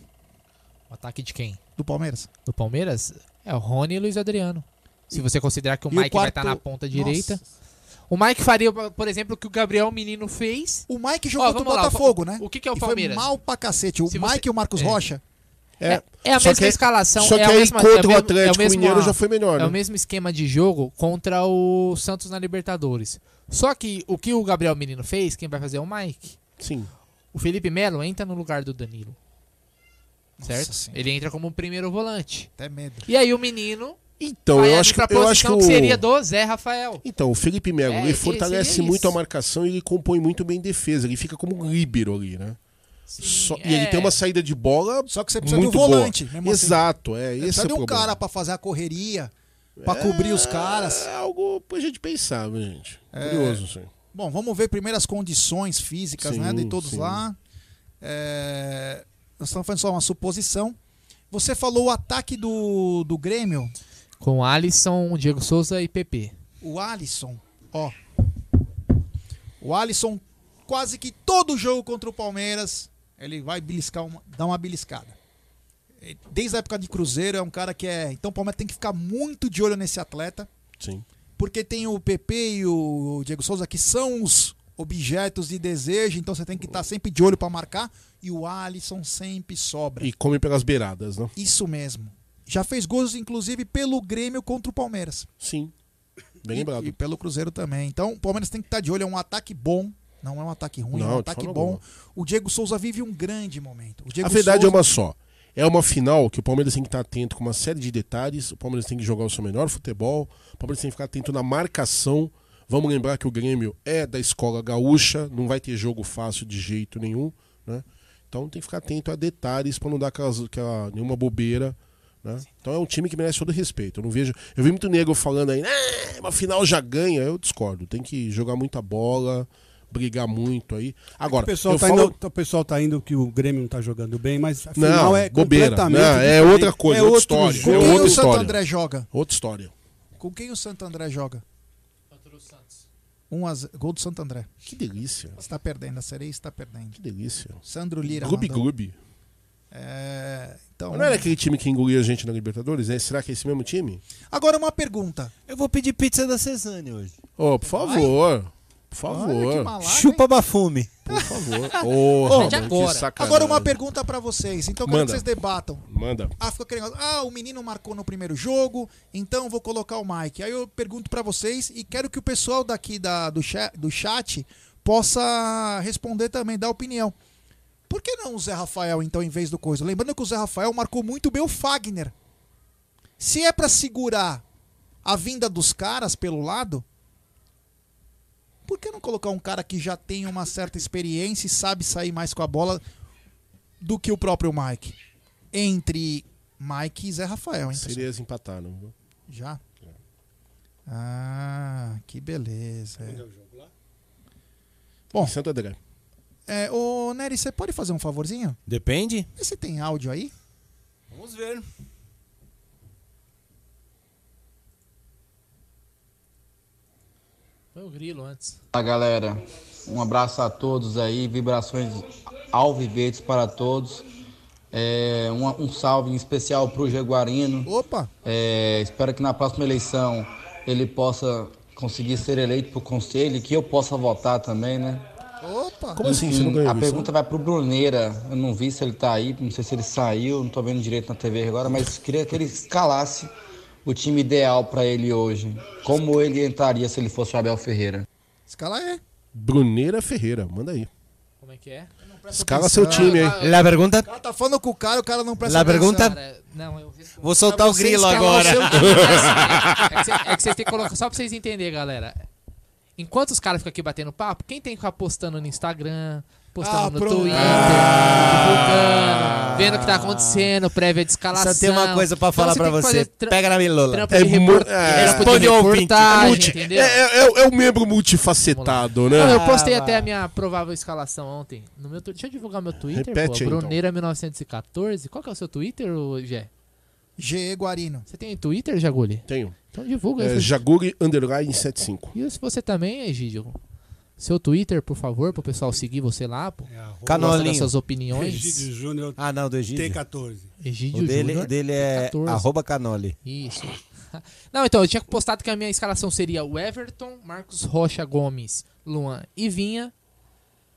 O ataque de quem? Do Palmeiras. Do Palmeiras? É o Rony e Luiz Adriano. Se você considerar que o E o Mike vai estar quarto- na ponta direita. Nossa. O Mike faria, por exemplo, o que o Gabriel Menino fez. O Mike jogou contra o lá, Botafogo, o- né? O que, que é o E foi Palmeiras? mal pra cacete. O Se Mike você- e o Marcos é. Rocha. É, é a só mesma que- escalação. só é que a aí mesma, contra é o mesmo- Atlético é mesmo, Mineiro já foi melhor, É né? o mesmo esquema de jogo contra o Santos na Libertadores. Só que o que o Gabriel Menino fez, quem vai fazer é o Mike. Sim. O Felipe Melo entra no lugar do Danilo. Certo? Senhora. Ele entra como primeiro volante. Até medo. E aí o menino Então, vai eu acho que, pra eu acho que posição o... que seria do Zé Rafael. Então, o Felipe Melo, É, ele fortalece muito a marcação e ele compõe muito bem defesa. Ele fica como um líbero ali, né? Só- E ele é. tem uma saída de bola Só que você precisa muito de um volante. boa. assim. Exato, é. Você Esse precisa é de um problema. cara pra fazer a correria, pra cobrir os caras. É algo pra gente pensar, viu, gente? É. Curioso, isso aí. Bom, vamos ver primeiro as condições físicas, Sim, né, de todos sim. lá. É, Nós estamos fazendo só uma suposição. Você falou o ataque do, do Grêmio, Com Alisson, Diego Souza e PP. o Alisson, ó. O Alisson, quase que todo jogo contra o Palmeiras, ele vai beliscar uma, dar uma beliscada. Ele- Desde a época de Cruzeiro, é um cara que é. Então o Palmeiras tem que ficar muito de olho nesse atleta. Sim. Porque tem o PP e o Diego Souza que são os objetos de desejo, então você tem que estar sempre de olho para marcar. E o Alisson sempre sobra. E come pelas beiradas, né? Isso mesmo. Já fez gols, inclusive, pelo Grêmio contra o Palmeiras. Sim. Bem E- lembrado. E, pelo Cruzeiro também. Então, o Palmeiras tem que estar de olho. É um ataque bom. Não é um ataque ruim, é Não, um de ataque bom. alguma. O Diego Souza vive um grande momento. A verdade é Souza- uma só. É uma final que o Palmeiras tem que estar atento com uma série de detalhes. O Palmeiras tem que jogar o seu melhor futebol. O Palmeiras tem que ficar atento na marcação. Vamos lembrar que o Grêmio é da escola gaúcha, não vai ter jogo fácil de jeito nenhum, né? Então tem que ficar atento a detalhes para não dar aquelas, aquela, nenhuma bobeira. Né? Então é um time que merece todo respeito. Eu não vejo. Eu vi muito nego falando aí, ah, uma final já ganha. Eu discordo. Tem que jogar muita bola, brigar muito aí. Agora, o, pessoal eu tá falo- indo, o pessoal tá indo que o Grêmio não tá jogando bem, mas afinal Não, é bobeira. completamente Não, é outra coisa, é outra outro história. É Com quem outra o Santo história. André joga? Outra história. Com quem o Santo André joga? Um a ze- Gol do Santo André. Que delícia. Está perdendo, a sereia está perdendo. Que delícia. Sandro Lira. Clube mandou. Clube. É, então, Mas não era aquele time que engolia a gente na Libertadores? né? Será que é esse mesmo time? Agora uma pergunta. Eu vou pedir pizza da Cezanne hoje. Ô, por favor. Por Olha favor. malaco, Chupa bafume. Por favor. Mano, que agora. Agora uma pergunta pra vocês. Então quero Manda. que vocês debatam. Manda. Ah, fica querendo. Ah, o menino marcou no primeiro jogo, então vou colocar o Mike. Aí eu pergunto pra vocês e quero que o pessoal daqui da, do, chat, do chat possa responder também, dar opinião. Por que não o Zé Rafael, então, em vez do coisa? Lembrando que o Zé Rafael marcou muito bem o Fagner. Se é pra segurar a vinda dos caras pelo lado, por que não colocar um cara que já tem uma certa experiência e sabe sair mais com a bola do que o próprio Mike? Entre Mike e Zé Rafael, hein? Seria empataram. viu? Já? Ah, que beleza. é. Bom, Santo André. É, ô Nery, você pode fazer um favorzinho? Depende. Vê se tem áudio aí. Vamos ver. Foi o grilo antes. Fala galera, um abraço a todos aí, vibrações alviverdes para todos. É, um, um salve em especial para o Jaguarino. Opa! É, espero que na próxima eleição ele possa conseguir ser eleito para o conselho e que eu possa votar também, né? Opa! Como assim? Você não ganhou A eleição? pergunta vai pro Bruneira. Eu não vi se ele tá aí, não sei se ele saiu, não tô vendo direito na TV agora, mas queria que ele escalasse o time ideal para ele hoje. Como ele entraria se ele fosse o Abel Ferreira? Escala é. Bruneira Ferreira, manda aí. Como é que é? Escala seu time, hein? La pergunta. O cara tá falando com o cara, o cara não presta La atenção. pergunta. Cara, não, eu. Vou soltar o grilo o agora. É que, cê- é que vocês têm que colocar, só pra vocês entenderem, galera. Enquanto os caras ficam aqui batendo papo, quem tem que ficar postando no Instagram, postando Ah, no pronto. Twitter, divulgando, vendo o que tá acontecendo, prévia de escalação. Só tem uma coisa pra falar Então pra você. Pega na milola. Trampo É report... é, trampo de reportagem, Multi- entendeu? é, é- é o membro multifacetado, né? Não, eu postei Ah, até a minha provável escalação ontem. No meu, deixa eu divulgar meu Twitter, Repete pô. aí, então. Bruneira1914. Qual que é o seu Twitter, ô, Gé? GE Guarino. Você tem Twitter, Jaguli? Tenho. Então divulga aí. É, Jaguri Underline 75. E se você também, Egídio? Seu Twitter, por favor, pro pessoal seguir você lá, pô. É, arroba Canolinho. Suas opiniões. Egídio Júnior Ah, não, do Egídio. T14. Egídio O dele, Júnior, dele é 14. arroba canoli. Isso. Não, então, eu tinha postado que a minha escalação seria o Everton, Marcos Rocha Gomes, Luan e Vinha,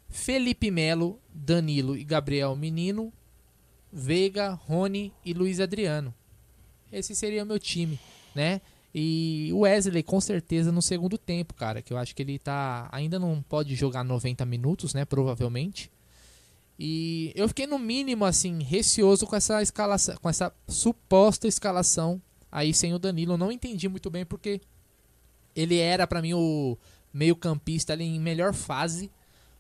Felipe Melo, Danilo e Gabriel Menino, Veiga, Rony e Luiz Adriano. Esse seria o meu time, né? E o Wesley, com certeza, no segundo tempo, cara, que eu acho que ele tá. Ainda não pode jogar 90 minutos, né? Provavelmente. E eu fiquei, no mínimo, assim, receoso com essa escalação, com essa suposta escalação aí sem o Danilo. Eu não entendi muito bem porque ele era, pra mim, o meio-campista ali em melhor fase.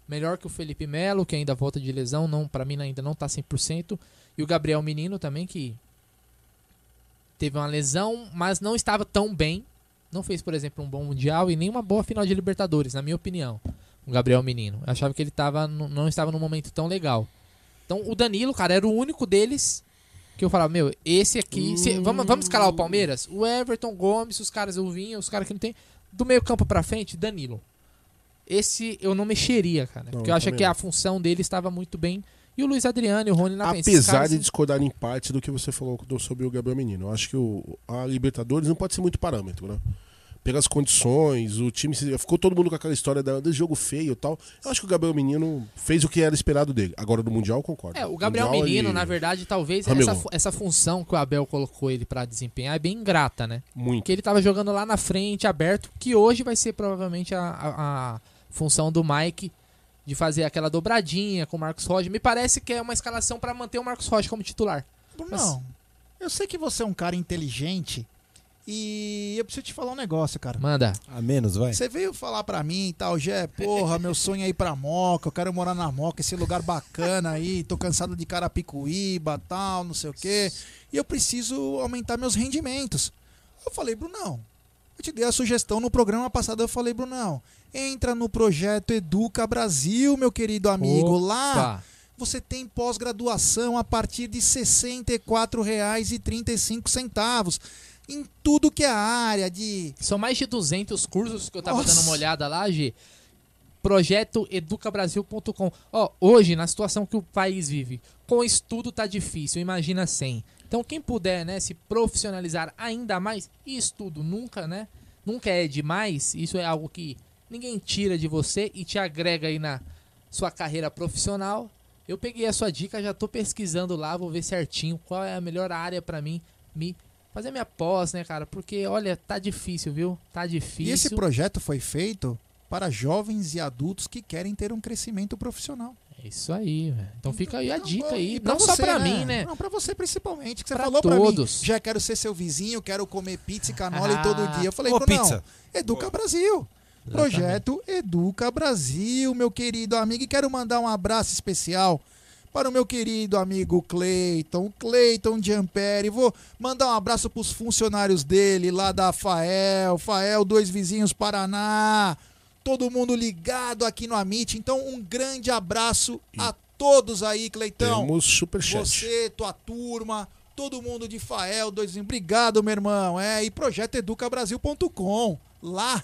Melhor que o Felipe Melo, que ainda volta de lesão, não, para mim ainda não tá 100%. E o Gabriel Menino também, que teve uma lesão, mas não estava tão bem. Não fez, por exemplo, um bom Mundial e nem uma boa final de Libertadores, na minha opinião. O Gabriel Menino. Eu achava que ele tava, não estava num momento tão legal. Então, o Danilo, cara, era o único deles que eu falava, meu, esse aqui. se- vamos, vamos escalar o Palmeiras? O Everton, Gomes, os caras o Vinha, os caras que não tem. Do meio campo pra frente, Danilo. Esse eu não mexeria, cara. Não, porque eu acho que a função dele estava muito bem. E o Luiz Adriano e o Rony na Apesar caras, de discordar em parte do que você falou sobre o Gabriel Menino. Eu acho que o, a Libertadores não pode ser muito parâmetro, né? Pelas condições, o time. se- Ficou todo mundo com aquela história da- do jogo feio e tal. Eu acho que o Gabriel Menino fez o que era esperado dele. Agora do Mundial, eu concordo. É, o Gabriel Mundial, Menino, ele- na verdade, talvez essa, essa função que o Abel colocou ele pra desempenhar é bem ingrata, né? Muito. Porque ele tava jogando lá na frente, aberto, que hoje vai ser provavelmente a, a- a função do Mike de fazer aquela dobradinha com o Marcos Rocha. Me parece que é uma escalação pra manter o Marcos Rocha como titular. Não. Eu sei que você é um cara inteligente e eu preciso te falar um negócio, cara. Manda. A menos, vai. Você veio falar pra mim e tal, Gé, porra, meu sonho é ir pra Moca, eu quero morar na Moca, esse lugar bacana aí, tô cansado de Carapicuíba, tal, não sei o quê, e eu preciso aumentar meus rendimentos. Eu falei, Brunão, eu te dei a sugestão no programa passado, eu falei, Brunão, entra no projeto Educa Brasil, meu querido amigo, lá Opa. você tem pós-graduação a partir de R$ 64,35 em tudo que é área de São mais de 200 cursos que eu tava Nossa. dando uma olhada lá, G. Projeto educabrasil.com. Ó, hoje, na situação que o país vive, com estudo tá difícil, imagina sem. Então, quem puder, né, se profissionalizar ainda mais, e estudo nunca, né, nunca é demais, isso é algo que ninguém tira de você e te agrega aí na sua carreira profissional. Eu peguei a sua dica, já tô pesquisando lá, vou ver certinho qual é a melhor área pra mim me fazer minha pós, né, cara? Porque olha, tá difícil, viu? Tá difícil. E esse projeto foi feito para jovens e adultos que querem ter um crescimento profissional. É isso aí, velho. Então fica aí a dica aí, E pra não só você, pra mim, né? Não, pra você principalmente, que você Pra falou todos. pra mim. Já quero ser seu vizinho, quero comer pizza e canola Ah. todo dia. Eu falei, Ô, pizza. Educa Brasil. Projeto Educa Brasil, meu querido amigo. E quero mandar um abraço especial para o meu querido amigo Cleiton, Cleiton Giamperi. Vou mandar um abraço para os funcionários dele lá da Fael, Fael, dois vizinhos Paraná. Todo mundo ligado aqui no Amit. Então, um grande abraço a todos aí, Cleitão. Temos superchat. Você, tua turma, todo mundo de Fael, dois vizinhos. Obrigado, meu irmão. É, e projetoeducabrasil.com. Lá,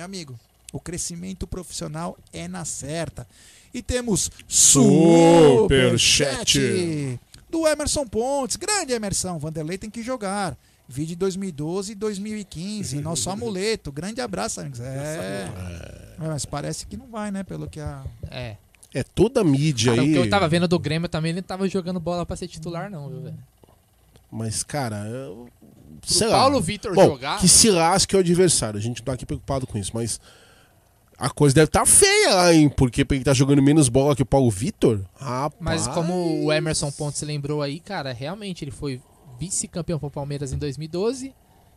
meu amigo, o crescimento profissional é na certa. E temos Superchat. superchat do Emerson Pontes. Grande Emerson, Vanderlei tem que jogar. Vídeo 2012 e 2015, nosso amuleto. Grande abraço, amigos. É. É, Mas parece que não vai, né? Pelo que a. É. É toda a mídia Cara, o aí. que eu tava vendo do Grêmio também, ele não tava jogando bola pra ser titular, não, viu, velho? Mas, cara. eu- Pro Paulo. Vitor jogar- Que se lasque é o adversário. A gente não tá aqui preocupado com isso, mas. A coisa deve estar feia lá, hein? Porque ele tá jogando menos bola que o Paulo Vitor. Rapaz. Mas como o Emerson Pontes lembrou aí, cara, realmente ele foi vice-campeão pro Palmeiras em 2012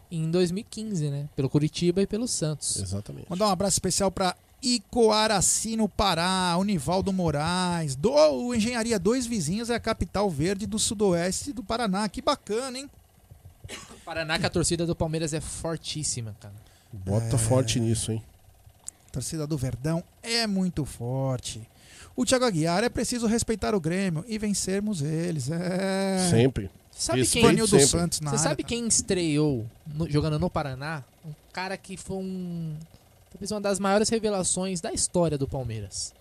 e em 2015, né? Pelo Curitiba e pelo Santos. Exatamente. Mandar um abraço especial para Icoaraci, no Pará, Univaldo Moraes. Do, o Engenharia Dois Vizinhos é a capital verde do sudoeste do Paraná. Que bacana, hein? Paraná, que a torcida do Palmeiras é fortíssima, cara. Bota É. forte nisso, hein? A torcida do Verdão é muito forte. O Thiago Aguiar é preciso respeitar o Grêmio e vencermos eles. É. Sempre. Sabe Respeito quem? Vanildo Santos na Você área, sabe quem estreou no- jogando no Paraná? Um cara que foi um. Talvez uma das maiores revelações da história do Palmeiras.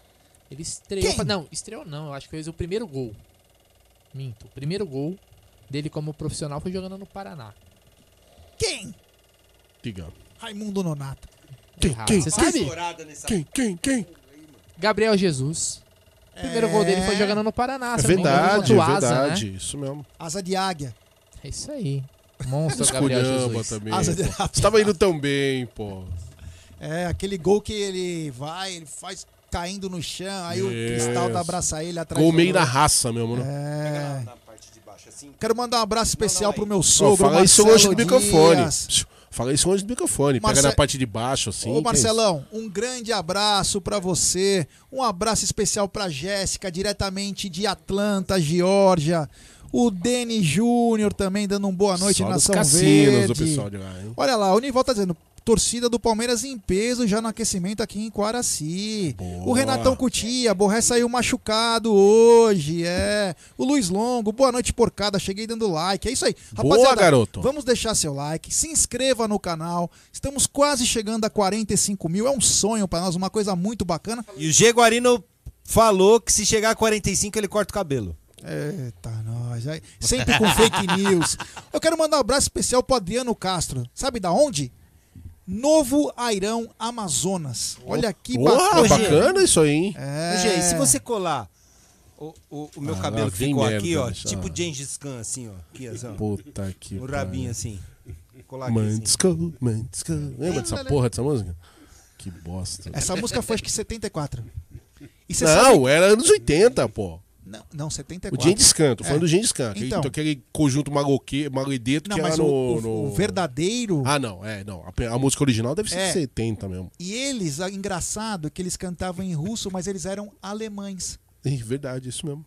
Ele estreou. Quem? Não, estreou não. Eu acho que fez o primeiro gol. Minto. O primeiro gol dele como profissional foi jogando no Paraná. Quem? Diga. Raimundo Nonato. Quem, Errado. quem, Você quem? sabe? Quem, quem, quem? Gabriel Jesus. O primeiro gol dele foi jogando no Paraná. É verdade, contra é o Asa, verdade. né? Isso mesmo. Asa de águia. É isso aí. Monstro Gabriel Esculhamba Jesus. também. Asa de-. Você tava indo tão bem, pô. É, aquele gol que ele vai, ele faz caindo no chão, aí o. Cristal abraça ele atrás Gol do meio gol. na raça mesmo, né? É. Quero mandar um abraço especial pro meu sogro, fala isso longe do microfone. Fala isso longe do microfone. Marce- Pega na parte de baixo, assim. Ô é Marcelão, um grande abraço pra você. Um abraço especial pra Jéssica, diretamente de Atlanta, Geórgia. O Deni Júnior também dando um boa noite Só na São cassinos, Verde. o pessoal de lá, hein? Olha lá, o Nival tá dizendo, torcida do Palmeiras em peso já no aquecimento aqui em Quaraci. O Renatão Cutia, Borré saiu machucado hoje, é. O Luiz Longo, boa noite porcada, cheguei dando like. É isso aí. Boa, garoto. Vamos deixar seu like, se inscreva no canal. Estamos quase chegando a 45 mil. É um sonho pra nós, uma coisa muito bacana. E o G Guarino falou que se chegar a 45 ele corta o cabelo. Eita, nós. aí. Sempre com fake news. Eu quero mandar um abraço especial pro Adriano Castro. Sabe da onde? Novo Airão, Amazonas. Olha que Porra, bacana. bacana isso aí, hein? É. Ô, G, e se você colar o, o, o meu Ah, cabelo que ficou merda, aqui, ó, bicho. tipo. Gengis Khan, assim, ó. Aqui, assim, ó. Puta que O rabinho, assim. Colar aqui, assim. Mantisco, Mantisco. Lembra dessa porra dessa música? Que bosta. Essa música foi acho que 74. E você Não, sabe- era anos 80, pô. Não, não, 74. O Gengis Khan, tô falando É. do Gengis Khan. Aquele, Então. aquele conjunto maloque, maledeto Não, que era no, o- no- o verdadeiro. Ah, não, é, não. A, a música original deve ser É. de 70 mesmo. E eles, ah, engraçado que eles cantavam em russo, mas eles eram alemães. É verdade, isso mesmo.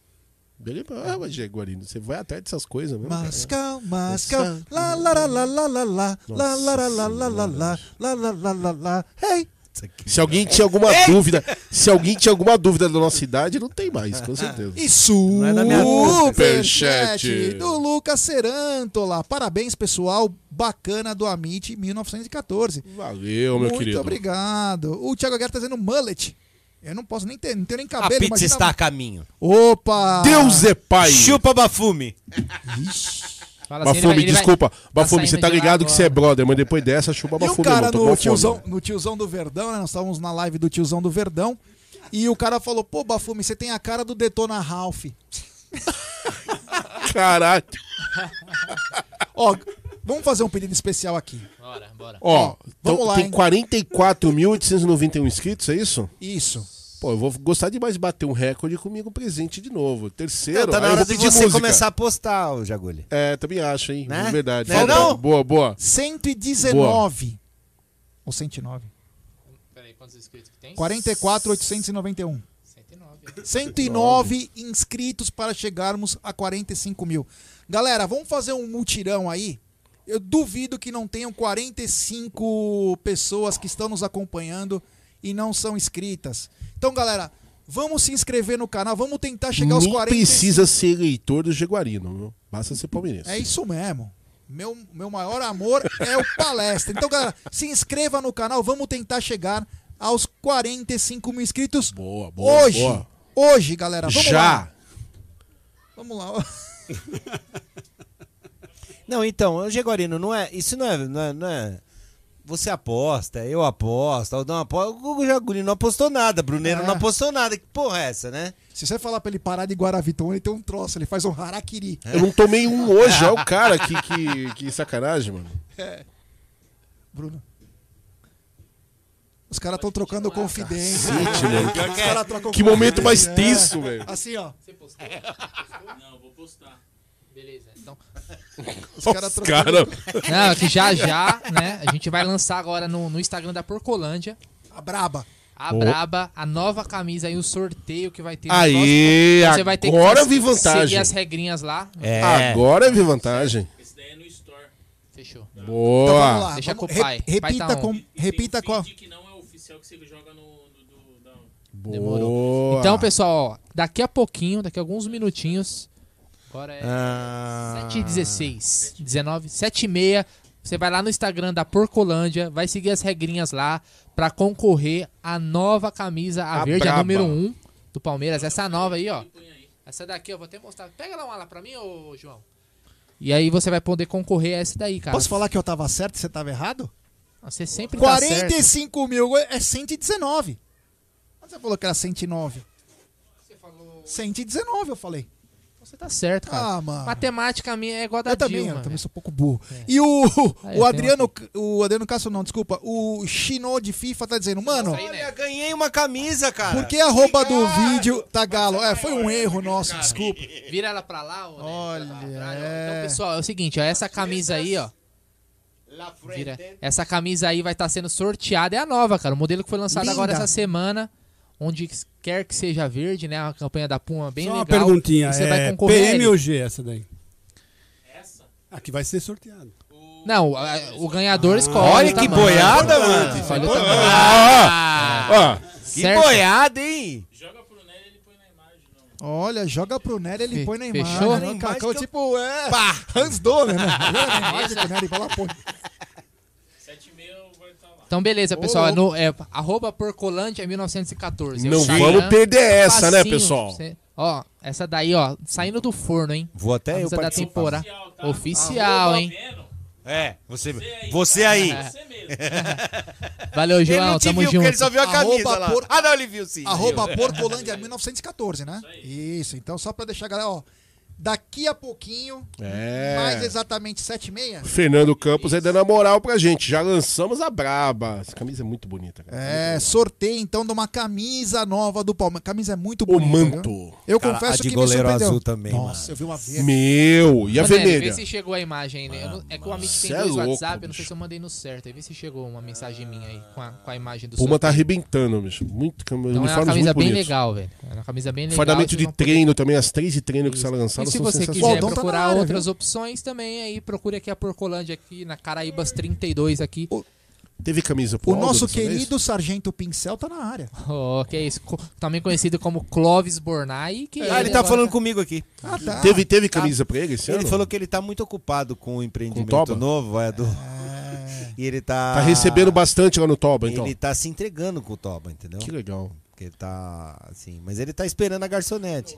Ah, mas Jaguarino, você vai atrás dessas coisas mesmo. cara. Mascau, Mascau, lá, lá, lá, lá, lá, lá, lá, lá, lá, lá, lá, lá, lá, lá, lá, lá, lá, lá, lá, hey! Se alguém tinha alguma dúvida, se alguém tinha alguma dúvida da nossa idade, não tem mais, com certeza. E é superchat do Lucas Serantola. Parabéns, pessoal. Bacana do Amit 1914. Valeu, meu Muito querido. obrigado. O Thiago Aguiar tá dizendo mullet. Eu não posso nem ter, não tenho nem A cabelo. pizza imagina- está a caminho. Opa! Deus é pai. Chupa Bafume. Fala assim, ele Bafume, vai- ele vai- desculpa. tá Bafume, você tá ligado que você é brother, mas depois dessa, chupa E o Bafume. cara irmão, no tiozão, no tiozão do Verdão, né? Nós estávamos na live do tiozão do Verdão. E o cara falou: pô, Bafume, você tem a cara do Detona Ralph. Caralho. Ó, vamos fazer um pedido especial aqui. Bora, bora. Ó, vamos então lá, tem hein? 44.891 inscritos, é isso? Isso. Pô, eu vou gostar demais de bater um recorde comigo presente de novo. Terceiro, tá aí na eu hora de você música. começar a postar, o Jagulho. É, também acho, hein? Né? De verdade. Falta- não? Boa, boa. 119. Ou 109. Peraí, quantos inscritos que tem? 44,891. 109 inscritos para chegarmos a 45 mil. Galera, vamos fazer um mutirão aí. Eu duvido que não tenham 45 pessoas que estão nos acompanhando e não são inscritas. Então, galera, vamos se inscrever no canal, vamos tentar chegar aos Nem 45. precisa ser eleitor do Jaguarino, viu? Basta ser palmeirense. É isso mesmo. Meu, meu maior amor é o palestra. Então, galera, se inscreva no canal. Vamos tentar chegar aos 45 mil inscritos. Boa, boa. Hoje. boa. Hoje, galera. Vamos Já. lá. Vamos lá. Não, então, o Jaguarino, não é. Isso não é. Não é, não é- você aposta, eu aposto, eu não aposto. O Jagulino não apostou nada, Bruneiro É. não apostou nada. Que porra é essa, né? Se você falar pra ele parar de Guaraviton, ele tem um troço. Ele faz um harakiri. Eu não tomei um hoje, é o cara que, que, que sacanagem, mano. É. Bruno. Os caras estão trocando confidência. Cacete, trocam Que momento mais tenso, velho. Assim, ó. Você postou? Não, vou postar. Beleza, então. Os caras cara- Não, é que já já, né? A gente vai lançar agora no, no Instagram da Porcolândia. A Braba. A Oh. Braba, a nova camisa e o sorteio que vai ter no próximo- Então Você vai ter agora que eu vi vantagem. seguir as regrinhas lá. Agora eu vi vantagem. Fechou. Então Boa. vamos lá. Deixa vamos- com o pai. re- Pai repita tá com, on. repita com. Boa. Então, pessoal, ó, daqui a pouquinho, daqui a alguns minutinhos. Agora é Ah. 7h16, 19, 7h30. Você vai lá no Instagram da Porcolândia, vai seguir as regrinhas lá pra concorrer à nova camisa, a, A verde, a braba. número 1 do Palmeiras. Essa nova aí, ó. Essa daqui eu vou até mostrar. Pega lá uma lá pra mim, ô João. E aí você vai poder concorrer a essa daí, cara. Posso falar que eu tava certo e você tava errado? Você sempre tá certo. 45 mil é 119. Mas Você falou que era 109. Você falou. 119, eu falei. Você tá certo, cara. Ah, mano. Matemática minha é igual a da Eu também, Dilma. eu também sou um pouco burro. E o, Ah, eu o tenho Adriano, o Adriano Castro não, desculpa. O Chino de FIFA tá dizendo, mano, Olha, ganhei uma camisa, cara. por que a roupa do vídeo tá galo? É, foi um erro nosso, desculpa. Vira ela pra lá, ô, né? Olha, Então, pessoal, é o seguinte, ó, essa camisa aí, ó. Vira. Essa camisa aí vai estar sendo sorteada. É a nova, cara. O modelo que foi lançado Linda. agora essa semana. Onde quer que seja verde, né? A campanha da Puma bem Só uma legal. perguntinha. E você vai É concorrer. a PM ele. ou G essa daí? Essa? Aqui vai ser sorteado. Não, a- o ganhador escolhe. Olha que tamanho. boiada, Escolhe mano. o Foi tamanho. boiada. Ó, Que Certo. boiada, hein? Olha, joga pro Nery, ele Fe- põe na imagem. fechou? né? Na Cacau, imagem que eu- tipo, é. Hans Donner, né? Joga na imagem que o Nery fala, pô. Então, beleza, pessoal. É no, é, arroba Porcolândia 1914. É Não Instagram. vamos perder essa, né, Facinho, pessoal? você- ó, essa daí, ó, saindo do forno, hein? Vou até eu Camisa da temporada. Oficial, hein? É, você, você aí. Valeu, Ele João. não te Tamo viu, junto. ele só viu a camisa Arroba lá. por- Ah, não, ele viu sim. Arroba Viu. Porcolândia 1914, né? Isso, então só pra deixar a galera, ó. Daqui a pouquinho, É. mais exatamente 7 e meia. Fernando Campos aí dando a moral pra gente. Já lançamos a braba. Essa camisa é muito bonita, cara. É, sorteio então de uma camisa nova do Palmeiras. Camisa é muito O bonita. manto. viu? Eu Cara, confesso a de que goleiro azul também, Nossa, mano. eu vi uma verde. Meu, e a Nery, vermelha? Vê se chegou a imagem aí. né? É que o Amit tem é dois louco, WhatsApp, eu não sei bicho. se eu mandei no certo. Aí vê se chegou uma mensagem minha aí com a, com a imagem do Puma tá arrebentando, bicho. Muito. Então é uma camisa muito bem bonitos. legal, velho. É uma camisa bem legal. Fardamento de poder- treino também, as três de treino que são lançadas E se você quiser. Aldão tá procurar área, outras opções também, aí procure aqui a Porcolândia aqui na Caraíbas 32 aqui. Teve camisa pro O Aldo nosso dessa vez? querido Sargento Pincel tá na área. Oh, que é isso, co- também conhecido como Clóvis Bornai. Que Ah, ele tá agora falando comigo aqui. Ah, tá. Teve, teve camisa pra ele esse Ele ano? falou que ele tá muito ocupado com o empreendimento Com novo, é do. E ele tá. Tá recebendo bastante lá no Toba, então. Ele tá se entregando com o Toba, entendeu? Que legal. Porque tá assim, mas ele tá esperando a garçonete.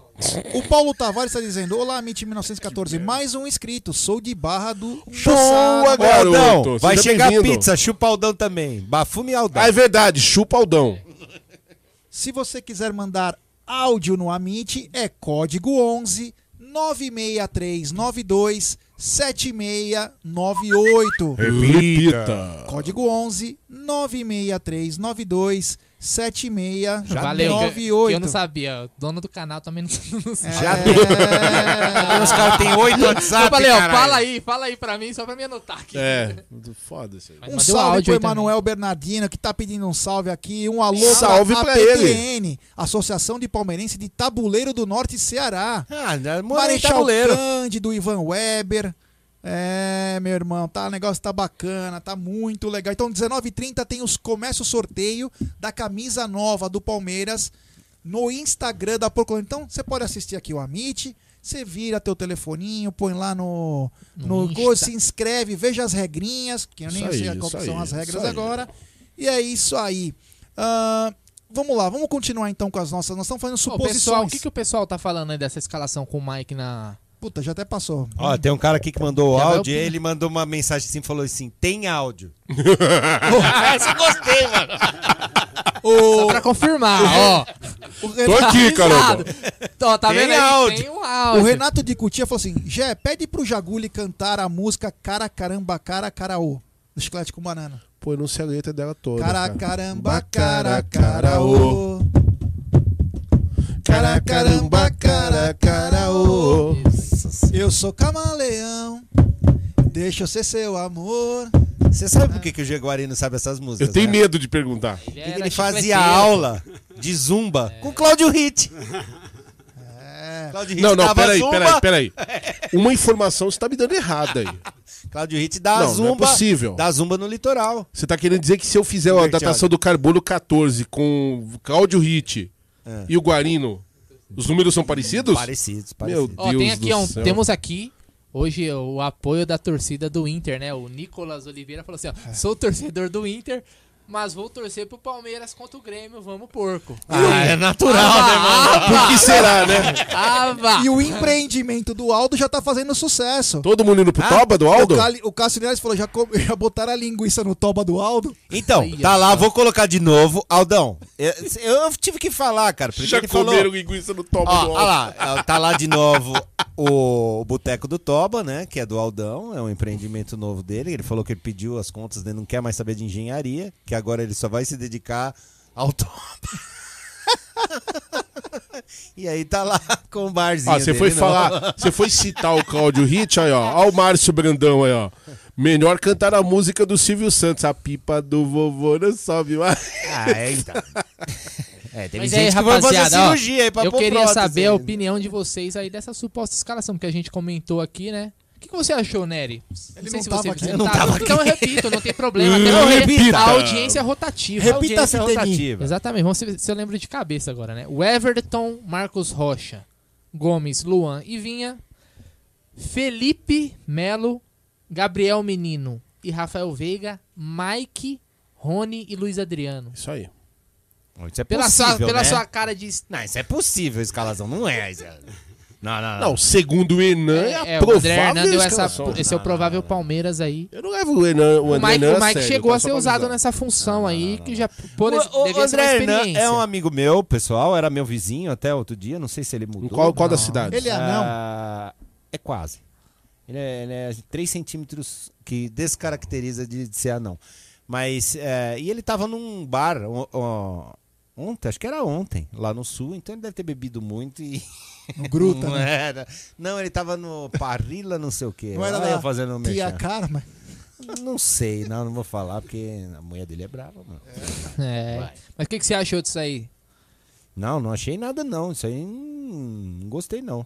O Paulo Tavares tá dizendo: Olá, Amit 1914, mais um inscrito. Sou de Barra do Boa, Choçara. garoto. Aldão, vai seja chegar pizza, chupa Aldão também. Bafume Aldão. Ah, é verdade, chupa Aldão. Se você quiser mandar áudio no Amit, é código 11 96392 7698. Repita. Código 11 96392 7698. Valeu, que- que eu não sabia. O dono do canal também não, não sabe. Já tem. Os caras têm oito WhatsApp, Eu falei, ó, caralho. fala aí, fala aí pra mim, só pra me anotar aqui. É, foda isso aí. Mas Um salve pro. Emanuel Bernardino, que tá pedindo um salve aqui. Um alô Salve pra APTN, Associação de Palmeirense de Tabuleiro do Norte, Ceará. Ah, em Marechal tabuleiro. Cândido, Ivan Weber. É, meu irmão, tá, o negócio tá bacana, tá muito legal. Então, 19h30 tem os começa o sorteio da camisa nova do Palmeiras no Instagram da Porcolândia. Então, você pode assistir aqui o Amit, você vira teu telefoninho, põe lá no, no, No se inscreve, veja as regrinhas, que eu nem Isso aí, sei qual isso que são aí, as regras aí. agora. E é isso aí. Ah, vamos lá, vamos continuar então com as nossas. Nós estamos fazendo suposições. pessoal, o que, que o pessoal tá falando aí dessa escalação com o Mike na. Puta, já até passou. Ó, tem um cara aqui que mandou o áudio e ele mandou uma mensagem assim, falou assim, tem áudio. Essa eu gostei, mano. Só pra confirmar, ó. O Tô aqui, caramba. Ó, tá Tem vendo aí? áudio. Tem um O áudio. Renato de Cutia falou assim: Jé, pede pro Jaguli cantar a música Cara Caramba Cara Caraô, do Chiclete com Banana. Pô, eu não sei a letra dela toda. Cara cara. Caramba Cara Caraô. Cara Caramba Cara Caraô. Eu sou camaleão, deixa eu ser seu amor. Você sabe por que, que o Jaguari não sabe essas músicas? Eu tenho né? medo de perguntar. Porque era ele fazia aula de zumba com Cláudio Hit. Cláudio Hit Não, não, peraí, zumba. peraí, peraí. Uma informação você tá me dando errada aí. Cláudio Hit dá Não, não é zumba. possível. Dá zumba no litoral. Você tá querendo dizer que se eu fizer a datação do carbono 14 com Cláudio Hit É. e o Guarino, os números são parecidos? Parecidos, Meu parecidos. Ó, Deus tem aqui, do um- céu. temos aqui hoje o apoio da torcida do Inter, né? O Nicolas Oliveira falou assim: ó, sou torcedor do Inter, Mas vou torcer pro Palmeiras contra o Grêmio, vamos porco. Ah, é natural, né, mano? Por que será, né? Ah, vá. E o empreendimento do Aldo já tá fazendo sucesso. Todo mundo indo pro toba do Aldo? O, Cali, o Cássio Neves falou, já, já botaram a linguiça no toba do Aldo? Então, tá lá, vou colocar de novo. Aldão, eu, eu tive que falar, cara. Já ele falou... comeram linguiça no toba Ó, do ó Aldo. lá, tá lá de novo o Boteco do Toba, né? Que é do Aldão, é um empreendimento novo dele. Ele falou que ele pediu as contas, ele não quer mais saber de engenharia, que agora ele só vai se dedicar ao Toba. e aí tá lá com o barzinho. Ah, você foi novo. falar, você foi citar o Cláudio Hit aí, ó. Ó o Márcio Brandão aí, ó. Melhor cantar a música do Silvio Santos, a pipa do vovô não sobe mais. Ah, é, então. É, tem Mas gente aí, que vai fazer rapaziada, ó, cirurgia aí pra eu queria prótese saber a opinião de vocês aí dessa suposta escalação que a gente comentou aqui, né? O que, que você achou, Nery? Ele sei não se tava você aqui. não tava Então eu aqui. repito, não tem problema. Não, porque repita. A audiência é rotativa. Repita, A audiência é rotativa. Exatamente. Vamos ver se eu lembro de cabeça agora, né? O Everton, Marcos Rocha, Gomes, Luan e Vinha, Felipe Melo, Gabriel Menino e Rafael Veiga, Mike, Rony e Luiz Adriano. Isso aí. Isso é Pela possível, sua- pela né? sua cara de. Não, isso é possível, a escalação. Não é. É- Não, não, não. Não, segundo o Enan, é, a É, o André provável Hernan deu essa, esse é o provável Palmeiras aí. Eu não levo o Enan, o O André Mike, Hernan o Mike sério, chegou a ser usado nessa função aí, que já por O, o devia ser uma André Hernan é um amigo meu, pessoal, era meu vizinho até outro dia, não sei se ele mudou. qual- qual da cidade? Ele é anão? Ah, é quase. Ele é, ele é 3 centímetros que descaracteriza de, de ser anão. Mas, é, e ele tava num bar ó, ó, ontem, acho que era ontem, lá no sul, então ele deve ter bebido muito e... No Gruta, não né? era. Não, ele tava no Parrila não sei o quê. Não era da fazendo tia merchan. Karma? Não sei, não, não vou falar, porque a mulher dele é brava, mano. É. Mas o que, que você achou disso aí? Não, não achei nada não. Isso aí hum, não gostei não.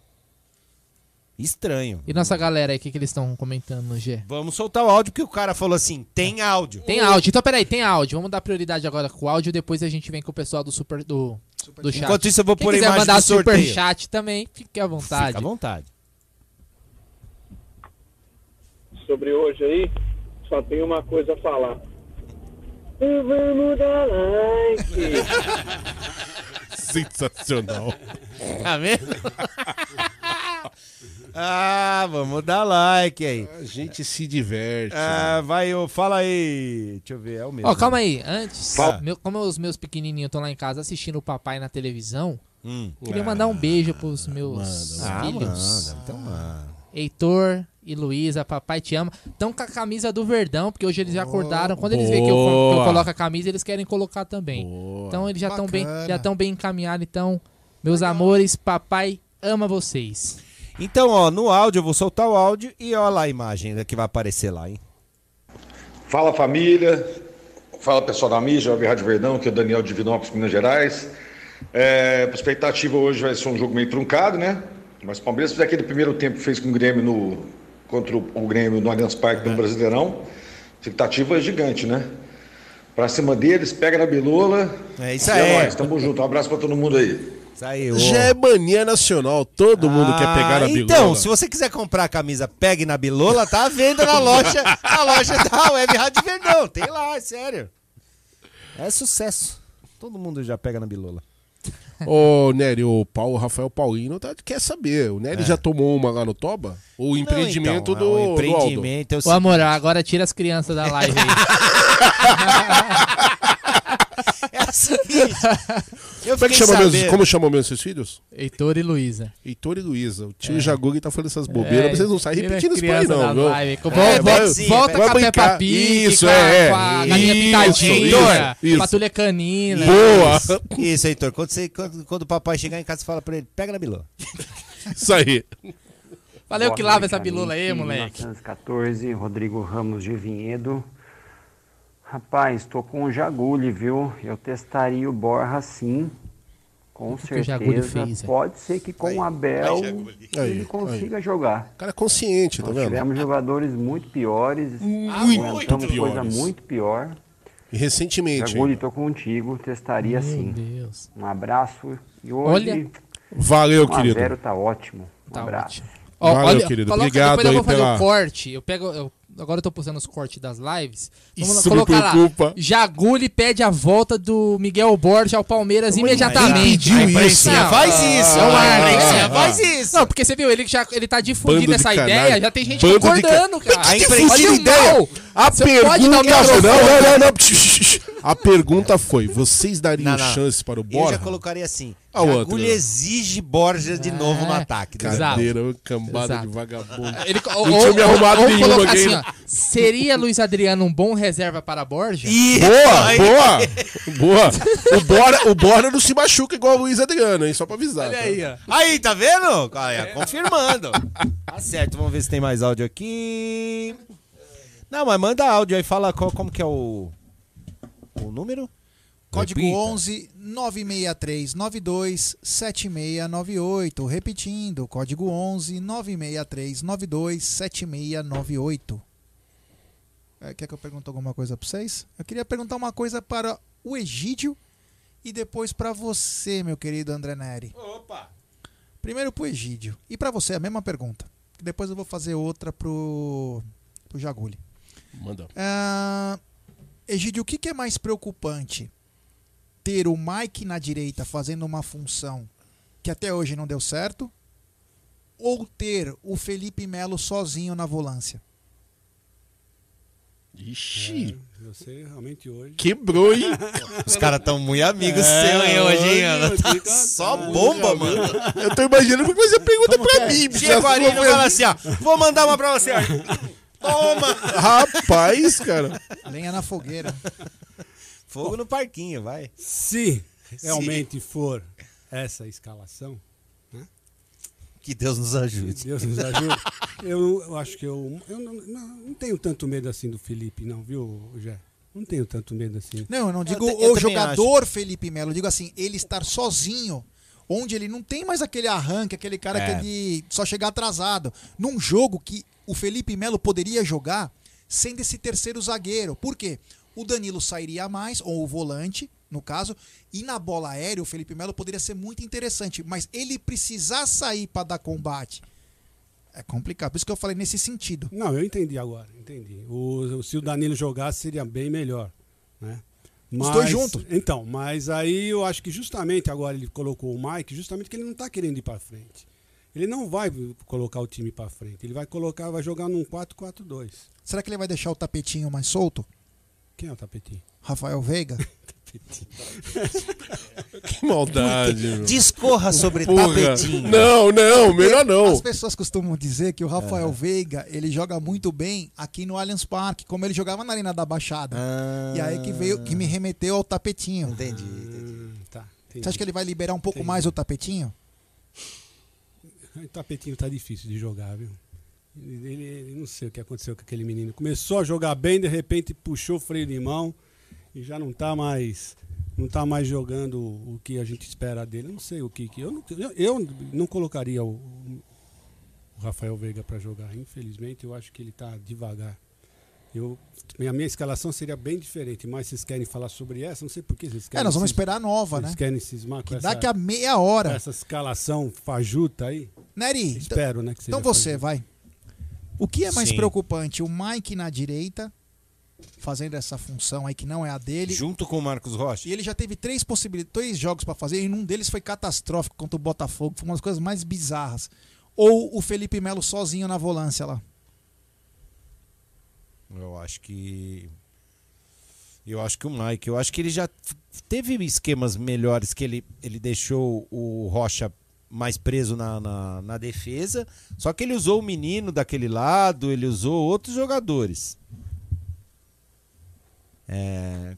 Estranho. E nossa galera aí, o que, que eles estão comentando no G? Vamos soltar o áudio porque o cara falou assim: tem áudio. Tem áudio. Então, peraí, tem áudio. Vamos dar prioridade agora com o áudio, depois a gente vem com o pessoal do super do, do chat. Enquanto isso, eu vou Quem pôr a quiser imagem mandar do super sorteio. chat também, fique à vontade. Fica à vontade. sobre hoje aí, só tenho uma coisa a falar. Vamos dar like. Sensacional. Tá vendo? ah, vamos dar like aí. A gente se diverte. Ah, vai, ô, fala aí. Deixa eu ver, é o mesmo. Ó, calma aí. Antes, Fala. meu- como os meus pequenininhos estão lá em casa assistindo o papai na televisão, Hum. queria mandar um beijo pros meus Ah, filhos. manda, então manda. Heitor e Luísa, papai te ama. Estão com a camisa do Verdão, porque hoje eles já acordaram. Quando eles veem que eu, que eu Boa. coloco a camisa, eles querem colocar também. Então eles já estão bem, Bacana. já estão bem encaminhados. Então, meus amores, papai ama vocês. Então, ó, no áudio, eu vou soltar o áudio e olha lá a imagem que vai aparecer lá, hein? Fala família, fala pessoal da mídia, Jovem Rádio Verdão, que é o Daniel de Vinópolis, Minas Gerais. É, a expectativa hoje vai ser um jogo meio truncado, né? Mas o Palmeiras fez aquele primeiro tempo que fez com o Grêmio no, contra o, Grêmio no Allianz Parque É. do Brasileirão. Expectativa é gigante, né? Pra cima deles, pega na bilola. É isso aí. É nóis, tamo junto. Um abraço pra todo mundo aí. Ô. Já é mania nacional, todo mundo quer pegar na Ah, bilola. Então, se você quiser comprar a camisa Pegue na Bilola, tá à venda na loja, na loja da Web Rádio Verdão. Tem lá, é sério. É sucesso. Todo mundo já pega na Bilola. Ô, Nery, o Paulo, Rafael Paulino tá, quer saber. O Nery É. já tomou uma lá no Toba? O empreendimento então, do, o do Aldo. empreendimento é o Ô, amor, agora tira as crianças da live aí. É o seguinte. Eu Como, é que chama mesmo, sabendo- como chamam mesmo seus filhos? Heitor e Luísa. Heitor e Luísa. O tio É. Jagug tá falando essas bobeiras, É, mas vocês não saem tira repetindo isso pra aí, não. viu? É, volta- vai- volta vai com a Peppa brincar. Pig, Isso, com a- é. com a galinha Isso, pitadinha, isso, isso. patrulha canina. Boa. Isso, Heitor. Quando, você, quando, quando o papai chegar em casa, você fala pra ele, pega na Bilola. Isso aí. Valeu que lava essa bilula aí, moleque. 1914, Rodrigo Ramos de Vinhedo. Rapaz, tô com o Jaguli, viu? Eu testaria o Borra sim. Com que o certeza. fez, é? Pode ser que com o Abel Aí, ele consiga aí. jogar. O cara é consciente, tá Nós vendo? tivemos jogadores muito piores. Muito aguentamos coisa piores. muito pior. E recentemente. Jaguli, tô contigo. Testaria Meu sim. Deus. Um abraço. E hoje, Olha. Valeu, 1 a querido. 0 tá ótimo. Um Tá abraço. ótimo. Ó, Valeu, olha, querido. Obrigado depois eu aí vou fazer pela- o corte. Eu pego, eu Agora eu tô postando os cortes das lives. Isso me colocar preocupa. lá. Jaguli pede a volta do Miguel Borges ao Palmeiras Quem imediatamente. pediu A imprensinha isso? faz isso, É o a Marcos. imprensinha É. faz isso. Não, porque você viu, ele já ele tá difundindo essa canalha. ideia, já tem gente Bando de concordando, ca- cara. A difundindo ideia. A Você pode dar o pergunta microfone. não, não, não, não. A pergunta foi: vocês dariam Não, não. chance para o Eu Borja? já colocaria assim. A outra. Jagulho exige Borja de novo no ataque. né? Cadeira, ô, cambada Exato. de vagabundo. Ele, não tinha me arrumado ou nenhuma colocar aqui. assim, ó, seria Luiz Adriano um bom reserva para Borja? Boa, boa, boa. O Bora, o Bora não se machuca igual o Luiz Adriano, hein? Só pra avisar. Olha tá? aí, ó. Aí, tá vendo? Olha, confirmando. Tá certo, vamos ver se tem mais áudio aqui. Não, mas manda áudio aí, fala qual- como que é o, o número. Código Repita. 11 963 92 7698. Repetindo, código 11 963 92 7698. É, quer que eu pergunte alguma coisa para vocês? Eu queria perguntar uma coisa para o Egídio e depois para você, meu querido André Neri. Opa! Primeiro pro Egídio. E para você, a mesma pergunta. Depois eu vou fazer outra pro, pro Jaguli. Manda. Ah, Egídio, o que, que é mais preocupante? Ter o Mike na direita fazendo uma função que até hoje não deu certo? Ou ter o Felipe Melo sozinho na volância? Ixi. É, você realmente hoje. Quebrou, hein? Os caras tão muito amigos É, seus, hein, hoje, hein, hoje Ana? Tá só tá bomba, mano. Eu tô imaginando que você pergunta pra mim. bicho. Chega e fala assim, ó. Vou mandar uma pra você, ó. Toma! Rapaz, cara. Lenha na fogueira. Fogo no parquinho, vai. Se realmente for essa escalação, né? Que Deus nos ajude. Que Deus nos ajude. eu, eu acho que eu, eu não, não, não tenho tanto medo assim do Felipe, não, viu, Jé? Não tenho tanto medo assim. Não, eu não digo te- eu o jogador Felipe Melo. Eu digo assim, ele estar sozinho, onde ele não tem mais aquele arranque, aquele cara É. que ele só chegar atrasado. Num jogo que o Felipe Melo poderia jogar sendo esse terceiro zagueiro. Por quê? O Danilo sairia mais, ou o volante, no caso, e na bola aérea o Felipe Melo poderia ser muito interessante, mas ele precisar sair para dar combate. É complicado. Por isso que eu falei nesse sentido. Não, eu entendi agora, entendi. O, se o Danilo jogasse, seria bem melhor, né? Os dois juntos. Então, mas aí eu acho que justamente agora ele colocou o Mike, justamente que ele não tá querendo ir para frente. Ele não vai colocar o time para frente, ele vai colocar, vai jogar num 4-4-2. Será que ele vai deixar o tapetinho mais solto? Quem é o tapetinho? Rafael Veiga? Que maldade, meu. Discorra sobre Porra. tapetinho. Não, não, melhor não. As pessoas costumam dizer que o Rafael Veiga, ele joga muito bem aqui no Allianz Parque, como ele jogava na Arena da Baixada. E aí que veio, que me remeteu ao tapetinho. Entendi, Hum, tá, entendi. Você acha que ele vai liberar um pouco mais o tapetinho? O tapetinho tá difícil de jogar, viu? Ele, ele- não sei o que aconteceu com aquele menino. Começou a jogar bem, de repente puxou o freio de mão e já não tá mais não tá mais jogando o que a gente espera dele. Eu não sei o que que eu não, eu, não colocaria o, o Rafael Veiga para jogar. Infelizmente, eu acho que ele tá devagar. Eu a minha escalação seria bem diferente, mas vocês querem falar sobre essa? Não sei por que vocês querem. É, nós vamos cis- esperar a nova, vocês né? querem cismar com Que essa, daqui a meia hora. essa escalação fajuta aí? Neri, Espero, né? Que Então você, vai. O que é mais Sim. preocupante? O Mike na direita, fazendo essa função aí que não é a dele. Junto com o Marcos Rocha. E ele já teve três possibilidades, três jogos pra fazer, e um deles foi catastrófico contra o Botafogo, foi uma das coisas mais bizarras. Ou o Felipe Melo sozinho na volância lá. Eu acho que. Eu acho que o Mike, eu acho que ele já teve esquemas melhores que ele, ele deixou o Rocha mais preso na, na, na defesa. Só que ele usou o menino daquele lado, ele usou outros jogadores. É,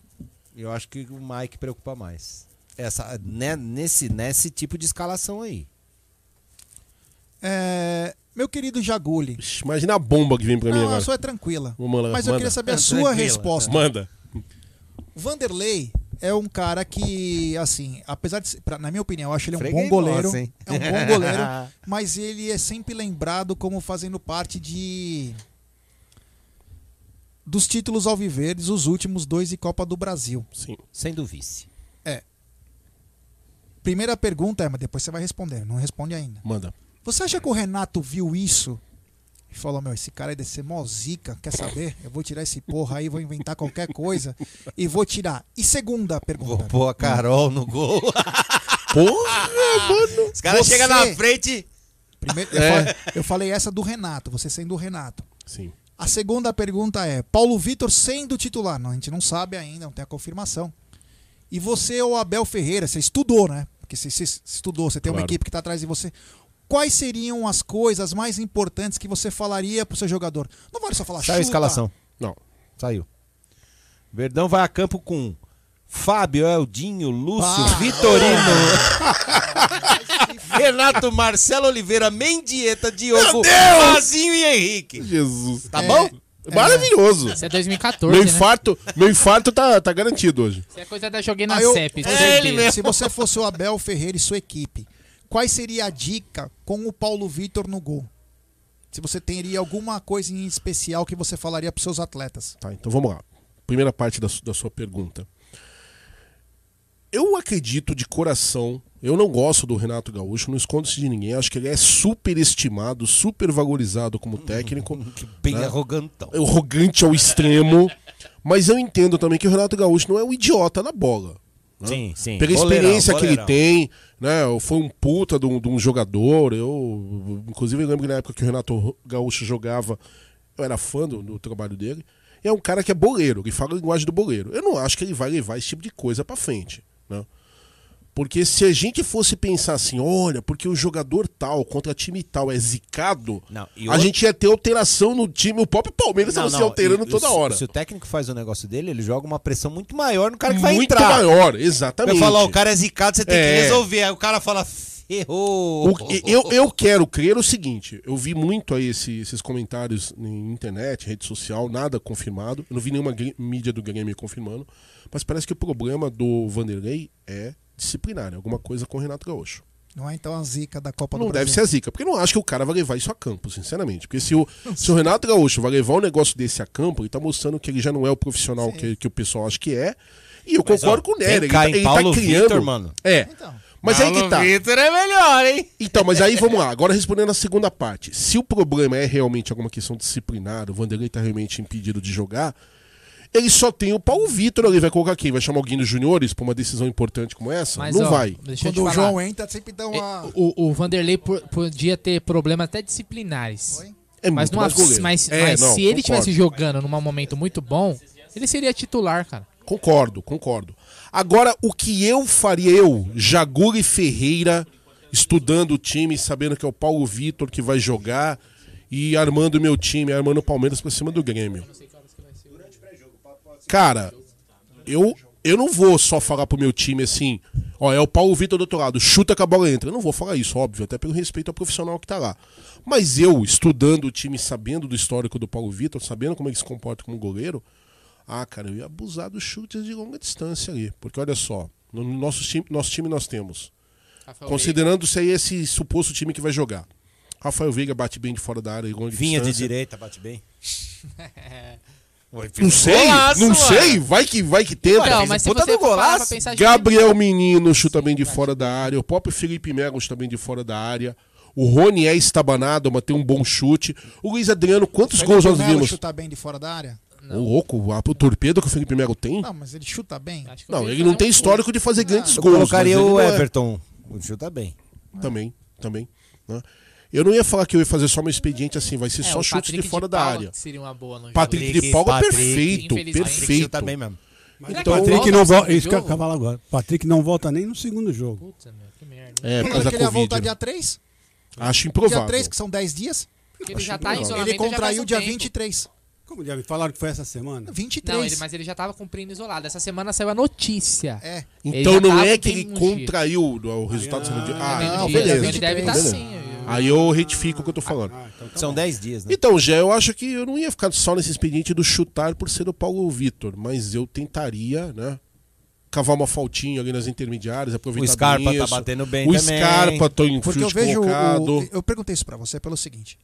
eu acho que o Mike preocupa mais. Essa, né, nesse, nesse tipo de escalação aí. É, meu querido Jaguli. Imagina a bomba que vem pra mim Não, agora. a sua é tranquila. Vamos lá, Mas eu manda. queria saber a É sua tranquila, resposta. Manda. Vanderlei é um cara que, assim, apesar de ser, pra- na minha opinião, eu acho ele um Freguei bom goleiro. nossa, é um bom goleiro, mas ele é sempre lembrado como fazendo parte de dos títulos alviverdes, os últimos dois de Copa do Brasil. Sim. Sendo vice. É. Primeira pergunta é, mas depois você vai responder, não responde ainda. Manda. Você acha que o Renato viu isso e falou: Meu, esse cara é descer mó zica, quer saber? Eu vou tirar esse porra aí, vou inventar qualquer coisa e vou tirar. E segunda pergunta. Vou pôr a Carol no gol. Porra, mano. Os caras Você- chegam na frente. Primeiro, eu, É. falei, eu falei essa do Renato, você sendo o Renato. Sim. A segunda pergunta é: Paulo Vitor sendo titular? Não, a gente não sabe ainda, não tem a confirmação. E você ou Abel Ferreira, você estudou, né? Porque você, você estudou, você tem uma Claro. equipe que está atrás de você. Quais seriam as coisas mais importantes que você falaria pro seu jogador? Não vale só falar Saiu a escalação. Não. Saiu. Verdão vai a campo com Fábio, Eldinho, Lúcio, Ah. Vitorino, Renato, Marcelo Oliveira, Mendieta, Diogo, Mazinho e Henrique. Jesus. Tá bom? Maravilhoso. Isso é 2014, Meu né? infarto, meu infarto tá, tá garantido hoje. Isso é coisa da Joguei na Ah, eu- CEP. É certeza. ele mesmo. Se você fosse o Abel Ferreira e sua equipe, qual seria a dica com o Paulo Vitor no gol? Se você teria alguma coisa em especial que você falaria pros seus atletas. Tá, então vamos lá. Primeira parte da, da sua pergunta. Eu acredito de coração, eu não gosto do Renato Gaúcho, não escondo-se de ninguém. Acho que ele é superestimado, supervalorizado como técnico. Bem né? arrogantão. É arrogante ao extremo. Mas eu entendo também que o Renato Gaúcho não é um idiota na bola. Né? Sim, sim. Pela experiência que ele tem, né? Foi um puta de um, de um jogador. Eu, inclusive, eu lembro que na época que o Renato Gaúcho jogava, eu era fã do, do trabalho dele. E é um cara que é boleiro, ele fala a linguagem do boleiro. Eu não acho que ele vai levar esse tipo de coisa pra frente, né? Porque se a gente fosse pensar assim, olha, porque o jogador tal contra time tal é zicado, Não, e a outro- gente ia ter alteração no time. O próprio Palmeiras Não, se não, alterando e- toda se- hora. Se o técnico faz o negócio dele, ele joga uma pressão muito maior no cara que vai Muito entrar. maior, exatamente. Vai falar, ó, o cara é zicado, você tem É. que resolver. Aí o cara fala, ferrou. O- eu, eu quero crer o seguinte: eu vi muito aí esse- esses comentários em internet, rede social, nada confirmado. Eu não vi nenhuma mídia do Grêmio confirmando. Mas parece que o problema do Vanderlei é disciplinar, é alguma coisa com o Renato Gaúcho. Não é então a zica da Copa Não do deve Brasil. ser a zica, porque eu não acho que o cara vai levar isso a campo, sinceramente. Porque se o, se o Renato Gaúcho vai levar um negócio desse a campo, ele tá mostrando que ele já não é o profissional que, que o pessoal acha que é. E eu Mas, concordo ó, com o Nery. em ele, tá, ele Paulo tá criando. Vitor, mano? É. Mas aí que Paulo tá. Vitor é melhor, hein? Então, mas aí vamos lá. Agora respondendo a segunda parte. Se o problema é realmente alguma questão disciplinar, o Vanderlei tá realmente impedido de jogar, ele só tem o Paulo Vitor ali. Vai colocar quem? Vai chamar alguém dos juniores pra uma decisão importante como essa? Mas, não ó, vai. Quando o falar. João entra, sempre dá uma. O, o Vanderlei por- podia ter problemas até disciplinares. É mas numa- mais goleiro. mas, É, mas não, se ele estivesse jogando num momento muito bom, ele seria titular, cara. Concordo, concordo. Agora, o que eu faria, eu, Jaguri Ferreira, estudando o time, sabendo que é o Paulo Vitor que vai jogar e armando o meu time, armando o Palmeiras pra cima do Grêmio. Cara, eu, eu não vou só falar pro meu time assim, ó, é o Paulo Vitor do outro lado, chuta que a bola entra. Eu não vou falar isso, óbvio, até pelo respeito ao profissional que tá lá. Mas eu, estudando o time, sabendo do histórico do Paulo Vitor, sabendo como ele se comporta como goleiro, ah, cara, eu ia abusar dos chutes de longa distância ali. Porque olha só, no nosso time, nosso time nós temos. Rafael Considerando-se aí esse suposto time que vai jogar. Rafael Veiga bate bem de fora da área, de longa Vinha de distância. direita, bate bem. Não sei, Golaço, não mano. sei, vai que vai que tenta. Não, mas se puta você golaço. pensar... Gabriel Menino chuta bem de fora da área, o próprio Felipe Melo chuta bem de fora da área. O Rony é estabanado, mas tem um bom chute. O Luiz Adriano, quantos Felipe gols nós Melo vimos? chutar bem de fora da área? O louco, a- o torpedo que o Felipe Melo tem? Não, mas ele chuta bem. Não, ele não tem histórico de fazer grandes Eu gols. colocaria mas ele o não é. Everton. O chuta bem. Também, também. né? Eu não ia falar que eu ia fazer só meu expediente assim, vai ser É, só chutes de fora de da área. seria uma boa no Patrick jogo. de Paula, Patrick, perfeito, perfeito. Chuta bem mesmo. Mas Será o que ele Patrick não volta. segundo Isso que falar agora. Patrick não volta nem no segundo jogo. Puta, meu, que merda. É, por Porque causa ele da ia voltar Covid. dia 3? Acho Dia improvável. 3, que são 10 dias. Porque ele já tá em improvável. isolamento Ele faz contraiu um dia tempo. 23. Como já me falaram que foi essa semana? 23. Não, ele, mas ele já tava cumprindo isolado. Essa semana saiu a notícia. É. Ele Então não é que ele contraiu o o resultado sendo dia. Ah, não, então beleza. Ele deve estar Beleza. sim. Aí eu retifico o que eu tô falando. Ah, então tá São bom. 10 dias, né? Então, já eu acho que eu não ia ficar só nesse expediente do chutar por ser o Paulo Vitor, mas eu tentaria, né? Cavar uma faltinha ali nas intermediárias, aproveitar O Scarpa bem tá isso. batendo bem O também. Scarpa, tô em Porque eu vejo. colocado. O, eu perguntei isso pra você pelo seguinte: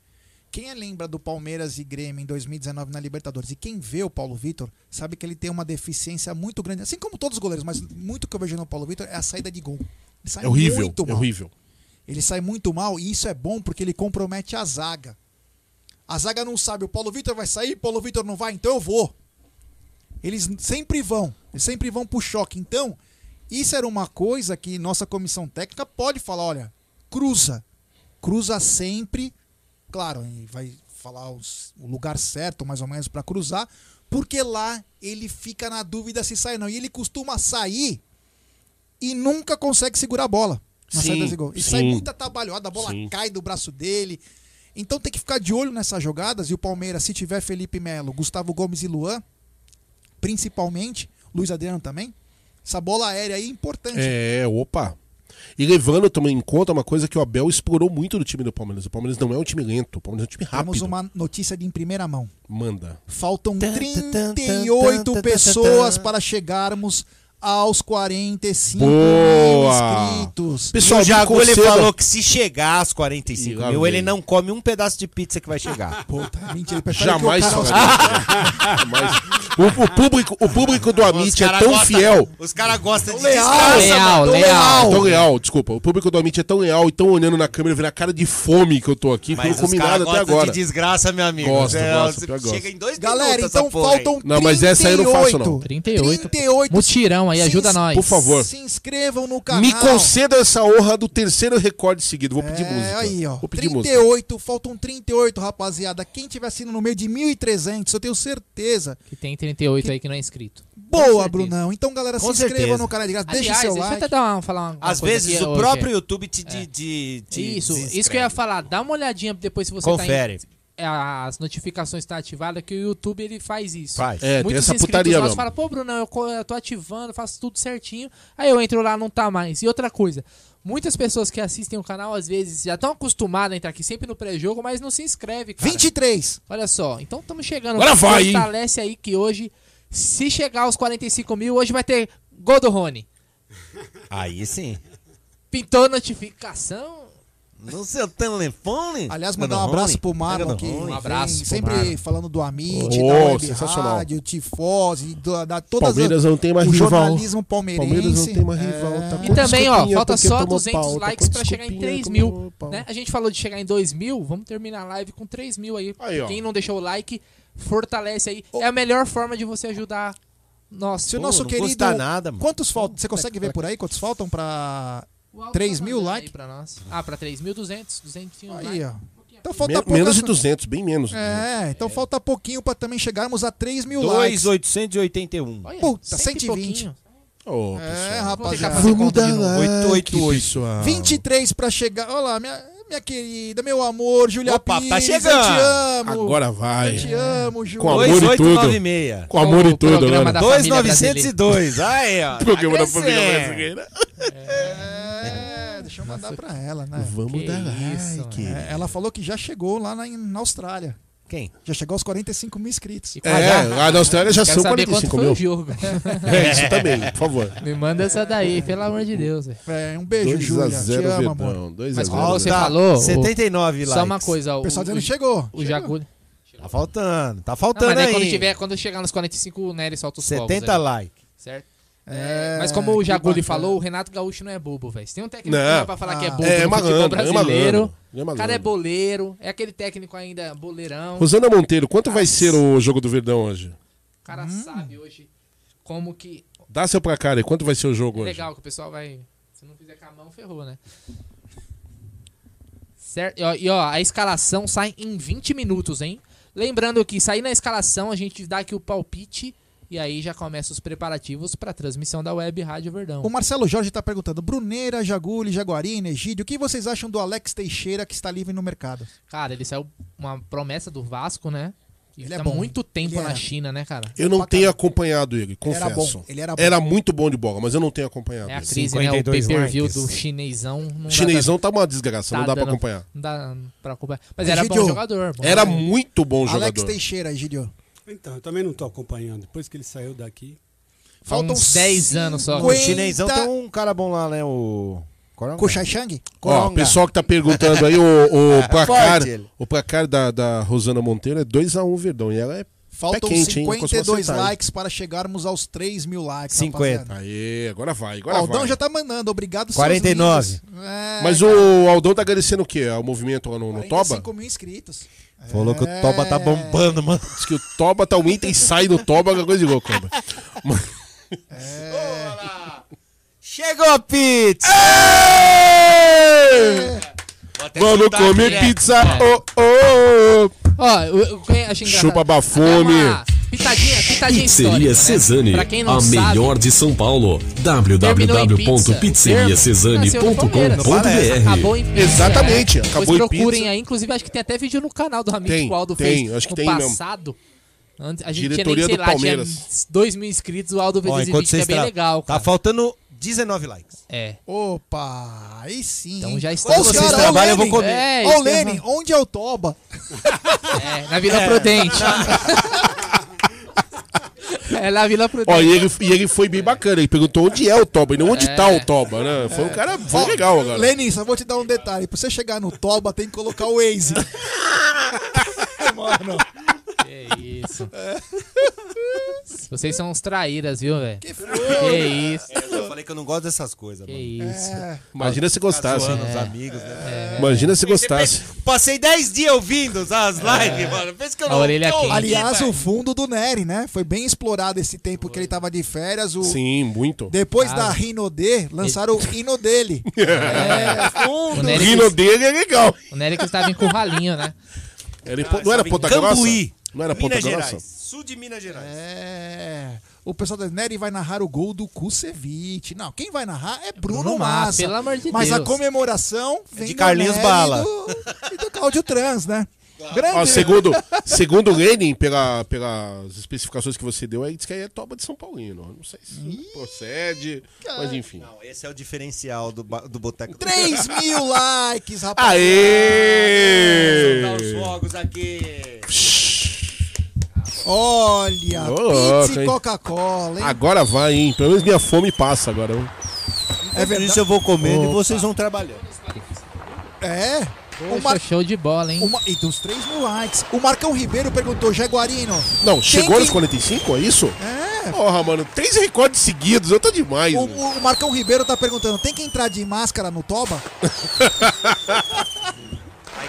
quem lembra do Palmeiras e Grêmio em 2019 na Libertadores e quem vê o Paulo Vitor sabe que ele tem uma deficiência muito grande, assim como todos os goleiros, mas muito que eu vejo no Paulo Vitor é a saída de gol. Ele sai É horrível, muito é mal. horrível. Ele sai muito mal e isso é bom porque ele compromete a zaga. A zaga não sabe, o Paulo Vitor vai sair, Paulo Vitor não vai, então eu vou. Eles sempre vão, eles sempre vão pro choque. Então, isso era uma coisa que nossa comissão técnica pode falar, olha, cruza. Cruza sempre. Claro, vai falar os- o lugar certo, mais ou menos, pra cruzar, porque lá ele fica na dúvida se sai ou não. E ele costuma sair e nunca consegue segurar a bola na Sim, saída de gol. E sai sim. muito atabalhoada, a bola Sim. cai do braço dele. Então tem que ficar de olho nessas jogadas. E o Palmeiras, se tiver Felipe Melo, Gustavo Gomes e Luan, principalmente, Luiz Adriano também, essa bola aérea aí é importante. É, opa. E levando também em conta uma coisa que o Abel explorou muito do time do Palmeiras. O Palmeiras não é um time lento, o Palmeiras é um time rápido. Temos uma notícia de em primeira mão. Manda. Faltam 38 pessoas para chegarmos aos 45 mil Boa! inscritos. Pessoal, e o Jagu ele falou que se chegar às 45 Ih, lá mil, ele não come um pedaço de pizza que vai chegar. Puta, mentira. Ele Jamais que o. Jamais. O, o público, o público do Amit é tão gosta- fiel. Os caras gostam de Leal, desgraça, leal, mano. leal. Tão leal, desculpa. O público do Amit é tão leal e tão olhando na câmera, vendo a cara de fome que eu tô aqui, que eu Mas não comi nada até agora. de desgraça, meu amigo. Gosto, Você- gosto, pior gosto. Chega em dois Galera, então faltam Não, mas essa aí eu não faço, não. 38. 38. Mutirão aí, Se ajuda ins- nós. Por favor. Se inscrevam no canal. Me conceda essa honra do terceiro recorde seguido. Vou pedir É, música. aí, ó. Vou pedir música. 38, faltam 38, rapaziada. Quem tiver assistindo no meio de 1.300, eu tenho certeza. Que tem 38 aí que não é inscrito. Boa. Brunão. Então, galera, Com se inscreva no canal de graça, deixa Aliás, seu deixa eu like. até dar uma, falar uma, Às coisa vezes aqui o hoje. próprio YouTube te, de, de, te Isso, isso que eu ia falar. Dá uma olhadinha depois se você Confere. tá em, é, as notificações estão ativadas, que o YouTube ele faz isso. Faz. É, tem Muitos essa inscritos putaria nossos mesmo. falam, pô, Bruno, eu, eu tô ativando, faço tudo certinho. Aí eu entro lá, não tá mais. E outra coisa, muitas pessoas que assistem o canal, às vezes, já estão acostumadas a entrar aqui sempre no pré-jogo, mas não se inscreve, cara. 23. Olha só, então estamos chegando. Agora vai, hein? Fortalece aí que hoje, se chegar aos 45 mil, hoje vai ter gol do Rony. Aí sim. Pintou notificação. No seu telefone. Aliás, mandar um abraço pro Marlon, Rony. Um abraço vem sempre Marlon. falando do Amit, Oh, da Web sensacional. Rádio, Tifose, da, da todas Palmeiras as- não tem mais o rival. jornalismo palmeirense. Palmeiras não tem mais É. rival. Tá E com também, ó, falta porque só tomou 200 pau, tá likes pra chegar em desculpinha, 3 mil. Né? A gente falou de chegar em 2 mil, vamos terminar a live com 3 mil aí. Aí. Quem não deixou o like, fortalece aí. É a melhor forma de você ajudar nós. Se o Pô, nosso não querido. custa nada, mano. Quantos faltam? Você consegue ver por aí quantos faltam pra 3 tá mil likes? pra nós. Ah, pra 3.200, 200 Aí, likes. ó. Então falta Men- pouco. menos de 200, bem menos. É, então falta pouquinho pra também chegarmos a 3 mil likes. 2,881. Olha, Puta, cento e 120. pouquinho. Ô, É, pessoal. rapaziada. fazer Vamos conta dar de novo. like, 888. pessoal. 23 pra chegar. Olha lá, minha, minha querida, meu amor, Julia Opa, Pires. tá Eu chegando. te amo. Agora vai. Eu te amo, Ju. Com amor e tudo. 2896. Com amor O e tudo, família 2,902. Aí, ó. Programa tá da família brasileira. É, deixa eu mandar pra ela, né? Vamos Que dar isso, like. É, ela falou que já chegou lá na, na Austrália. Quem? Já chegou aos 45 mil inscritos. E É, lá na Austrália já são saber 45 quanto foi mil. o jogo. É, isso também, por favor. Me manda essa daí, pelo amor de Deus. É, um beijo, 2 a Júlia. Te 0 amo, amor. Verdão. 2 a Mas 0. como você Tá, falou, o- 79 likes. só uma coisa, O pessoal o, dizendo que chegou. o Jagulho. Tá faltando, tá Não, faltando mas daí aí. quando, tiver, quando chegar nos 45, o Nery solta os fogos 70 ali, likes. Certo? É, Mas como o Jaguli falou, o Renato Gaúcho não é bobo, velho. Se tem um técnico Não. pra falar que é Ah. bobo É no malandro, futebol é brasileiro, malandro, é o cara é boleiro, é aquele técnico ainda boleirão. Rosana Monteiro, quanto vai ser o jogo do Verdão hoje? O cara sabe hoje como que... Dá seu placar aí, quanto vai ser o jogo hoje? Legal que o pessoal vai... Se não fizer com a mão, ferrou, né? Certo? E ó, e ó, a escalação sai em 20 minutos, hein? Lembrando que sair na escalação, a gente dá aqui o palpite e aí já começa os preparativos pra transmissão da Web Rádio Verdão. O Marcelo Jorge tá perguntando: Bruneira, Jaguli, Jaguarina, Egídio, o que vocês acham do Alex Teixeira que está livre no mercado? Cara, ele saiu uma promessa do Vasco, né? Que Ele é tá bom. muito tempo Ele na é. China, né, cara? Eu não Pra tenho acompanhado ele, Era confesso. bom, ele era bom. Era muito bom de bola, mas eu não tenho acompanhado É a ele. crise, né? O 52 pay-per-view do chinesão. Não O chinesão dá, tá uma desgraça, não tá dá pra dando- acompanhar. Não dá pra acompanhar. Mas era Egídio, bom jogador. bom Era jogador. muito bom Alex jogador. Teixeira, Egídio. Então, eu também não tô acompanhando. Depois que ele saiu daqui. Faltam uns 10 anos só. O chinesão tem um cara bom lá, né? O. Shang? Ó, o pessoal que tá perguntando aí, o, o placar, Forte ele. o placar da, da Rosana Monteiro é 2x1 Verdão. E ela é Faltam Pé quente, hein? Eu consigo 52 acertar, hein? likes para chegarmos aos 3 mil likes. 50. rapaziada. Aê, agora vai, agora o Aldão vai. já tá mandando, obrigado. seus 49. lindos. É, Mas o Aldão tá agradecendo o quê? O movimento lá no, no Toba? 45 mil inscritos. Falou que o Toba tá bombando, mano. Diz que o Toba tá um item e sai do Toba, aquela coisa de louco, Cobra. Chegou a pizza! Vamos soltar comer aqui, pizza! É. Oh, oh. Ó, eu, eu achei engraçado. Chupa bafume. Pitadinha, pitadinha Pizzeria né? Cesani, Pra quem não a sabe, melhor de São Paulo. www.pizzeriacesani.com.br. Exatamente, Depois acabou em procurem pizza. aí. Inclusive, acho que tem até vídeo no canal do Ramiro Tem, que o Aldo tem, fez acho que no tem mesmo. passado. Antes, a gente Diretoria tinha nem, sei do lá, Palmeiras. tinha 2 mil inscritos, o Aldo fez Ó, esse vídeo que é bem tra- legal, Tá cara. faltando 19 likes. É. Opa, aí sim. Então já os Vocês trabalham, eu vou Lenin. comer. É, ia Lenin, onde é o Toba? É, na Vila Prudente. é na Vila Prudente. Ó, e ele, e ele foi bem bacana. Ele perguntou onde é o Toba e não onde É. tá o Toba, né? Foi um cara. Foi Ó, legal agora. Lenin, só vou te dar um detalhe. Pra você chegar no Toba, tem que colocar o Waze. Mano, Que isso. Vocês são uns traíras, viu, velho? que foi? Que isso. Eu falei que eu não gosto dessas coisas, Que mano. isso. É, Imagina se gostasse. Zoando É. os amigos, né? Imagina se gostasse. Passei 10 dias ouvindo as lives, mano. Pensa que eu A não orelha tô quente. ouvindo, aliás, velho. o fundo do Nery, né? Foi bem explorado esse tempo que ele tava de férias. O... Sim, muito. Depois Ah. da Rinodê, lançaram o hino dele. É, fundo. o O rino quis- dele é legal. O Nery que estava em curralinho, né? Ele, não era Ponta Grossa? Cambuí, Não era Ponta Minas Grossa? Gerais. Sul de Minas Gerais. É. O pessoal da Nery vai narrar o gol do Kusevich. Não, quem vai narrar é Bruno, Bruno Massa, Massa. pelo amor de Mas a Deus. comemoração vem de do Carlinhos Nery Bala. E do, e do Cláudio Trans, né? Grande. Ó, segundo, segundo o Lenin, pela, pelas especificações que você deu, aí diz que aí é Toba de São Paulino. Não sei se procede, mas enfim. Não, esse é o diferencial do, do Boteco. 3 mil likes, rapaz. Aê! Soltar os fogos aqui. Olha, Ô, pizza e hein? Coca-Cola, hein? Agora vai, hein? Pelo menos minha fome passa agora. hein? É Por verdade. isso eu vou comendo e vocês vão trabalhando. É. O Poxa, Mar... show de bola, hein? Uma... E dos 3 mil likes. O Marcão Ribeiro perguntou, Jaguarino. Não, chegou que- nos 45, é isso? É. Porra, mano, três recordes seguidos, eu tô demais. O, velho. o Marcão Ribeiro tá perguntando, tem que entrar de máscara no Toba?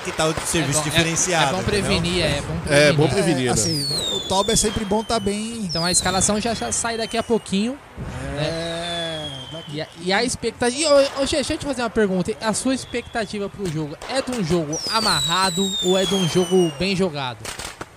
Que tá o serviço É bom- é- diferenciado. É bom entendeu? prevenir, é bom prevenir. É, bom prevenir, né? assim, o Toba é sempre bom tá bem... Então a escalação já, já sai daqui a pouquinho. É... daqui- E a, e a expectativa. E, ô, ô, Gê, deixa eu te fazer uma pergunta. A sua expectativa pro jogo é de um jogo amarrado ou é de um jogo bem jogado?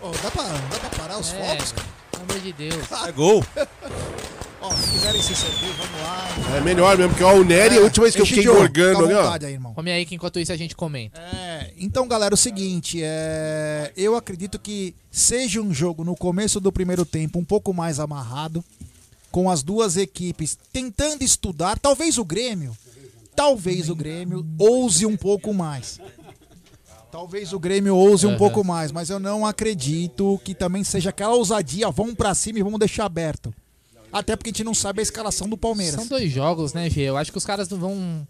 Ô, dá, pra, dá pra parar os É, fogos? Pelo amor de Deus. É gol. Ó, se quiserem se servir, vamos lá. É melhor mesmo, porque ó, o Nery, a última vez que eu fiquei engorgando vontade aí, irmão. Come aí que enquanto isso a gente comenta. É, então, galera, é o seguinte, é, eu acredito que seja um jogo no começo do primeiro tempo um pouco mais amarrado, com as duas equipes tentando estudar, talvez o Grêmio, talvez o Grêmio ouse um pouco mais. Talvez o Grêmio ouse um Aham. pouco mais, mas eu não acredito que também seja aquela ousadia, vamos pra cima e vamos deixar aberto. Até porque a gente não sabe a escalação do Palmeiras. São dois jogos, né, Gê? Eu acho que os caras não vão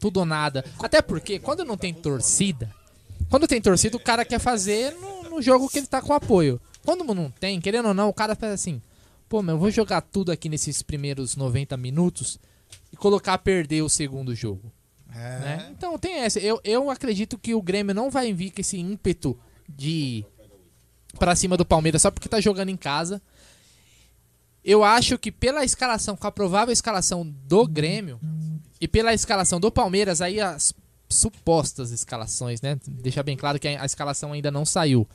tudo ou nada. Até porque quando não tem torcida, quando tem torcida, o cara quer fazer no, no jogo que ele tá com apoio. Quando não tem, querendo ou não, o cara faz assim: pô, meu, eu vou jogar tudo aqui nesses primeiros 90 minutos e colocar a perder o segundo jogo. É. né? Então tem essa. Eu, eu acredito que o Grêmio não vai vir com esse ímpeto de pra cima do Palmeiras só porque tá jogando em casa. Eu acho que pela escalação, com a provável escalação do Grêmio e pela escalação do Palmeiras, aí as supostas escalações, né? Deixar bem claro que a escalação ainda não saiu.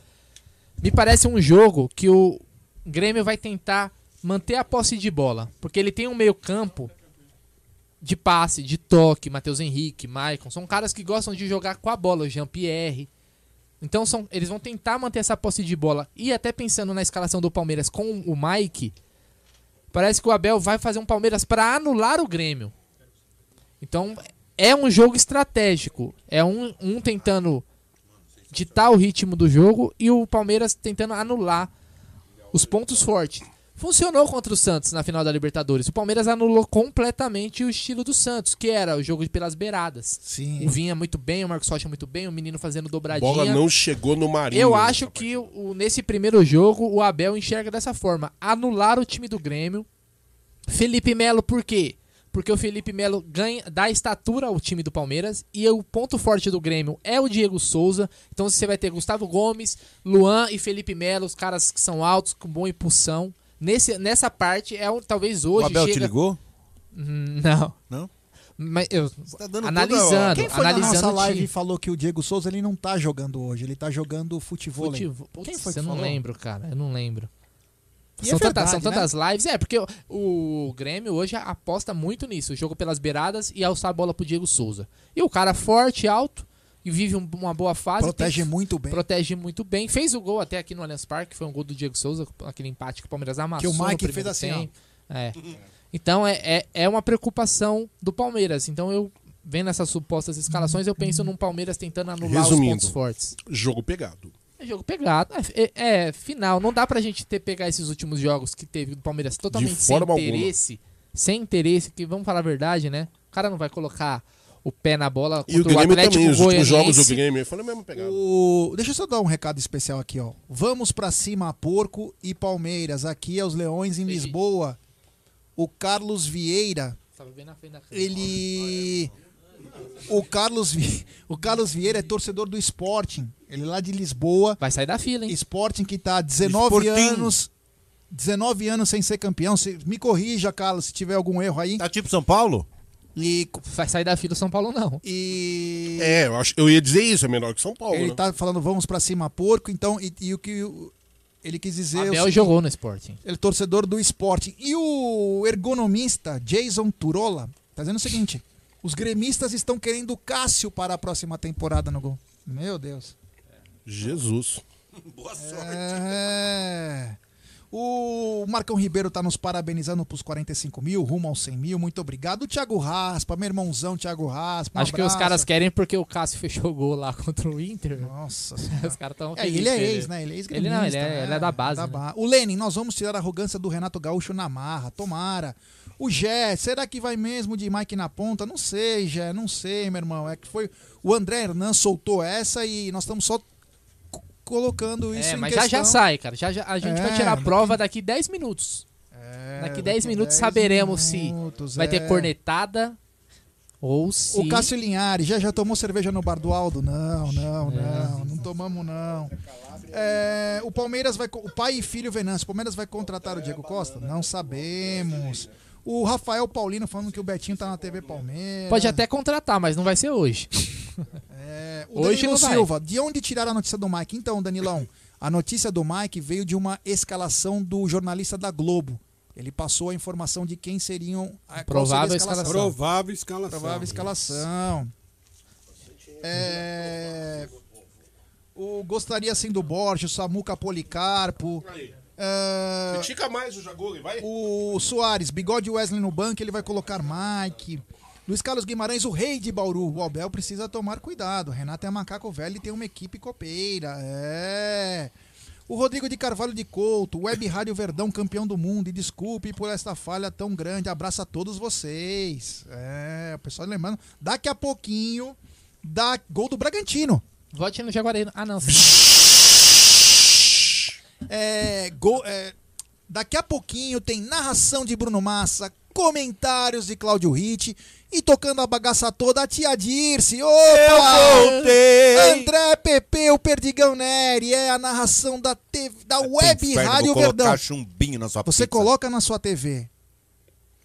Me parece um jogo que o Grêmio vai tentar manter a posse de bola, porque ele tem um meio-campo de passe, de toque, Matheus Henrique, Maicon, são caras que gostam de jogar com a bola, Jean-Pierre. Então são, eles vão tentar manter essa posse de bola. E até pensando na escalação do Palmeiras com o Mike, parece que o Abel vai fazer um Palmeiras para anular o Grêmio. Então é um jogo estratégico. É um, um tentando ditar o ritmo do jogo e o Palmeiras tentando anular os pontos fortes. Funcionou contra o Santos na final da Libertadores. O Palmeiras anulou completamente o estilo do Santos, que era o jogo pelas beiradas. Sim. O Vinha muito bem, o Marcos Rocha muito bem, o menino fazendo dobradinha. Bola não chegou no Marinho. Eu acho que o- nesse primeiro jogo o Abel enxerga dessa forma: anular o time do Grêmio. Felipe Melo, por quê? Porque o Felipe Melo ganha, dá estatura ao time do Palmeiras e o ponto forte do Grêmio é o Diego Souza. Então você vai ter Gustavo Gomes, Luan e Felipe Melo, os caras que são altos, com boa impulsão. Nesse, nessa parte é o, talvez hoje o Abel te chega- ligou? Hum, Não. Não? Mas eu tá dando analisando, Quem foi na analisando nossa o live time. e falou que o Diego Souza ele não tá jogando hoje, ele tá jogando futebol. Futebol. Quem foi que eu não lembro, cara. Eu não lembro. E são, é tantas, verdade, são né? tantas lives. É, porque o, o Grêmio hoje aposta muito nisso. O jogo pelas beiradas e alçar a bola pro Diego Souza. E o cara forte, alto, e vive um- uma boa fase. Protege tem- muito bem. Protege muito bem. Fez o gol até aqui no Allianz Parque. Foi um gol do Diego Souza, aquele empate que o Palmeiras amassou. Que o Mike primeiro fez assim. É. Então é, é, é uma preocupação do Palmeiras. Então eu, vendo essas supostas escalações, eu penso num Palmeiras tentando anular os Resumindo, pontos fortes. jogo pegado. É jogo pegado. É, é- é final. Não dá pra gente ter pegar esses últimos jogos que teve do Palmeiras totalmente sem forma alguma. interesse. Sem interesse, que vamos falar a verdade, né? O cara não vai colocar o pé na bola E o contra o, Grêmio Atlético também, os últimos jogos do. Grêmio. Foi na mesma pegada. O... Deixa eu só dar um recado especial aqui, ó. Vamos pra cima, Porco e Palmeiras. Aqui é os Leões em Lisboa. O Carlos Vieira, ele. O Carlos, Vi- o Carlos Vieira é torcedor do Sporting. Ele é lá de Lisboa. Vai sair da fila, hein? Sporting que tá há 19 Sporting. anos. 19 anos sem ser campeão. Se- me corrija, Carlos, se tiver algum erro aí. Tá tipo São Paulo? E, Vai sair da fila São Paulo, não. e É, eu, acho, eu ia dizer isso, é menor que São Paulo. ele né? tá falando vamos pra cima, porco. Então, e, e o que ele quis dizer. é o Abel seguinte, jogou no Sporting. Ele é torcedor do Sporting. E o ergonomista Jason Turola tá dizendo o seguinte: os gremistas estão querendo Cássio para a próxima temporada no gol. Meu Deus. Jesus. Boa É. O Marcão Ribeiro tá nos parabenizando pros 45 mil, rumo aos 100 mil. Muito obrigado. O Thiago Raspa, meu irmãozão Thiago Raspa. um Acho que os abraço. caras querem porque o Cássio fechou o gol lá contra o Inter. Nossa Os caras estão É, ele é ex, né? Ele é ex Ele não, ele é, ele é da base. né? ba- O Lenin, nós vamos tirar a arrogância do Renato Gaúcho na marra. Tomara. O Gé, será que vai mesmo de Mike na ponta? Não sei, Gé, não sei, meu irmão. É que foi. O André Hernan soltou essa e nós estamos só colocando isso É, em mas já questão. já sai, cara. Já, já, a gente vai É, tirar a daqui- prova daqui 10 minutos. daqui 10 minutos saberemos minutos, se vai ter é. cornetada ou se. O Cássio Linhares, já já tomou cerveja no bar do Aldo? Não, não, não, não tomamos não. É, o Palmeiras vai. O pai e filho Venâncio, o Palmeiras vai contratar o Diego Costa? Não sabemos. O Rafael Paulino falando que o Betinho tá na TV Palmeiras. Pode até contratar, mas não vai ser hoje. É, o Hoje Danilo não vai. Silva, de onde tiraram a notícia do Mike? Então, Danilão, a notícia do Mike veio de uma escalação do jornalista da Globo. Ele passou a informação de quem seriam a Provável seria a escalação. Provável escalação. Provável escalação. É, o gostaria sim do Borges, o Samuca Policarpo. é, Critica mais o Jagoli, vai. o Soares, bigode Wesley no banco, ele vai colocar Mike. Luiz Carlos Guimarães, o rei de Bauru. O Abel precisa tomar cuidado. Renato é macaco velho e tem uma equipe copeira. É. O Rodrigo de Carvalho de Couto, Web Rádio Verdão, campeão do mundo. E desculpe por esta falha tão grande. Abraço a todos vocês. É, o pessoal lembrando. Daqui a pouquinho, dá gol do Bragantino. Vote no Jaguarino. Ah, não. É, gol, é, daqui a pouquinho tem narração de Bruno Massa, comentários de Cláudio Ritt e tocando a bagaça toda a tia Dirce. Opa! Eu voltei! André Pepe, o Perdigão Neri, é a narração da, TV, da Web Inferno, Rádio vou Verdão. chumbinho na sua Você pizza. coloca na sua TV,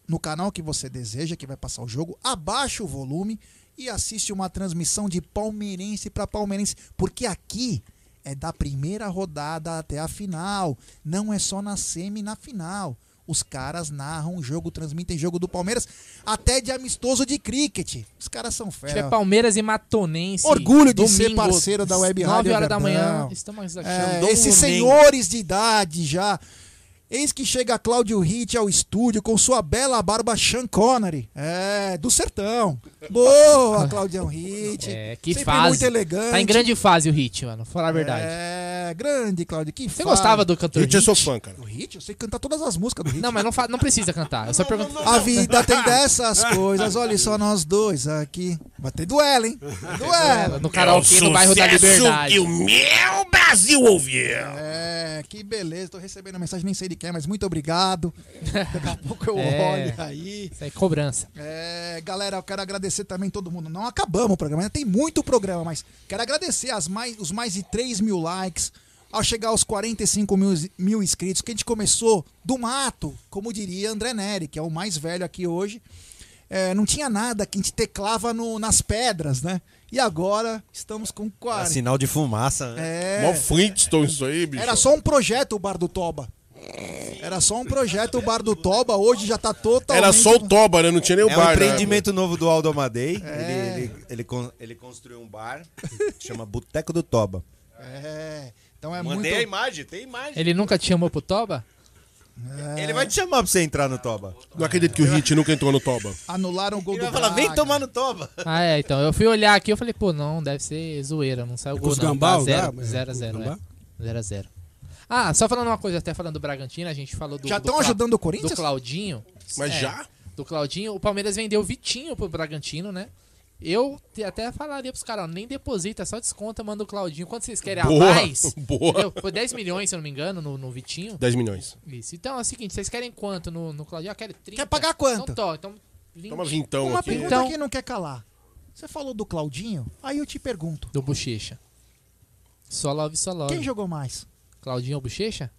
no canal que você deseja, que vai passar o jogo, abaixa o volume e assiste uma transmissão de palmeirense para palmeirense, porque aqui é da primeira rodada até a final, não é só na semi na final. Os caras narram o jogo, transmitem jogo do Palmeiras, até de amistoso de cricket. Os caras são fera. Palmeiras e Matonense. Orgulho de ser domingo, parceiro da Web 9 Rádio horas da Verdão. manhã. Estamos É, achando. esses senhores de idade já. Eis que chega Cláudio Ritt ao estúdio com sua bela barba Sean Connery. É, do sertão. Boa, Claudião Ritt. É, que Sempre fase. muito elegante. Tá em grande fase o Hit, mano. Falar a verdade. É, É, grande, Claudio. Que Você gostava do cantor Hit, eu sou Hit? fã, cara. Do Hit? Eu sei cantar todas as músicas do Hit. Não, mas não, não precisa cantar. Eu só pergunto. A vida tem dessas coisas, olha só nós dois aqui. Vai ter duelo, hein? Duelo. No karaokê no bairro da Liberdade. que o meu Brasil ouviu. É, que beleza. Tô recebendo mensagem, nem sei de quem, mas muito obrigado. Daqui a pouco eu É. olho aí. Isso aí, cobrança. É, galera, eu quero agradecer também todo mundo. Não acabamos o programa, ainda tem muito programa, mas quero agradecer as mais, os mais de 3 mil likes. Ao chegar aos 45 mil, mil inscritos, que a gente começou do mato, como diria André Neri, que é o mais velho aqui hoje. É, não tinha nada que a gente teclava no- nas pedras, né? E agora estamos com É 40. sinal de fumaça, né? É. Mó Flintstone isso aí, bicho. Era só um projeto o Bar do Toba. Era só um projeto o Bar do Toba, hoje já tá totalmente... Era só o Toba, né? Não tinha nem o É bar, um né? empreendimento novo do Aldo Amadei. É. Ele, ele, ele, ele construiu um bar, chama Boteco do Toba. É, então é Mandei muito... a imagem, tem imagem. Ele nunca te chamou pro Toba? Ele vai te chamar pra você entrar no Toba. Não acredito que o Hit nunca entrou no Toba. Anularam o gol Ele do vai falar, vem tomar no Toba. Ah, é, então. Eu fui olhar aqui eu falei, pô, não, deve ser zoeira, não saiu É gol com os não. gambá, Tá o zero, Gá? zero a É, zero, é. gambá? Zero a zero. Ah, só falando uma coisa, até falando do Bragantino, a gente falou do. Já do tão Cla- ajudando o Corinthians? Do Claudinho. Mas É, já? Do Claudinho. O Palmeiras vendeu o Vitinho pro Bragantino, né? Eu te- até falaria pros caras, ó, nem deposita, só desconta, manda o Claudinho. Quanto vocês querem Boa, a mais? boa. Entendeu? Foi 10 milhões, se eu não me engano, no, no Vitinho. 10 milhões. Isso. Então é o seguinte, vocês querem quanto no, no Claudinho? Ah, quero 30. Quer pagar quanto? Então, tó, então 20. Toma vintão Uma aqui. pergunta Então- que não quer calar. Você falou do Claudinho, aí eu te pergunto. Do Bochecha. Só love, só love. Quem jogou mais? Claudinho Bochecha?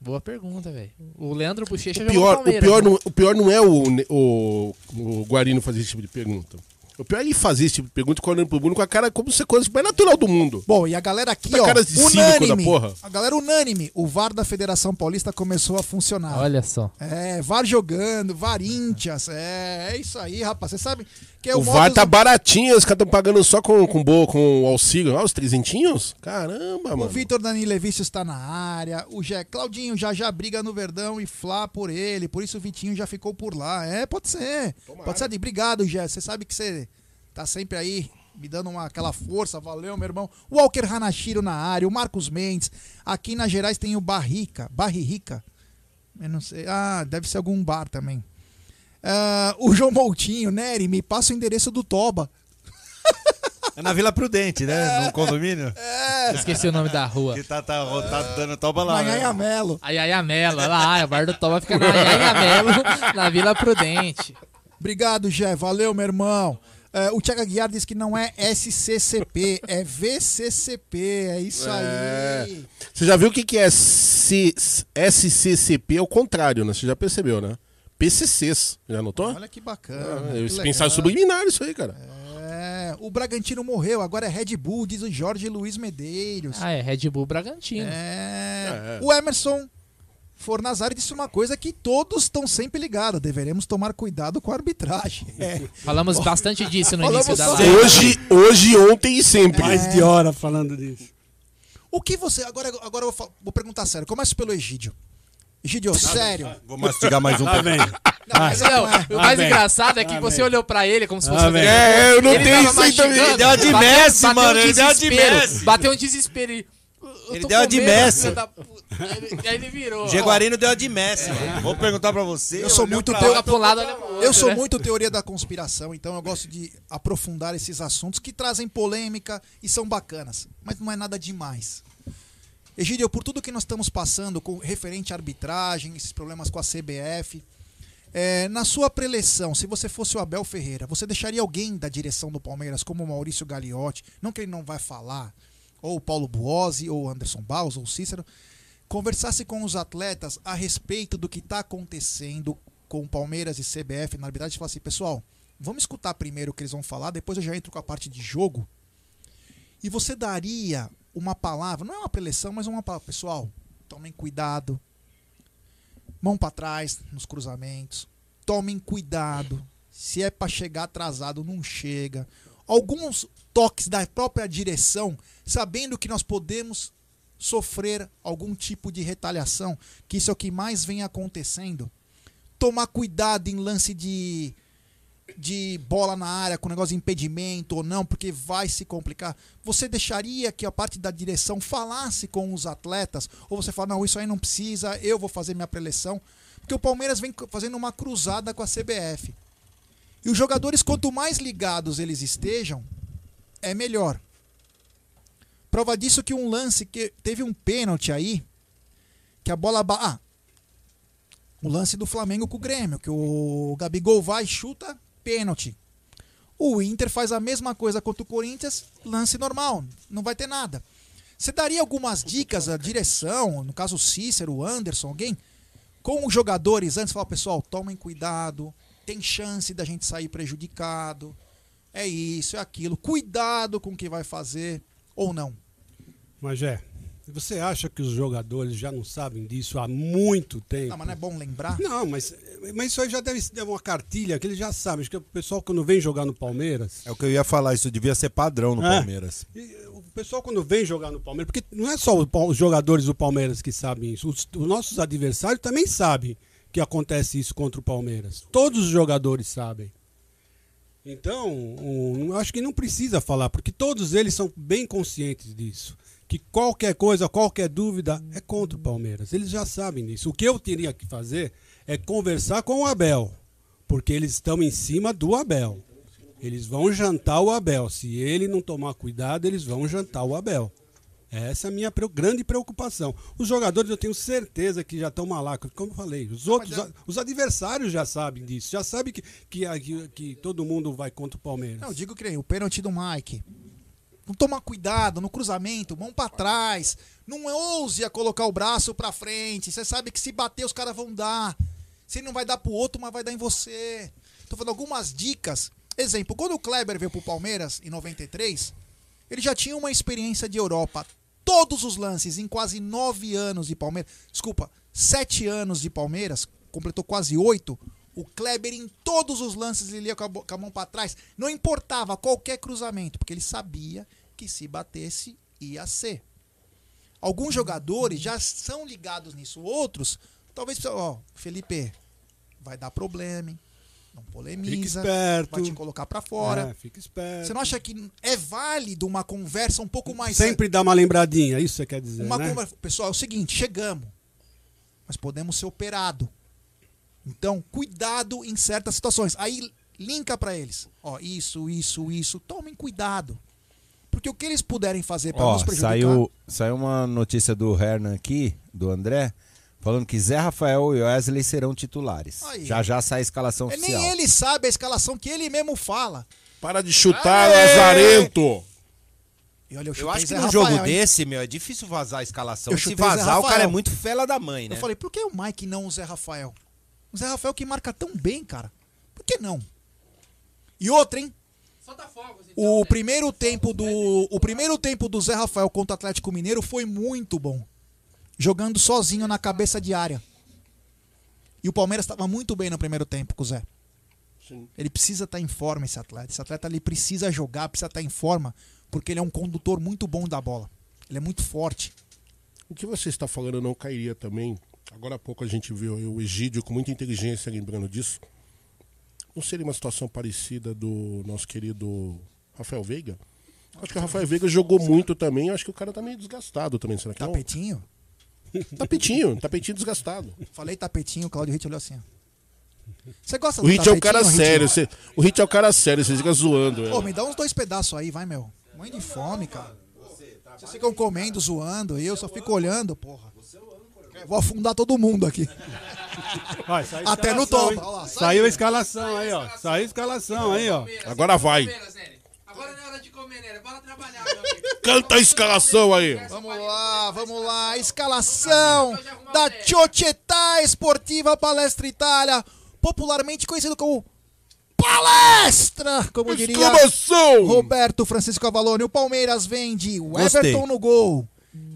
Boa pergunta, velho. O Leandro Bochecha O no pior, o, pior né? não, o pior não é o, o, o Guarino fazer esse tipo de pergunta. O pior é ele fazer esse tipo de pergunta olhando pro mundo com a cara como se coisa mais natural do mundo. Bom, e a galera aqui, Tá ó, cara de unânime. da porra. A galera unânime. O VAR da Federação Paulista começou a funcionar. Olha só. É, VAR jogando, VARíntias. É, é isso aí, rapaz. Você sabe o o, VAR tá baratinho, os caras estão pagando só com, com, boa, com o auxílio. Ah, os trezentinhos? Caramba, O mano. Vitor Danilevicius está na área. O Jé Claudinho já já briga no Verdão e Flá por ele. Por isso o Vitinho já ficou por lá. É, pode ser. Pode ser. Obrigado, Jé. Você sabe que você tá sempre aí me dando uma, aquela força. Valeu, meu irmão. O Walker Hanashiro na área. O Marcos Mendes. Aqui na Gerais tem o Barrica. Barrica. Eu não sei. Ah, deve ser algum bar também. Ah, o João Moutinho, Nery, me passa o endereço do Toba. É na Vila Prudente, né? No condomínio. É. Esqueci o nome da rua. Que tá, tá, tá dando Toba lá. né? Manhanha Melo. A Yaya Melo, olha lá, o bar do Toba fica na Yaya Melo, na Vila Prudente. Obrigado, Jé. Valeu, meu irmão. É, o Thiago Aguiar diz que não é SCCP, é VCCP. É isso É. aí. Você já viu o que, que é C- SCCP? É o contrário, né? Você já percebeu, né? PCCs. Já notou? Olha que bacana. Ah, que pensaram subliminar isso aí, cara. É, o Bragantino morreu, agora é Red Bull, diz o Jorge Luiz Medeiros. Ah, é Red Bull Bragantino. É. O Emerson Fornazari disse uma coisa que todos estão sempre ligados. Deveremos tomar cuidado com a arbitragem. É. Falamos bastante disso no início da live. Hoje, hoje, ontem e sempre. Mais de hora falando disso. O que você. Agora, agora eu vou, vou perguntar sério. Começo pelo Egídio. Egídio, sério. Vou mastigar mais um pouco. Não, mas é- Não, é. o mais vem. engraçado é que Lá você olhou pra ele como se fosse fazer- vem. É, eu não Ele tenho isso mastigando, Ele deu uma de bateu- Messi, bateu mano, um ele deu uma de Messi. Bateu um desespero e... eu Ele deu com de Messi. da. Aí ele- Aí ele virou. Jaguarino deu a de Messi. mano. Vou perguntar pra você. Eu sou muito outro, Eu sou né? muito teoria da conspiração, então eu gosto de aprofundar esses assuntos que trazem polêmica e são bacanas, mas não é nada demais. Egídio, por tudo que nós estamos passando com referente à arbitragem, esses problemas com a CBF, é, na sua preleção, se você fosse o Abel Ferreira, você deixaria alguém da direção do Palmeiras, como o Maurício Gagliotti, não que ele não vai falar, ou o Paulo Buozzi, ou Anderson Baus, ou Cícero, conversasse com os atletas a respeito do que está acontecendo com Palmeiras e CBF na arbitragem e falasse, pessoal, vamos escutar primeiro o que eles vão falar, depois eu já entro com a parte de jogo. E você daria uma palavra, não é uma preleção, mas uma palavra, pessoal, tomem cuidado. Mão para trás nos cruzamentos. Tomem cuidado. Se é para chegar atrasado, não chega. Alguns toques da própria direção, sabendo que nós podemos sofrer algum tipo de retaliação, que isso é o que mais vem acontecendo. Tomar cuidado em lance de de bola na área com negócio de impedimento ou não, porque vai se complicar. Você deixaria que a parte da direção falasse com os atletas? Ou você fala, não, isso aí não precisa, eu vou fazer minha preleção? Porque o Palmeiras vem fazendo uma cruzada com a CBF. E os jogadores, quanto mais ligados eles estejam, é melhor. Prova disso que um lance que teve um pênalti aí, que a bola. Ah, o lance do Flamengo com o Grêmio, que o Gabigol vai chuta, pênalti. O Inter faz a mesma coisa contra o Corinthians, lance normal, não vai ter nada. Você daria algumas dicas à direção, no caso Cícero, Anderson, alguém, com os jogadores antes, falar, pessoal, tomem cuidado, tem chance da gente sair prejudicado, é isso, é aquilo, cuidado com o que vai fazer ou não. Mas é, você acha que os jogadores já não sabem disso há muito tempo? Não, mas não é bom lembrar? Não, mas, mas isso aí já deve ser uma cartilha que eles já sabem. Acho que o pessoal quando vem jogar no Palmeiras. É o que eu ia falar, isso devia ser padrão no É. Palmeiras. E o pessoal quando vem jogar no Palmeiras, porque não é só os jogadores do Palmeiras que sabem isso, os, os nossos adversários também sabem que acontece isso contra o Palmeiras. Todos os jogadores sabem. Então, um, acho que não precisa falar, porque todos eles são bem conscientes disso. Que qualquer coisa, qualquer dúvida é contra o Palmeiras. Eles já sabem disso. O que eu teria que fazer é conversar com o Abel, porque eles estão em cima do Abel. Eles vão jantar o Abel. Se ele não tomar cuidado, eles vão jantar o Abel. Essa é a minha grande preocupação. Os jogadores eu tenho certeza que já estão malacos, como eu falei. Os outros, os adversários já sabem disso, já sabem que, que, que, que todo mundo vai contra o Palmeiras. Não, digo que nem o pênalti do Mike. Não toma cuidado no cruzamento, mão pra trás. Não ouse a colocar o braço pra frente. Você sabe que se bater os caras vão dar. Se não vai dar pro outro, mas vai dar em você. Tô falando algumas dicas. Exemplo, quando o Kleber veio pro Palmeiras em 93, ele já tinha uma experiência de Europa. Todos os lances em quase nove anos de Palmeiras. Desculpa, sete anos de Palmeiras, completou quase oito. O Kleber, em todos os lances, ele ia com a, mão para trás. Não importava qualquer cruzamento, porque ele sabia que se batesse, ia ser. Alguns jogadores já são ligados nisso. Outros, talvez, ó, Felipe, vai dar problema, hein? Não polemiza, Fica esperto. vai te colocar para fora. É, fica esperto. Você não acha que é válido uma conversa um pouco mais Sempre dá uma lembradinha, isso você quer dizer, uma né? conversa. Pessoal, é o seguinte, chegamos. Mas podemos ser operado. Então, cuidado em certas situações. Aí linka pra eles. Ó, isso, isso, isso. Tomem cuidado. Porque o que eles puderem fazer pra Ó, nos prejudicar. saiu, saiu uma notícia do Hernan aqui, do André, falando que Zé Rafael e Wesley serão titulares. Aí. Já já sai a escalação É, oficial. nem ele sabe a escalação que ele mesmo fala. Para de chutar, Lazarento! E olha, eu, Eu acho que Zé num Rafael, jogo hein? desse, meu, é difícil vazar a escalação. Eu Se vazar, o cara é muito fela da mãe, né? Eu falei, por que o Mike não o Zé Rafael? O Zé Rafael que marca tão bem, cara. Por que não? E outra, hein? O primeiro tempo do o primeiro tempo do Zé Rafael contra o Atlético Mineiro foi muito bom. Jogando sozinho na cabeça de área. E o Palmeiras estava muito bem no primeiro tempo com o Zé. Ele precisa estar em forma esse atleta. Esse atleta ali precisa jogar, precisa estar em forma, porque ele é um condutor muito bom da bola. Ele é muito forte. O que você está falando não cairia também. Agora há pouco a gente viu o Egídio com muita inteligência lembrando disso. Não seria uma situação parecida do nosso querido Rafael Veiga? Acho que o Rafael Veiga jogou muito também. Acho que o cara tá meio desgastado também. Será que não? Tapetinho? Tapetinho, tapetinho desgastado. Falei tapetinho, o Claudio Ritt olhou assim. Você gosta O do Hit é um cara tapetinho, Hit? sério. você- o Hit é um cara sério, você fica zoando. Ô, é. me dá uns dois pedaços aí, vai, meu. Mãe de fome, cara. Vocês ficam comendo, zoando, e eu só fico olhando, porra. Vou afundar todo mundo aqui. Vai, saiu Até no topo. lá, Saiu a escalação aí, ó. Saiu a escalação aí, ó. Agora vai. Agora não é hora de comer, né? Bora trabalhar, Canta a escalação aí. Vamos lá, vamos lá. Escalação da Ciocetà Esportiva Palestra Itália, popularmente conhecido como Palestra, como diria! Roberto Francisco Avalone. O Palmeiras vem de Gostei. Everton no gol,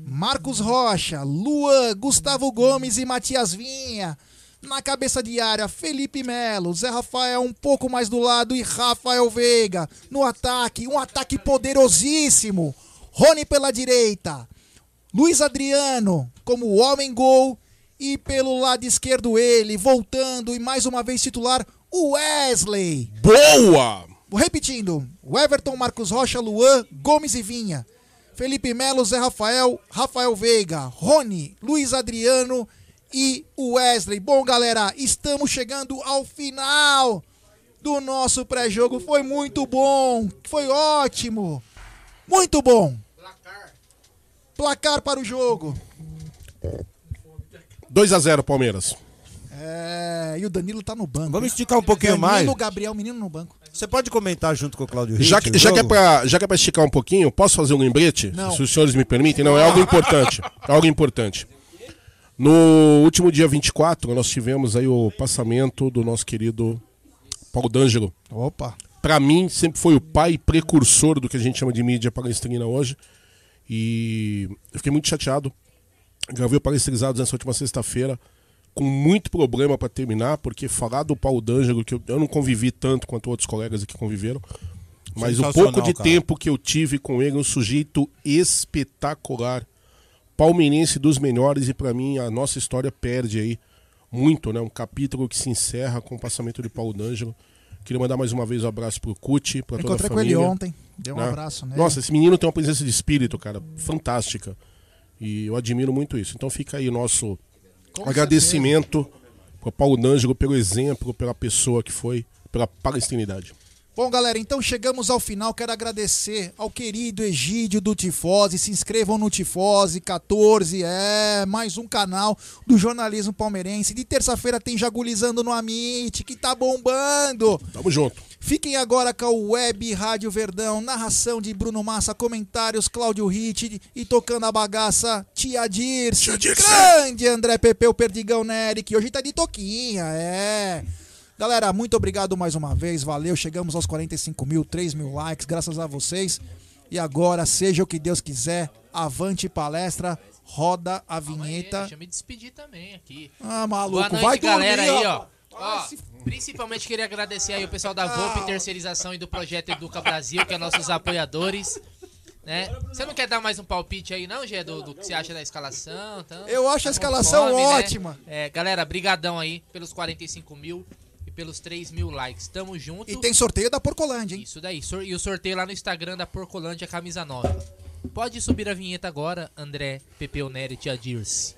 Marcos Rocha, Luan, Gustavo Gomes e Matias Vinha. Na cabeça de área, Felipe Melo, Zé Rafael um pouco mais do lado e Rafael Veiga. No ataque, um ataque poderosíssimo. Rony pela direita, Luiz Adriano como o homem gol e pelo lado esquerdo ele, voltando e mais uma vez titular, Wesley. Boa! Repetindo. Everton, Marcos Rocha, Luan, Gomes e Vinha. Felipe Melo, Zé Rafael, Rafael Veiga, Rony, Luiz Adriano e Wesley. Bom, galera, estamos chegando ao final do nosso pré-jogo. Foi muito bom, foi ótimo. Muito bom. Placar para o jogo. 2 a 0 Palmeiras. É, e o Danilo tá no banco. Vamos esticar um pouquinho Danilo, mais. Gabriel, menino no banco. Você pode comentar junto com o Claudio Já Ritt que, o já, que é pra, já que é pra esticar um pouquinho, posso fazer um lembrete? Não. Se os senhores me permitem. Não, é algo importante. É algo importante. No último dia 24, nós tivemos aí o passamento do nosso querido Paulo D'Angelo. Opa. Pra mim, sempre foi o pai precursor do que a gente chama de mídia palestrina hoje. E eu fiquei muito chateado. Gravei o Palestrizados nessa última sexta-feira, com muito problema pra terminar, porque falar do Paulo D'Angelo, que eu, eu não convivi tanto quanto outros colegas aqui conviveram, mas o pouco de cara. tempo que eu tive com ele, um sujeito espetacular, palmeirense dos melhores, e pra mim a nossa história perde aí muito, né? Um capítulo que se encerra com o passamento de Paulo D'Angelo. Queria mandar mais uma vez um abraço pro Cuti, pra toda a Encontrei com ele família. ontem. Dei um né? abraço nele. Nossa, esse menino tem uma presença de espírito, cara, fantástica. E eu admiro muito isso. Então fica aí o nosso Com agradecimento pro Paulo D'Angelo pelo exemplo, pela pessoa que foi, pela palestinidade. Bom, galera, então chegamos ao final. Quero agradecer ao querido Egídio do Tifose. Se inscrevam no Tifose 14, é mais um canal do jornalismo palmeirense. De terça-feira tem Jagulizando no Amit, que tá bombando. Tamo junto. Fiquem agora com a Web Rádio Verdão, narração de Bruno Massa, comentários Cláudio Ritt e tocando a bagaça Tia Dirce. Grande André Pepeu Perdigão Nery, que hoje tá de toquinha, é. Galera, muito obrigado mais uma vez, valeu. Chegamos aos 45 mil, 3 mil likes, graças a vocês. E agora, seja o que Deus quiser, avante palestra, roda a vinheta. Deixa eu me despedir também aqui. Ah, maluco, Boa noite, vai galera dormir, aí, ó. ó. Ó, principalmente queria agradecer aí o pessoal da Ah. VOP Terceirização e do Projeto Educa Brasil, que é nossos apoiadores. Né? Você não quer dar mais um palpite aí, não, Gê, do, do que você acha da escalação? Então, Eu acho a tá escalação né? ótima. É, galera, brigadão aí pelos 45 mil e pelos 3 mil likes. Tamo junto. E tem sorteio da Porcolândia, hein? Isso daí. E o sorteio lá no Instagram da Porcolândia Camisa 9. Pode subir a vinheta agora, André, Pepeu Nery e Tia Dirce.